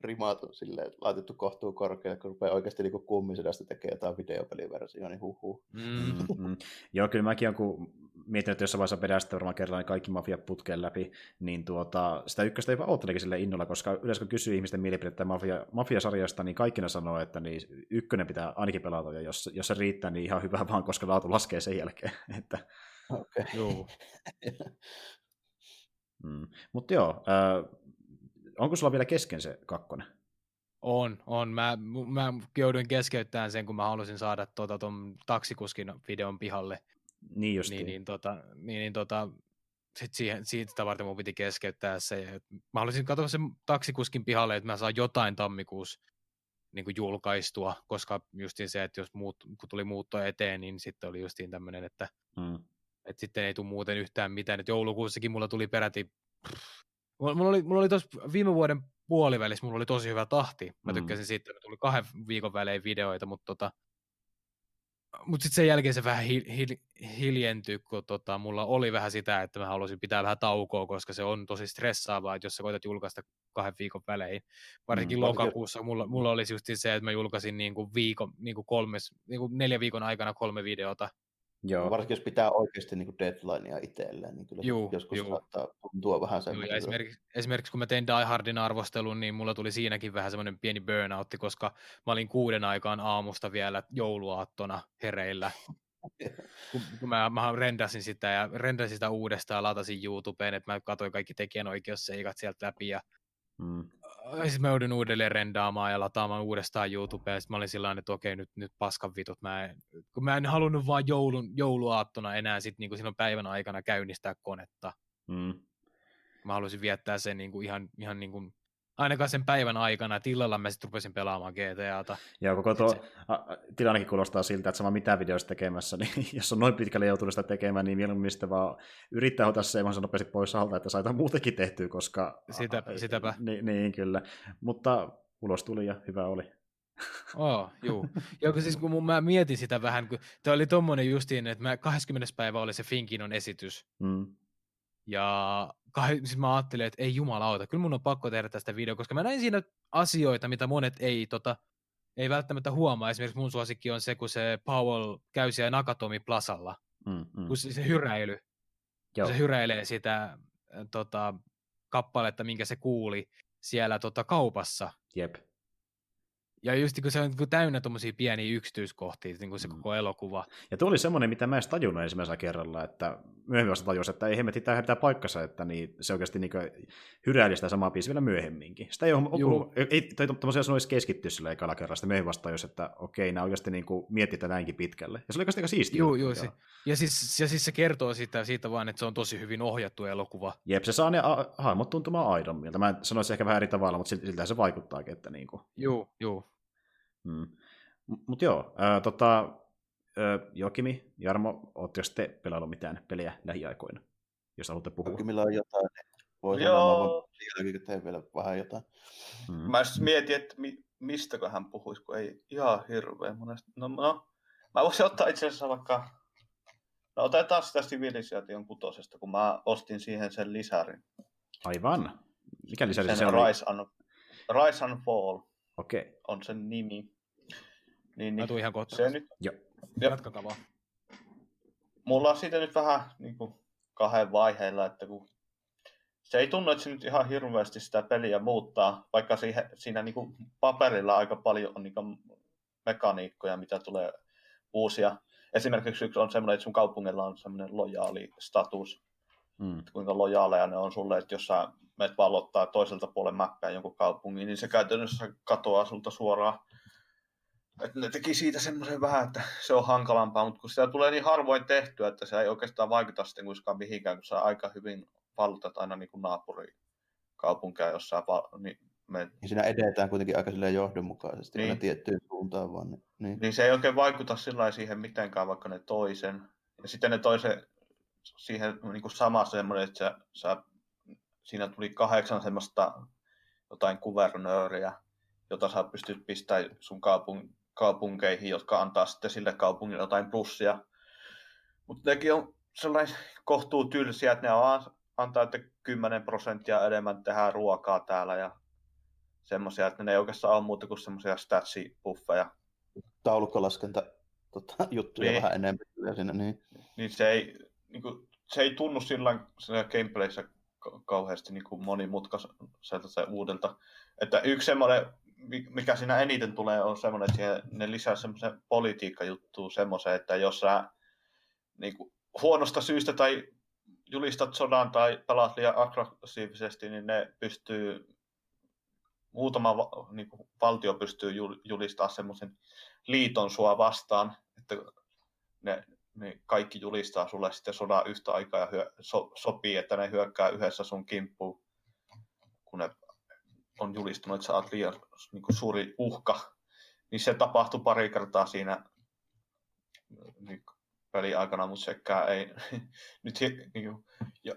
rimaat on silleen, laitettu kohtuun korkealle, kun rupeaa oikeasti niin kummisedästä tekemään jotain videopeliversiota, niin huhu. Mm, mm. Joo, kyllä mäkin olen, kun mietin, että jossain vaiheessa pedästä varmaan kerran kaikki mafiat putkeen läpi, niin tuota, sitä ykköstä jopa oottelikin sille innolla, koska yleensä kun kysyy ihmisten mielipidettä mafia, mafiasarjasta, niin kaikki ne sanoo, että niin ykkönen pitää ainakin pelata, ja jos, jos se riittää, niin ihan hyvä vaan, koska laatu laskee sen jälkeen. että... Okay. Joo. mm. Mutta joo, äh, onko sulla vielä kesken se kakkonen? On, on. Mä, mä jouduin keskeyttämään sen, kun mä halusin saada tuota, ton taksikuskin videon pihalle. Niin just. Niin, niin, tota, niin, niin tota, sit siihen, siitä varten mun piti keskeyttää se. Mä haluaisin katsoa sen taksikuskin pihalle, että mä saan jotain tammikuussa niin kuin julkaistua, koska justiin se, että jos muut, kun tuli muutto eteen, niin sitten oli justiin tämmöinen, että, hmm. että sitten ei tule muuten yhtään mitään. Että joulukuussakin mulla tuli peräti Mulla oli, mulla oli tuossa viime vuoden puolivälissä, mulla oli tosi hyvä tahti. Mä mm. tykkäsin mm. siitä, että tuli kahden viikon välein videoita, mutta tota, mut sitten sen jälkeen se vähän hil, hil, hiljentyi, kun tota, mulla oli vähän sitä, että mä halusin pitää vähän taukoa, koska se on tosi stressaavaa, että jos sä koetat julkaista kahden viikon välein. Varsinkin mm, lokakuussa mulla, mulla oli just se, että mä julkaisin niin kuin viikon, niin kuin kolmes, niin kuin neljä viikon aikana kolme videota. Joo. Varsinkin jos pitää oikeasti niin deadlinea itselleen, niin kyllä juu, joskus juu. saattaa tuntua vähän sen. esimerkiksi, esimerkiksi kun mä tein Die Hardin arvostelun, niin mulla tuli siinäkin vähän semmoinen pieni burnoutti, koska mä olin kuuden aikaan aamusta vielä jouluaattona hereillä. kun, kun mä, mä rendasin sitä ja rendasin sitä uudestaan ja latasin YouTubeen, että mä katsoin kaikki tekijänoikeusseikat sieltä läpi ja mm sitten mä joudun uudelleen rendaamaan ja lataamaan uudestaan YouTubeen, sitten mä olin sillä että okei, nyt, nyt paskan vitut, mä en, kun mä en halunnut vaan joulun, jouluaattona enää sit, niin kuin silloin päivän aikana käynnistää konetta. Mm. mä haluaisin viettää sen niin kuin ihan, ihan niin kuin ainakaan sen päivän aikana, että illalla mä sitten rupesin pelaamaan GTAta. Joo, koko tuo se... tilannekin kuulostaa siltä, että sama mitä videoista tekemässä, niin jos on noin pitkälle joutunut sitä tekemään, niin mieluummin sitä vaan yrittää ottaa se nopeasti pois alta, että saita muutenkin tehtyä, koska... Sitä, sitäpä. Niin, niin, kyllä. Mutta ulos tuli ja hyvä oli. Oh, juu. Joo, siis kun mä mietin sitä vähän, kun tämä oli tommonen justiin, että mä 20. päivä oli se Finkinon esitys. Mm. Ja siis mä ajattelin, että ei jumalauta, kyllä mun on pakko tehdä tästä video, koska mä näin siinä asioita, mitä monet ei, tota, ei välttämättä huomaa. Esimerkiksi mun suosikki on se, kun se Powell käy siellä Nakatomi Plasalla, mm, mm. kun se, se hyräily, Joo. kun se hyräilee sitä äh, tota, kappaletta, minkä se kuuli siellä tota, kaupassa. Jep. Ja just kun se on täynnä tuommoisia pieniä yksityiskohtia, niin kuin se mm. koko elokuva. Ja tuo oli semmoinen, mitä mä en tajunnut ensimmäisellä kerralla, että myöhemmin vasta tajus, että ei hemmetti, tämä pitää paikkansa, että niin, se oikeasti niin hyräili sitä samaa biisiä vielä myöhemminkin. Sitä ei ole, ei, tai tuommoisia sanoisi keskittyä sillä ekalla kerralla, sitten myöhemmin vasta tajus, että okei, nämä oikeasti niin miettii näinkin pitkälle. Ja se oli oikeasti aika siistiä. Joo, joo. Se, ja, siis, ja siis se kertoo siitä, siitä vaan, että se on tosi hyvin ohjattu elokuva. Jep, se saa ne hahmot tuntumaan aidommilta. Mä sanoisin ehkä vähän eri tavalla, mutta siltä se vaikuttaakin. Että niin kuin. Joo, joo. Mm. Mutta joo, ää, tota, ää, Jokimi, Jarmo, ootteko te pelaillut mitään pelejä lähiaikoina, jos haluatte puhua? Jokimilla on jotain, niin voi joo. sanoa, että teen vielä vähän jotain. Mm. Mä siis mietin, että mi- mistäkö hän puhuisi, kun ei ihan hirveän monesta. No, no mä voisin ottaa itse asiassa vaikka, no otetaan sitä Civilization kutosesta, kun mä ostin siihen sen lisärin. Aivan. Mikä lisäri sen se oli? Rise and, Rise and Fall. Okei. Okay. On sen nimi. Niin, niin. Mä ihan kohta. Se nyt... Joo. Jatkakaa vaan. Mulla on siitä nyt vähän niin kuin, kahden vaiheilla, että kun se ei tunnu, että se nyt ihan hirveästi sitä peliä muuttaa, vaikka siihen, siinä niin kuin paperilla aika paljon on niin kuin mekaniikkoja, mitä tulee uusia. Esimerkiksi yksi on semmoinen, että sun kaupungilla on semmoinen lojaali status, mm. kuinka lojaaleja ne on sulle, että jos sä menet vallottaa toiselta puolen mäppää jonkun kaupungin, niin se käytännössä katoaa sulta suoraan. Että ne teki siitä semmoisen vähän, että se on hankalampaa, mutta kun sitä tulee niin harvoin tehtyä, että se ei oikeastaan vaikuta sitten kuitenkaan mihinkään, kun sä aika hyvin vallotat aina niin kuin naapurikaupunkia jossain niin me... Ja siinä edetään kuitenkin aika johdonmukaisesti niin. aina tiettyyn suuntaan vaan. Niin. niin se ei oikein vaikuta sillä siihen mitenkään, vaikka ne toisen. Ja sitten ne toisen siihen niin kuin sama semmoinen, että sä, sä siinä tuli kahdeksan semmoista jotain kuvernööriä, jota sä pystyt pistämään sun kaupung- kaupunkeihin, jotka antaa sitten sille kaupungille jotain plussia. Mutta nekin on sellainen kohtuu tylsiä, että ne on, antaa, että 10 prosenttia enemmän tehdään ruokaa täällä ja semmoisia, että ne ei oikeastaan ole muuta kuin semmoisia statsipuffeja. Taulukkolaskenta tota, juttuja niin. vähän enemmän siinä. Niin. niin se ei, niin kuin, se ei tunnu sillä gameplayssä kauheasti niin kuin monimutkaiselta se uudelta. Että yksi semmoinen, mikä siinä eniten tulee, on semmoinen, että ne lisää semmoisen politiikkajuttuun semmoisen, että jos sä niin kuin, huonosta syystä tai julistat sodan tai pelaat liian aggressiivisesti, niin ne pystyy, muutama niin kuin, valtio pystyy julistamaan semmoisen liiton sua vastaan, että ne niin kaikki julistaa sulle sitten sodan yhtä aikaa ja hyö, so, sopii, että ne hyökkää yhdessä sun kimppuun, kun ne on julistunut, että sä oot liian niin kuin suuri uhka. Niin se tapahtui pari kertaa siinä niin pelin aikana, mutta sekään ei nyt niin kuin, ja,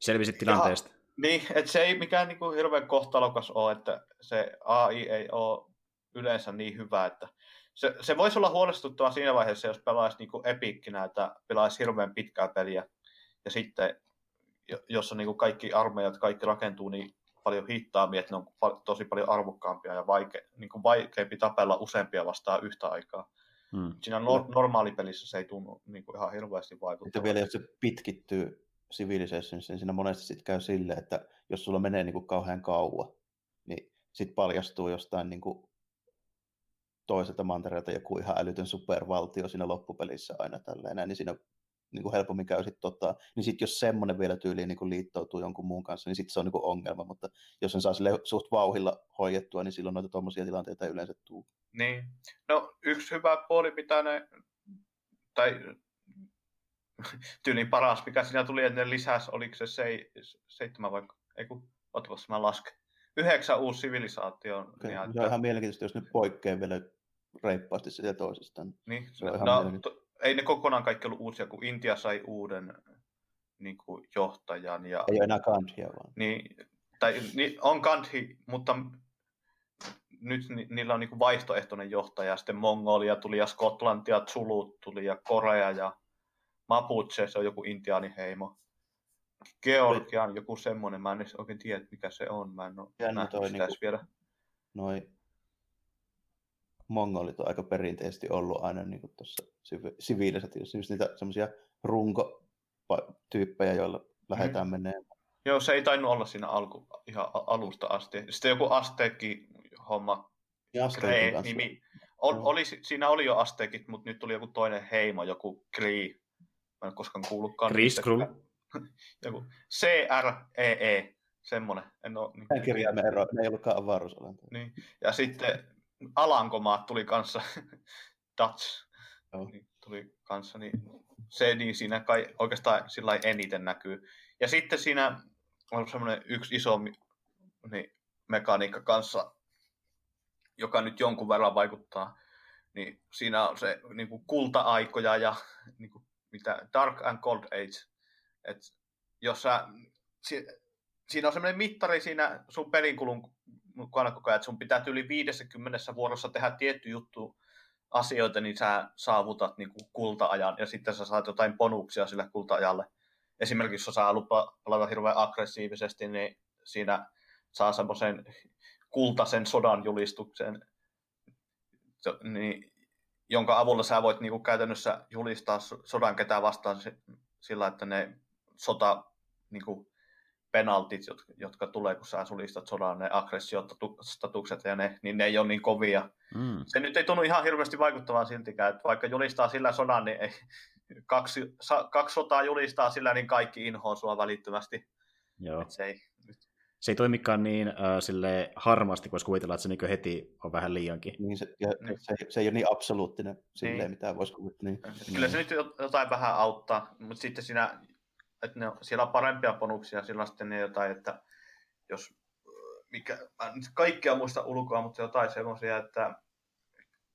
Selvisit tilanteesta. Ja, niin, että se ei mikään niin kuin, hirveän kohtalokas ole, että se AI ei ole yleensä niin hyvä, että se, se voisi olla huolestuttava siinä vaiheessa, jos pelaisi niin epikkinä, että pelaisi hirveän pitkää peliä ja sitten, jossa niin kuin kaikki armeijat, kaikki rakentuu niin paljon hittaammin, että ne on tosi paljon arvokkaampia ja vaike, niin kuin vaikeampi tapella useampia vastaan yhtä aikaa. Hmm. Siinä no, normaalipelissä se ei tunnu niin kuin ihan hirveästi vaikuttaa. Sitten vielä jos se pitkittyy Civilization, niin siinä monesti sitten käy silleen, että jos sulla menee niin kuin kauhean kauan, niin sitten paljastuu jostain niin kuin toiselta mantereelta joku ihan älytön supervaltio siinä loppupelissä aina tälleen, niin siinä niin kuin helpommin käy sitten tota, niin sitten jos semmoinen vielä tyyliin niin kuin liittoutuu jonkun muun kanssa, niin sitten se on niin kuin ongelma, mutta jos sen saa sille suht vauhilla hoidettua, niin silloin noita tuommoisia tilanteita ei yleensä tule. Niin. No yksi hyvä puoli, mitä ne, tai tyylin paras, mikä siinä tuli ennen lisäs, oliko se se, seitsemän vai, ei kun, mä lasken. Yhdeksän uusi sivilisaatio. Okay. Niin, se on ihan mielenkiintoista, jos nyt poikkeaa vielä reippaasti sitä toisestaan. Niin, se on no, to, ei ne kokonaan kaikki ollut uusia, kun Intia sai uuden niin kuin, johtajan. Ja, ei ole enää Gandhia vaan. Niin, tai niin, on Gandhi, mutta nyt ni, niillä on niin kuin vaihtoehtoinen johtaja. Sitten Mongolia tuli ja Skotlantia, Zulut tuli ja Korea ja Mapuche, se on joku intiaaniheimo. Georgia on joku semmoinen, mä en oikein tiedä, mikä se on. Mä en ole nähnyt sitä niinku, vielä. Noi mongolit on aika perinteisesti ollut aina niin tuossa siviilisatiossa, just niitä semmoisia runkotyyppejä, joilla lähdetään mm. menemään. Joo, se ei tainnut olla siinä alku, ihan alusta asti. Sitten joku asteekki homma, nimi. Ol, oli, siinä oli jo asteekit, mutta nyt tuli joku toinen heimo, joku Kree. Mä en koskaan kuullutkaan. Kriskru. joku C-R-E-E, e, semmoinen. En ole, niin, kirjaimen ero, ne ei ollutkaan avaruusolentoja. Niin. Ja sitten Alankomaat tuli kanssa, Dutch niin, tuli kanssa, niin se niin siinä kai oikeastaan sillä eniten näkyy. Ja sitten siinä on semmoinen yksi iso niin, mekaniikka kanssa, joka nyt jonkun verran vaikuttaa, niin siinä on se niin kuin kulta-aikoja ja niin kuin, mitä Dark and Cold Age. Et jos sä, si, siinä on semmoinen mittari siinä sun pelinkulun mukana koko ajan, että sun pitää yli 50 vuorossa tehdä tietty juttu asioita, niin sä saavutat niin kuin kulta-ajan ja sitten sä saat jotain bonuksia sille kulta-ajalle. Esimerkiksi jos sä haluat pelata hirveän aggressiivisesti, niin siinä saa semmoisen kultaisen sodan julistuksen, niin, jonka avulla sä voit niin kuin käytännössä julistaa sodan ketään vastaan sillä, että ne sota niin kuin, penaltit, jotka, jotka tulee, kun sä sulistat sodan, ne aggressiostatukset ja ne, niin ne ei ole niin kovia. Mm. Se nyt ei tunnu ihan hirveästi vaikuttavan siltikään, että vaikka julistaa sillä sodan, niin ei, kaksi, sa, kaksi sotaa julistaa sillä, niin kaikki inhoa sua välittömästi. Joo. se ei, nyt. se ei toimikaan niin äh, sille harmaasti, koska kuvitella, että se niin heti on vähän liiankin. Niin se, ja niin. se, se ei ole niin absoluuttinen silleen, niin. mitä voisi kuvitella. Niin. Kyllä se nyt jotain vähän auttaa, mutta sitten siinä että ne, siellä on parempia bonuksia, sillä sitten ne jotain, että jos, mikä, mä en kaikkea muista ulkoa, mutta jotain semmoisia, että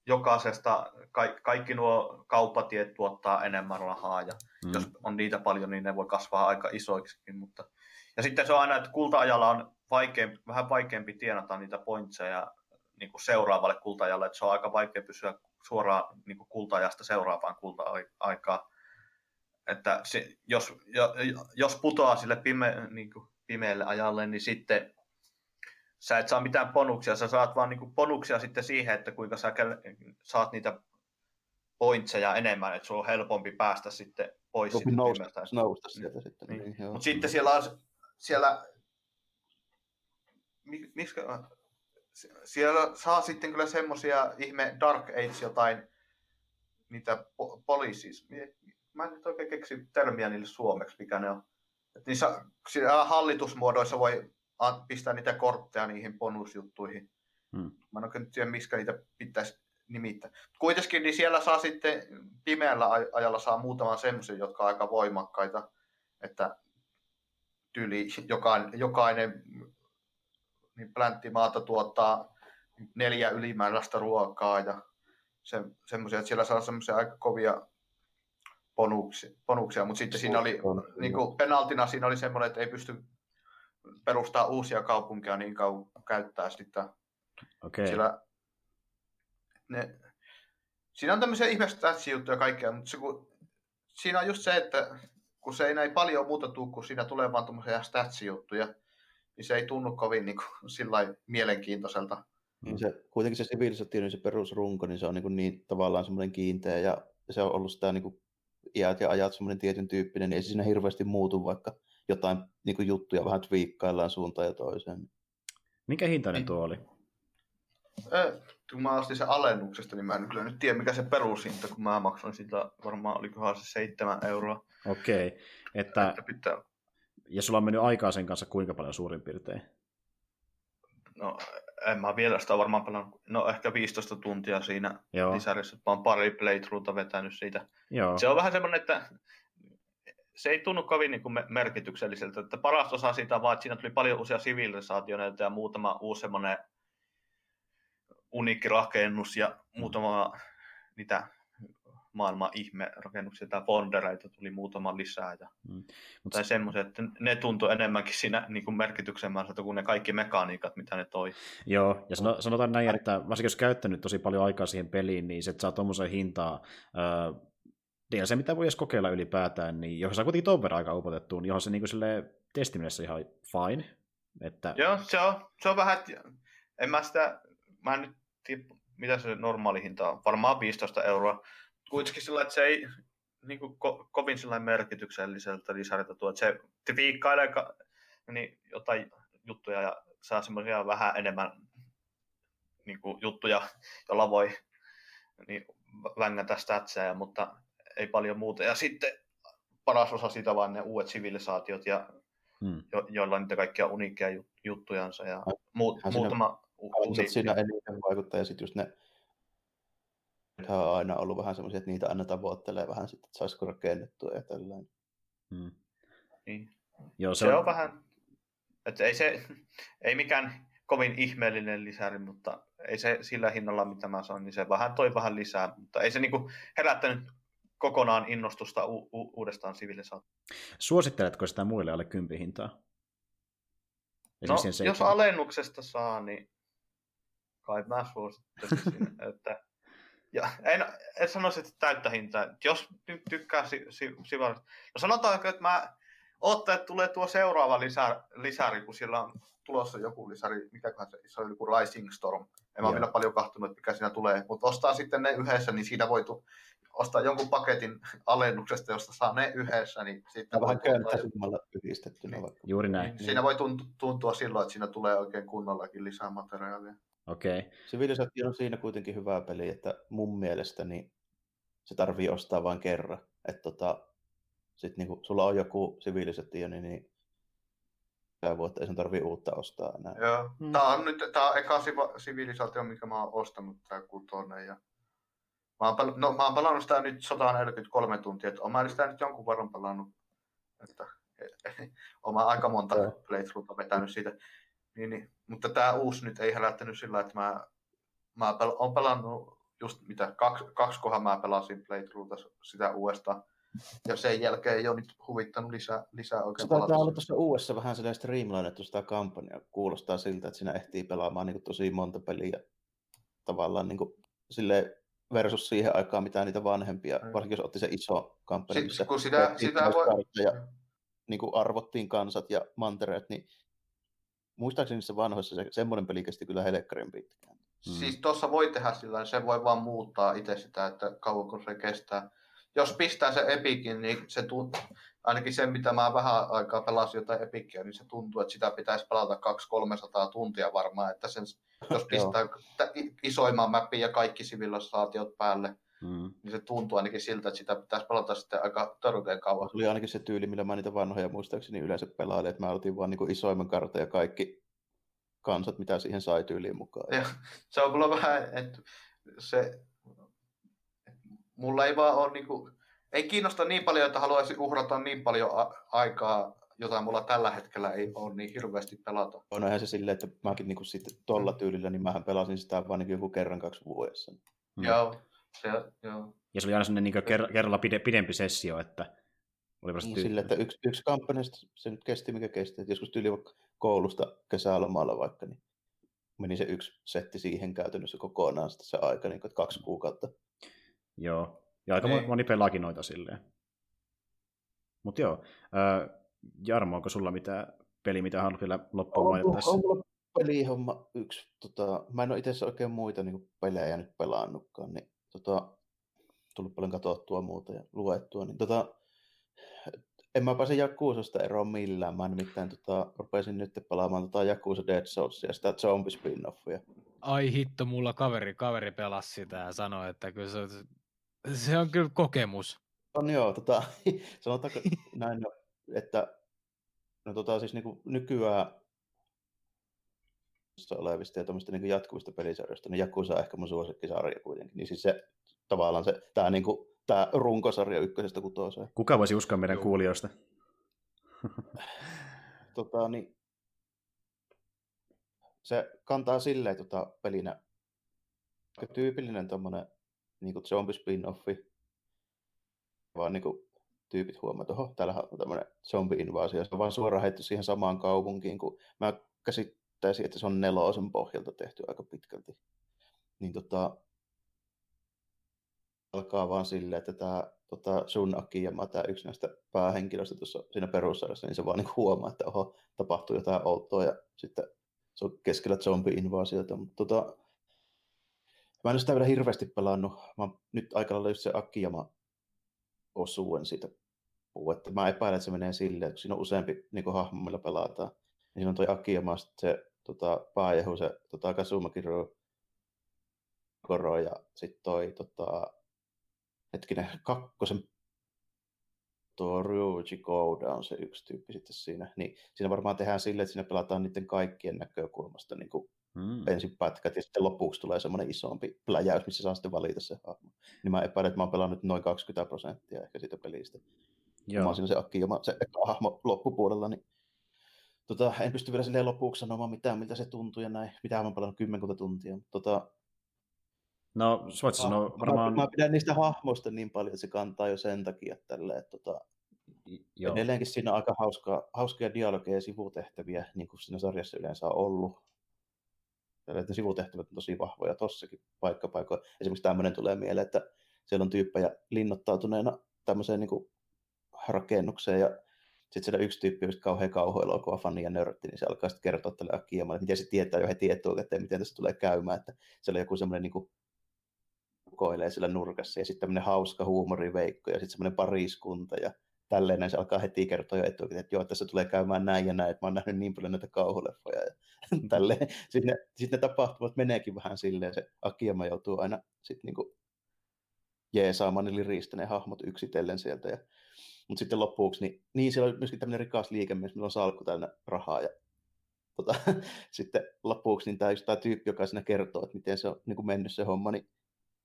jokaisesta, ka, kaikki nuo kauppatiet tuottaa enemmän rahaa, ja mm. jos on niitä paljon, niin ne voi kasvaa aika isoiksikin, mutta ja sitten se on aina, että kulta-ajalla on vaikeampi, vähän vaikeampi tienata niitä pointseja niin kuin seuraavalle kulta-ajalle, että se on aika vaikea pysyä suoraan niin kuin kulta-ajasta seuraavaan kulta-aikaan että se, jos, jos putoaa sille pime, niin kuin pimeälle ajalle, niin sitten sä et saa mitään bonuksia, sä saat vaan niin kuin bonuksia sitten siihen, että kuinka sä saat niitä pointseja enemmän, että sulla on helpompi päästä sitten pois siitä nousta, nousta sieltä sitten. Niin. Niin, Mutta sitten siellä on, siellä, miksi, siellä saa sitten kyllä semmoisia ihme Dark Age jotain, niitä po- poliisis, mä en nyt oikein keksi termiä niille suomeksi, mikä ne on. Et niissä hallitusmuodoissa voi pistää niitä kortteja niihin bonusjuttuihin. Hmm. Mä en oikein tiedä, miksi niitä pitäisi nimittää. Kuitenkin niin siellä saa sitten pimeällä ajalla saa muutaman semmoisen, jotka on aika voimakkaita, että tyli jokainen, jokainen niin plänttimaata tuottaa neljä ylimääräistä ruokaa ja se, semmoisia, että siellä saa semmoisia aika kovia bonuksia, bonuksia mutta sitten siinä oli, niin kuin penaltina siinä oli semmoinen, että ei pysty perustaa uusia kaupunkeja niin kauan käyttää sitä. Okay. Sillä ne, siinä on tämmöisiä ihme juttuja kaikkea, mutta se, kun, siinä on just se, että kun se ei näin paljon muuta tuu, kun siinä tulee vaan tämmöisiä stats-juttuja, niin se ei tunnu kovin niin kuin, mielenkiintoiselta. Niin se, kuitenkin se sivilisaatio, niin se perusrunko, niin se on niin, kuin niin tavallaan semmoinen kiinteä ja se on ollut sitä niin kuin iät ja ajat semmoinen tietyn tyyppinen, niin ei se siinä hirveästi muutu, vaikka jotain niin kuin juttuja vähän twiikkaillaan suuntaan ja toiseen. Mikä hintainen tuo oli? Äh, kun mä ostin sen alennuksesta, niin mä en kyllä nyt tiedä, mikä se perushinta, kun mä maksoin sitä varmaan, olikohan se seitsemän euroa. Okei, okay. että, että pitää... ja sulla on mennyt aikaa sen kanssa kuinka paljon suurin piirtein? No en mä vielä sitä varmaan pelannut, no ehkä 15 tuntia siinä Joo. lisärissä, mä oon pari playthroughta vetänyt siitä. Joo. Se on vähän semmoinen, että se ei tunnu kovin niin kuin merkitykselliseltä. Että paras osa siitä vaan, että siinä tuli paljon uusia sivilisaatioita ja muutama uusi semmoinen uniikki rakennus ja muutama niitä maailman ihme rakennuksia tai bondereita tuli muutama lisää. Ja, mm. tai semmoiset, että ne tuntui enemmänkin siinä niin kuin merkitykselliseltä kuin ne kaikki mekaniikat, mitä ne toi. Joo, ja sanotaan näin, että varsinkin jos käyttänyt tosi paljon aikaa siihen peliin, niin se, että saa tuommoisen hintaa, äh, DLC, mitä voi edes kokeilla ylipäätään, niin johon saa kuitenkin tuon verran aikaa upotettua, niin johon se niin kuin testimielessä ihan fine. Että... Joo, se on, se on vähän, en mä sitä, mä en nyt tiedä, mitä se normaali hinta on, varmaan 15 euroa, kuitenkin sillä, että se ei niin kuin ko- kovin sellainen merkitykselliseltä lisäriltä tuo, että se twiikkailee niin jotain juttuja ja saa semmoisia vähän enemmän niin kuin juttuja, jolla voi niin vängätä statseja, mutta ei paljon muuta. Ja sitten paras osa siitä vaan ne uudet sivilisaatiot, ja hmm. jo, joilla on niitä kaikkia uniikkeja juttujansa ja muut, muutama... Siinä, siinä eniten vaikuttaa ja sitten just ne nythän on aina ollut vähän semmoisia, että niitä aina tavoittelee vähän sitten, että saisiko rakennettua ja tällainen. Hmm. Niin. Joo, se, se on... on vähän, että ei se, ei mikään kovin ihmeellinen lisäri, mutta ei se sillä hinnalla, mitä mä sanoin, niin se vähän toi vähän lisää, mutta ei se niinku herättänyt kokonaan innostusta u- u- uudestaan sivilisaatioon. Suositteletko sitä muille alle kympi hintaa? No, jos alennuksesta saa, niin kai mä suosittelisin, että ja en, en sanoisi, että täyttä hintaa. Jos ty- tykkää si- si- sivarista. No sanotaanko, että mä ootte, että tulee tuo seuraava lisä, lisäri, kun siellä on tulossa joku lisäri, mikäköhän se, se on joku Rising Storm. En mä vielä paljon kahtunut, mikä siinä tulee, mutta ostaa sitten ne yhdessä, niin siinä voi tu- ostaa jonkun paketin alennuksesta, josta saa ne yhdessä. Niin sitten vähän könttäsummalla yhdistettynä. Niin. Vaikka. Juuri näin. Niin, siinä voi tuntua silloin, että siinä tulee oikein kunnollakin lisää materiaalia. Okei. Okay. Civilisaatio on siinä kuitenkin hyvä peli, että mun mielestä niin se tarvii ostaa vain kerran. Että tota, sit niinku, sulla on joku sivilisaatio, niin, niin tämä vuotta ei sen tarvii uutta ostaa enää. Joo. Hmm. Tämä on nyt tämä on eka sivilisaatio, mikä mä oon ostanut, tämä kutonen. Ja... Mä oon, pel- no, mä oon pelannut sitä nyt 143 tuntia, että olen sitä nyt jonkun verran pelannut. Että, olen aika monta playthroughta vetänyt siitä. Niin, niin. Mutta tämä uusi nyt ei herättänyt sillä, että mä, mä pel- olen pelannut just mitä, kaksi, kaksi kohan mä pelasin playthroughta sitä uudestaan. Ja sen jälkeen ei ole nyt huvittanut lisää, lisää oikein Se taitaa olla tuossa uudessa vähän sellainen streamlinettu sitä kampanjaa. Kuulostaa siltä, että siinä ehtii pelaamaan niin tosi monta peliä tavallaan niin kuin, silleen, versus siihen aikaan, mitä niitä vanhempia, mm. varsinkin jos otti se iso kampanja, missä kun sitä, sitä voi... ja niin kuin arvottiin kansat ja mantereet, niin muistaakseni niissä vanhoissa se, semmoinen peli kesti kyllä helekkarin pitkään. Mm. Siis tuossa voi tehdä sillä se voi vaan muuttaa itse sitä, että kauanko se kestää. Jos pistää se Epikin, niin se tuntuu, ainakin se mitä mä vähän aikaa pelasin jotain Epikia, niin se tuntuu, että sitä pitäisi pelata 200-300 tuntia varmaan, että sen, jos pistää isoimman mappin ja kaikki sivilisaatiot päälle, Mm. Niin se tuntuu ainakin siltä, että sitä pitäisi palata sitten aika törkeän kauan. Oli ainakin se tyyli, millä mä niitä vanhoja muistaakseni yleensä pelailin, että mä otin vaan niin isoimman kartan ja kaikki kansat, mitä siihen sai tyyliin mukaan. Ja, se on kyllä vähän, että se, mulla ei vaan ole niin kuin, ei kiinnosta niin paljon, että haluaisin uhrata niin paljon a- aikaa, jota mulla tällä hetkellä ei ole niin hirveästi pelata. On ihan se silleen, että mäkin niin kuin sitten tuolla tyylillä, niin mähän pelasin sitä vaan niin joku kerran kaksi vuodessa. Mm. Joo. Se, joo. Ja se oli aina sellainen niin ker- kerralla pide- pidempi sessio, että oli niin, tyy- sille, että yksi, yksi kampanja, se nyt kesti mikä kesti, että joskus tyyli vaikka koulusta kesälomalla vaikka, niin meni se yksi setti siihen käytännössä kokonaan sitten se aika, niin että kaksi kuukautta. Joo, ja aika Ei. moni pelaakin noita silleen. Mutta joo, äh, Jarmo, onko sulla mitään peli, mitä haluat vielä loppuun mainita tässä? On pelihomma yksi. Tota, mä en ole itse oikein muita niin pelejä nyt pelannutkaan, niin tota, tullut paljon katsottua muuta ja luettua, niin tota, en mä pääse Jakuusasta eroon millään. Mä nimittäin tota, rupesin nyt pelaamaan tota Jakuusa Dead Souls ja sitä zombie spin-offia. Ai hitto, mulla kaveri, kaveri pelasi sitä ja sanoi, että kyllä se, se on kyllä kokemus. On joo, tota, sanotaanko näin, että no tota, siis niinku nykyään olevista ja tuommoista niin jatkuvista pelisarjoista, niin Jakusa on ehkä mun suosikkisarja kuitenkin. Niin siis se tavallaan se, tämä niin kuin tämä runkosarja ykkösestä kutoseen. Kuka voisi uskoa meidän Joo. kuulijoista? tota, niin, se kantaa silleen tota, pelinä tyypillinen tommonen niin kuin zombie spin-offi, vaan niin kuin, tyypit huomaa, että oho, täällä on tämmöinen zombie-invaasio. Se on vaan suoraan heitty siihen samaan kaupunkiin, kun mä käsittäisin, että se on nelosen pohjalta tehty aika pitkälti. Niin tota, alkaa vaan silleen, että tämä tota Sun Akiyama, tämä yksi näistä päähenkilöistä tuossa siinä perussarjassa, niin se vaan niin huomaa, että oho, tapahtuu jotain outoa ja sitten se on keskellä zombie-invaasiota. Mutta tota, mä en ole sitä vielä hirveästi pelannut. Mä nyt aika lailla just se Akiyama osuuden siitä puhua. Että mä epäilen, että se menee silleen, että siinä on useampi niin hahmo, millä pelataan. Ja siinä on toi Akiyama, se tota, pääjehu, se tota, Kazuma Koro ja sitten toi tota, hetkinen, kakkosen tuo Ryuji Kouda on se yksi tyyppi sitten siinä. Niin siinä varmaan tehdään silleen, että siinä pelataan niiden kaikkien näkökulmasta niin kuin hmm. ensin pätkät ja sitten lopuksi tulee semmoinen isompi pläjäys, missä saa sitten valita se hahmo. Niin mä epäilen, että mä oon pelannut noin 20 prosenttia ehkä siitä pelistä. Joo. Mä oon siinä se Akiyama, se eka hahmo loppupuolella, niin tota, en pysty vielä silleen lopuksi sanomaan mitään, miltä se tuntuu ja näin. Mitä oon pelannut kymmenkunta tuntia. Tota, No, voit sanoa varmaan... Mä, mä pidän niistä hahmoista niin paljon, että se kantaa jo sen takia tälle, että tota, Joo. edelleenkin siinä on aika hauskaa, hauskia dialogeja ja sivutehtäviä, niin kuin siinä sarjassa yleensä on ollut. Että sivutehtävät on tosi vahvoja tossakin paikkapaikoilla. Esimerkiksi tämmöinen tulee mieleen, että siellä on tyyppejä linnoittautuneena tämmöiseen niin kuin rakennukseen ja sitten siellä yksi tyyppi on kauhean kauhuelokuva fani ja nörtti, niin se alkaa sitten kertoa tälle Akiamalle, että miten se tietää jo heti etukäteen, miten tässä tulee käymään, että siellä on joku semmoinen niin kuin rukoilee sillä nurkassa ja sitten tämmöinen hauska huumoriveikko ja sitten semmoinen pariskunta ja tälleen se alkaa heti kertoa jo etukäteen, että joo, tässä tulee käymään näin ja näin, että mä oon nähnyt niin paljon näitä kauhuleffoja ja tälleen. Sitten ne, sit ne tapahtumat meneekin vähän silleen, se Akiama joutuu aina sitten niinku jeesaamaan eli riistä ne hahmot yksitellen sieltä. Ja, mutta sitten lopuksi, niin, niin siellä on myöskin tämmöinen rikas liikemies, millä on salkku täynnä rahaa ja tota, sitten lopuksi niin tämä, tämä tyyppi, joka siinä kertoo, että miten se on niin kuin mennyt se homma, niin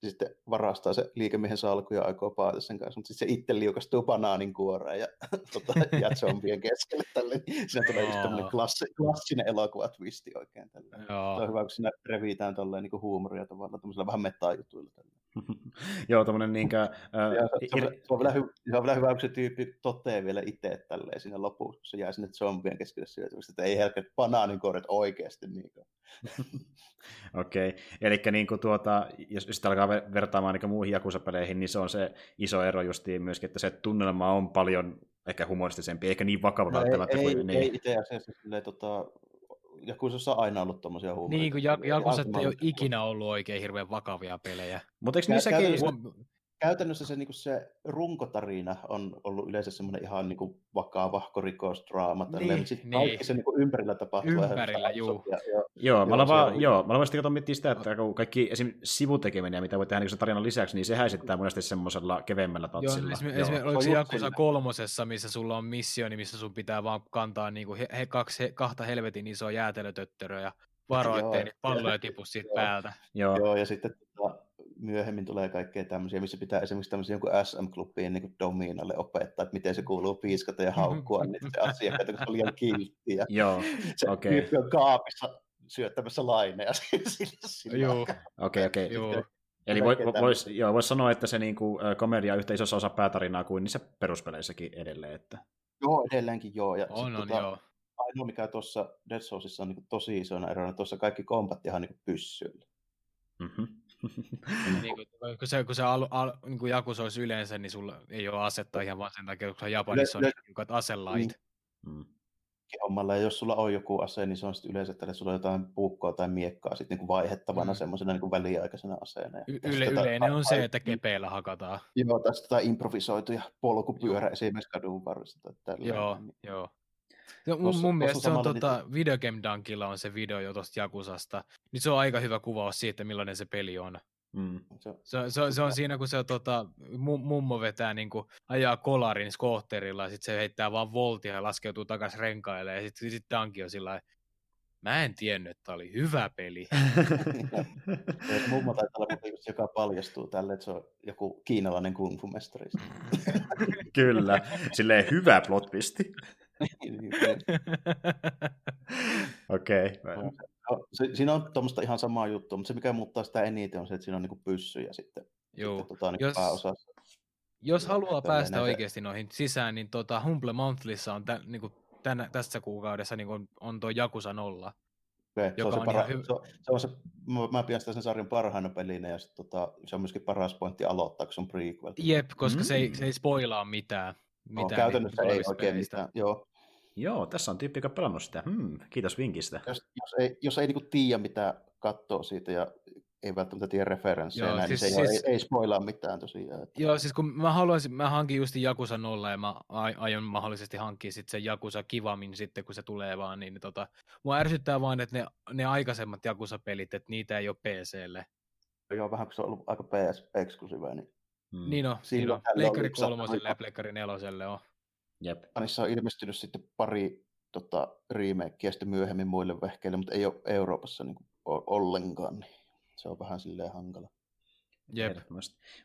sitten varastaa se liikemiehen salku ja aikoo paata sen kanssa, mutta sitten se itse liukastuu banaanin kuoreen ja, tota, ja zombien keskelle tälle. Siinä tulee just tämmöinen klassi, klassinen elokuva twisti oikein tälle. Se on hyvä, kun siinä revitään tolleen niin huumoria tavallaan, tämmöisellä vähän metajutuilla tälle. Joo, tämmöinen niinkö... Äh, se, on, se, on vielä hy, se on vielä hyvä, kun se tyyppi toteaa vielä itse tälleen siinä lopussa, kun se jää sinne zombien keskelle syötävästi, että ei helkkä banaaninkuoret oikeasti. Niin Okei, okay. eli niin kuin tuota, jos sitten alkaa vertaamaan niin muihin jakusapeleihin, niin se on se iso ero justiin myöskin, että se tunnelma on paljon ehkä humoristisempi, eikä niin vakava no välttämättä. Ei, kuin, ei, niin. ei itse asiassa silleen, tota, Jakusassa on aina ollut tommosia huumoreita. Niin, kuin Jakusat ei ole ikinä ollut oikein hirveän vakavia pelejä. Mutta eikö niissäkin käytännössä se, niin se runkotarina on ollut yleensä semmoinen ihan niin kuin vakava rikosdraama. Niin, sitten niin. kaikki se niin kuin ympärillä tapahtuu. Ympärillä, juu. Ja, ja, joo, mä vaan, joo, mä vaan sitten miettiä sitä, että kaikki esim. sivutekeminen, mitä voi tehdä niin tarinan lisäksi, niin se esittää monesti semmoisella keveämmällä tatsilla. Joo, esimerkiksi joo. oliko se Jakusa kolmosessa, missä sulla on missioni, missä sun pitää vaan kantaa niin kuin he, he, kaksi, he, kahta helvetin isoa jäätelötöttöröä ja varo, ettei palloja tipu siitä päältä. Joo. joo, ja sitten tota, myöhemmin tulee kaikkea tämmöisiä, missä pitää esimerkiksi tämmöisiä jonkun SM-klubbien niin Dominalle opettaa, että miten se kuuluu piiskata ja haukkua niitä asiakkaita, kun se on liian kilttiä. Joo, okei. Okay. on kaapissa syöttämässä laineja sillä Joo, okei, okei. Eli voi, vois, joo, vois sanoa, että se niinku, komedia on yhtä isossa osa päätarinaa kuin niissä peruspeleissäkin edelleen. Että... Joo, edelleenkin joo. Ja on, on, tota, joo. Ainoa, mikä tuossa Dead Soulsissa on niin tosi isona erona, tuossa kaikki kombattihan niin pyssyllä. Mm-hmm. Niin kuin, kun se, kun se al, al, niin kuin Jakus olisi yleensä, niin sulla ei ole asetta ihan vaan sen takia, kun Japanissa on niin aselait. Mm. Hommalla, ja jos sulla on joku ase, niin se on sitten yleensä, että sulla on jotain puukkoa tai miekkaa sitten niin vaihettavana mm. semmoisena niin väliaikaisena aseena. Y- yle, yleinen on se, että kepeillä hakataan. Joo, tai sitten improvisoituja polkupyörä esimerkiksi kadun varressa. Joo, niin. joo. No, mun, mun mielestä se on tota, niitä... Video Game Dunkilla on se video jo tuosta Jakusasta, niin se on aika hyvä kuvaus siitä, millainen se peli on. Mm. Se, se, se, se, on siinä, kun se on, tota, mummo vetää niin kuin, ajaa kolarin skootterilla, ja sitten se heittää vaan voltia ja laskeutuu takaisin renkaille, ja sitten sit Dunki on sillä Mä en tiennyt, että tämä oli hyvä peli. Mummo taitaa olla joka paljastuu tälle, että se on joku kiinalainen kung fu mestari. Kyllä, silleen hyvä plot twisti. Okei. Okay. No, siinä on tuommoista ihan samaa juttua, mutta se mikä muuttaa sitä eniten on se, että siinä on niinku pyssyjä sitten, Joo. sitten tota, niin jos, pääosassa. Jos haluaa päästä oikeasti noihin sisään, niin tota Humble Monthlyssa on tä, niinku tänä, tässä kuukaudessa niin on, on tuo Jakusa nolla. Okay, joka se on, se, para, hy- se, on, se on se, mä, mä pidän sitä sen sarjan parhaana pelinä ja sit, tota, se on myöskin paras pointti aloittaa, kun se on prequel. Jep, koska mm. se, ei, se ei spoilaa mitään. Mitään no, käytännössä niin, ei oikein mitään, joo. Joo, tässä on tyyppi, joka pelannut sitä. Hmm, kiitos vinkistä. Jos, jos ei, jos ei niinku tiedä, mitä katsoo siitä ja ei välttämättä tiedä referenssejä, Joo, näin, siis, niin se siis, ei, ei spoilaa mitään tosiaan. Että... Joo, siis kun mä haluaisin, mä hankin just Jakusa nolla ja mä aion mahdollisesti hankkia sitten sen Jakusa kivamin sitten, kun se tulee vaan, niin tota, mua ärsyttää vaan, että ne, ne aikaisemmat Jakusa-pelit, että niitä ei ole PClle. Joo, vähän kun se on ollut aika PS-eksklusiivinen. Niin... Hmm. Niin on, niin on. Pleikkari kolmoselle ja Pleikkari neloselle on. Jep. Niissä on ilmestynyt sitten pari tota, remakea sitten myöhemmin muille vehkeille, mutta ei ole Euroopassa niin kuin, ollenkaan. Niin se on vähän silleen hankala. Jep.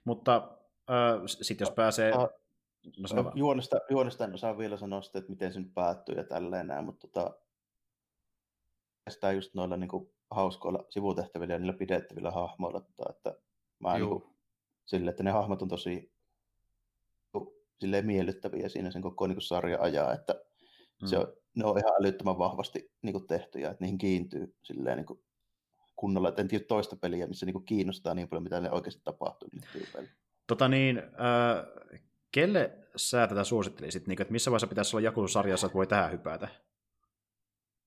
Mutta äh, sitten jos pääsee... Äh, no, no, juonesta, juonesta en osaa vielä sanoa sitä, että miten se nyt päättyy ja tälleen näin, mutta tota, sitä just noilla niin kuin, hauskoilla sivutehtävillä ja niillä pidettävillä hahmoilla, tota, että mä niin kuin, sille, että ne hahmot on tosi silleen miellyttäviä siinä sen koko niin sarja ajaa, että mm. se on, ne on ihan älyttömän vahvasti niin kuin tehtyjä, että niihin kiintyy silleen niin kuin kunnolla, että en tiedä toista peliä, missä niin kuin kiinnostaa niin paljon, mitä ne oikeasti tapahtuu niille Tota niin, äh, kelle sä tätä suosittelisit, niin, että missä vaiheessa pitäisi olla joku sarjassa, että voi tähän hypätä?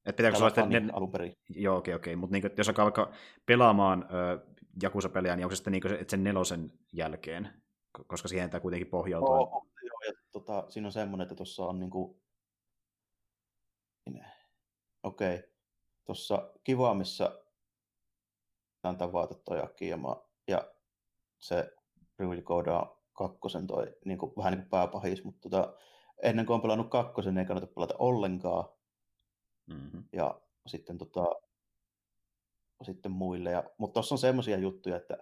Että pitääkö sulla, ne... alun perin. Joo, okei, okei. Mutta niin, jos alkaa vaikka pelaamaan äh, Jakusa-peliä, niin onko se sitten niin, että sen nelosen jälkeen? Koska siihen tämä kuitenkin pohjautuu. Joo, joo ja tota, siinä on semmoinen, että tuossa on niin kuin... Okei. Okay. Tuossa Kivaamissa on tavata toi Akiyama, ja se Ryuji Koda kakkosen toi niin kuin, vähän niin kuin pääpahis, mutta tota, ennen kuin on pelannut kakkosen, ei kannata pelata ollenkaan. Mm-hmm. Ja sitten, tota, sitten muille. Ja, mutta tuossa on semmoisia juttuja, että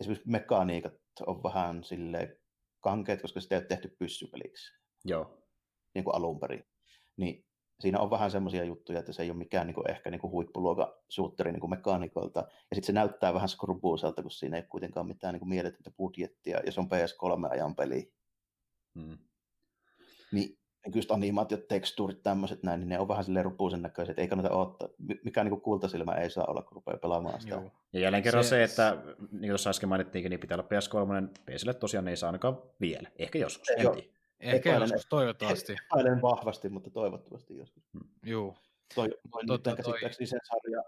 esimerkiksi mekaniikat on vähän sille kankeet, koska sitä ei ole tehty pyssypeliksi. Joo. Niin kuin alun perin. Niin siinä on vähän semmoisia juttuja, että se ei ole mikään niin kuin, ehkä niin kuin huippuluokan suutteri niin mekaanikolta. Ja sitten se näyttää vähän skrubuuselta, kun siinä ei ole kuitenkaan mitään niin kuin mieletöntä budjettia, ja se on PS3-ajan peli. Hmm. Niin just animaatiot, tekstuurit, tämmöiset näin, niin ne on vähän silleen rupuusen näköiset, ei kannata ottaa. Mikään niin kultasilmä ei saa olla, kun rupeaa pelaamaan sitä. Joo. Ja jälleen kerran se, se että niin kuin äsken mainittiinkin, niin pitää olla PS3, PSlle tosiaan ei saa ainakaan vielä, ehkä joskus, ei en tiedä. Ehkä epäilen, joskus, toivottavasti. Epäilen vahvasti, mutta toivottavasti joskus. Hmm. Joo. Toi, toi Totta, nyt käsittääkseni toi... sen sarja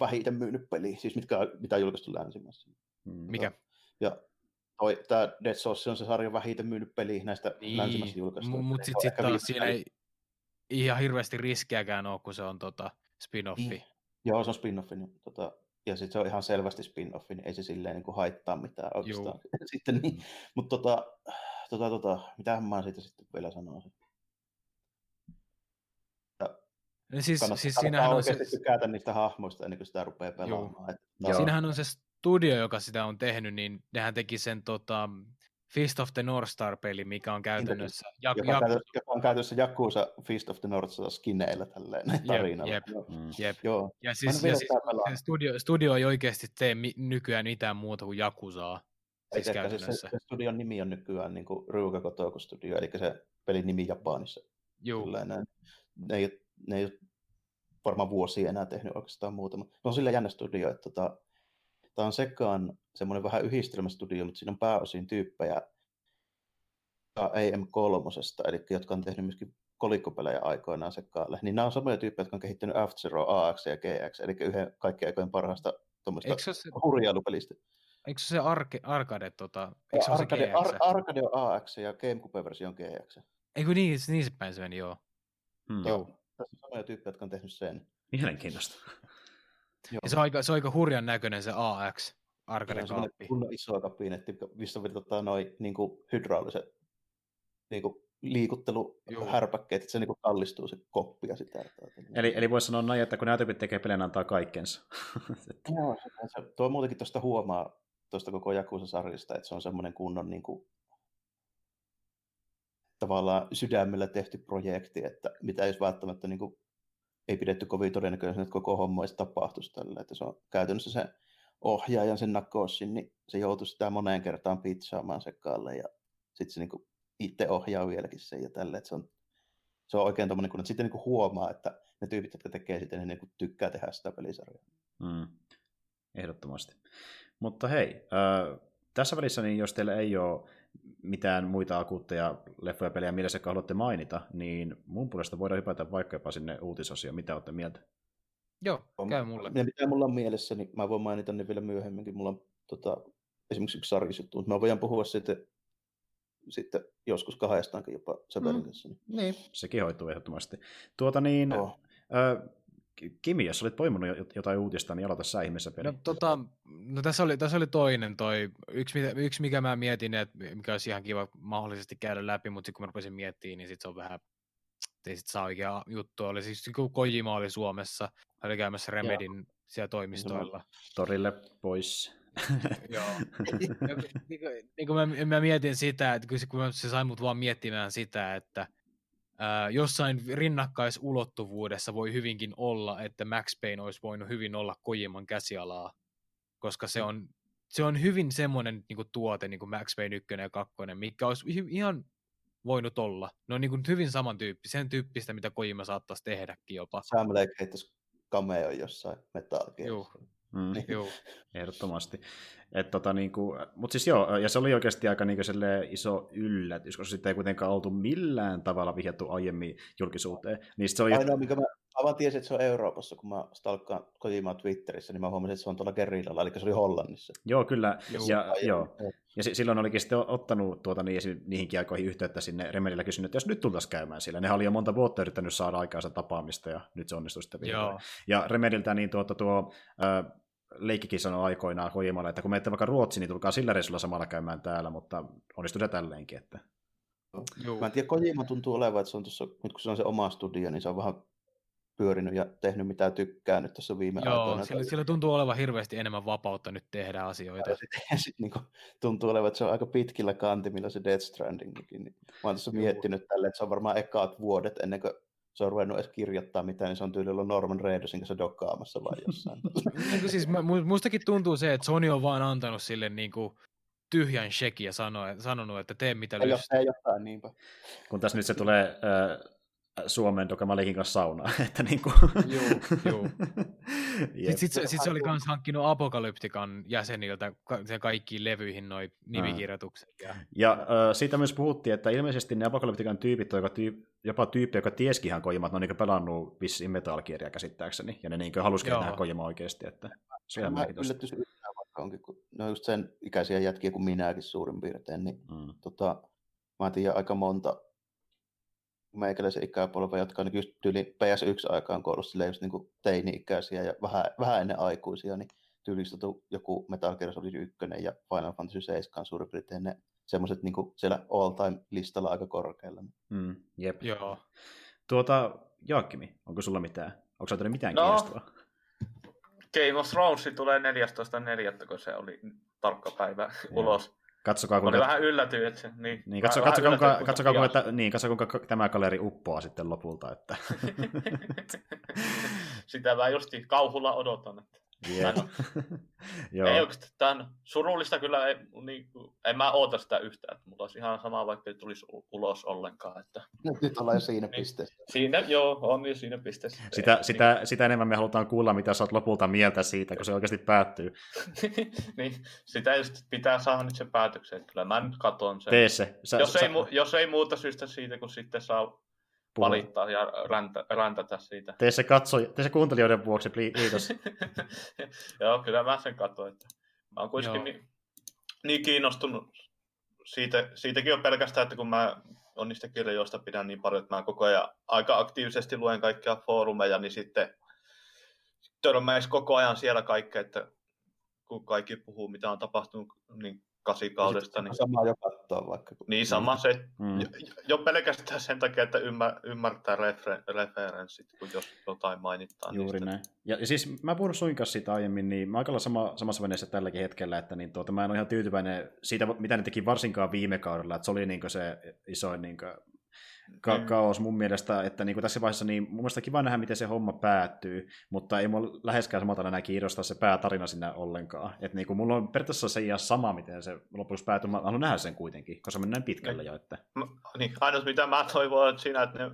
vähiten myynyt peli, siis mitkä, mitä on julkaistu länsimässä. Hmm. Mikä? Ja toi, tämä Dead Souls on se sarja vähiten myynyt peli näistä niin, länsimässä julkaistu. Mutta sitten sit taas siinä ei ihan hirveästi riskiäkään ole, kun se on tota spin-offi. Niin. Joo, se on spin-offi. Niin, tota, ja sitten se on ihan selvästi spin-offi, niin ei se silleen niin kuin haittaa mitään oikeastaan. sitten, niin, mutta tota, tota, tota, mitähän mä siitä sitten vielä sanoisin. No siis, kannattaa, siis siinähän on se... tykätä niistä hahmoista ennen kuin sitä rupeaa pelaamaan. Että, Joo. Siinähän on se studio, joka sitä on tehnyt, niin nehän teki sen tota, Fist of the North Star-peli, mikä on käytännössä... Jak- joka, jak- käytössä, joka on käytössä Jakusa Fist of the North Star skineillä tälleen tarinalla. Jep, jep, mm. jep. Joo. Ja siis, ja siis studio, studio ei oikeasti tee mi- nykyään mitään muuta kuin Jakusaa. Siis se, se, se, studion nimi on nykyään niin kuin Ryuga Kotoko Studio, eli se pelin nimi Japanissa. Joo. Ne ei, ne ei ole varmaan vuosia enää tehnyt oikeastaan muuta. Se on sillä jännä studio, että tota, tämä on sekaan semmoinen vähän yhdistelmästudio, mutta siinä on pääosin tyyppejä AM3, eli jotka on tehnyt myöskin kolikkopelejä aikoinaan sekaalle. Niin nämä on samoja tyyppejä, jotka on kehittänyt F-Zero, AX ja GX, eli yhden kaikkien aikojen parhaasta tuommoista se... hurjailupelistä. Eikö se arke, Arcade, tota, eikö se Arcade, se Ar, Arcade on AX ja GameCube-versio on GX. Eikö niin, niin se päin se meni, joo. Hmm. Joo. Tässä on samoja tyyppejä, jotka on tehnyt sen. Mielenkiintoista. Joo. Ja se on aika, se on aika hurjan näköinen se AX arcade-kaappi. Kunnon iso kabinetti, missä on tota, noin niin hydrauliset niin kuin liikutteluhärpäkkeet, että se niin kallistuu se koppi ja sitä. Eli, eli voisi sanoa näin, että kun nämä tyypit tekee pelejä, antaa kaikkensa. Joo, se, tuo muutenkin tuosta huomaa tuosta koko Jakusa-sarjasta, että se on semmoinen kunnon niin kuin, tavallaan sydämellä tehty projekti, että mitä jos välttämättä niin kuin, ei pidetty kovin todennäköisenä, että koko homma edes tapahtuisi tällä. Että se on käytännössä se ohjaajan sen nakossin, niin se joutui sitä moneen kertaan pizzaamaan sekaalle ja sitten se niin kuin, itse ohjaa vieläkin sen ja tälle, että se on, se on oikein tommoinen, kun sitten niin huomaa, että ne tyypit, jotka tekee sitä, niin, niin tykkää tehdä sitä pelisarjaa. Mm. Ehdottomasti. Mutta hei, äh, tässä välissä, niin jos teillä ei ole mitään muita akuutteja leffoja pelejä mielessä, jotka haluatte mainita, niin mun puolesta voidaan hypätä vaikka jopa sinne uutisosioon. Mitä olette mieltä? Joo, käy mulle. Ne, mitä mulla on mielessä, niin mä voin mainita ne vielä myöhemminkin. Mulla on tota, esimerkiksi yksi sarjisjuttu, mutta mä voin puhua sitten sitten joskus kahdestaankin jopa Severin kanssa. Niin. niin. Sekin hoituu ehdottomasti. Tuota niin, oh. ö, Kimi, jos olit poimunut jotain uutista, niin aloita sä ihmeessä peli. No, tota, no tässä, oli, tässä oli toinen toi, yksi, yksi mikä mä mietin, että mikä olisi ihan kiva mahdollisesti käydä läpi, mutta kun mä rupesin miettimään, niin sitten se on vähän, ei sit saa oikea juttu. Oli siis kun Kojima oli Suomessa, oli käymässä Remedin Joo. siellä toimistoilla. Torille pois. Joo. niin, niin kuin mä, mä, mietin sitä, että kun se sai mut vaan miettimään sitä, että ää, jossain rinnakkaisulottuvuudessa voi hyvinkin olla, että Max Payne olisi voinut hyvin olla Kojiman käsialaa, koska se on, se on hyvin semmoinen niin kuin tuote, niin kuin Max Payne 1 ja 2, mikä olisi ihan voinut olla. Ne on niin kuin hyvin samantyyppistä, sen tyyppistä, mitä Kojima saattaisi tehdäkin jopa. Sam Lake heittäisi cameo jossain Metal Mm, joo. Ehdottomasti. Et tota, niinku, Mutta siis joo, ja se oli oikeasti aika niinku iso yllätys, koska sitten ei kuitenkaan oltu millään tavalla vihjattu aiemmin julkisuuteen. Niin se oli... Ainoa, mikä mä, mä vaan tiesin, että se on Euroopassa, kun mä stalkkaan kotimaan Twitterissä, niin mä huomasin, että se on tuolla Gerillalla, eli se oli Hollannissa. Joo, kyllä. Joo, ja, joo. ja silloin olikin sitten ottanut tuota, niin, niihinkin aikoihin yhteyttä sinne Remedillä kysynyt, että jos nyt tultaisiin käymään siellä. Nehän oli jo monta vuotta yrittänyt saada aikaansa tapaamista, ja nyt se onnistui sitten vielä. Ja Remediltä niin tuota, tuo, äh, leikkikin sanoi aikoinaan Kojimalle, että kun menette vaikka Ruotsiin, niin tulkaa sillä reissulla samalla käymään täällä, mutta onnistui se tälleenkin. Että... Joo. Mä en tiedä, Kojima tuntuu olevan, että se on tuossa, nyt kun se on se oma studio, niin se on vähän pyörinyt ja tehnyt mitä tykkää nyt tässä viime Joo, aikoina. Sillä, sillä tuntuu olevan hirveästi enemmän vapautta nyt tehdä asioita. Ja sitten sit, niin tuntuu olevan, että se on aika pitkillä kantimilla se Death Strandingkin. Niin mä oon tässä miettinyt tälle, että se on varmaan ekaat vuodet ennen kuin se on ruvennut edes kirjoittaa mitään, niin se on tyyli ollut Norman Reedusin kanssa dokkaamassa vai jossain. niin siis, mustakin tuntuu se, että Sony on vaan antanut sille niin kuin tyhjän shekin ja sanonut, että tee mitä lystää. Ei jotain niinpä. Kun tässä nyt se tulee äh, Suomen Dokamalikin kanssa saunaan. Että niin kuin... Joo, joo. Sitten sit, sit, se oli myös hankkinut Apokalyptikan jäseniltä sen kaikkiin levyihin noin nimikirjoitukset. Ja, ja äh, siitä myös puhuttiin, että ilmeisesti ne Apokalyptikan tyypit on tyyp, jopa tyyppi, joka Kojimaa, että ne on niin pelannut vissiin Metal Gearia käsittääkseni, ja ne niin halusikin nähdä Kojimaa oikeasti. Että se on yllätys vaikka onkin, kun ne on just sen ikäisiä jätkiä kuin minäkin suurin piirtein, niin mm. tota, mä tiedän aika monta meikäläisen ikäpolven, jotka on just tyyli PS1-aikaan koulussa just niin teini-ikäisiä ja vähän, vähän ennen aikuisia, niin tyylistä joku Metal Gear Solid 1 ja Final Fantasy 7 suurin piirtein ne semmoiset niin siellä all-time-listalla aika korkealla. Mm, jep. Joo. Tuota, Jaakkimi, onko sulla mitään? Onko sinulla mitään no, kiinnostavaa? Game of Thrones tulee 14.4., kun se oli tarkka päivä ulos. Katsokaa, kuinka... Oli vähän yllätyin, että se... Niin, niin katso, katsokaa, kuinka, kuinka, katsokaa, kuinka, että, niin, katsokaa, kuinka tämä kaleri uppoaa sitten lopulta. Että... Sitä mä justi kauhulla odotan. Että... Yeah. Joo. Ei oikeasti, tämän surullista kyllä, ei, niin, en mä oota sitä yhtään, että mulla olisi ihan sama, vaikka ei tulisi ulos ollenkaan. Että... Nyt ollaan jo siinä niin, pisteessä. Siinä, joo, on jo siinä pisteessä. Sitä, niin. sitä, sitä enemmän me halutaan kuulla, mitä sä oot lopulta mieltä siitä, kun se oikeasti päättyy. niin, sitä just pitää saada nyt sen päätöksen, kyllä mä nyt katon sen. Tee se. Sä, jos, sä... Ei, jos ei muuta syystä siitä, kun sitten saa. Valittaa ja räntä, räntätä siitä. Tee se, katso, tee se kuuntelijoiden vuoksi, kiitos. Joo, kyllä mä sen katsoin. Että mä oon kuitenkin niin, niin, kiinnostunut siitä, siitäkin on pelkästään, että kun mä on niistä kirjoista pidän niin paljon, että mä koko ajan aika aktiivisesti luen kaikkia foorumeja, niin sitten törmäisi koko ajan siellä kaikkea, että kun kaikki puhuu, mitä on tapahtunut, niin kasikaudesta. Niin... Sama jo katsoa vaikka. Niin sama mm. se, mm. jo, jo, pelkästään sen takia, että ymmär, ymmärtää refer, referenssit, kun jos jotain mainittaa. Juuri niistä. näin. Ja, ja siis mä puhun suin kanssa siitä aiemmin, niin mä aika sama, samassa veneessä tälläkin hetkellä, että niin tuota, mä en ole ihan tyytyväinen siitä, mitä ne teki varsinkaan viime kaudella, että se oli niin se isoin niin ka- mm. kaos mun mielestä, että niin kuin tässä vaiheessa niin mun mielestä kiva nähdä, miten se homma päättyy, mutta ei mulla läheskään samalta enää kiinnostaa se päätarina sinne ollenkaan. Että niin kuin mulla on periaatteessa se ihan sama, miten se lopuksi päätyy, mä haluan nähdä sen kuitenkin, koska mennään pitkälle jo. Että... Niin, ainoa mitä mä toivon, että siinä, että ne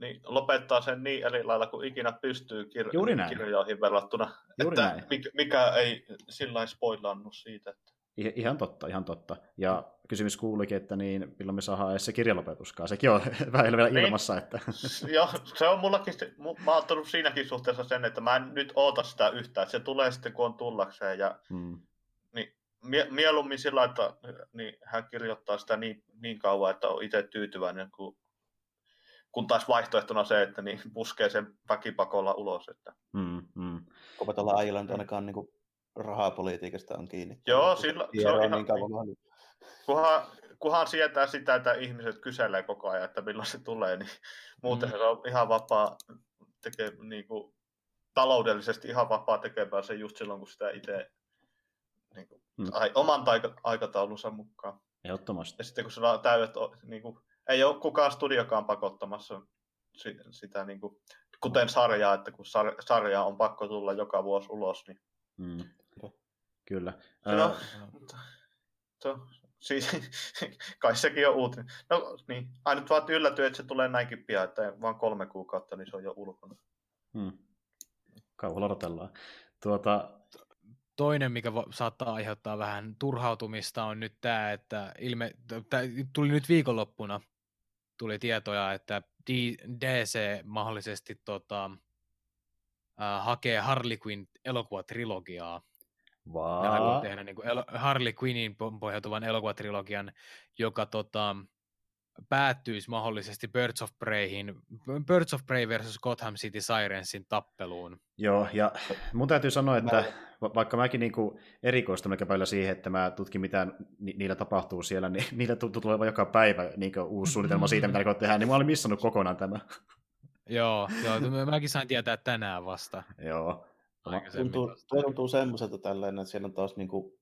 niin lopettaa sen niin eri lailla kuin ikinä pystyy kir- Juuri näin. kirjoihin verrattuna. Juuri että näin. Mikä, mikä ei sillä spoilannut siitä. Että... Ihan totta, ihan totta. Ja kysymys kuulikin, että niin, milloin me saadaan edes se kirjalopetuskaan. Sekin on vähän vielä niin. ilmassa. Että... Joo, se on mullakin, mä oon tullut siinäkin suhteessa sen, että mä en nyt oota sitä yhtään. Se tulee sitten, kun on tullakseen. Ja, hmm. niin, mie- mieluummin sillä, että niin, hän kirjoittaa sitä niin, niin kauan, että on itse tyytyväinen, kun, kun taas vaihtoehtona se, että niin puskee sen väkipakolla ulos. Että... Hmm, hmm. Kopatella Island ainakaan niin kuin rahapolitiikasta on kiinni. Joo, sillä, se on ihan, niin kauan niin, kunhan, kunhan sietää sitä, että ihmiset kyselee koko ajan, että milloin se tulee, niin muuten mm. se on ihan vapaa tekee, niin kuin, taloudellisesti ihan vapaa tekemään se just silloin, kun sitä itse niin kuin, mm. oman taika, aikataulunsa mukaan. Ehdottomasti. Ja sitten kun sulla on täydet, niin kuin, ei ole kukaan studiokaan pakottamassa sitä, niin kuin, kuten sarjaa, että kun sarja on pakko tulla joka vuosi ulos, niin mm. Kyllä. No, to, siis, kai sekin on uutinen. No niin, ainut vaan yllätyy, että se tulee näinkin pian, että vaan kolme kuukautta, niin se on jo ulkona. Hmm. Kauan odotellaan. Tuota... Toinen, mikä saattaa aiheuttaa vähän turhautumista, on nyt tämä, että ilme... Tää tuli nyt viikonloppuna tuli tietoja, että DC mahdollisesti tota, äh, hakee Harley Quinn elokuvatrilogiaa Wow. Ne aikoo tehdä niin kuin Harley Quinnin pohjautuvan elokuvatrilogian, joka tota, päättyisi mahdollisesti Birds of Preyhin, Birds of Prey versus Gotham City Sirensin tappeluun. Joo, ja mun täytyy sanoa, että mä... vaikka mäkin niinku erikoistun aika paljon siihen, että mä tutkin mitä ni- niillä tapahtuu siellä, niin niillä tulee joka päivä niin uusi suunnitelma siitä, mitä ne tehdään, niin mä olin missannut kokonaan tämä. joo, joo, mäkin sain tietää tänään vasta. joo, Tuntuu, tuntuu semmoiselta tällainen, että siellä on taas niin kuin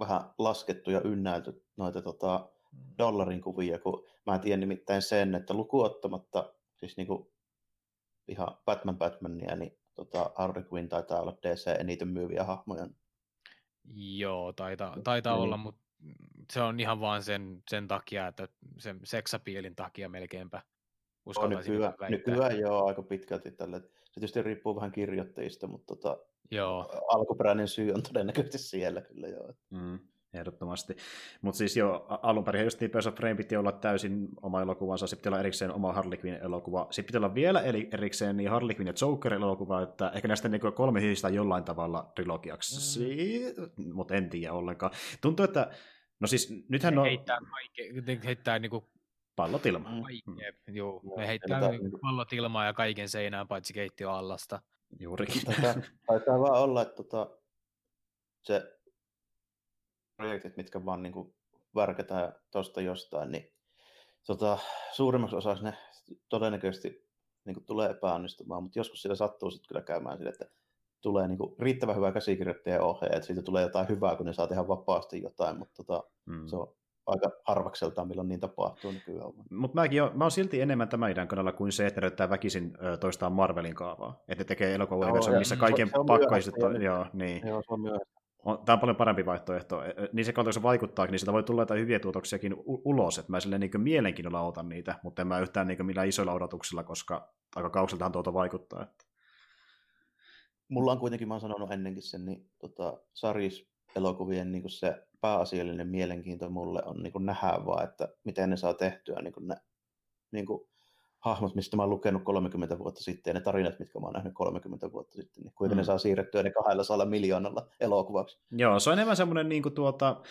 vähän laskettu ja ynnäilty noita tota, mm. dollarin kuvia, kun mä tiedän nimittäin sen, että lukuottamatta siis niin kuin ihan Batman Batmania, niin tota, Harley Quinn taitaa olla DC eniten myyviä hahmoja. Joo, taitaa, taitaa niin. olla, mutta se on ihan vaan sen, sen takia, että sen seksapielin takia melkeinpä uskaltaisin nykyään, nykyään joo, aika pitkälti tälle. Tietysti riippuu vähän kirjoittajista, mutta tota, joo. alkuperäinen syy on todennäköisesti siellä kyllä joo. Mm, ehdottomasti. Mutta siis jo alun perin just niin Birds Prey piti olla täysin oma elokuvansa, sitten piti olla erikseen oma Harley Quinn elokuva, sitten piti olla vielä erikseen niin Harley Quinn ja Joker elokuva, että ehkä näistä niin kolme hyistä jollain tavalla trilogiaksi, mm. mutta en tiedä ollenkaan. Tuntuu, että No siis nythän on... Heittää, heittää, heittää niin kuin Pallot ilmaan. Mm. Joo, ne heittää Tätä... pallot ilmaan ja kaiken seinään paitsi keittiöallasta. Juurikin. Tätä, taitaa vaan olla, että tota, se projektit, mitkä vaan niin värkätään tuosta jostain, niin tota, suurimmaksi osaksi ne todennäköisesti niin tulee epäonnistumaan, mutta joskus sillä sattuu sitten kyllä käymään sille, että tulee niin kuin riittävän hyvä käsikirjoittaja ohjaaja, että siitä tulee jotain hyvää, kun ne saa tehdä vapaasti jotain, mutta tota, mm. se on aika harvakseltaan, milloin niin tapahtuu nykyään. Mutta mäkin on, mä oon silti enemmän tämän idän kannalla kuin se, että näyttää väkisin toistaan Marvelin kaavaa. Että ne tekee elokuva missä kaiken pakkaisesti... Joo, niin. Joo, se on myöhäistä. Tämä on paljon parempi vaihtoehto. Niin se kautta, se vaikuttaa, niin sitä voi tulla jotain hyviä tuotoksiakin ulos, että mä silleen niin mielenkiinnolla otan niitä, mutta en mä yhtään niin millään isoilla odotuksilla, koska aika kaukseltahan tuota vaikuttaa. Että. Mulla on kuitenkin, mä oon sanonut ennenkin sen, niin tota, Saris elokuvien niin se pääasiallinen mielenkiinto mulle on niin nähdä vaan, että miten ne saa tehtyä niin ne niin kuin, hahmot, mistä mä oon lukenut 30 vuotta sitten, ja ne tarinat, mitkä mä oon nähnyt 30 vuotta sitten, niin kuinka mm. ne saa siirrettyä ne 200 miljoonalla elokuvaksi. Joo, se on enemmän semmoinen niin kuin, tuota,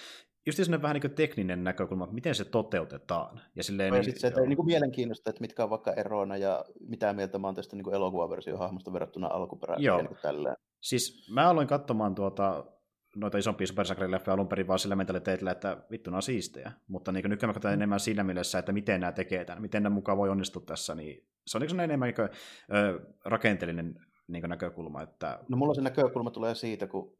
just semmoinen vähän niin kuin tekninen näkökulma, miten se toteutetaan. Ja, silleen, ja niin, sitten se, että niin kuin mielenkiinnosta, että mitkä on vaikka eroina ja mitä mieltä mä oon tästä niin elokuvaversiohahmosta verrattuna alkuperäiseen. Joo. Niin kuin Siis mä aloin katsomaan tuota noita isompia Super leffoja alun perin vaan sillä mentaliteetillä, että vittu on siistejä. Mutta niin nykyään mä katson mm. enemmän siinä mielessä, että miten nämä tekee tämän, miten nämä mukaan voi onnistua tässä, niin se on niin enemmän niin ö, rakenteellinen niin näkökulma. Että... No mulla se näkökulma tulee siitä, kun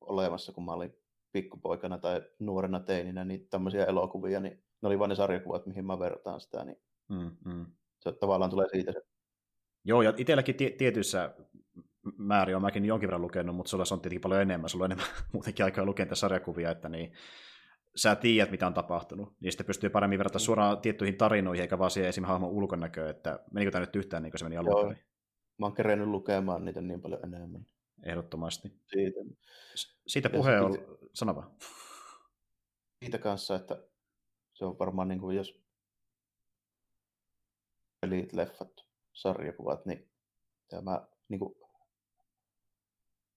olemassa, kun mä olin pikkupoikana tai nuorena teininä, niin tämmöisiä elokuvia, niin ne oli vain ne sarjakuvat, mihin mä vertaan sitä, niin mm, mm. se tavallaan tulee siitä se. Joo, ja itselläkin tietyissä määrin on mäkin jonkin verran lukenut, mutta sulla on tietenkin paljon enemmän, sulla on enemmän muutenkin aikaa lukea sarjakuvia, että niin, sä tiedät, mitä on tapahtunut. Sitten pystyy paremmin verrata mm. suoraan tiettyihin tarinoihin, eikä vaan siihen esim. hahmon ulkonäköön, että menikö tämä nyt yhtään niin kuin se meni alun perin. Mä oon kerennyt lukemaan niitä niin paljon enemmän. Ehdottomasti. Siitä, siitä puheen on, sano vaan. Siitä kanssa, että se on varmaan niin kuin jos pelit, leffat, sarjakuvat, niin tämä niin kuin,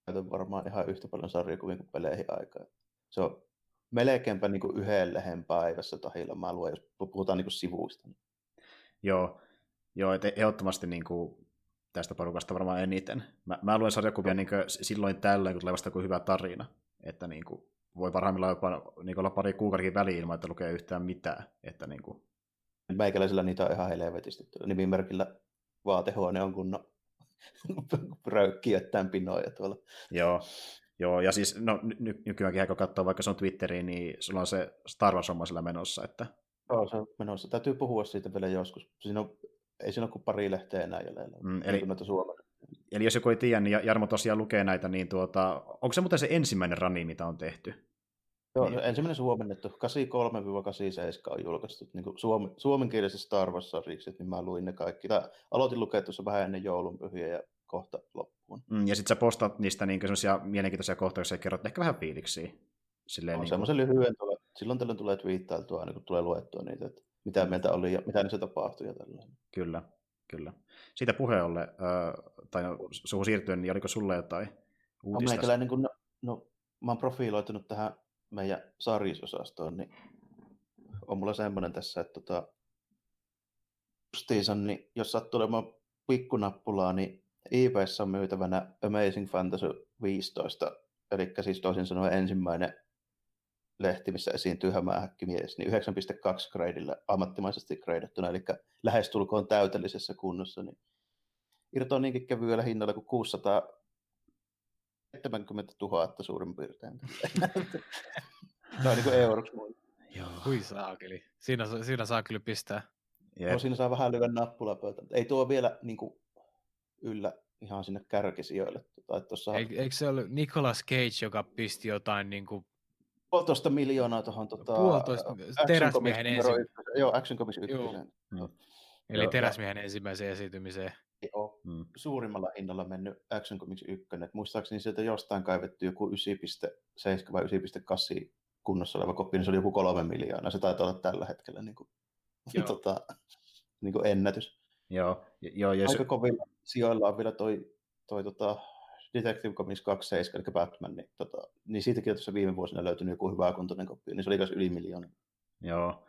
käytän varmaan ihan yhtä paljon sarjakuvia kuin peleihin aikaa. Se on melkeinpä niin kuin yhden lehen päivässä tahilla mä luen, jos puhutaan niin kuin sivuista. Joo, Joo että ehdottomasti niin kuin tästä porukasta varmaan eniten. Mä, mä luen sarjakuvia niin silloin tällöin, kun tulee vasta hyvä tarina. Että niin kuin, voi parhaimmillaan jopa niin olla pari kuukaudenkin väliin ilman, että lukee yhtään mitään. Että niin kuin... Meikäläisellä niitä on ihan helvetisti. Nimimerkillä vaatehuone on kunnon röykkiöttään pinoja tuolla. Joo, Joo, ja siis no, ny- nykyäänkin kun katsoo vaikka sun Twitteriin, niin sulla on se Star Wars sillä menossa. Että... Joo, se on menossa. Täytyy puhua siitä vielä joskus. Siinä on, ei siinä ole kuin pari lehteä enää jäljellä. Mm, eli, eli jos joku ei tiedä, niin Jarmo tosiaan lukee näitä, niin tuota, onko se muuten se ensimmäinen rani, mitä on tehty? Joo, niin. ensimmäinen suomennettu. 83-87 on julkaistu niin kuin suomen, suomenkieliset Star Wars-sarjikset, niin mä luin ne kaikki. Tai aloitin lukea tuossa vähän ennen joulunpyhiä ja kohta loppuun. Mm, ja sitten sä postat niistä niin sellaisia mielenkiintoisia kohtauksia ja kerrot ehkä vähän fiiliksiä. Silleen, no, niin semmoisen kuin... lyhyen, tuolla, silloin tällöin tulee twiittailtua aina kun tulee luettua niitä, että mitä mieltä oli ja mitä niissä tapahtui ja tällainen. Kyllä, kyllä. Siitä puheen ollen, äh, tai no, suhu siirtyen, niin oliko sulle jotain uutista? No, niin kun, no, no, mä oon profiloitunut tähän meidän sarjisosastoon, niin on mulla semmoinen tässä, että tota, justiinsa, niin jos sattuu olemaan pikkunappulaa, niin eBayssä on myytävänä Amazing Fantasy 15, eli siis toisin sanoen ensimmäinen lehti, missä esiintyy hämähäkkimies, niin 9.2 gradeilla ammattimaisesti gradettuna, eli lähestulkoon täydellisessä kunnossa, niin irtoaa niinkin kevyellä hinnalla kuin 670 000 suurin piirtein. Noin niin kuin euroksi Joo. Hui saakeli. Siinä, siinä saa kyllä pistää. Yep. No, siinä saa vähän lyhyen nappulapöytä. Ei tuo vielä niin kuin, yllä ihan sinne kärkisijoille. Tai tuossa... Eikö, eikö se ollut Nicolas Cage, joka pisti jotain niin kuin... Puolitoista miljoonaa tuohon tota, Puolitoista, teräsmiehen ensimmäiseen. Joo, Action Comics 1. No. Eli Joo, teräsmiehen ensimmäiseen esiintymiseen. Joo, mm. suurimmalla hinnalla mennyt Action Comics 1. muistaakseni sieltä jostain kaivettu joku 9.7 vai 9.8 kunnossa oleva koppi, niin se oli joku kolme miljoonaa. Se taitaa olla tällä hetkellä niin kuin, tota, niin kuin ennätys. Joo, jo, jos... Aika kovilla sijoilla on vielä toi, toi tota, Detective Comics 27, eli Batman, niin, tota, niin siitäkin on tuossa viime vuosina löytynyt joku hyvä kuntoinen koppi, niin se oli myös yli miljoona. Joo,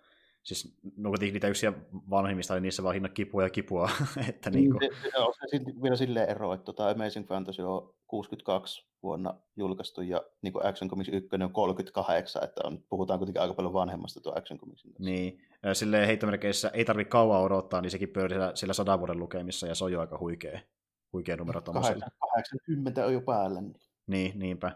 siis no niitä yksiä vanhimmista, niin niissä vaan hinnat kipua ja kipua. että niin kuin... se, se, on se vielä silleen ero, että tota Amazing Fantasy on 62 vuonna julkaistu ja niin kuin Action Comics 1 on 38, että on, puhutaan kuitenkin aika paljon vanhemmasta tuo Action Comics. Niin, silleen heittomerkeissä ei tarvitse kauan odottaa, niin sekin pyörii siellä, siellä sadan vuoden lukemissa ja se on jo aika huikea, huikea numero 80 on jo päällä. Niin, niin niinpä.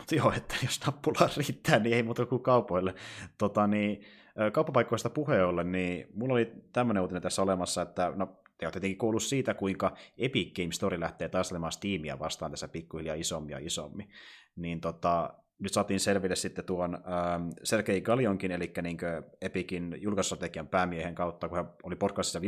Mutta joo, että jos nappula riittää, niin ei muuta kuin kaupoille. Tota, niin, kauppapaikkoista puheen ollen, niin mulla oli tämmöinen uutinen tässä olemassa, että no, te olette tietenkin kuullut siitä, kuinka Epic Game Story lähtee taistelemaan Steamia vastaan tässä pikkuhiljaa isommin ja isommin. Niin tota, nyt saatiin selville sitten tuon ähm, Sergei Galionkin, eli niin Epicin julkaisustrategian päämiehen kautta, kun hän oli podcastissa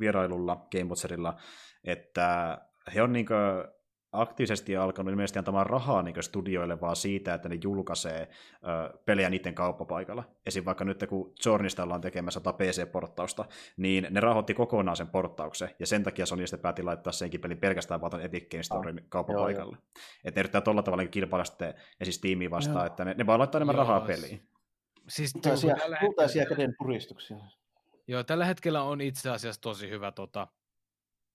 vierailulla Game Watcherilla, että he on niin kuin, aktiivisesti alkanut ilmeisesti antamaan rahaa niin studioille vaan siitä, että ne julkaisee ö, pelejä niiden kauppapaikalla. Esim. vaikka nyt kun Zornista ollaan tekemässä PC-porttausta, niin ne rahoitti kokonaan sen porttauksen, ja sen takia Sony sitten päätti laittaa senkin pelin pelkästään vaan Epic Games Storin ah, kauppapaikalle. Että ne yrittää tuolla tavalla niin kilpailla sitten esis tiimiin vastaan, joo. että ne, ne vaan laittaa enemmän joo, rahaa peliin. Siis kultaisia, kultaisia käden puristuksia. Joo, tällä hetkellä on itse asiassa tosi hyvä tota,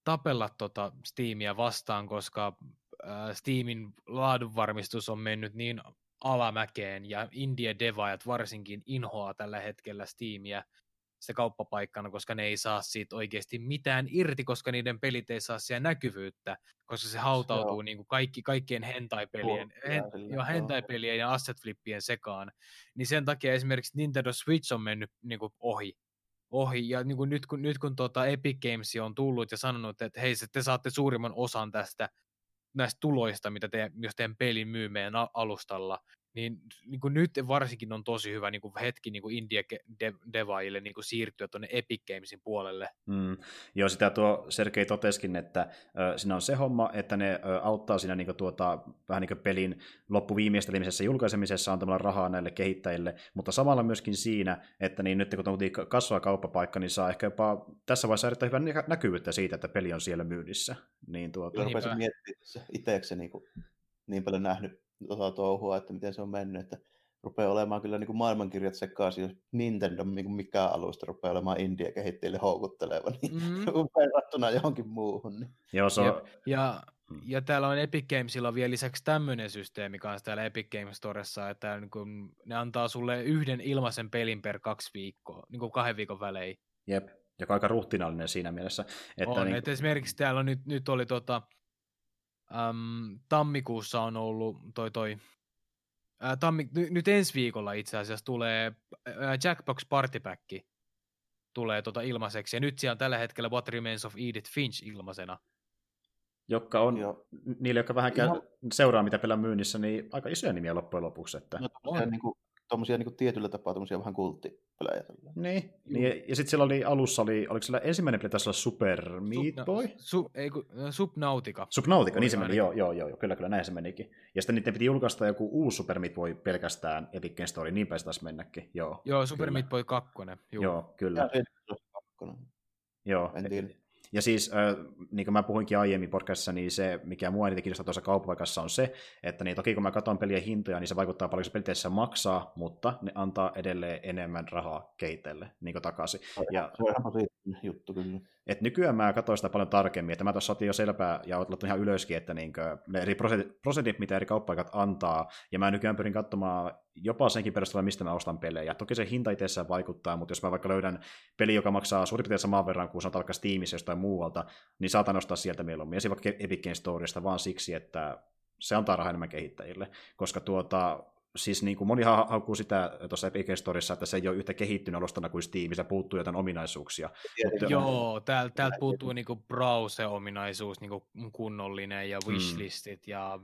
tapella tota Steamia vastaan, koska äh, Steamin laadunvarmistus on mennyt niin alamäkeen ja indie devaajat varsinkin inhoaa tällä hetkellä Steamia se kauppapaikkana, koska ne ei saa siitä oikeasti mitään irti, koska niiden pelit ei saa siellä näkyvyyttä, koska se hautautuu niin kuin kaikki, kaikkien hentai-pelien, hen, jo hentai-pelien ja asset-flippien sekaan. Niin sen takia esimerkiksi Nintendo Switch on mennyt niin kuin ohi. Ohi. Ja niin kuin nyt kun, nyt kun tuota Epic Games on tullut ja sanonut, että hei, te saatte suurimman osan tästä näistä tuloista, mitä te, jos teidän pelin myy meidän alustalla, niin, niin kuin nyt varsinkin on tosi hyvä niin kuin hetki niin kuin indie-devaajille niin kuin siirtyä tuonne Epic Gamesin puolelle. Mm. Joo, sitä tuo Sergei toteskin, että ö, siinä on se homma, että ne ö, auttaa siinä niin kuin, tuota, vähän niin kuin pelin loppuviimeistelemisessä julkaisemisessa antamalla rahaa näille kehittäjille, mutta samalla myöskin siinä, että niin nyt kun on kasvaa kauppapaikka, niin saa ehkä jopa tässä vaiheessa erittäin hyvän näkyvyyttä siitä, että peli on siellä myynnissä. Niin tuota... Rupesin miettimään itseksi niin, niin paljon nähnyt tota touhua, että miten se on mennyt, että rupeaa olemaan kyllä niin kuin maailmankirjat sekaisin, jos Nintendo niin kuin mikään alusta rupeaa olemaan India kehittäjille houkutteleva, niin mm-hmm. verrattuna johonkin muuhun. Niin. Joo, se on... ja, ja, ja täällä on Epic Gamesilla vielä lisäksi tämmöinen systeemi kanssa täällä Epic Games Storessa, että niin kuin ne antaa sulle yhden ilmaisen pelin per kaksi viikkoa, niin kuin kahden viikon välein. Jep, joka aika ruhtinallinen siinä mielessä. Että on, niin... että esimerkiksi täällä on nyt, nyt oli tota, äm, tammikuussa on ollut toi toi, ää, tammi, n- nyt ensi viikolla itse asiassa tulee ää, Jackbox Party Pack tulee tota ilmaiseksi, ja nyt siellä on tällä hetkellä What Remains of Edith Finch ilmaisena. Jotka on, Joo. niille, jotka vähän Ihan... seuraa, mitä pelaa myynnissä, niin aika isoja nimiä loppujen lopuksi. Että... No, on. Niin kuin, tommosia niin tietyllä tapaa tommosia vähän kulttipelejä. Niin, niin ja sitten siellä oli alussa, oli, oliko siellä ensimmäinen peli tässä olla Super Meat Boy? Su, ei, kun, Subnautica. Subnautica, niin se meni, joo, joo, joo, kyllä, kyllä, näin se menikin. Ja sitten niiden piti julkaista joku uusi Super Meat Boy pelkästään Epic Games Story, niin päin se taas mennäkin, joo. Joo, Super kyllä. Meat Boy 2. Juu. Joo, kyllä. Ja, Joo, en tiedä. Ja siis, äh, niin kuin mä puhuinkin aiemmin podcastissa, niin se, mikä mua eniten kiinnostaa tuossa kauppapaikassa on se, että niin toki kun mä katson pelien hintoja, niin se vaikuttaa paljon, se peliteissä maksaa, mutta ne antaa edelleen enemmän rahaa keitelle niin takaisin. Ja, se on ihan juttu kyllä. Et nykyään mä katsoin sitä paljon tarkemmin, että mä tuossa otin jo selvää ja olet ihan ylöskin, että niin ne eri prosentit, mitä eri kauppaikat antaa, ja mä nykyään pyrin katsomaan jopa senkin perusteella, mistä mä ostan pelejä. Toki se hinta itsessään vaikuttaa, mutta jos mä vaikka löydän peli, joka maksaa suurin piirtein saman verran kuin sanotaan vaikka Steamissa jostain muualta, niin saatan ostaa sieltä mieluummin. Ja vaikka Epic Games Storysta vaan siksi, että se antaa rahaa enemmän kehittäjille, koska tuota, siis niin kuin moni haukkuu sitä tuossa Epic Storissa, että se ei ole yhtä kehittynyt alustana kuin Steam, se puuttuu jotain ominaisuuksia. Mutta, Joo, täältä täältä puuttuu niinku browse-ominaisuus, niinku kunnollinen ja mm. wishlistit mm. ja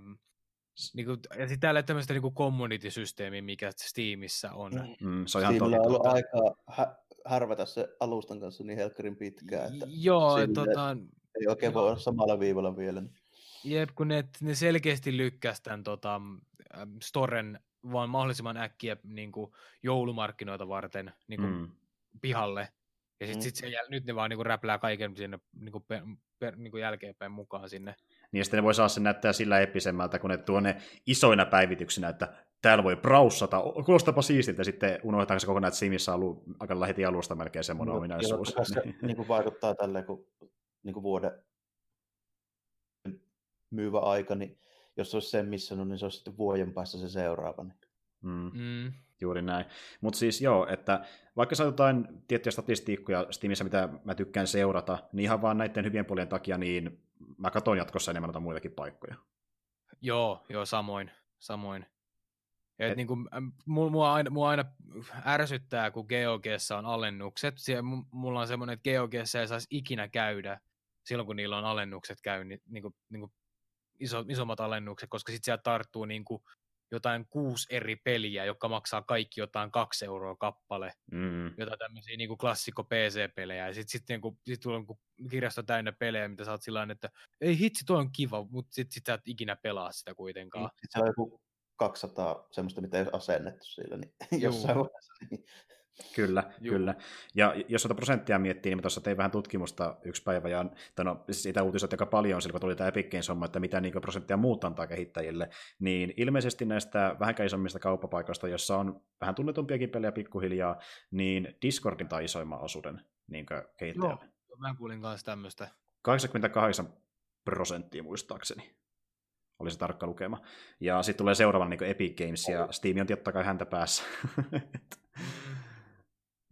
Niinku, ja sitten täällä tämmöistä niinku community-systeemiä, mikä Steamissa on. Mm, mm se on ihan totta. on ollut aikaa hä- harvata se alustan kanssa niin helkkarin pitkään, että Joo, tota... ei oikein voi olla samalla viivalla vielä. Jep, kun ne, ne selkeästi lykkäs tämän tota, Storen vaan mahdollisimman äkkiä niin kuin joulumarkkinoita varten niin kuin mm. pihalle. Ja sitten mm. sit se, nyt ne vaan niin kuin räplää kaiken sinne niin kuin per, per, niin kuin jälkeenpäin mukaan sinne. Niin ja sitten ne voi saada sen näyttää sillä episemmältä, kun ne tuo ne isoina päivityksinä, että täällä voi braussata, kuulostapa siistiltä, sitten unohdetaan se kokonaan, että Simissä on ollut aika heti alusta melkein semmoinen no, ominaisuus. Se niin kuin vaikuttaa tälleen, kun niin kuin vuoden myyvä aika, niin jos se olisi sen missä on, niin se olisi sitten vuoden päässä se seuraava. Niin. Mm. Mm. Juuri näin. Mutta siis joo, että vaikka saa jotain tiettyjä statistiikkoja Steamissa, mitä mä tykkään seurata, niin ihan vaan näiden hyvien puolien takia, niin mä katson jatkossa enemmän noita muitakin paikkoja. Joo, joo, samoin. samoin. Et Et, niin kuin, mua, aina, mua aina ärsyttää, kun GeoGessa on alennukset. Siellä, mulla on semmoinen, että GeoGessa ei saisi ikinä käydä silloin, kun niillä on alennukset käy, niin, niin kuin, niin kuin iso, isommat alennukset, koska sitten sieltä tarttuu niin kuin jotain kuusi eri peliä, jotka maksaa kaikki jotain kaksi euroa kappale, mm. jotain tämmöisiä niin kuin klassikko PC-pelejä, ja sitten sit, niin sit tulee niin kirjasto täynnä pelejä, mitä sä oot sillä että ei hitsi, toi on kiva, mutta sitten sit sä et ikinä pelaa sitä kuitenkaan. Sitten se on joku 200 semmoista, mitä ei ole asennettu sillä, niin jossain vaiheessa. Niin Kyllä, Juh. kyllä. Ja jos tuota prosenttia miettii, niin tuossa tein vähän tutkimusta yksi päivä, ja no, siis sitä uutisoit aika paljon silloin, kun tuli tämä Epic Games että mitä niin prosenttia muut antaa kehittäjille, niin ilmeisesti näistä vähän isommista kauppapaikoista, jossa on vähän tunnetumpiakin pelejä pikkuhiljaa, niin Discordin tai isoimman osuuden niin kehittäjille. Joo, mä kuulin kanssa tämmöistä. 88 prosenttia muistaakseni. oli se tarkka lukema. Ja sitten tulee seuraavan niin Epic Games, ja Steam on totta kai häntä päässä.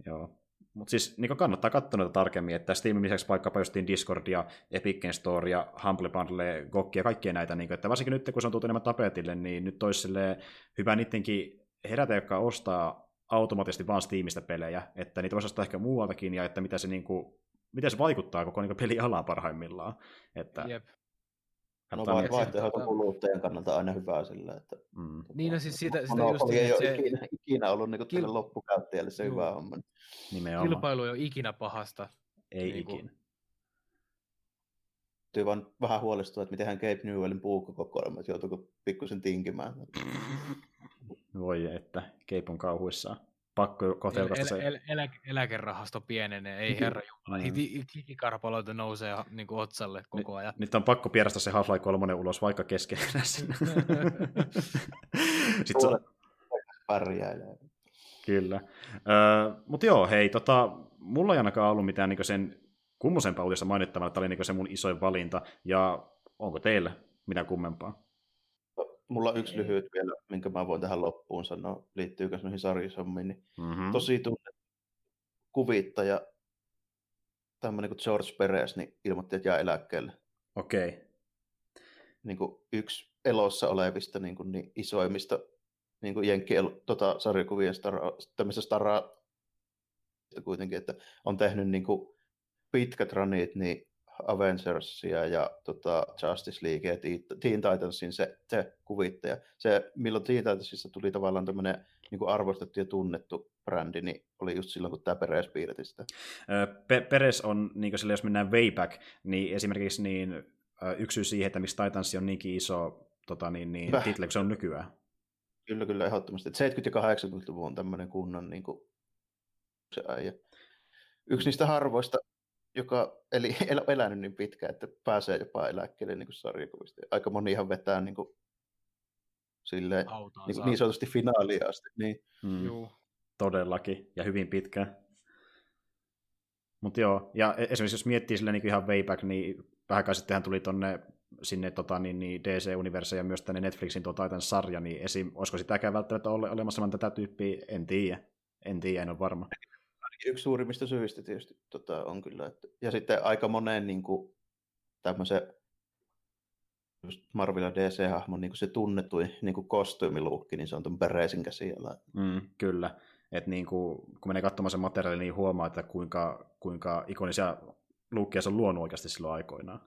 Joo. Mutta siis niin kannattaa katsoa noita tarkemmin, että Steamin lisäksi vaikkapa justiin Discord ja Epic Games Store ja Humble Bundle, Gokki ja kaikkia näitä, niin kuin, että varsinkin nyt kun se on tullut enemmän tapetille, niin nyt olisi hyvä niidenkin herätä, jotka ostaa automaattisesti vaan Steamista pelejä, että niitä voisi ostaa ehkä muualtakin, ja että mitä se, niin kuin, miten se vaikuttaa koko niin pelialaan parhaimmillaan. Että Jep. No vai, vaihtoehto kuluttajan kannalta aina hyvä sillä, että... Mm. Niin, no siis siitä, sitä just... Ei ole se... ikinä, ikinä ollut niin Kil... loppukäyttäjälle se hyvä homma. Nimenomaan. Kilpailu ei ole ikinä pahasta. Ei niin ikinä. Täytyy vaan vähän huolestua, että miten Cape Newellin puukkokokoelma, että joutuuko pikkusen tinkimään. Voi että, Cape on kauhuissaan pakko kotelta se. El, el, elä, eläkerahasto pienenee, ei herra jumala. Mm. Hikikarpaloita nousee niin kuin otsalle koko ajan. Nyt on pakko pierästä se Half-Life 3 ulos, vaikka keskenään sinne. Sitten se Pärjäilee. Kyllä. Uh, Mutta joo, hei, tota, mulla ei ainakaan ollut mitään niin sen kummosempaa uutista mainittavaa, että tämä oli niin se mun isoin valinta, ja onko teillä mitä kummempaa? Mulla on yksi lyhyt vielä, minkä mä voin tähän loppuun sanoa, liittyykö noihin sarjasommiin. Niin mm-hmm. Tosi tunne kuvittaja, tämmöinen kuin George Perez, niin ilmoitti, että jää eläkkeelle. Okei. Okay. Niin kuin yksi elossa olevista niin, kuin niin isoimmista niin kuin Jenkki tota, sarjakuvien stara, tämmöistä staraa kuitenkin, että on tehnyt niin kuin pitkät ranit niin Avengersia ja tota, Justice League ja Teen Titansin se, se kuvittaja. Se, milloin Teen Titansissa tuli tavallaan tämmöinen niin arvostettu ja tunnettu brändi, niin oli just silloin, kun tämä Peres piirti sitä. Pe- Peres on, niin sille, jos mennään way back, niin esimerkiksi niin, yksi syy siihen, että miksi Titans on niinkin iso tota, niin, niin, title, se on nykyään. Kyllä, kyllä, ehdottomasti. 70- ja 80-luvun on tämmöinen kunnon niin kuin, se äijä. Yksi niistä harvoista joka eli el, elänyt niin pitkään, että pääsee jopa eläkkeelle niin sarjakuvista. Aika moni ihan vetää niin kuin, silleen, niin, niin sanotusti finaalia asti. Niin. Mm. Joo. Todellakin, ja hyvin pitkään. Mutta joo, ja e-, esimerkiksi jos miettii sille niin ihan way back, niin vähän kai sittenhän tuli tonne sinne tota, niin, niin DC-universeen ja myös tänne Netflixin tuo Titan-sarja, niin esim, olisiko sitäkään välttämättä ole olemassa tätä tyyppiä, en tiedä. En tiedä, en ole varma yksi suurimmista syistä tietysti tota, on kyllä. Että, ja sitten aika moneen niin kuin, tämmöisen Marvel ja DC-hahmon niin se tunnetuin niin kostyymiluukki, niin se on tuon Peresin käsillä. Mm, kyllä. Et niin kuin, kun menee katsomaan sen materiaalin, niin huomaa, että kuinka, kuinka ikonisia luukkia se on luonut oikeasti silloin aikoinaan.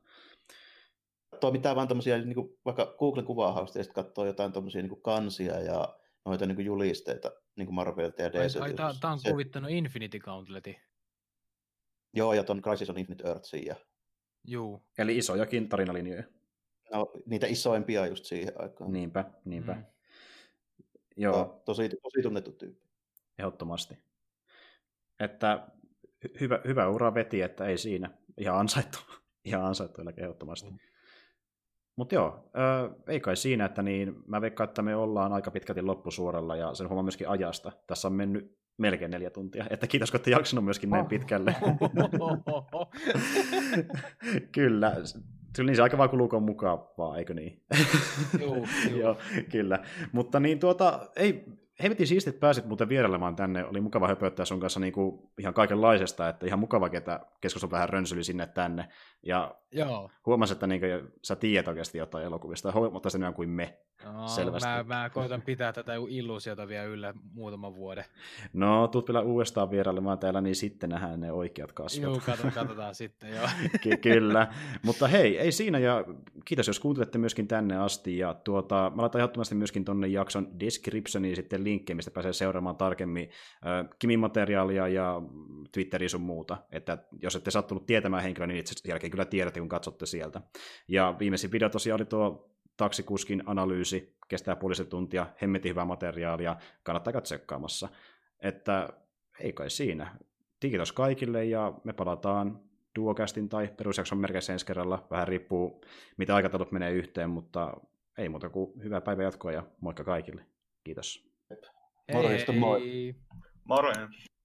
Tuo mitään vaan tämmöisiä, niin kuin, vaikka Googlen kuvahausta ja sitten katsoo jotain tämmöisiä niin kansia ja noita niin kuin julisteita niin kuin Marvelilta ja DC. Ai, ai tämä on se... kuvittanut Infinity Gauntletin. Joo, ja ton Crisis on Infinite Earthsin. Ja... Juu. Eli isojakin tarinalinjoja. No, niitä isoimpia just siihen aikaan. Niinpä, niinpä. Mm. Joo. Tosi, tosi tunnettu tyyppi. Ehdottomasti. Että hyvä, hyvä ura veti, että ei siinä. Ihan ansaittu. Ihan ansaittu ehdottomasti. Mm. Mutta joo, äh, ei kai siinä, että niin, mä veikkaan, että me ollaan aika pitkälti loppusuoralla ja sen huomaa myöskin ajasta. Tässä on mennyt melkein neljä tuntia, että kiitos, kun olette jaksanut myöskin näin pitkälle. Kyllä, Kyllä niin se aika vaan kuluu mukavaa, eikö niin? Joo, joo. kyllä. Mutta niin tuota, ei, hemmetin siistiä, että pääsit muuten vierailemaan tänne. Oli mukava höpöttää sun kanssa niin kuin ihan kaikenlaisesta, että ihan mukava, ketä keskustelun vähän rönsyli sinne tänne. Ja Joo. huomasin, että niin kuin, sä tiedät oikeasti jotain elokuvista, mutta se kuin me. No, selvästi. Mä, mä koitan pitää tätä illuusiota vielä yllä muutaman vuoden. No, tuut vielä uudestaan vierailemaan täällä, niin sitten nähdään ne oikeat kasvot. Joo, katsotaan, katsotaan sitten, joo. Ky- kyllä. Mutta hei, ei siinä, ja kiitos, jos kuuntelette myöskin tänne asti, ja tuota, mä laitan ehdottomasti myöskin tonne jakson descriptioniin sitten linkkejä, mistä pääsee seuraamaan tarkemmin äh, Kimin materiaalia ja Twitteriä sun muuta, että jos ette sattunut tietämään henkilöä, niin itse jälkeen kyllä tiedätte, kun katsotte sieltä. Ja viimeisin video tosiaan oli tuo taksikuskin analyysi, kestää puolisen tuntia, hemmetin hyvää materiaalia, kannattaa käydä tsekkaamassa. Että ei kai siinä. Kiitos kaikille ja me palataan duocastin tai perusjakson merkeissä ensi kerralla. Vähän riippuu, mitä aikataulut menee yhteen, mutta ei muuta kuin hyvää päivää jatkoa ja moikka kaikille. Kiitos. Morjesta, moi. Morjens.